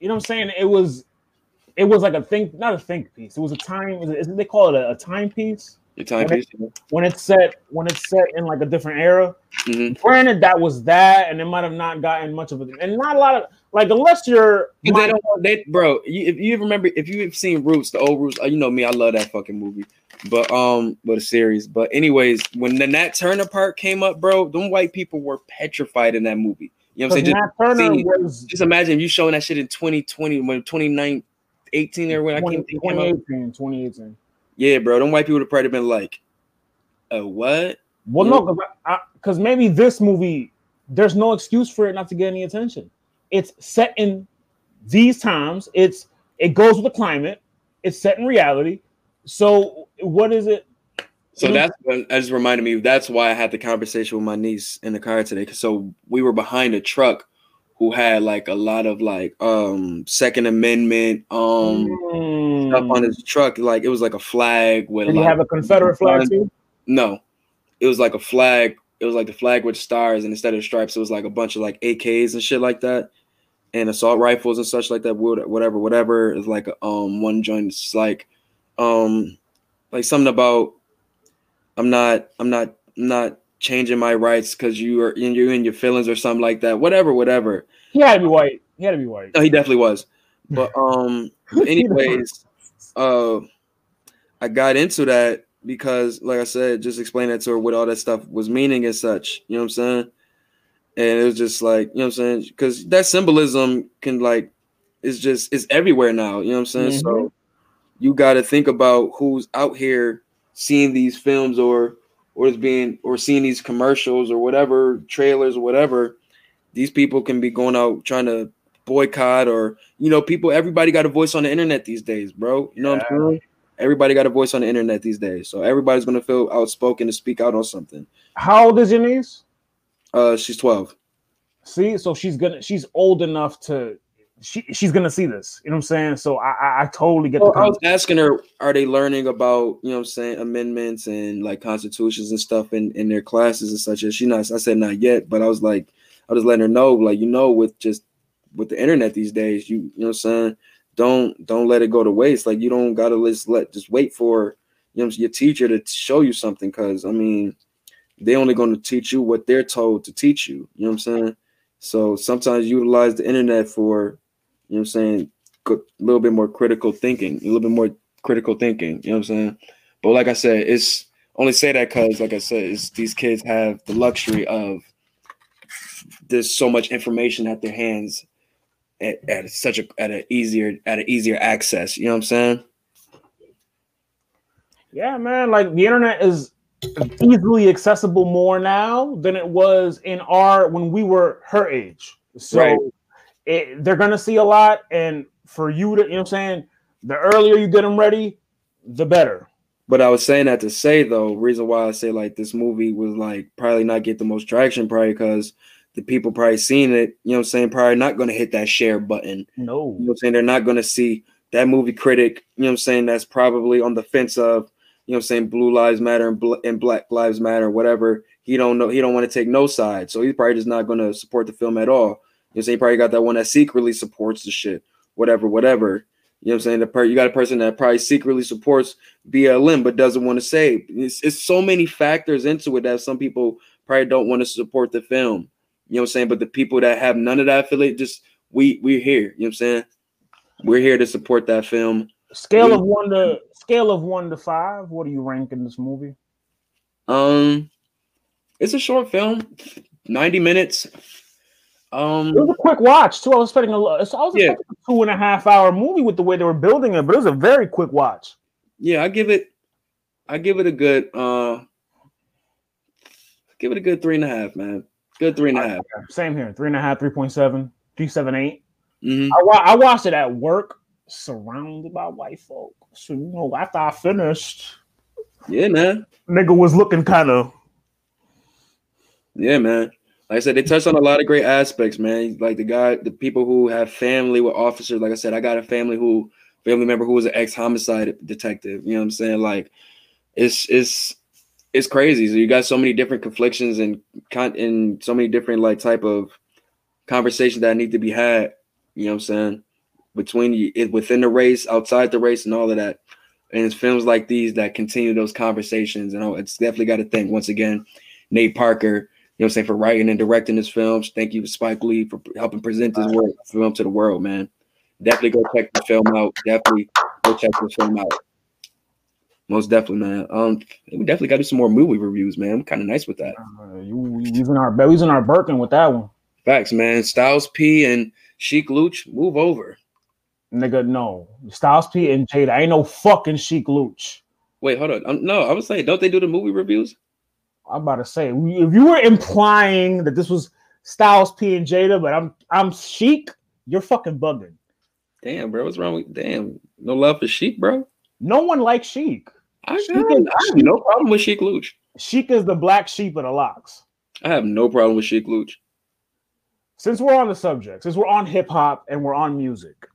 S3: you know, what I'm saying it was, it was like a think, not a think piece. It was a time. Isn't they call it a, a timepiece
S2: your timepiece.
S3: when it's set when it's set in like a different era?
S2: Mhm.
S3: Granted, that was that, and it might have not gotten much of it, and not a lot of like unless you're.
S2: They don't, they, bro. You, if you remember, if you've seen Roots, the old Roots, uh, you know me, I love that fucking movie. But um, but a series. But anyways, when the Nat Turner part came up, bro, them white people were petrified in that movie. You know what I'm saying?
S3: Nat Turner
S2: see-
S3: was
S2: Just, just imagine you showing that shit in 2020, when 29, 18 or when I
S3: 20,
S2: can't think. came
S3: 2018, 2018.
S2: Yeah, bro, them white people would have probably been like, "Uh, what?"
S3: Well, no, because maybe this movie, there's no excuse for it not to get any attention. It's set in these times. It's it goes with the climate. It's set in reality. So what is it?
S2: So that's that just reminded me. That's why I had the conversation with my niece in the car today. So we were behind a truck who had like a lot of like um Second Amendment um stuff on
S3: Mm.
S2: his truck. Like it was like a flag with
S3: Did
S2: a
S3: he have a Confederate flag too?
S2: No, it was like a flag. It was like the flag with stars, and instead of stripes, it was like a bunch of like AKs and shit like that, and assault rifles and such like that. Wha- Whatever, whatever. It's like um one joint. It's like um like something about I'm not I'm not I'm not changing my rights because you are in you in your feelings or something like that. Whatever, whatever.
S3: He had to be white. He had to be white.
S2: No, he definitely was. But um, anyways, uh, I got into that because, like I said, just explain that to her what all that stuff was meaning and such. You know what I'm saying? And it was just like, you know what I'm saying? Because that symbolism can like, it's just it's everywhere now. You know what I'm saying? So you got to think about who's out here seeing these films or or is being or seeing these commercials or whatever trailers or whatever. These people can be going out trying to boycott or you know people everybody got a voice on the internet these days bro. You know what i'm saying? Everybody got a voice on the internet these days. So everybody's gonna feel outspoken to speak out on something.
S3: How old is your niece?
S2: uh she's 12
S3: See, so she's gonna she's old enough to she she's gonna see this. You know what I'm saying? So I I, I totally get
S2: well,
S3: the
S2: i was asking her are they learning about you know what i'm saying amendments and like constitutions and stuff in in their classes and such as she not i said not yet but i was like i was letting her know like you know with just with the internet these days you you know what i'm saying don't don't let it go to waste like you don't gotta just let just wait for you know your teacher to show you something because i mean they only going to teach you what they're told to teach you you know what i'm saying so sometimes utilize the internet for you know what i'm saying a little bit more critical thinking a little bit more critical thinking you know what i'm saying but like i said it's only say that because like i said it's these kids have the luxury of there's so much information at their hands at, at such a at an easier at an easier access you know what i'm saying
S3: Yeah, man. Like the internet is easily accessible more now than it was in our when we were her age. So
S2: Right.
S3: It, they're gonna see a lot, and for you to, you know, what I'm saying, the earlier you get them ready, the better.
S2: But I was saying that to say though, reason why I say like this movie was like probably not get the most traction, probably because the people probably seen it, you know what I'm saying, probably not gonna hit that share button.
S3: No.
S2: You know what I'm saying? They're not gonna see that movie critic, you know what I'm saying, that's probably on the fence of, you know what I'm saying, blue lives matter and, bl- and black lives matter, whatever. He don't know, he don't want to take no side. So he's probably just not gonna support the film at all. You know I'm saying? Probably got that one that secretly supports the shit, whatever, whatever. You know what I'm saying? The per- you got a person that probably secretly supports BLM but doesn't want to say. It's, it's so many factors into it that some people probably don't want to support the film. You know what I'm saying? But the people that have none of that affiliate, just we we're here. You know what I'm saying? We're here to support that film.
S3: Scale
S2: We-
S3: of one to scale of one to five. What do you rank in this movie?
S2: Um, it's a short film, 90 minutes. Um,
S3: It was a quick watch too. I was expecting a lot. I was
S2: Yeah.
S3: a two and a half hour movie with the way they were building it, but it was a very quick watch.
S2: yeah, I give it, I give it a good, uh, give it a good three and a half, man. Good three and a half.
S3: Same here. Three and a half, 3.7, 378.
S2: Mhm.
S3: I, wa- I watched it at work, surrounded by white folk. So you know, after I finished,
S2: Yeah, man.
S3: nigga was looking kind of
S2: Yeah, man. Like I said, they touched on a lot of great aspects, man. Like the guy, the people who have family with officers. Like I said, I got a family who family member who was an ex homicide detective. You know what I'm saying? Like it's it's it's crazy. So you got so many different conflictions and con and so many different like type of conversations that need to be had. You know what I'm saying? Between within the race, outside the race, and all of that. And it's films like these that continue those conversations. And it's definitely got to thank once again Nate Parker know what I'm saying, for writing and directing this film. Thank you, Spike Lee, for helping present this work, film to the world, man. Definitely go check the film out. Definitely go check the film out. Most definitely, man. Um, we definitely got to do some more movie reviews, man. I'm kind of nice with that.
S3: uh, you using our using our Birkin with that one.
S2: Facts, man. Styles P and Sheek Louch, move over.
S3: Nigga, no. Styles P and Jada ain't no fucking Sheek Louch.
S2: Wait, hold on. Um, no, I was saying, don't they do the movie reviews?
S3: I'm about to say, if you were implying that this was Styles P and Jada, but I'm I'm Sheek, you're fucking bugging.
S2: Damn, bro, what's wrong with? Damn, no love for Sheek, bro.
S3: No one likes Sheek.
S2: I,
S3: Sheek
S2: I,
S3: is-
S2: I have no problem with Sheek Louch.
S3: Sheek is the black sheep of the LOX.
S2: I have no problem with Sheek Louch.
S3: Since we're on the subject, since we're on hip hop and we're on music,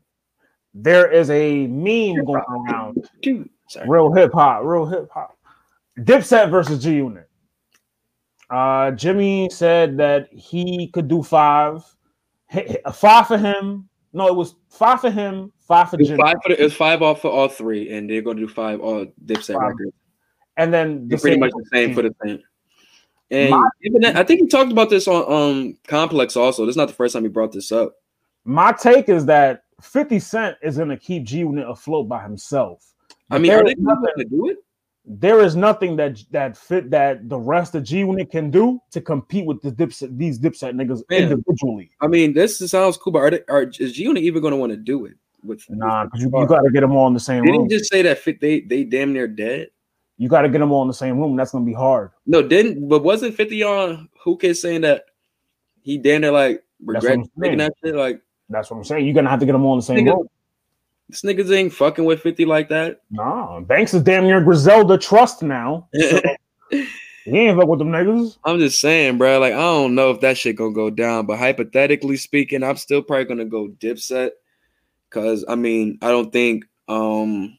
S3: there is a meme going around.
S2: Dude.
S3: Real hip hop, real hip hop. Dipset versus G Unit. Uh, Jimmy said that he could do five, H- h- five for him. No, it was five for him, five for Jimmy,
S2: five for the, it's five off for all three, and they're going to do five all Dipset
S3: Five.
S2: records.
S3: and then
S2: They're pretty much the same for the same. And
S3: My-
S2: even that, I think he talked about this on um Complex also. This is not the first time he brought this up.
S3: My take is that 50 Cent is going to keep G Unit afloat by himself.
S2: I mean,
S3: There
S2: are they going
S3: nothing-
S2: to do it?
S3: There is nothing that that fit that the rest of G Unit can do to compete with the Dipset, these Dipset niggas
S2: Yeah.
S3: individually.
S2: I mean, this sounds cool, but are, they, are is G Unit even going to want to do it? With
S3: Nah, because you, you got to get them all in the same
S2: Didn't
S3: room.
S2: he just say that fit, they they damn near dead?
S3: You got to get them all in the same room. That's going to be hard.
S2: No, didn't but wasn't 50 on who can saying that he damn near like regret making that shit? Like
S3: That's what I'm saying. You're to have to get them all in the same room.
S2: This niggas ain't fucking with 50 like that.
S3: Nah, Banks is damn near Griselda Trust now. He ain't fuck with them niggas.
S2: I'm just saying, bro. Like, I don't know if that shit gonna go down, but hypothetically speaking, I'm still probably gonna go Dipset, cause I mean, I don't think, um,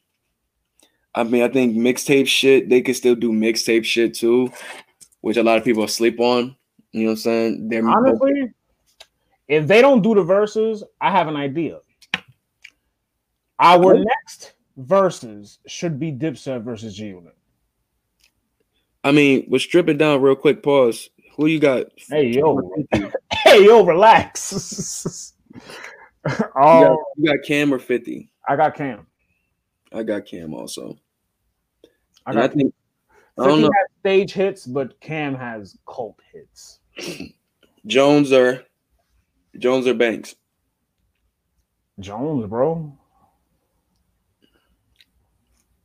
S2: I mean, I think mixtape shit they could still do mixtape shit too, which a lot of people sleep on. You know what I'm saying? They're
S3: Honestly, if they don't do the verses, I have an idea. Our
S2: What?
S3: next verses should be Dipset versus G Unit.
S2: I mean, we're stripping down real quick. Pause. Who you got?
S3: Hey yo, hey yo, relax.
S2: got,
S3: oh,
S2: you got Cam or 50?
S3: I got Cam.
S2: I got Cam also.
S3: I
S2: And I
S3: got
S2: think I
S3: 50
S2: don't know.
S3: has stage hits, but Cam has cult hits.
S2: Jones or Jones or Banks.
S3: Jones, bro.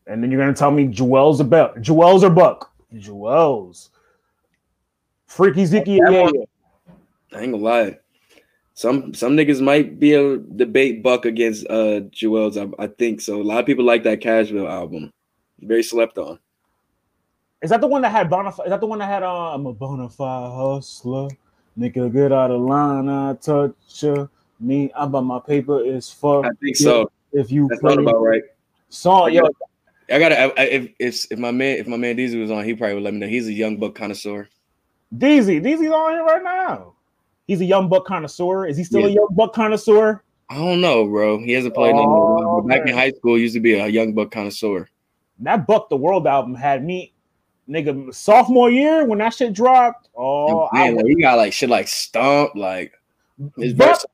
S3: And then you're gonna tell me Juelz a buck. Juelz or Buck. Juelz. Freekey Zekey.
S2: That
S3: Yeah,
S2: one-
S3: yeah.
S2: I ain't gonna lie. Some some niggas might be a debate Buck against uh Juelz. I, I think so. A lot of people like that Cashville album. Very slept on.
S3: Is that the one that had Bonafide? Is that the one that had uh, I'm a bona fide hustler? Nigga, get out of line, I touch ya. Me, I buy my paper is fuck.
S2: I think so.
S3: If you
S2: That's
S3: play
S2: not about right.
S3: song, yo,
S2: I gotta I, if if if my man if my man Deezy was on, he probably would let me know. He's a young buck connoisseur.
S3: Deezy, Deezy's on here right now. He's a young buck connoisseur. Is he still a young buck connoisseur?
S2: I don't know, bro. He hasn't played no
S3: Oh,
S2: more. Back in high school, he used to be a young buck connoisseur.
S3: That Buck the World album had me, nigga, sophomore year when that shit dropped. Oh,
S2: Man, like, he got like shit like stomp, like his
S3: Buck-
S2: verse.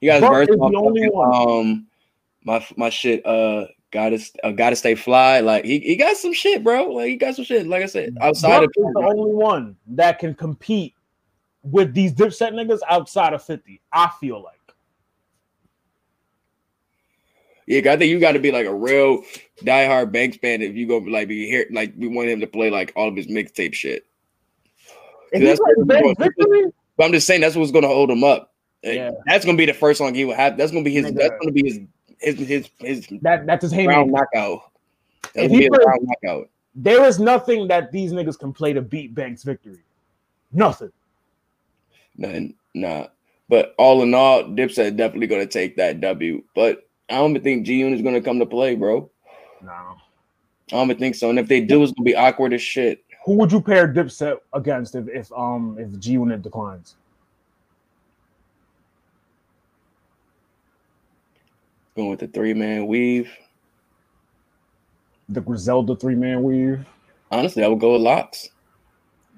S2: He got his verse
S3: is the only one.
S2: um my my shit uh gotta uh, gotta stay fly. Like he, he got some shit, bro. Like he got some shit. Like I said, outside
S3: Buck
S2: of
S3: is the only one that can compete with these Dipset niggas outside of 50. I feel like.
S2: Yeah, I think you got to be like a real diehard Banks fan if you go like be here like we want him to play like all of his mixtape shit. That's
S3: he plays
S2: what-
S3: Banks Victory,
S2: But I'm just saying that's what's going to hold him up.
S3: Yeah.
S2: That's going to be the first song he will have. That's going to be his.
S3: Nigga.
S2: That's going to be his his his his
S3: that that's his
S2: round knockout. That's
S3: If
S2: be
S3: he
S2: his round knockout.
S3: There is nothing that these niggas can play to beat Banks Victory. Nothing.
S2: Nothing, nah. But all in all, Dipset definitely going to take that W. But I don't think G Unit is going to come to play, bro.
S3: No.
S2: I don't think so. And if they do, it's going to be awkward as shit.
S3: Who would you pair Dipset against if, if um if G Unit declines?
S2: Going with the three man weave.
S3: The Griselda three man weave.
S2: Honestly, I would go with LOX.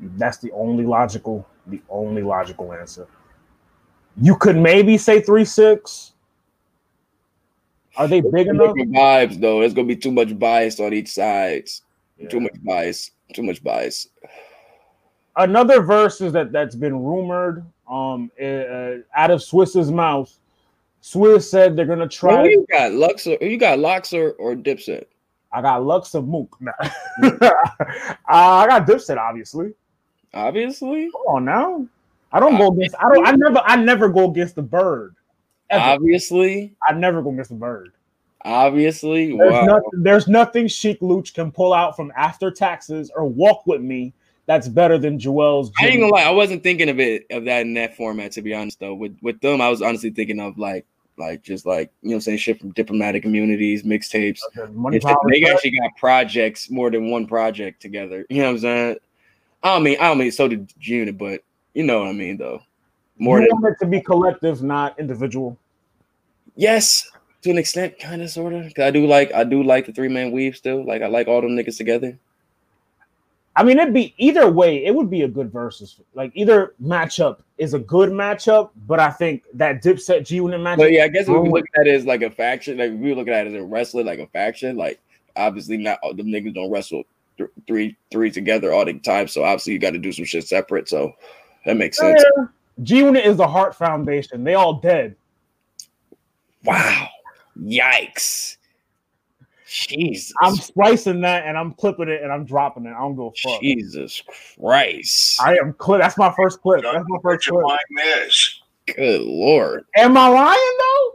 S3: That's the only logical, the only logical answer. You could maybe say three six. Are they big enough?
S2: Vibes though. There's gonna be too much bias on each side.
S3: Yeah.
S2: Too much bias. Too much bias.
S3: Another verse is that that's been rumored. Um, uh, out of Swizz's mouth, Swizz said they're gonna try.
S2: who you got LOX or you got LOX or, Dipset?
S3: I got Lux of Mook. Nah. uh, I got Dipset, obviously.
S2: Obviously.
S3: Come on now. I don't go against. I don't. I never. I never go against the bird. Ever.
S2: Obviously.
S3: I never go against the bird.
S2: Obviously.
S3: There's,
S2: Wow.
S3: nothing, there's nothing Sheek Louch can pull out from after taxes or walk with me that's better than Juelz.
S2: I ain't gonna lie, I wasn't thinking of it of that in that format to be honest though. With with them, I was honestly thinking of like like just like you know what I'm saying shit from diplomatic communities, mixtapes.
S3: Money
S2: It's just-
S3: power.
S2: they actually got projects, more than one project together. You know what I'm saying? I don't mean I don't mean so did Unit, but you know what I mean though. More
S3: you
S2: than
S3: want it to be collective, not individual.
S2: yes, to an extent, kind of sort of. I do like I do like the three man weave still. Like I like all them niggas together.
S3: I mean, it'd be either way. It would be a good versus. Like either matchup is a good matchup, but I think that Dipset G Unit matchup.
S2: But yeah, I guess if we look at it as like a faction, like we look at it as a wrestler, like a faction, like obviously not all the niggas don't wrestle th- three three together all the time. So obviously you got to do some shit separate. So that makes sense.
S3: Yeah. G Unit is the Heart Foundation. They all dead.
S2: Wow. Yikes. Jesus.
S3: I'm splicing that and I'm clipping it and I'm dropping it. I don't go fuck.
S2: Jesus Christ.
S3: I am clip. That's my first clip. That's my first clip.
S1: mind is.
S2: Good lord.
S3: Am I lying though?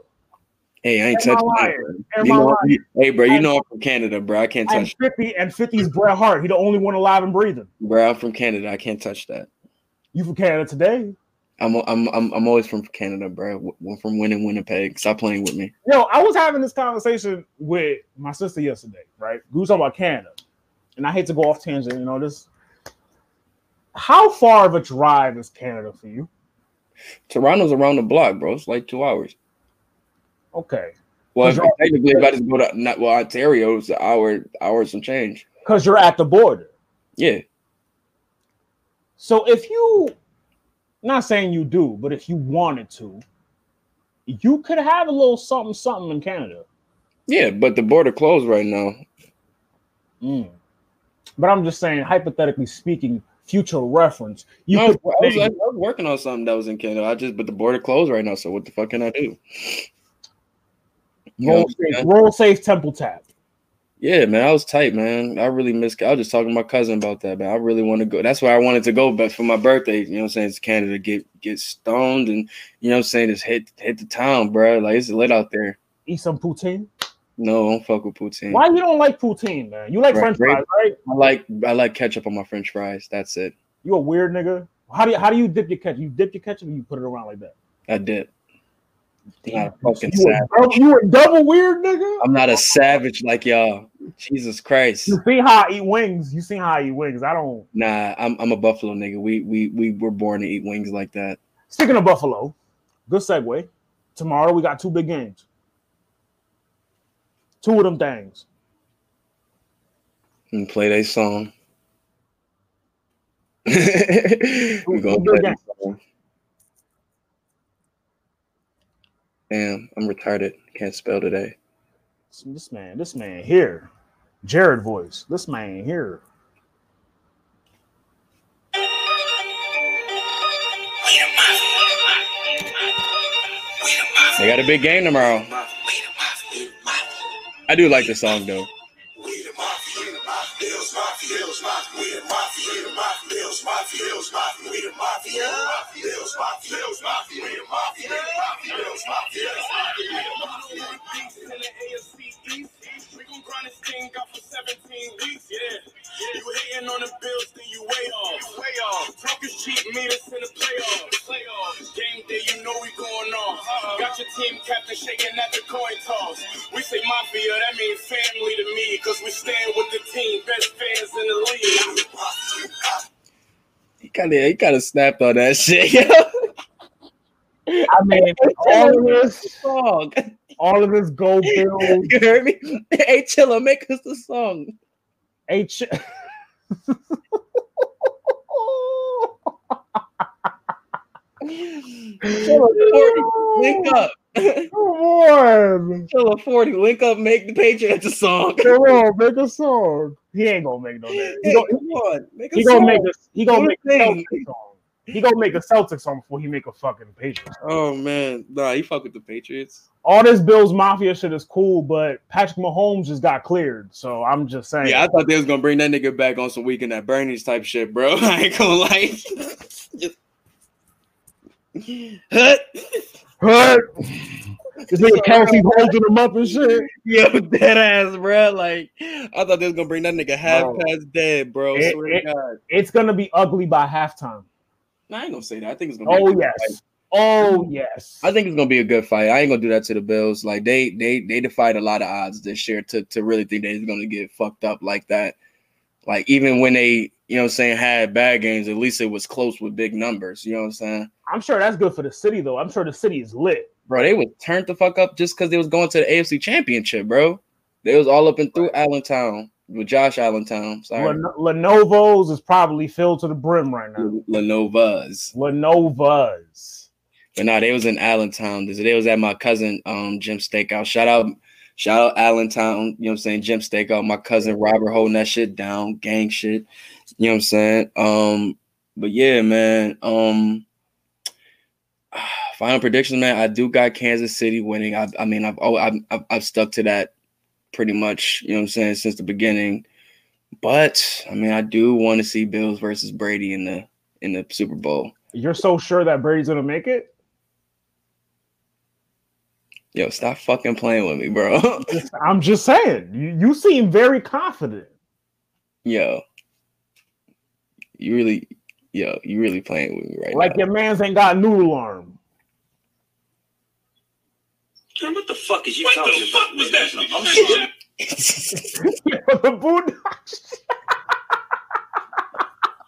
S2: Hey, I ain't touching that,
S3: lying?
S2: You know,
S3: lying?
S2: you- hey, bro, you know I'm from Canada, bro. I can't
S3: And
S2: touch,
S3: 50 and 50's Bret Hart. He the only one alive and breathing.
S2: bro. I'm from Canada. I can't touch that.
S3: You from Canada today?
S2: I'm I'm I'm, I'm always from Canada, bro. I'm from winning Winnipeg. Stop playing with me.
S3: Yo, I was having this conversation with my sister yesterday, right? We was talking about Canada. And I hate to go off tangent, you know, this. How far of a drive is Canada for you?
S2: Toronto's around the block, bro. It's like two hours.
S3: Okay.
S2: Well, technically, if I just go to not well, Ontario, it's an hour, hour some change.
S3: Because you're at the border.
S2: Yeah,
S3: So if you, not saying you do, but if you wanted to, you could have a little something, something in Canada.
S2: yeah, but the border closed right now.
S3: Mm. But I'm just saying, hypothetically speaking, future reference, you
S2: No, I,
S3: could.
S2: was, I was working on something that was in Canada. I just, but the border closed right now. So what the fuck can I do? You
S3: roll, safe, roll safe temple tap.
S2: Yeah, man, I was tight, man. I really miss. I was just talking to my cousin about that, man. I really want to go. That's where I wanted to go, but for my birthday, you know what I'm saying? It's Canada. Get get stoned and you know what I'm saying? Just hit hit the town, bro. Like it's lit out there.
S3: Eat some poutine.
S2: No, I don't fuck with poutine.
S3: Why you don't like poutine, man? You like
S2: Right,
S3: French fries, right?
S2: I like I like ketchup on my French fries. That's it.
S3: You a weird nigga. How do you how do you dip your ketchup? You dip your ketchup and you put it around like that.
S2: I I'm not a fucking
S3: You
S2: savage.
S3: double, you a double weird nigga.
S2: I'm not a savage like y'all. Jesus Christ.
S3: You see how I eat wings? You see how I eat wings? I don't.
S2: Nah, I'm I'm a Buffalo nigga. We we we were born to eat wings like that.
S3: Speaking of Buffalo, good segue. Tomorrow we got two big games. Two of them things.
S2: And play that song. We're gonna play that song. Damn, I'm retarded. Can't spell today.
S3: This man, this man here, Jared voice. This man here.
S2: They got a big game tomorrow. I do like the song though.
S5: We gon' grind this thing out for 17 weeks, yeah. You hating on the bills, then you way off. Way off. Talk is cheap, meet us in the playoffs. Playoffs. Game day, you know we going off. Got your team captain shaking at the coin toss. We say mafia, that means family to me. Cause we stand with the team, best fans in the league.
S2: Kind of he kind of snapped on that shit.
S3: I mean, all of this,
S2: song.
S3: all of this go Bills.
S2: You heard me? Hey, Chilla, make us the song.
S3: H.
S2: Chilla 40, link up.
S3: Come on,
S2: a 40, link up, make the Patriots a song.
S3: come on, make a song. He ain't gonna make no. He gonna,
S2: come on, make a
S3: he
S2: song.
S3: gonna make a he gonna make a. Celtics song. He gonna make a Celtics song before he make a fucking Patriots.
S2: Oh man, nah, he fuck with the Patriots.
S3: All this Bills Mafia shit is cool, but Patrick Mahomes just got cleared. So I'm just saying.
S2: Yeah, I thought they was gonna bring that nigga back on some weekend at Bernie's type shit, bro. I ain't gonna lie. Hut.
S3: What? This nigga Kelce holding him up and shit.
S2: Yo, dead ass, bro. Like, I thought they was gonna bring that nigga half
S3: Bro.
S2: past dead, bro.
S3: It- it-
S2: God.
S3: It's gonna be ugly by halftime.
S2: Nah, I ain't gonna say that. I think it's gonna. Be a
S3: Oh
S2: good fight.
S3: yes. Oh yes.
S2: I think it's gonna be a good fight. I ain't gonna do that to the Bills. Like they they they defied a lot of odds this year to to really think they're gonna get fucked up like that. Like even when they, you know I'm saying, had bad games, at least it was close with big numbers. You know what I'm saying?
S3: I'm sure that's good for the city though. I'm sure the city is lit.
S2: Bro, they would turn the fuck up just because they was going to the AFC championship, bro. They was all up and through Allentown with Josh Allentown. Sorry.
S3: Len- Lenovo's is probably filled to the brim right now.
S2: Lenovo's.
S3: Lenovo's.
S2: But nah, they was in Allentown. They was at my cousin um Jim's Steakout. Shout out, shout out Allentown. You know what I'm saying? Jim's Steakout. My cousin Robert holding that shit down, gang shit. You know what I'm saying? Um, but yeah, man. Um, final prediction, man. I do got Kansas City winning. I, I mean, I've, oh, I've I've stuck to that pretty much. You know what I'm saying since the beginning. But I mean, I do want to see Bills versus Brady in the in the Super Bowl.
S3: You're so sure that Brady's gonna make it?
S2: Yo, stop fucking playing with me, bro.
S3: I'm just saying. You, you seem very confident.
S2: yo, you really, yo, you really playing with me right
S3: Like
S2: now.
S3: your man's ain't got noodle arm.
S6: Man, what the fuck is you
S5: What
S6: talking
S5: the
S6: about?
S5: fuck was that?
S6: I'm
S3: the Boondocks.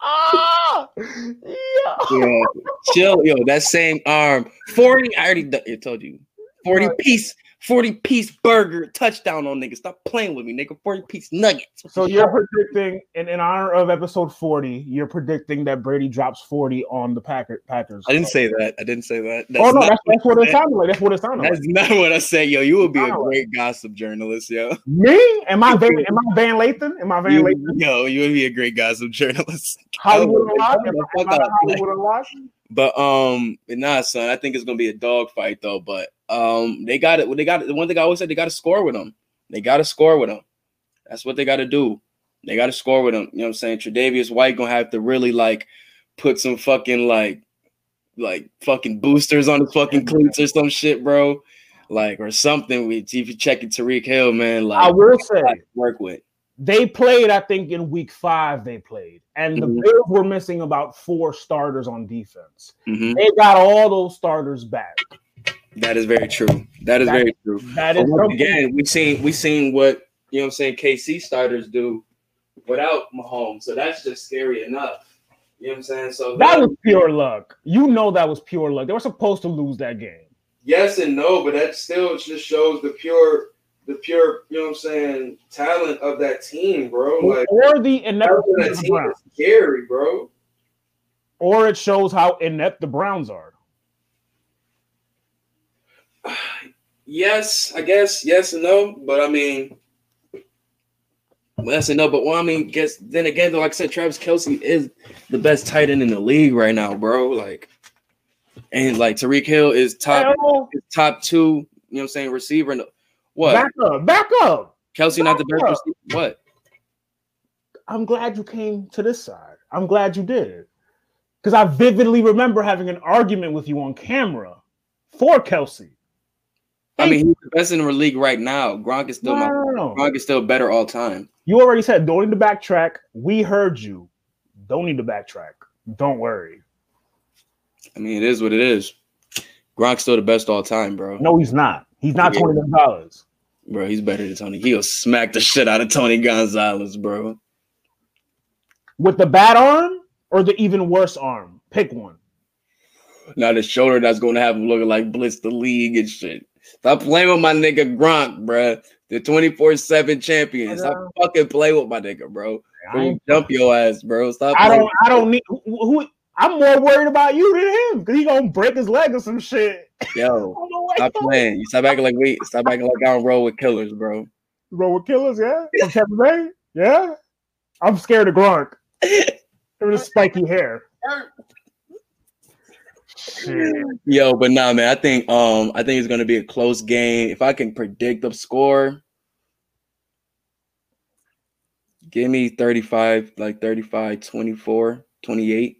S3: ah, yeah.
S2: yo, chill, yo, that same arm, forty. I already I told you, forty
S3: Right.
S2: piece, forty piece burger touchdown on nigga. Stop playing with me, nigga. Forty piece nuggets.
S3: So you're predicting, in, in honor of episode 40, you're predicting that Brady drops 40 on the Packer, Packers.
S2: I didn't say that. I didn't say that.
S3: oh no,
S2: not
S3: that's, that's what it sounded like. That's what it sounded like.
S2: That's not what I said, yo. You would be a great gossip journalist, yo.
S3: Me? Am I Van? Am I Van Lathan? Am I Van
S2: You,
S3: Lathan?
S2: yo, you would be a great gossip journalist.
S3: Hollywood
S2: Oh,
S3: Unlocked? Am
S2: the
S3: I- am
S2: fuck
S3: I. Hollywood Unlocked?
S2: But um, but nah, son, I think it's gonna be a dog fight though. But um, they got it. They got it. The one thing I always said, they got to score with them. They got to score with them. That's what they got to do. They got to score with them. You know what I'm saying? Tre'Davious White gonna have to really like put some fucking like like fucking boosters on his fucking cleats or some shit, bro. like or something. We if you check it, Tyreek Hill, man, like
S3: I will say
S2: work with.
S3: They played. I think in week five they played, and the
S2: Mhm.
S3: Bills were missing about four starters on defense.
S2: Mhm.
S3: They got all those starters back.
S2: That is very true. That is
S3: That-
S2: very true.
S3: That is
S2: once again, we've seen we've seen what you know. what I'm saying KC starters do without Mahomes, so that's just scary enough. You know what I'm saying? So
S3: That was pure luck. You know that was pure luck. They were supposed to lose that game.
S2: yes and no, but that still just shows the pure, the pure. You know what I'm saying? Talent of that team, bro. Like
S3: or the ineptitude
S2: that
S3: of the
S2: team
S3: Browns.
S2: is scary, bro.
S3: Or it shows how inept the Browns are.
S2: Yes, I guess yes and no, but I mean, yes and no. But well, I mean, guess then again, though, like I said, Travis Kelce is the best tight end in the league right now, bro. Like, and like Tyreek Hill is top
S3: Hell,
S2: top two. You know what I'm saying? Receiver. In the, what?
S3: back up, back up.
S2: Kelce not the best receiver. What?
S3: I'm glad you came to this side. I'm glad you did. Because I vividly remember having an argument with you on camera for Kelce.
S2: I mean, he's the best in the league right now. Gronk is still
S3: No,
S2: my
S3: no, no.
S2: Gronk is still better all time.
S3: You already said don't need to backtrack. We heard you. Don't need to backtrack. Don't worry.
S2: I mean, it is what it is. Gronk's still the best all time, bro.
S3: No, he's not. He's not
S2: Yeah.
S3: Tony Gonzalez.
S2: Bro, he's better than Tony. He'll smack the shit out of Tony Gonzalez, bro.
S3: With the bad arm or the even worse arm? Pick one.
S2: Now the shoulder that's gonna have him looking like Blitz the league and shit. Stop playing with my nigga Gronk, bro. The 24-7 champion. Stop fucking playing with my nigga, bro. Bro, jump your ass, bro. Stop
S3: I don't. I don't need. Who, who- I'm more worried about you than him because he gonna break his leg or some shit.
S2: Yo,
S3: I don't know what
S2: stop playing. You stop acting like we stop acting like I don't roll with killers, bro.
S3: Roll with killers, yeah. From Tampa Bay, yeah. I'm scared of Gronk. With his spiky hair. Shit.
S2: Yo, but nah, man. I think um I think it's gonna be a close game. If I can predict the score, give me 35, like 35, 24, 28.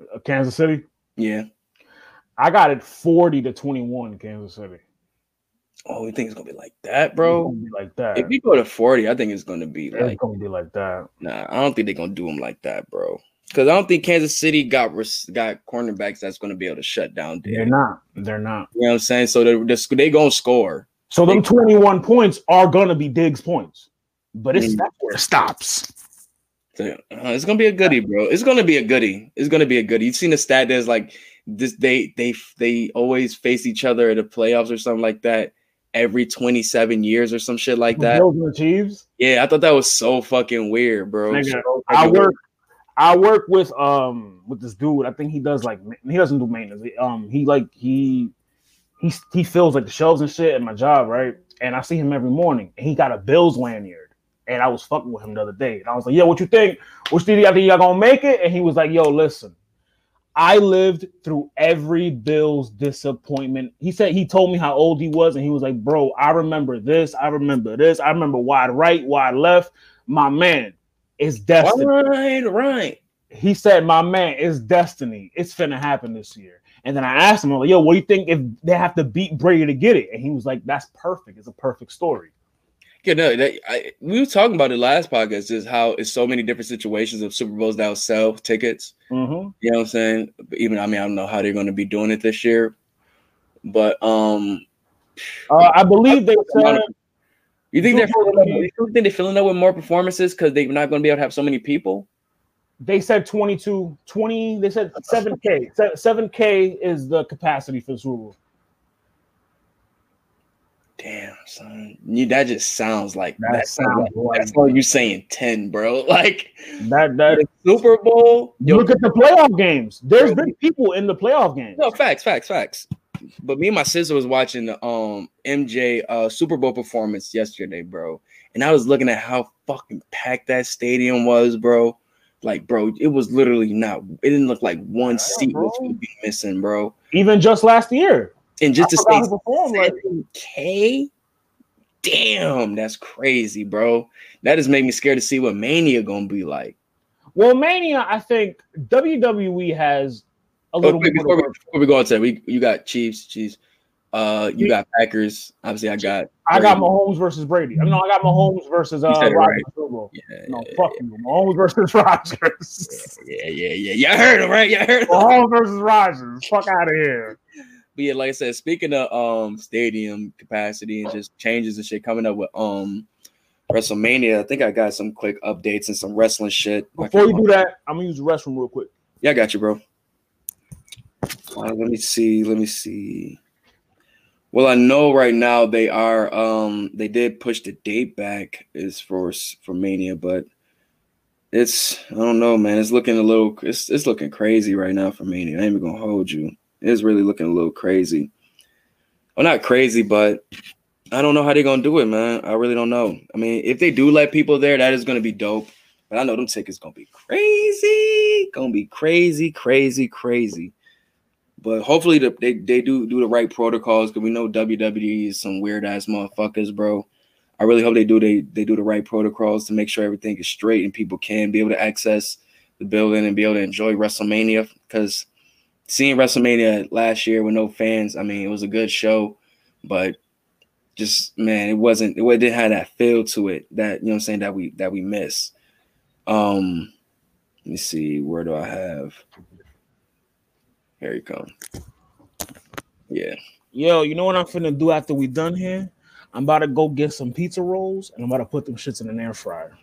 S3: Uh, Kansas City.
S2: Yeah.
S3: I got it 40 to 21. Kansas City.
S2: Oh, you think it's gonna be like that, bro?
S3: like that.
S2: If we go to 40, I think it's gonna be
S3: it's
S2: like
S3: gonna be like that.
S2: nah, I don't think they're gonna do them like that, bro. Because I don't think Kansas City got got cornerbacks that's gonna be able to shut down
S3: They're not. They're not.
S2: You know what I'm saying? So they're, they're they gonna score.
S3: So them 21 points are gonna be Diggs points, but it's
S2: Mm.
S3: where it stops.
S2: So, uh, it's gonna be a goodie, bro. It's gonna be a goodie. It's gonna be a goodie. You've seen the stat that's like this. They they they always face each other at the playoffs or something like that every 27 years or some shit like that.
S3: Bills Chiefs.
S2: Yeah, I thought that was so fucking weird, bro.
S3: Nigga,
S2: So
S3: I work. I work with um with this dude. I think he does like he doesn't do maintenance. He, Um, he like he he he fills like the shelves and shit at my job, right? And I see him every morning, and he got a Bills lanyard. And I was fucking with him the other day, and I was like, "Yo, what you think? Which do you think y'all gonna make it?" And he was like, "Yo, listen, I lived through every Bills disappointment." He said he told me how old he was, and he was like, "Bro, I remember this. I remember this. I remember wide right, wide left. My man, it's destiny."
S2: Right, right.
S3: he said, "My man, it's destiny. It's finna happen this year." And then I asked him, I'm like, "Yo, what do you think if they have to beat Brady to get it?" And he was like, "That's perfect. It's a perfect story."
S2: Yeah, no, that, I, we were talking about it last podcast, just how it's so many different situations of Super Bowls that will sell tickets.
S3: Mhm.
S2: You know what I'm saying? But even I mean, I don't know how they're going to be doing it this year, but um,
S3: Uh, I believe they said
S2: you think they're filling up, you think they're filling up with more performances because they're not going to be able to have so many people?
S3: they said 22, 20. They said seven k. Seven k is the capacity for the Super Bowl.
S2: Damn, son, you that just sounds like
S3: That
S2: that sounds like, that's all you saying ten, bro. Like
S3: That that
S2: the Super Bowl, yo,
S3: look at the playoff games. There's been people in the playoff games.
S2: No, facts, facts, facts. But me and my sister was watching the um MJ uh Super Bowl performance yesterday, bro. And I was looking at how fucking packed that stadium was, bro. Like, bro, it was literally not it didn't look like one seat was
S3: bro.
S2: gonna be missing, bro.
S3: Even just last year.
S2: And just
S3: I
S2: to
S3: forgot
S2: say
S3: who performed like
S2: 7K, damn, that's crazy, bro. That has made me scared to see what Mania gonna be like.
S3: Well, Mania, I think WWE has a little more
S2: before, we, before we go on to that, we you got Chiefs, Chiefs. Uh, you got Packers. Obviously, I got.
S3: I got
S2: Brady.
S3: Mahomes versus Brady. I mean, no, I got Mahomes versus uh,
S2: You said it
S3: Rodgers.
S2: right. Yeah,
S3: No,
S2: yeah,
S3: fuck you. Mahomes versus Rodgers.
S2: yeah, yeah, yeah. Yeah, I heard him, right? Yeah, I heard him.
S3: Mahomes versus Rodgers. Fuck out of here.
S2: But yeah, like I said, speaking of um stadium capacity and just changes and shit coming up with um WrestleMania, I think I got some quick updates and some wrestling shit.
S3: Before you do that, I'm gonna use the restroom real quick.
S2: Yeah, I got you, bro. Uh, let me see. Let me see. Well, I know right now they are. Um, they did push the date back is for for Mania, but it's I don't know, man. It's looking a little. It's it's looking crazy right now for Mania. I ain't even gonna hold you. It's really looking a little crazy. Well, not crazy, but I don't know how they're gonna do it, man. I really don't know. I mean, if they do let people there, that is gonna be dope. But I know them tickets gonna be crazy, gonna be crazy, crazy, crazy. But hopefully the, they they do do the right protocols because we know WWE is some weird ass motherfuckers, bro. I really hope they do they they do the right protocols to make sure everything is straight and people can be able to access the building and be able to enjoy WrestleMania. Because seeing WrestleMania last year with no fans, I mean, it was a good show, but just man, it wasn't it didn't have that feel to it that you know what I'm saying that we that we miss. Um, let me see, where do I have? Here you come. Yeah.
S3: Yo, you know what I'm finna do after we done here? I'm about to go get some pizza rolls and I'm about to put them shits in an air fryer.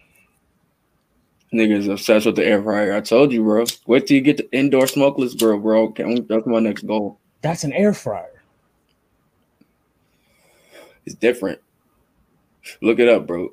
S2: Niggas obsessed with the air fryer. I told you, bro. Wait till you get the indoor smokeless grill, bro. That's my next goal.
S3: That's an air fryer.
S2: It's different. Look it up, bro.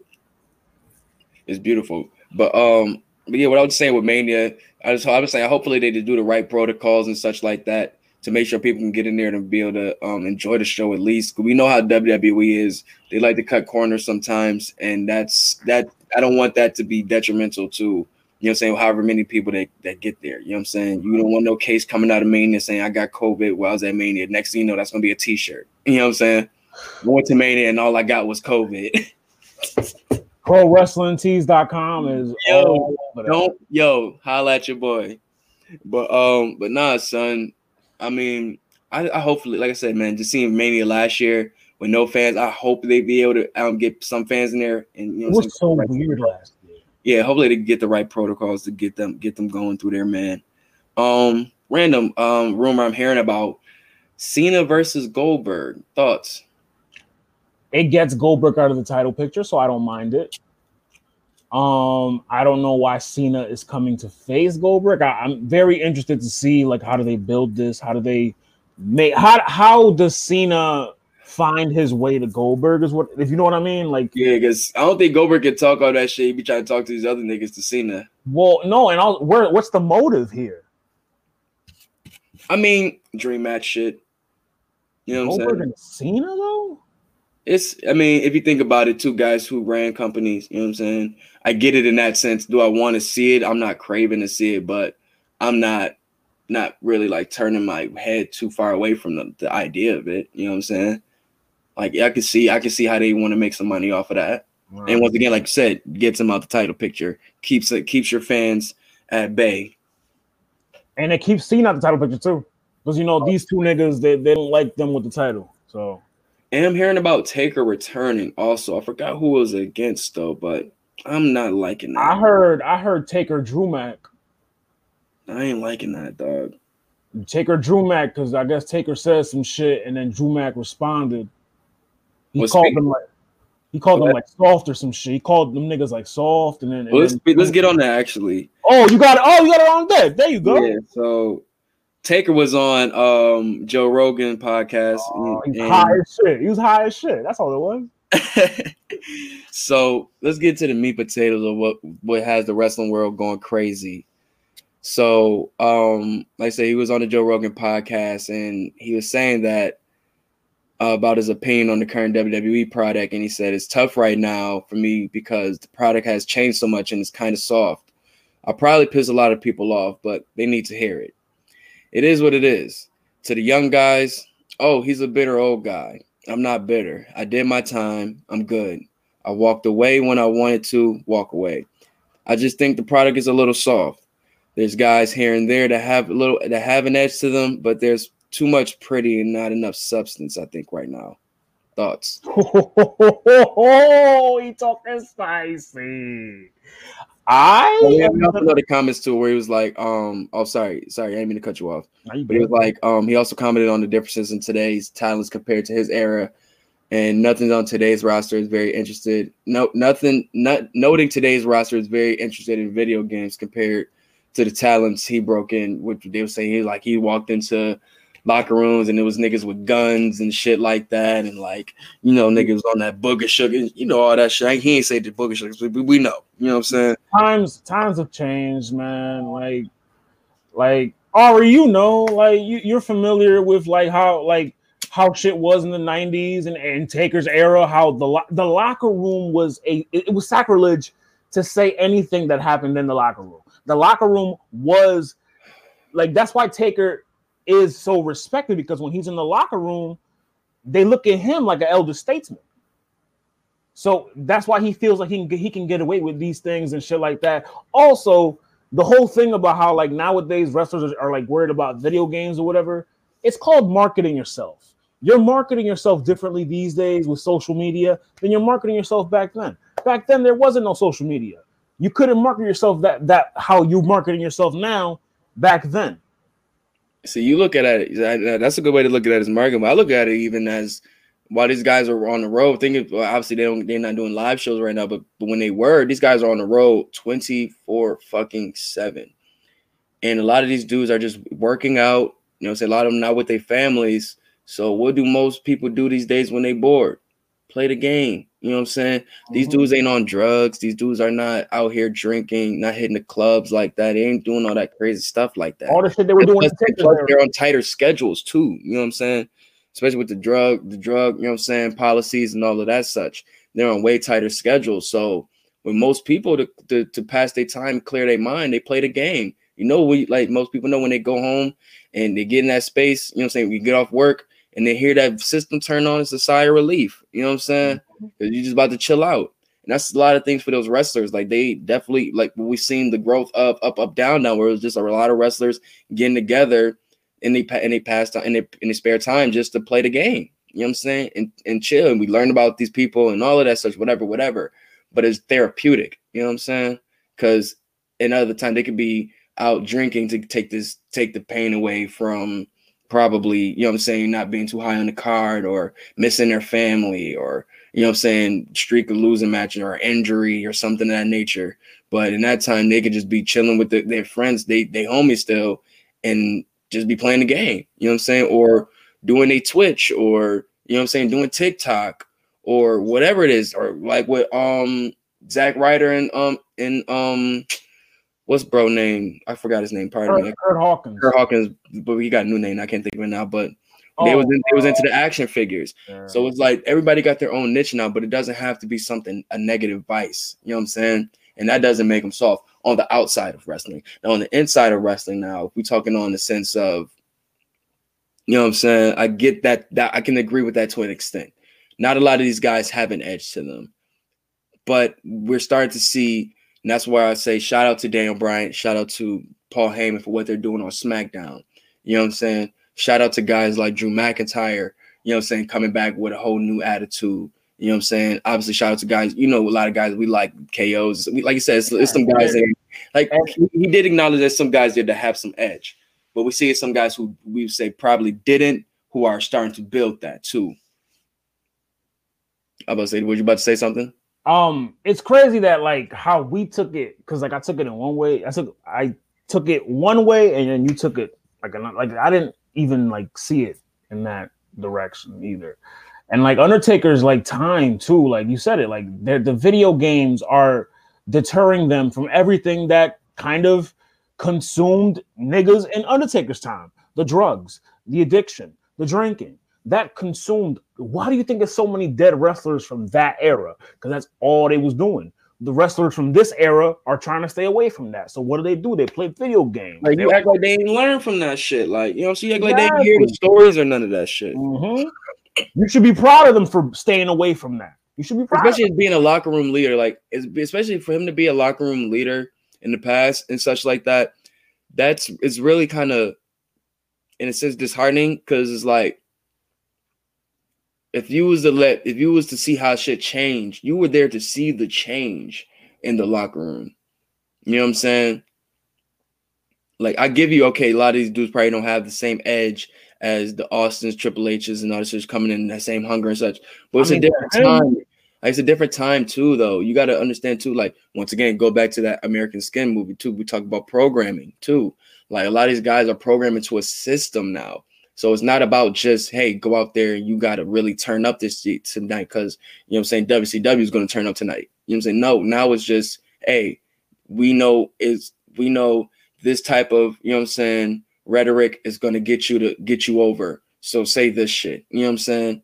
S2: It's beautiful. But um, but yeah, what I was saying with Mania, I was I was saying hopefully they do the right protocols and such like that to make sure people can get in there and be able to um enjoy the show at least. we know how WWE is; they like to cut corners sometimes, and that's that. I don't want that to be detrimental to you know what I'm saying. However many people that that get there, you know what I'm saying. You don't want no case coming out of Mania saying I got COVID while I was at Mania. Next thing you know, that's gonna be a T-shirt. You know what I'm saying. Went to Mania and all I got was COVID.
S3: ProWrestlingTees.com is
S2: Yo. Don't yo holla at your boy. But um, but nah, son. I mean, I, I hopefully, like I said, man, just seeing Mania last year with no fans, I hope they be able to um, get some fans in there and you
S3: It
S2: know,
S3: was so
S2: right-
S3: weird last year.
S2: yeah, hopefully they get the right protocols to get them get them going through there, man. Um, random um rumor I'm hearing about Cena versus Goldberg. Thoughts?
S3: It gets Goldberg out of the title picture, so I don't mind it. Um, I don't know why Cena is coming to face Goldberg. I, I'm very interested to see like how do they build this? How do they make how how does Cena find his way to Goldberg? Is what if you know what I mean? Like,
S2: Yeah, because I don't think Goldberg can talk all that shit. He be trying to talk to these other niggas to Cena.
S3: well, no, and I'll, where what's the motive here?
S2: I mean, dream match shit. You know what I'm saying?
S3: Goldberg and Cena though.
S2: It's I mean, if you think about it, two guys who ran companies, you know what I'm saying? I get it in that sense. Do I want to see it? I'm not craving to see it, but I'm not not really like turning my head too far away from the, the idea of it. You know what I'm saying? Like I can see I can see how they want to make some money off of that. And once again, like you said, gets them out the title picture, keeps it keeps your fans at bay.
S3: and it keeps seeing out the title picture too, because you know these two niggas they, they don't like them with the title. So
S2: And I'm hearing about Taker returning also. I forgot who was against though, but I'm not liking that.
S3: I heard I heard Taker Drew Mac
S2: I ain't liking that, dog.
S3: Taker Drew Mac because I guess Taker said some shit and then Drew Mac responded. He
S2: Well,
S3: called
S2: speak-
S3: them like he called them like soft or some shit. He called them niggas like soft and then, and
S2: Well, let's
S3: then-
S2: let's get on that actually.
S3: Oh, you got it. Oh, you got it on deck. There you go.
S2: Yeah. So Taker was on um Joe Rogan podcast.
S3: Oh,
S2: and-
S3: high as shit. He was high as shit. That's all it was.
S2: so let's get to the meat potatoes of what what has the wrestling world going crazy. So, um, like I said, he was on the Joe Rogan podcast, and he was saying that uh, about his opinion on the current WWE product, and he said it's tough right now for me because the product has changed so much and it's kind of soft. I'll probably piss a lot of people off, but they need to hear it. It is what it is. To the young guys, oh, he's a bitter old guy. I'm not bitter. I did my time. I'm good. I walked away when I wanted to walk away. I just think the product is a little soft. There's guys here and there that have a little that have an edge to them, but there's too much pretty and not enough substance. I think right now. Thoughts?
S3: Oh, he talking spicy. I
S2: Oh, yeah, we also know the comments too, where he was like, um, oh sorry, sorry, I didn't mean to cut you off.
S3: You
S2: But he was like, um, he also commented on the differences in today's talents compared to his era, and nothing on today's roster is very interested. No, nothing. Not noting today's roster is very interested in video games compared to the talents he broke in. Which they were saying he like he walked into locker rooms and it was niggas with guns and shit like that, and like you know niggas on that booger sugar, you know all that shit. He ain't say the booger sugar, but we know. You know what I'm saying?
S3: times times have changed, man. Like, like Ari, you know, like you, you're familiar with like how like how shit was in the '90s and, and Taker's era. How the lo- the locker room was a it, it was sacrilege to say anything that happened in the locker room. The locker room was like that's why Taker is so respected because when he's in the locker room, they look at him like an elder statesman. So that's why he feels like he can get, he can get away with these things and shit like that. Also, the whole thing about how like nowadays wrestlers are, are like worried about video games or whatever. It's called marketing yourself. You're marketing yourself differently these days with social media than you're marketing yourself back then. Back then there wasn't no social media. You couldn't market yourself that that how you're marketing yourself now back then.
S2: So you look at it. that- That's a good way to look at it as marketing. But I look at it even as while these guys are on the road. Thinking well, obviously they don't they're not doing live shows right now, but but when they were, these guys are on the road twenty four fucking seven, and a lot of these dudes are just working out. You know, say a lot of them not with their families. So what do most people do these days when they bored? Play the game. You know what I'm saying? These
S3: Mhm.
S2: dudes ain't on drugs. These dudes are not out here drinking, not hitting the clubs like that. They ain't doing all that crazy stuff like that.
S3: All the shit they were doing.
S2: Plus,
S3: in Texas
S2: plus
S3: era.
S2: they're on tighter schedules too. You know what I'm saying? Especially with the drug, the drug, you know what I'm saying, policies and all of that such. They're on way tighter schedules. So when most people to, to, to pass their time, clear their mind, they play the game. You know, we like most people know when they go home and they get in that space, you know what I'm saying? We get off work and they hear that system turn on, it's a sigh of relief. You know what I'm saying? Mm-hmm. Because you're just about to chill out. And that's a lot of things for those wrestlers. Like they definitely like we've seen the growth of up, up, down, down, where it was just a lot of wrestlers getting together and they pa- and they passed in their in their spare time just to play the game. You know what I'm saying? And and chill. And we learn about these people and all of that such, whatever, whatever. But it's therapeutic. You know what I'm saying? Because another time they could be out drinking to take this take the pain away from probably, you know what I'm saying, not being too high on the card or missing their family or you know what I'm saying, streak of losing match or injury or something of that nature. But in that time, they could just be chilling with the, their friends, they they homies still, and just be playing the game. You know what I'm saying? Or doing a Twitch or you know what I'm saying, doing TikTok or whatever it is, or like what um Zack Ryder and um and um what's bro name? I forgot his name, pardon me.
S3: Kurt, Kurt Hawkins.
S2: Kurt Hawkins, but he got a new name. I can't think of it now. But they was
S3: Oh,
S2: in, they was into the action figures.
S3: yeah.
S2: So it's like everybody got their own niche now, but it doesn't have to be something a negative vice. You know what I'm saying? And that doesn't make them soft on the outside of wrestling. Now on the inside of wrestling, now if we're talking on the sense of, you know what I'm saying? I get that that I can agree with that to an extent. Not a lot of these guys have an edge to them, but we're starting to see, and that's why I say shout out to Daniel Bryan, shout out to Paul Heyman for what they're doing on SmackDown. You know what I'm saying? Shout out to guys like Drew McIntyre, you know what I'm saying, coming back with a whole new attitude. You know what I'm saying? Obviously, shout out to guys, you know, a lot of guys we like KOs. We, like you said, it's, it's some guys that, like he, did acknowledge that some guys did to have some edge, but we see some guys who we say probably didn't, who are starting to build that too. I about to say, were you about to say something?
S3: Um it's crazy that like how we took it because like i took it in one way. I took i took it one way and then you took it like like i didn't even like see it in that direction either. And like undertaker's like time too like you said it like the video games are deterring them from everything that kind of consumed niggas in undertaker's time. The drugs the addiction the drinking that consumed why do you think there's so many dead wrestlers from that era because that's all they was doing the wrestlers from this era are trying to stay away from that so what do they do they play video games
S2: Like
S3: They-
S2: you act like they ain't learn from that shit. Like you know, so you act like they didn't hear the stories or none of that shit.
S3: Mhm. you should be proud of them for staying away from that you should be proud of
S2: especially as being a locker room leader, like especially for him to be a locker room leader in the past and such like that. That's it's really kind of in a sense disheartening because it's like if you was to let if you was to see how shit changed, you were there to see the change in the locker room. You know what I'm saying? Like I give you okay, a lot of these dudes probably don't have the same edge as the Austins, Triple H's, and all this coming in that same hunger and such. But it's
S3: I mean,
S2: a different time. Like, it's a different time too, though. You got to understand too. Like once again, go back to that American Skin movie too. We talk about programming too. Like a lot of these guys are programming to a system now. So it's not about just hey, go out there and you got to really turn up this shit tonight because you know what I'm saying WCW is going to turn up tonight. You know what I'm saying? No, now it's just hey, we know is we know this type of you know what I'm saying rhetoric is going to get you to get you over. So say this shit. You know what I'm saying?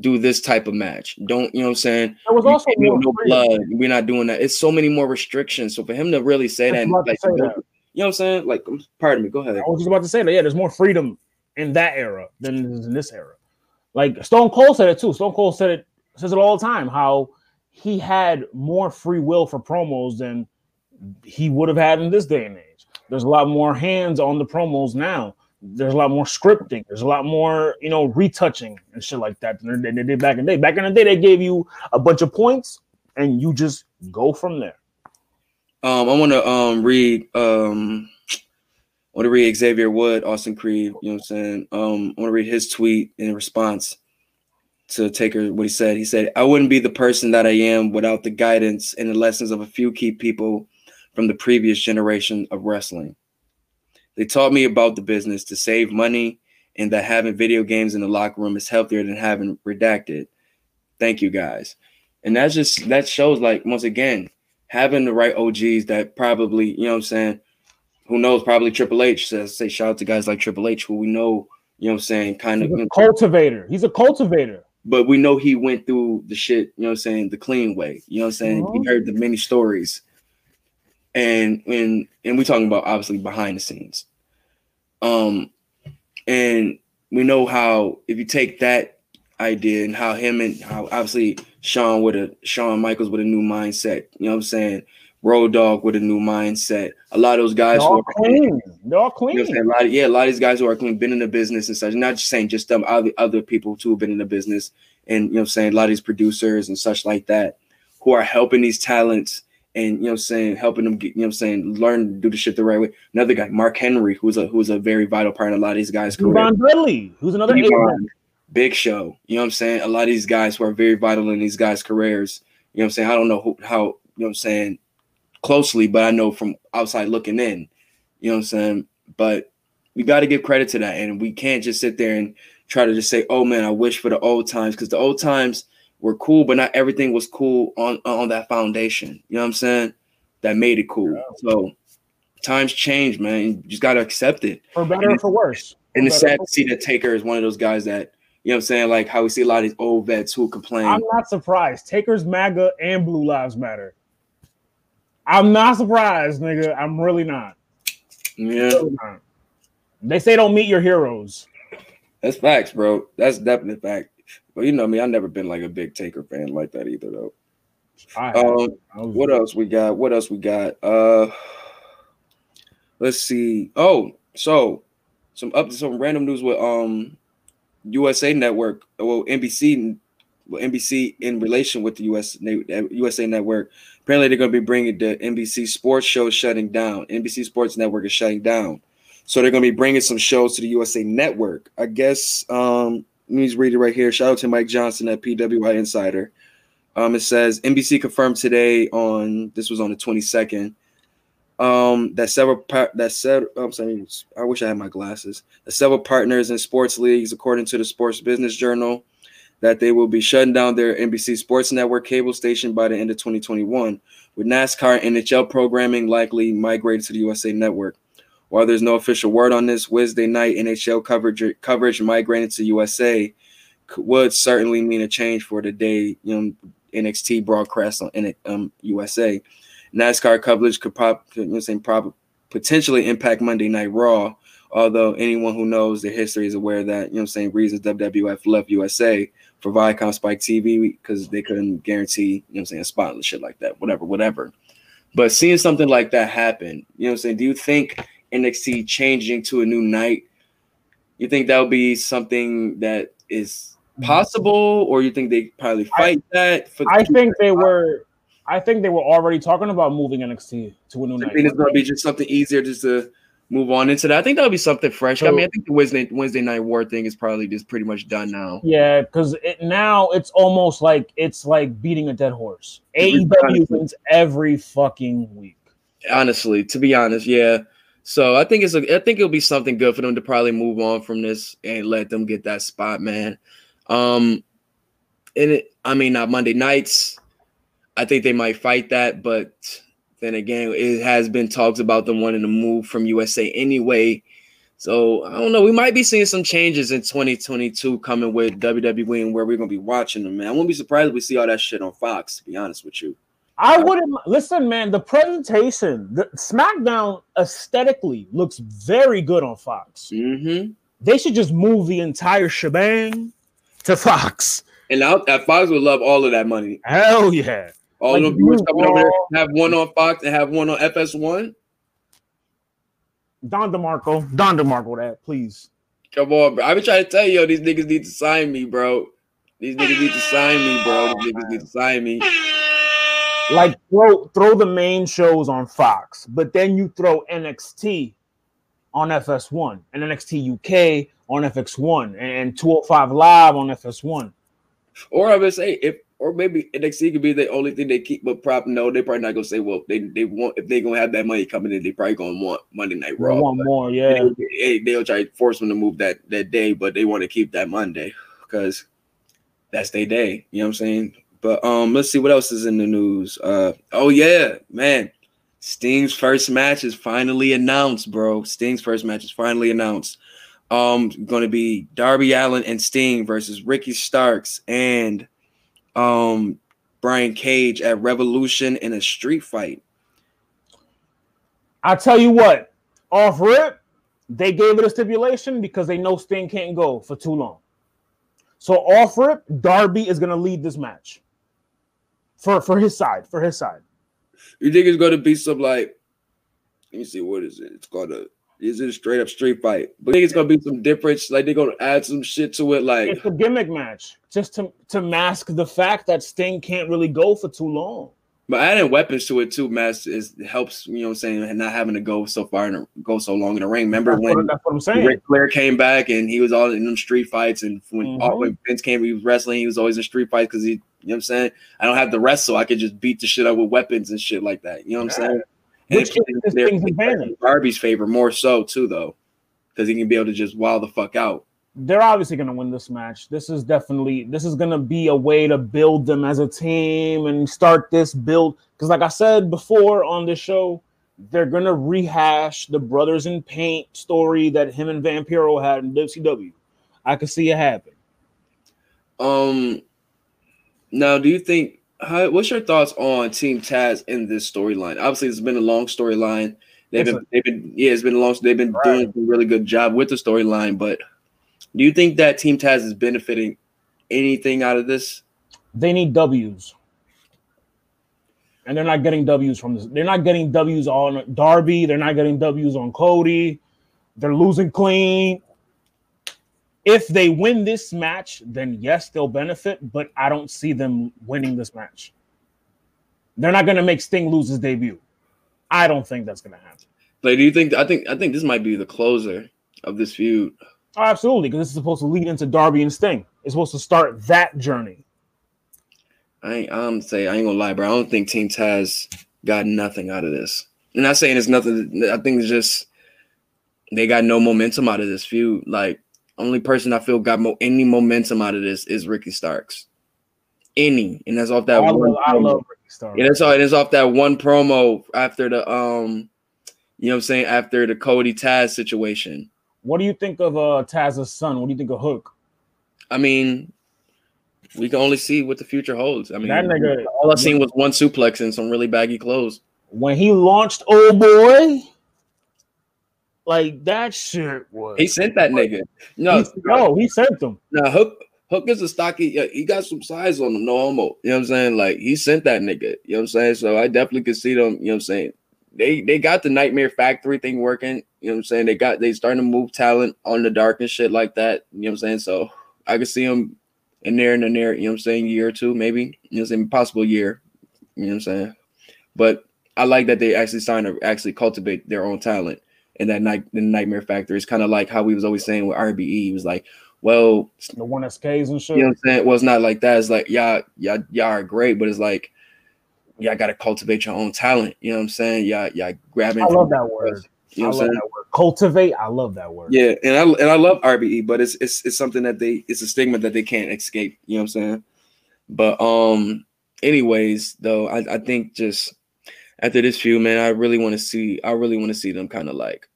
S2: Do this type of match. Don't you know what I'm saying?
S3: There was also
S2: can't do
S3: more
S2: no blood. We're not doing that. It's so many more restrictions. So for him to really say that,
S3: about to
S2: like,
S3: say
S2: you know what I'm saying? Like, um, pardon me. Go ahead.
S3: I was just about to say that. Yeah, there's more freedom in that era than there is in this era. Like Stone Cold said it too. Stone Cold said it says it all the time. How he had more free will for promos than he would have had in this day and age. There's a lot more hands on the promos now. There's a lot more scripting. There's a lot more, you know, retouching and shit like that than they, did back in the day. Back in the day, they gave you a bunch of points and you just go from there.
S2: Um, I want to um read um want to read Xavier Wood, Austin Creed. You know what I'm saying? Um, I want to read his tweet in response to Taker. What he said. He said, "I wouldn't be the person that I am without the guidance and the lessons of a few key people from the previous generation of wrestling. They taught me about the business to save money and that having video games in the locker room is healthier than having redacted. Thank you guys." And that's just that shows like once again having the right OGs that probably, you know what I'm saying, who knows, probably Triple H says say shout out to guys like Triple H who we know, you know what I'm saying, kind of
S3: a cultivator. He's a cultivator.
S2: but we know he went through the shit, you know what I'm saying, the clean way. You know what I'm saying? He heard the many stories. And when and we talking about obviously behind the scenes. Um and we know how if you take that idea and how him and how obviously Shawn with a Shawn Michaels with a new mindset, you know what I'm saying? Road Dog with a new mindset. A lot of those guys
S3: They're
S2: who are
S3: clean. They're all
S2: you know
S3: clean.
S2: A lot of, yeah, a lot of these guys who are clean, been in the business and such. Not just saying just them, other other people too have been in the business, and you know what I'm saying, a lot of these producers and such like that, who are helping these talents and you know what I'm saying, helping them get, you know what I'm saying, learn to do the shit the right way. Another guy, Mark Henry, who's a who's a very vital part in a lot of these guys' career.
S3: Dudley, who's another
S2: Devon. Big Show, you know what I'm saying? A lot of these guys who are very vital in these guys' careers. You know what I'm saying? I don't know who, how, you know what I'm saying, closely, but I know from outside looking in, you know what I'm saying? But we got to give credit to that. And we can't just sit there and try to just say, oh man, I wish for the old times because the old times were cool, but not everything was cool on, on that foundation. You know what I'm saying? That made it cool. So times change, man. You just got to accept it.
S3: For better or for worse.
S2: And it's sad to see that Taker is one of those guys that, you know what I'm saying? Like how we see a lot of these old vets who complain.
S3: I'm not surprised. Takers, MAGA, and Blue Lives Matter. I'm not surprised, nigga. I'm really not.
S2: yeah,
S3: Really not. They say don't meet your heroes.
S2: that's facts, bro. That's definite fact. But you know me, I've never been like a big Taker fan like that either, though. Um, what else we got? What else we got? Uh, let's see. Oh, so some up some random news with um USA Network. Well, NBC, well, NBC in relation with the US USA Network. Apparently, they're going to be bringing the NBC Sports show shutting down. NBC Sports Network is shutting down, so they're going to be bringing some shows to the USA Network. I guess. Um, let me just read it right here. Shout out to Mike Johnson at PWInsider. Um, it says NBC confirmed today on this was on the 22nd. Um, that several par- that said I'm sorry, I wish I had my glasses. That several partners in sports leagues, according to the Sports Business Journal, that they will be shutting down their NBC Sports Network cable station by the end of 2021, with NASCAR NHL programming likely migrated to the USA Network. While there's no official word on this, Wednesday night NHL coverage coverage migrating to USA would certainly mean a change for the day you know NXT broadcast on um, USA. NASCAR coverage could pop, you know, saying prob- potentially impact Monday Night Raw. Although anyone who knows the history is aware that you know, I'm saying reasons WWF left USA for Viacom Spike TV because they couldn't guarantee, you know, what I'm saying a spot and shit like that, whatever, whatever. But seeing something like that happen, you know, what I'm saying, do you think NXT changing to a new night You think that would be something that is possible, or you think they probably fight that? For
S3: I think they were. I think they were already talking about moving NXT to a new
S2: I
S3: night.
S2: think it's gonna be just something easier just to move on into that. I think that'll be something fresh. I mean, I think the Wednesday Wednesday night war thing is probably just pretty much done now.
S3: Yeah, because it, now it's almost like it's like beating a dead horse. AEW wins every fucking week.
S2: Honestly, to be honest, yeah. So I think it's a, I think it'll be something good for them to probably move on from this and let them get that spot, man. Um, and it, I mean, not Monday nights. I think they might fight that, but then again, it has been talks about them wanting to move from USA anyway. So I don't know. We might be seeing some changes in 2022 coming with WWE and where we're gonna be watching them, man. I wouldn't be surprised if we see all that shit on Fox. To be honest with you.
S3: I wouldn't listen, man. The presentation, the SmackDown aesthetically looks very good on Fox.
S2: Mm-hmm.
S3: They should just move the entire shebang to Fox.
S2: And that Fox would love all of that money.
S3: Hell yeah.
S2: All
S3: Like,
S2: of them
S3: you
S2: coming over there, have one on Fox and have one on FS1.
S3: Don DeMarco, Don DeMarco, that please.
S2: Come on, bro. I've been trying to tell you, yo, these niggas need to sign me, bro. These niggas need to sign me, bro. These niggas need to sign me.
S3: Like throw throw the main shows on Fox, but then you throw NXT on FS1 and NXT UK on FX1 and 205 Live on FS1.
S2: Or I would say if or maybe NXT could be the only thing they keep but prop no, they probably not gonna say, well, they they want if they gonna have that money coming in, they probably gonna want Monday Night Raw.
S3: One
S2: But
S3: more, yeah.
S2: they, they'll try to force them to move that that day, but they want to keep that Monday because that's their day. You know what I'm saying? But um, let's see what else is in the news. Uh, oh yeah, man, Sting's first match is finally announced, bro. Sting's first match is finally announced. Um, going to be Darby Allin and Sting versus Ricky Starks and um Brian Cage at Revolution in a street fight.
S3: I tell you what, off rip, they gave it a stipulation because they know Sting can't go for too long. So off rip, Darby is gonna lead this match for for his side, for his side.
S2: You think it's going to be some like? Let me see. What is it? It's called a. Is it a straight up street fight? But I think it's gonna be some difference. Like they're gonna add some shit to it. Like
S3: It's a gimmick match just to to mask the fact that Sting can't really go for too long.
S2: But adding weapons to it too, Mass, is helps. You know what I'm saying, and not having to go so far and go so long in the ring. Remember
S3: That's what,
S2: when
S3: that's what I'm saying.
S2: Ric Flair came back and he was all in them street fights, and when,
S3: Mhm.
S2: when Vince came, he was wrestling. He was always in street fights because he, you know what I'm saying. I don't have to wrestle. I could just beat the shit up with weapons and shit like that. You know what I'm saying?
S3: Which is
S2: into their-
S3: Sting's advantage.
S2: Darby's favor more so too, though, because he can be able to just wild the fuck out.
S3: They're obviously gonna win this match. This is definitely this is gonna be a way to build them as a team and start this build. Because, like I said before on this show, they're gonna rehash the Brothers in Paint story that him and Vampiro had in WCW. I can see it happen.
S2: Um, now, do you think? How, what's your thoughts on Team Taz in this storyline? Obviously, it's been a long storyline. They've been, they've been, yeah, it's been a long. They've been
S3: Right.
S2: doing a really good job with the storyline. But do you think that Team Taz is benefiting anything out of this?
S3: They need W's. And they're not getting W's from this. They're not getting W's on Darby. They're not getting W's on Cody. They're losing clean. If they win this match, then yes, they'll benefit, but I don't see them winning this match. They're not going to make Sting lose his debut. I don't think that's going to happen.
S2: Like, do you think? I think I think this might be the closer of this feud.
S3: Oh, absolutely, because this is supposed to lead into Darby and Sting. It's supposed to start that journey.
S2: I ain't, I'm say I ain't gonna lie, bro. I don't think Team Taz got nothing out of this. I'm not saying it's nothing. I think it's just they got no momentum out of this feud. Like only person I feel got mo- any momentum out of this is Ricky Starks. Any, and that's off that
S3: I
S2: one.
S3: love, I
S2: promo.
S3: love Ricky Starks.
S2: Yeah, that's all. It is off that one promo after the um, you know what I'm saying after the Cody Taz situation.
S3: What do you think of uh, Taz's son? What do you think of Hook?
S2: I mean, we can only see what the future holds. I mean,
S3: That nigga-
S2: all I seen was one suplex and some really baggy clothes.
S3: when he launched old boy like that shit was
S2: He sent that nigga. No,
S3: He- no oh, he sent them
S2: no, Hook Hook is a stocky. He got some size on him. No homo. You know what I'm saying? Like he sent that nigga. You know what I'm saying? So I definitely could see them. You know what I'm saying? They they got the Nightmare Factory thing working. You know what I'm saying? They got they starting to move talent on the dark and shit like that. You know what I'm saying? So I could see them in there in the near, you know what I'm saying, year or two, maybe. You know what I'm saying? Possible year. You know what I'm saying? But I like that they actually starting to actually cultivate their own talent. And that night the nightmare factor is kind of like how we was always saying with RBE. He was like, well,
S3: The one SKs and shit.
S2: you know what I'm saying? Well, it's not like that. It's like y'all, y'all, y'all are great, but it's like y'all got to cultivate your own talent. You know what I'm saying? Y'all, y'all grabbing.
S3: I love that word.
S2: You know
S3: I
S2: what
S3: love
S2: I'm saying?
S3: that word. Cultivate. I love that word.
S2: Yeah, and I and I love RBE, but it's it's it's something that they it's a stigma that they can't escape. You know what I'm saying? But um, anyways, though, I I think just after this feud, man, I really want to see I really want to see them kind of like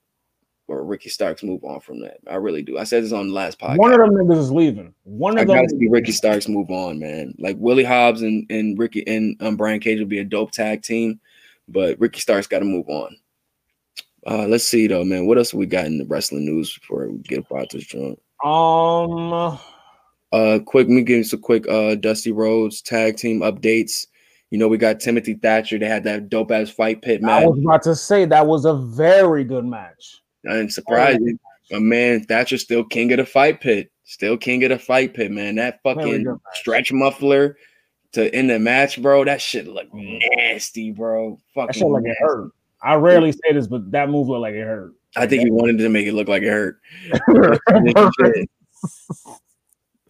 S2: or Ricky Starks move on from that. I really do. I said this on the last podcast.
S3: One of them niggas is leaving. One
S2: I
S3: of them.
S2: gotta see Ricky Starks move on, man. Like Willie Hobbs and, and Ricky and um, Brian Cage will be a dope tag team, but Ricky Starks got to move on. Uh, let's see though, man. What else we got in the wrestling news before we get about this joint?
S3: Um.
S2: Uh, quick, let me give you some quick uh Dusty Rhodes tag team updates. You know, we got Timothy Thatcher. They had that dope ass fight pit match.
S3: I was about to say that was a very good match.
S2: And surprising, my man, Thatcher still king of the fight pit. Still king of the fight pit, man. That fucking stretch muffler to end the match, bro. That shit look mm-hmm. nasty, bro. Fucking
S3: That shit like it hurt. I rarely say this, but that move looked like it hurt.
S2: I think he wanted to make it look like it hurt.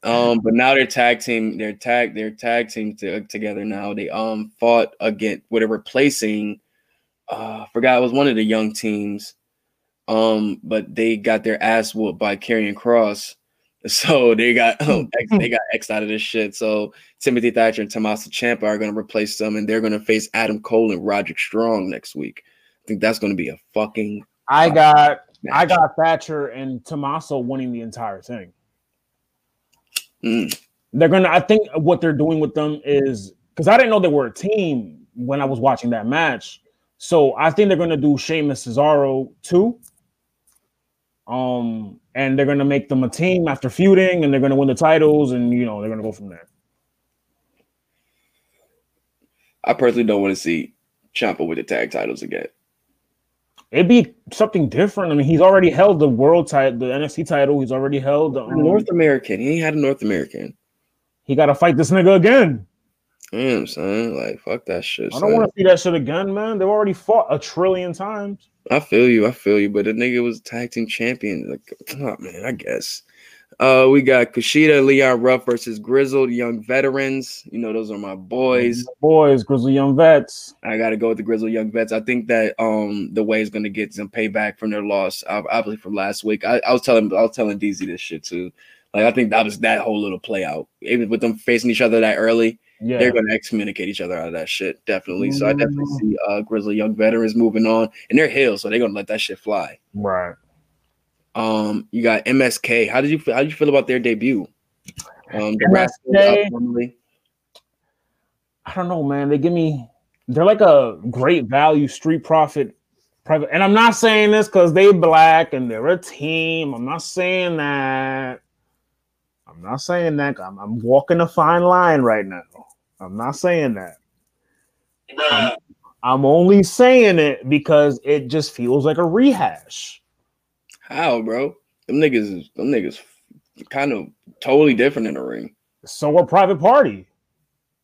S2: Um, but now they're tag team. They're tag. They're tag team to, together now. They um fought against Where they're replacing. Uh, forgot it was one of the young teams. Um, but they got their ass whooped by Karrion Kross. So they got oh, they got X out of this shit. So Timothy Thatcher and Tommaso Ciampa are going to replace them, and they're going to face Adam Cole and Roderick Strong next week. I think that's going to be a fucking.
S3: I got I got Thatcher and Tommaso winning the entire thing.
S2: Mm.
S3: They're gonna. I think what they're doing with them is because I didn't know they were a team when I was watching that match. So I think they're gonna do Sheamus Cesaro too. Um, and they're gonna make them a team after feuding, and they're gonna win the titles, and you know they're gonna go from there.
S2: I personally don't want to see Ciampa with the tag titles again.
S3: It'd be something different. I mean, he's already held the world title, the NFC title. He's already held. Um,
S2: North American. He ain't had a North American.
S3: he got to fight this nigga again.
S2: You know what I'm saying? Like, fuck that shit.
S3: I don't want to see that shit again, man. They've already fought a trillion times.
S2: I feel you. I feel you. But the nigga was tag team champion. Like, oh man, I guess. Uh, we got Kushida, Leon Ruff versus Grizzled Young Veterans. You know, those are my boys.
S3: Boys, Grizzly Young Vets.
S2: I got to go with the Grizzled Young Vets. I think that um the way is going to get some payback from their loss, ob- obviously from last week. I, I was telling I was telling DZ this shit too. Like I think that was that whole little play out. Even with them facing each other that early,
S3: Yeah.
S2: they're going to excommunicate each other out of that shit. Definitely. So I definitely see uh Grizzly Young Veterans moving on, and they're heel, so they're going to let that shit fly.
S3: Right.
S2: Um, you got MSK. How did you feel? How did you feel about their debut? Um, the
S3: MSK? I don't know, man. They give me, they're like a great value street profit private. And I'm not saying this because they black and they're a team. I'm not saying that. I'm not saying that. I'm, I'm walking a fine line right now. I'm not saying that. I'm, I'm only saying it because it just feels like a rehash.
S2: How, bro? Them niggas, them niggas, kind of totally different in the ring.
S3: So we're Private Party.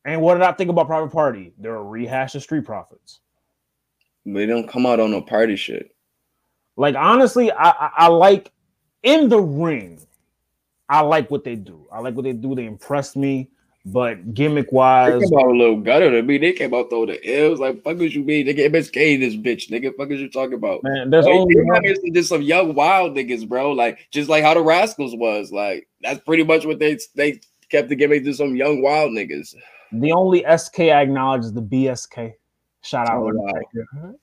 S3: And what did I think about Private Party? They're a rehash of Street Profits.
S2: They don't come out on no party shit.
S3: Like honestly, I, I I like in the ring. I like what they do. I like what they do. They impressed me, but gimmick
S2: They
S3: wise,
S2: came out a little gutter to me. They came out though the L's. Like, fuck what you mean? Nigga, MSK this bitch. Nigga, fuck is you talking about?
S3: man, there's
S2: Like,
S3: only
S2: they
S3: one-
S2: remind me of just some young wild niggas, bro. Like just like how the Rascals was. Like that's pretty much what they they kept the gimmick to some young wild niggas.
S3: the only SK I acknowledge is the BSK. Shout out.
S2: Oh,
S3: Undertaker.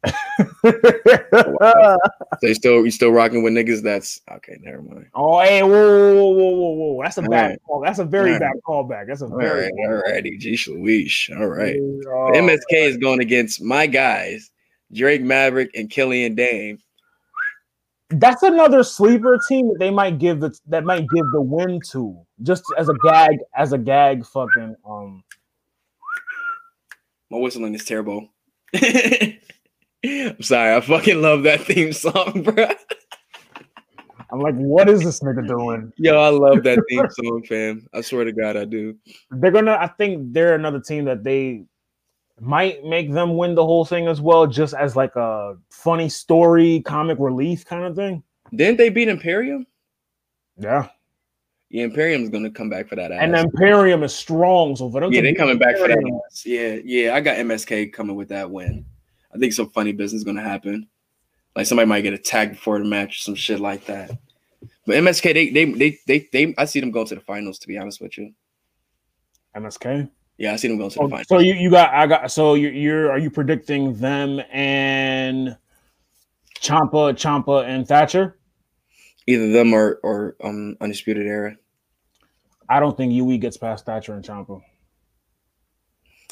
S2: They still you still rocking with niggas. That's okay. Never mind.
S3: oh, hey, whoa, whoa, whoa, whoa, whoa. That's a
S2: All
S3: bad
S2: right.
S3: call. That's a very
S2: All
S3: bad callback. That's a
S2: All
S3: very
S2: right,
S3: bad
S2: all righty. All right.
S3: Oh,
S2: MSK is going against my guys, Drake Maverick and Killian Dain.
S3: that's another sleeper team that they might give the that might give the win to just as a gag as a gag fucking um
S2: My whistling is terrible. I'm sorry. I fucking love that theme song, bro.
S3: I'm like, what is this nigga doing?
S2: Yo, I love that theme song, fam. I swear to God, I do.
S3: They're gonna. I think they're another team that they might make them win the whole thing as well, just as like a funny story, comic relief kind of thing.
S2: Didn't they beat Imperium?
S3: Yeah,
S2: Yeah, Imperium's gonna come back for that ass.
S3: and Imperium is strong, so for them
S2: yeah,
S3: they're
S2: coming back for that ass. Yeah, yeah. I got MSK coming with that win. I think some funny business is gonna happen. Like somebody might get attacked before the match or some shit like that. But MSK, they they they they, they I see them going to the finals. To be honest with you,
S3: MSK.
S2: yeah, I see them going to the
S3: Oh,
S2: finals.
S3: so you, you got I got so you you're are you predicting them and Ciampa Ciampa and Thatcher?
S2: Either them or or um undisputed era.
S3: I don't think UE gets past Thatcher and Ciampa.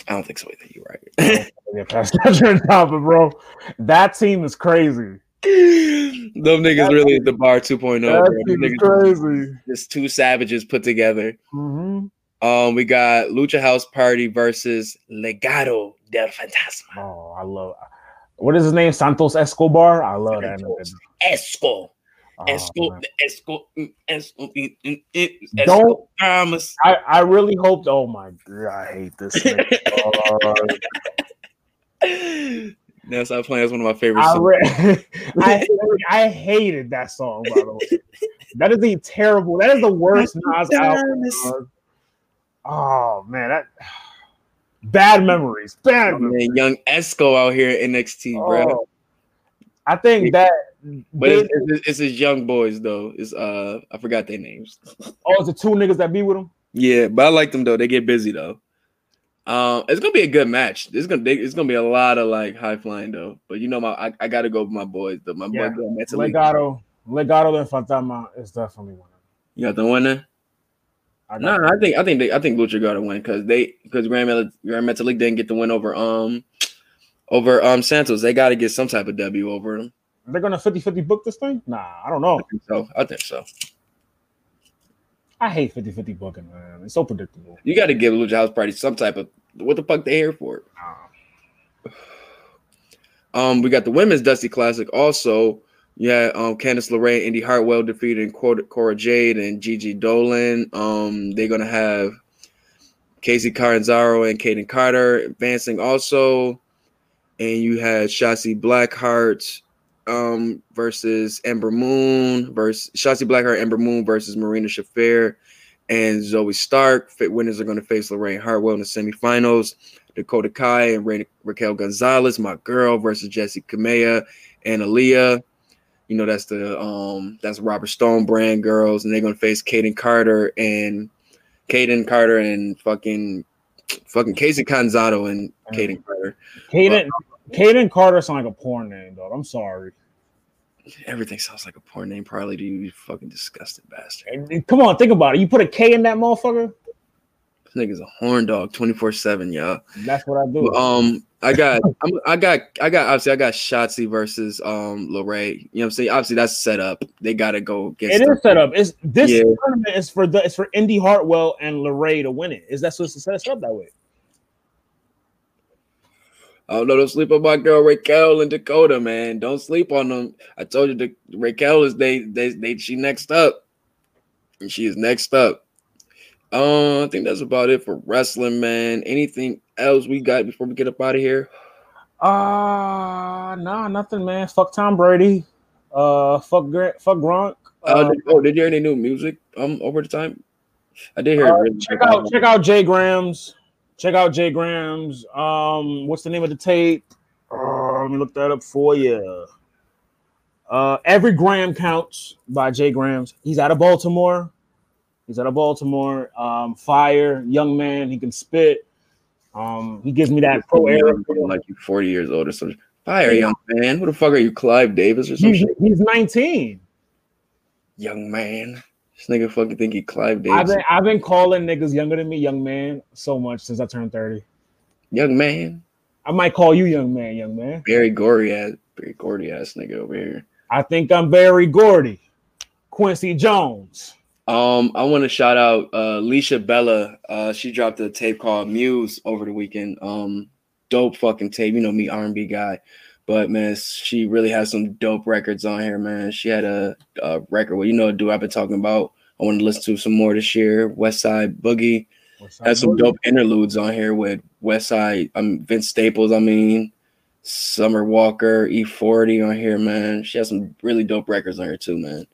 S2: I don't think so either. You're right.
S3: Get past Thatcher and Ciampa, bro. That team is crazy.
S2: Them niggas really at the bar 2.0. bro.
S3: That
S2: Them
S3: team is crazy.
S2: just two savages put together.
S3: Mhm.
S2: Um, we got Lucha House Party versus Legado del Fantasma.
S3: Oh, I love. What is his name? Santos Escobar. I love that.
S2: Santos.
S3: nigga.
S2: Esco. Esco. Esco. Esco. Esco
S3: Don't-
S2: Thomas.
S3: I, I really hope. Oh my god, I hate this. nigga.
S2: That's how playing. That's one of my favorite
S3: I, re- I I hated that song. By the way, that is the terrible. That is the worst Nas album. Oh man, that bad memories. Bad
S2: Oh,
S3: memories.
S2: man, young Esco out here in NXT, bro.
S3: Oh. I think that.
S2: But it's, it's, it's his young boys though. It's uh I forgot their names.
S3: oh, it's the two niggas that be with him.
S2: Yeah, but I like them though. They get busy though. Um, it's gonna be a good match. It's gonna they, it's gonna be a lot of like high flying though. But you know my I, I gotta go with my boys. though. my
S3: Yeah.
S2: boy mentally.
S3: Legado, Legado and Fantasma is definitely winning.
S2: You got the winner.
S3: I
S2: No,
S3: got
S2: I think I think they I think Lucha got to win because they because Grand Metal Grand Metalik didn't get the win over um over um Santos. They got to get some type of W over them.
S3: They're gonna 50-50 book this thing? Nah, I don't know.
S2: I think so I think so.
S3: I hate 50-50 booking, man. It's so predictable.
S2: You got to give Lucha House Party some type of what the fuck they here for.
S3: Nah.
S2: Um, we got the women's Dusty Classic also. Yeah, um, Candice LeRae, Indi Hartwell defeated Cora, Cora Jade and Gigi Dolan. Um, they're gonna have Kacy Catanzaro and Kayden Carter advancing also, and you had Shotzi Blackheart um versus Ember Moon versus Shotzi Blackheart, Ember Moon versus Marina Shafir and Zoey Stark. Fit winners are going to face Lorraine Hartwell in the semifinals. Dakota Kai and Ra- Raquel Gonzalez, my girl, versus Jessi Kamea and Aaliyah. You know that's the um that's Robert Stone brand girls, and they're gonna face Kayden Carter and Kayden Carter and fucking fucking Kacy Catanzaro and Kayden Carter.
S3: Kayden, Kayden Carter sounds like a porn name, though. I'm sorry.
S2: Everything sounds like a porn name, probably to you, fucking disgusting bastard.
S3: And- Come on, think about it. You put a K in that motherfucker.
S2: This nigga's a horn dog, twenty four seven, y'all.
S3: That's what I do.
S2: Um, I got, I'm, I got, I got. Obviously, I got Shotzi versus um Lorray. You know what I'm saying? Obviously, that's set up. They got to go against.
S3: it is set up. It's this
S2: Yeah.
S3: tournament is for the it's for Indi Hartwell and Lorray to win it. Is that supposed to set us up that way?
S2: Oh no, don't sleep on my girl Raquel and Dakota, man. Don't sleep on them. I told you, the, Raquel is they, they, they. She next up, and she is next up. Uh, I think that's about it for wrestling, man. Anything else we got before we get up out of here?
S3: Uh nah, nothing, man. Fuck Tom Brady. Uh, fuck Grant. Fuck Gronk.
S2: Uh,
S3: Uh,
S2: did, oh, did you hear any new music? Um, over the time, I did hear. it
S3: uh,
S2: really
S3: check
S2: good.
S3: out check out Jay Grams. Check out Jay Grams. Um, what's the name of the tape? Uh, let me look that up for you. Uh, Every Gram Counts by Jay Grams. He's out of Baltimore. He's out of Baltimore. Um, fire, young man. He can spit. Um, he gives me that pro era.
S2: like you 40 years old or something. Fire, young man. Who the fuck are you, Clive Davis or something?
S3: He's, he's 19.
S2: Young man. This nigga fucking think he Clive
S3: I've
S2: Davis.
S3: been I've been calling niggas younger than me young man so much since I turned 30.
S2: Young man.
S3: I might call you young man, young man.
S2: Very gory ass, very gory ass nigga over here.
S3: I think I'm Berry Gordy, Quincy Jones.
S2: Um, I want to shout out uh Alicia Bella. Uh, she dropped a tape called Muse over the weekend. Um, dope fucking tape. You know me, R&B guy. But man, she really has some dope records on here, man. She had a, a record. Well, you know, do I've been talking about. I want to listen to some more this year. Westside Boogie has some dope interludes on here with West Side. Um, Vince Staples. I mean, Summer Walker, E40 on here, man. She has some really dope records on here too, man.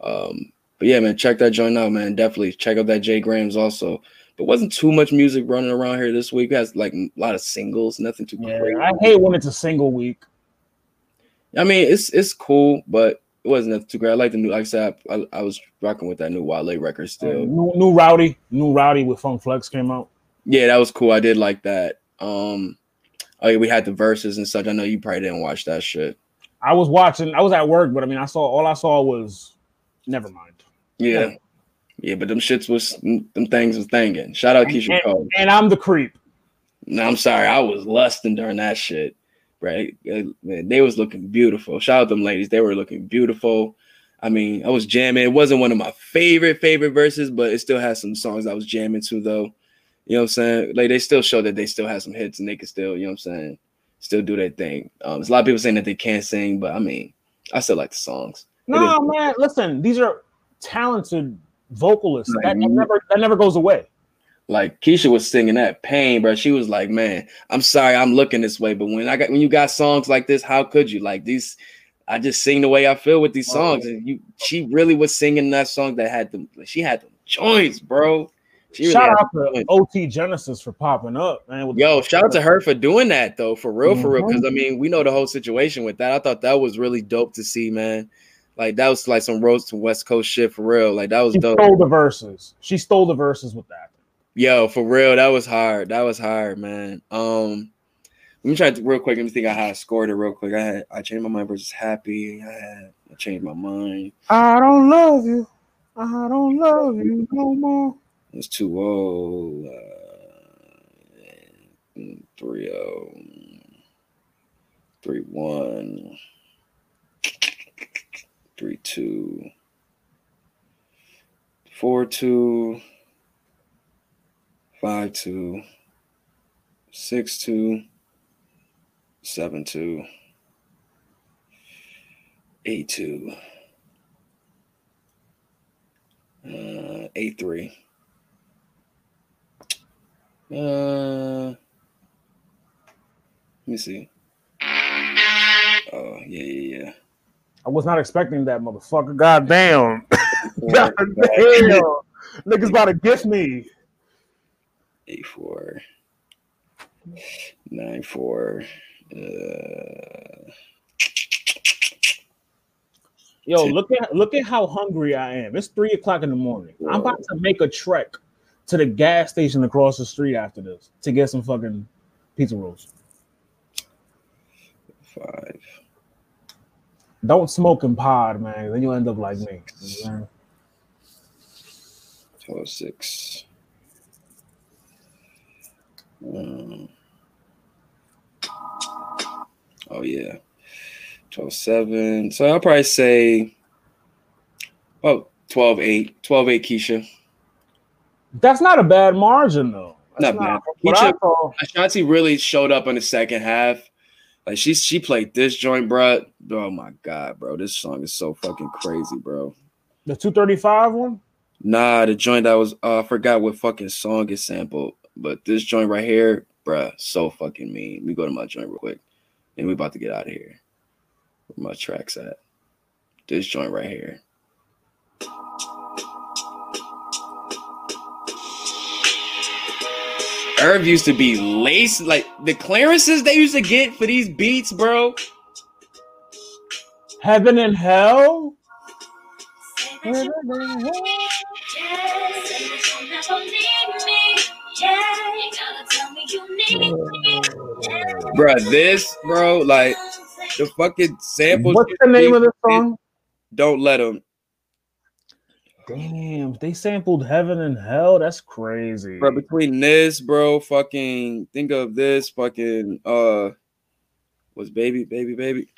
S2: Um, but yeah, man, check that joint out, man. Definitely check out that Jay Grams also. But wasn't too much music running around here this week. It has like a lot of singles, nothing too
S3: Yeah,
S2: crazy.
S3: I hate when it's a single week.
S2: I mean, it's it's cool, but it wasn't nothing too great. I like the new, like I said, I, I was rocking with that new Wale record still.
S3: New, new Rowdy, new Rowdy with Funk Flex came out.
S2: Yeah, that was cool. I did like that. Um, oh yeah, we had the Verzuz and such. I know you probably didn't watch that shit.
S3: I was watching. I was at work, but I mean, I saw all I saw was. Never mind.
S2: Yeah, yeah, but them shits was them things was thinking. Shout out Keyshia
S3: And,
S2: Cole.
S3: and I'm the creep.
S2: No, I'm sorry, I was lusting during that shit. Right, Uh, man, they was looking beautiful. Shout out them ladies, they were looking beautiful. I mean, I was jamming. It wasn't one of my favorite favorite Verzuz, but it still has some songs I was jamming to though. You know what I'm saying? Like they still show that they still have some hits and they can still, you know what I'm saying, still do their thing. Um, there's a lot of people saying that they can't sing, but I mean, I still like the songs.
S3: No, man. Listen, these are talented vocalists.
S2: Like,
S3: that, that never that never goes away.
S2: Like Keyshia was singing that pain, bro. She was like, "Man, I'm sorry, I'm looking this way, but when I got when you got songs like this, how could you like these? I just sing the way I feel with these songs, oh. and you, she really was singing that song that had them. She had them joints, bro. Really
S3: Shout out to. OT Genasis for popping up, man.
S2: Yo, shout out to her for doing that though, for real, for real. Because mm-hmm. I mean, we know the whole situation with that. I thought that was really dope to see, man. Like that was like some roast to West Coast shit for real. Like that was
S3: She
S2: dope.
S3: stole the Verzuz. She stole the Verzuz with that.
S2: Yo, for real, that was hard. That was hard, man. Um, let me try to real quick. Let me think. I had scored it real quick. I had I changed my mind versus happy. I had I changed my mind.
S3: I don't love you. I don't love you no more.
S2: It was two oh, uh, three oh, three one, three two, four two, five two, six two, seven two, eight two, uh, eight three. Uh, let me see. Oh yeah, yeah, yeah.
S3: I was not expecting that, motherfucker. God damn. God damn. Niggas about to gift me.
S2: eight four, nine four. Uh,
S3: Yo, look at look at how hungry I am. It's three o'clock in the morning. I'm about to make a trek to the gas station across the street after this to get some fucking pizza rolls.
S2: five.
S3: Don't smoke in pod, man. Then you end up like me. Know?
S2: 12, 6. Um, oh, yeah. 12, 7. So I'll probably say, oh, 12, 8. 12, 8, Keyshia.
S3: That's not a bad margin though. That's
S2: Not bad.
S3: What I Keyshia-
S2: Ashanti really showed up in the second half. Like she she played this joint, bro. Oh my god, bro. This song is so fucking crazy, bro.
S3: the 235 one.
S2: Nah, the joint that was uh, I forgot what fucking song it sampled, but this joint right here, bruh, so fucking mean. Let me go to my joint real quick, and we about to get out of here. Where my tracks at? This joint right here. Irv used to be laced like the clearances they used to get for these beats, bro.
S3: Heaven and hell.
S2: Bruh, this, bro, like the fucking sample.
S3: What's the name of the song?
S2: Don't let them.
S3: Damn, they sampled Heaven and Hell. That's crazy.
S2: Bro, between this, bro, fucking think of this, fucking uh, was baby, baby, baby.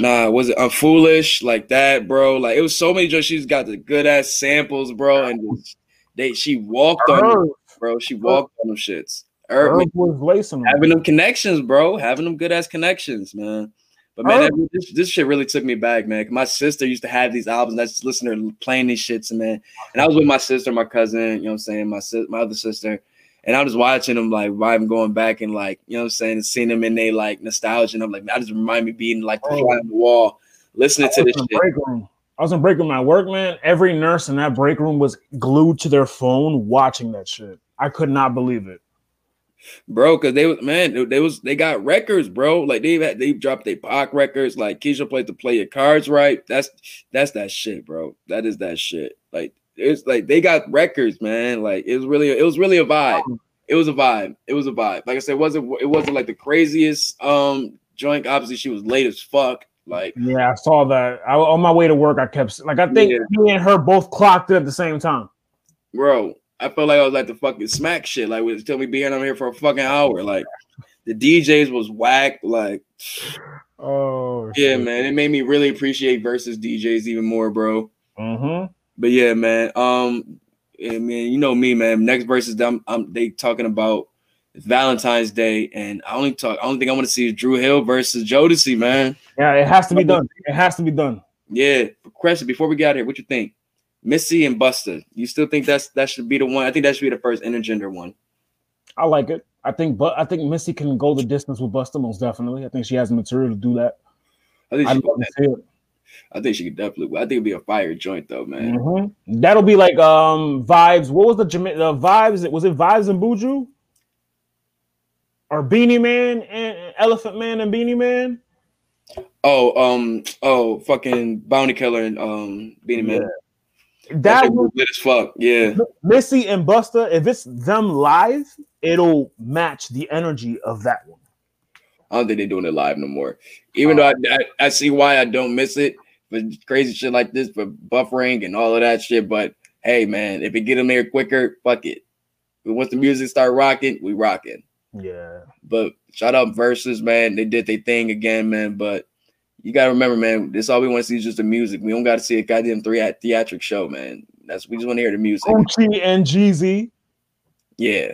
S2: Nah, was it I'm foolish like that, bro? Like it was so many jokes. She's got the good ass samples, bro, and just- they she walked on them, bro. She walked on them shits. Herb,
S3: Herb was lacing
S2: having them connections, bro. Having them good ass connections, man. But man, that- oh. this, this shit really took me back, man. My sister used to have these albums. I just listen to her playing these shits, man. And I was with my sister, my cousin, you know what I'm saying, my sis, my other sister. And I was watching them like vibing, going back and like, you know what I'm saying, and seeing them in they like nostalgia. And I'm like, that just remind me being like the
S3: Oh.
S2: on the wall, listening to
S3: I
S2: this shit.
S3: break room. I was in break room at work, man. Every nurse in that break room was glued to their phone watching that shit. I could not believe it.
S2: Bro. Because they was man, they, was they got records, bro. Like they had they dropped their Pac records. Like Keyshia played to play your cards right. That's that's that shit, bro. That is that shit. Like it's like they got records, man. Like it was really it was really a vibe. It was a vibe. It was a vibe. Like I said, it wasn't it wasn't like the craziest um joint. Obviously, she was late as fuck. Like
S3: Yeah, I saw that. I, on my way to work, I kept like I think
S2: Yeah.
S3: me and her both clocked it at the same time.
S2: bro. I felt like I was like the fucking smack shit. Like, was tell me being on here for a fucking hour. Like, the DJs was whack. Like,
S3: Oh
S2: yeah, man, it made me really appreciate Verzuz DJs even more, bro.
S3: Mm-hmm.
S2: But yeah, man. Um, yeah, man, you know me, man. Next Verzuz them, um, they talking about Valentine's Day, and I only talk. I only think I want to see is Dru Hill versus Jodeci, man.
S3: Yeah, it has to be done. It has to be done.
S2: Yeah. Question before we get out here, what you think? Missy and Busta. You still think that's that should be the one? I think that should be the first intergender one.
S3: I like it. I think, but I think Missy can go the distance with Busta most definitely. I think she has the material to do that.
S2: I think she,
S3: love to see it.
S2: I think she could definitely. I think it'd be a fire joint though, man.
S3: Mhm. That'll be like um vibes. What was the the vibes? It was it vibes and Buju? Or Beenie Man and Elephant Man and Beenie Man?
S2: Oh, um, oh, fucking Bounty Killer and um, Beenie Man. That
S3: was
S2: lit as fuck. Yeah,
S3: Missy and Busta. If it's them live, it'll match the energy of that one.
S2: I don't think they're doing it live no more. Even though oh. I, I, I see why I don't miss it for crazy shit like this, for buffering and all of that shit. But hey, man, if it get them there quicker, fuck it. But once the music start rocking, we rocking.
S3: Yeah.
S2: But shout out Verzuz, man. They did their thing again, man. But you gotta remember, man, this all we want to see is just the music. We don't gotta see a goddamn three at theatric show, man. That's we just want to hear the music.
S3: Gucci and Jeezy.
S2: Yeah.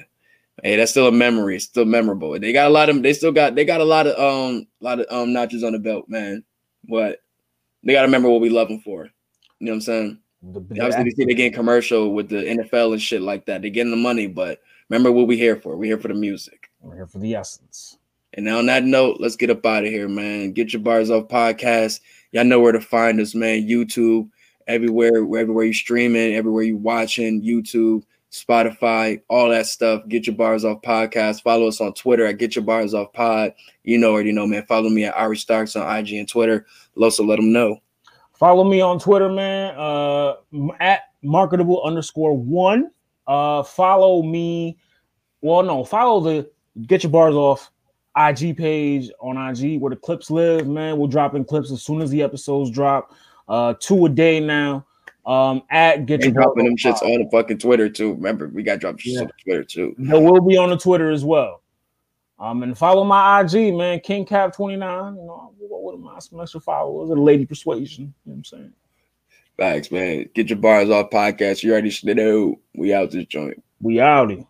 S2: Hey, that's still a memory. It's still memorable. They got a lot of they still got they got a lot of um a lot of um notches on the belt, man. What they gotta remember what we love them for. You know what I'm saying?
S3: The, the-
S2: Obviously, they see they getting commercial with the NFL and shit like that. They're getting the money, but remember what we here for. We're here for the music.
S3: We're here for the essence.
S2: And on that note, let's get up out of here, man. Get your bars off podcast. Y'all know where to find us, man. YouTube, everywhere, everywhere you're streaming, everywhere you're watching, YouTube, Spotify, all that stuff. Get your bars off podcast. Follow us on Twitter at Get Your Bars Off Pod. You know already know, man. Follow me at Ari Starks on IG and Twitter. Loso, let them know.
S3: Follow me on Twitter, man. Uh, at marketable underscore one. Uh, follow me. Well, no, follow the Get Your Bars Off IG page on IG where the clips live, man. We're dropping clips as soon as the episodes drop. Uh, two a day now. Um, at Get Your
S2: dropping them shits on the fucking Twitter too. Remember, we got dropped
S3: Yeah.
S2: on Twitter too.
S3: They will be on the Twitter as well. Um, and follow my IG, man, King Cap 29. You know, what are my some extra followers and Lady Persuasion. You know what I'm saying?
S2: Facts, man. Get your bars off podcast. You already should know. We out this joint.
S3: We outie.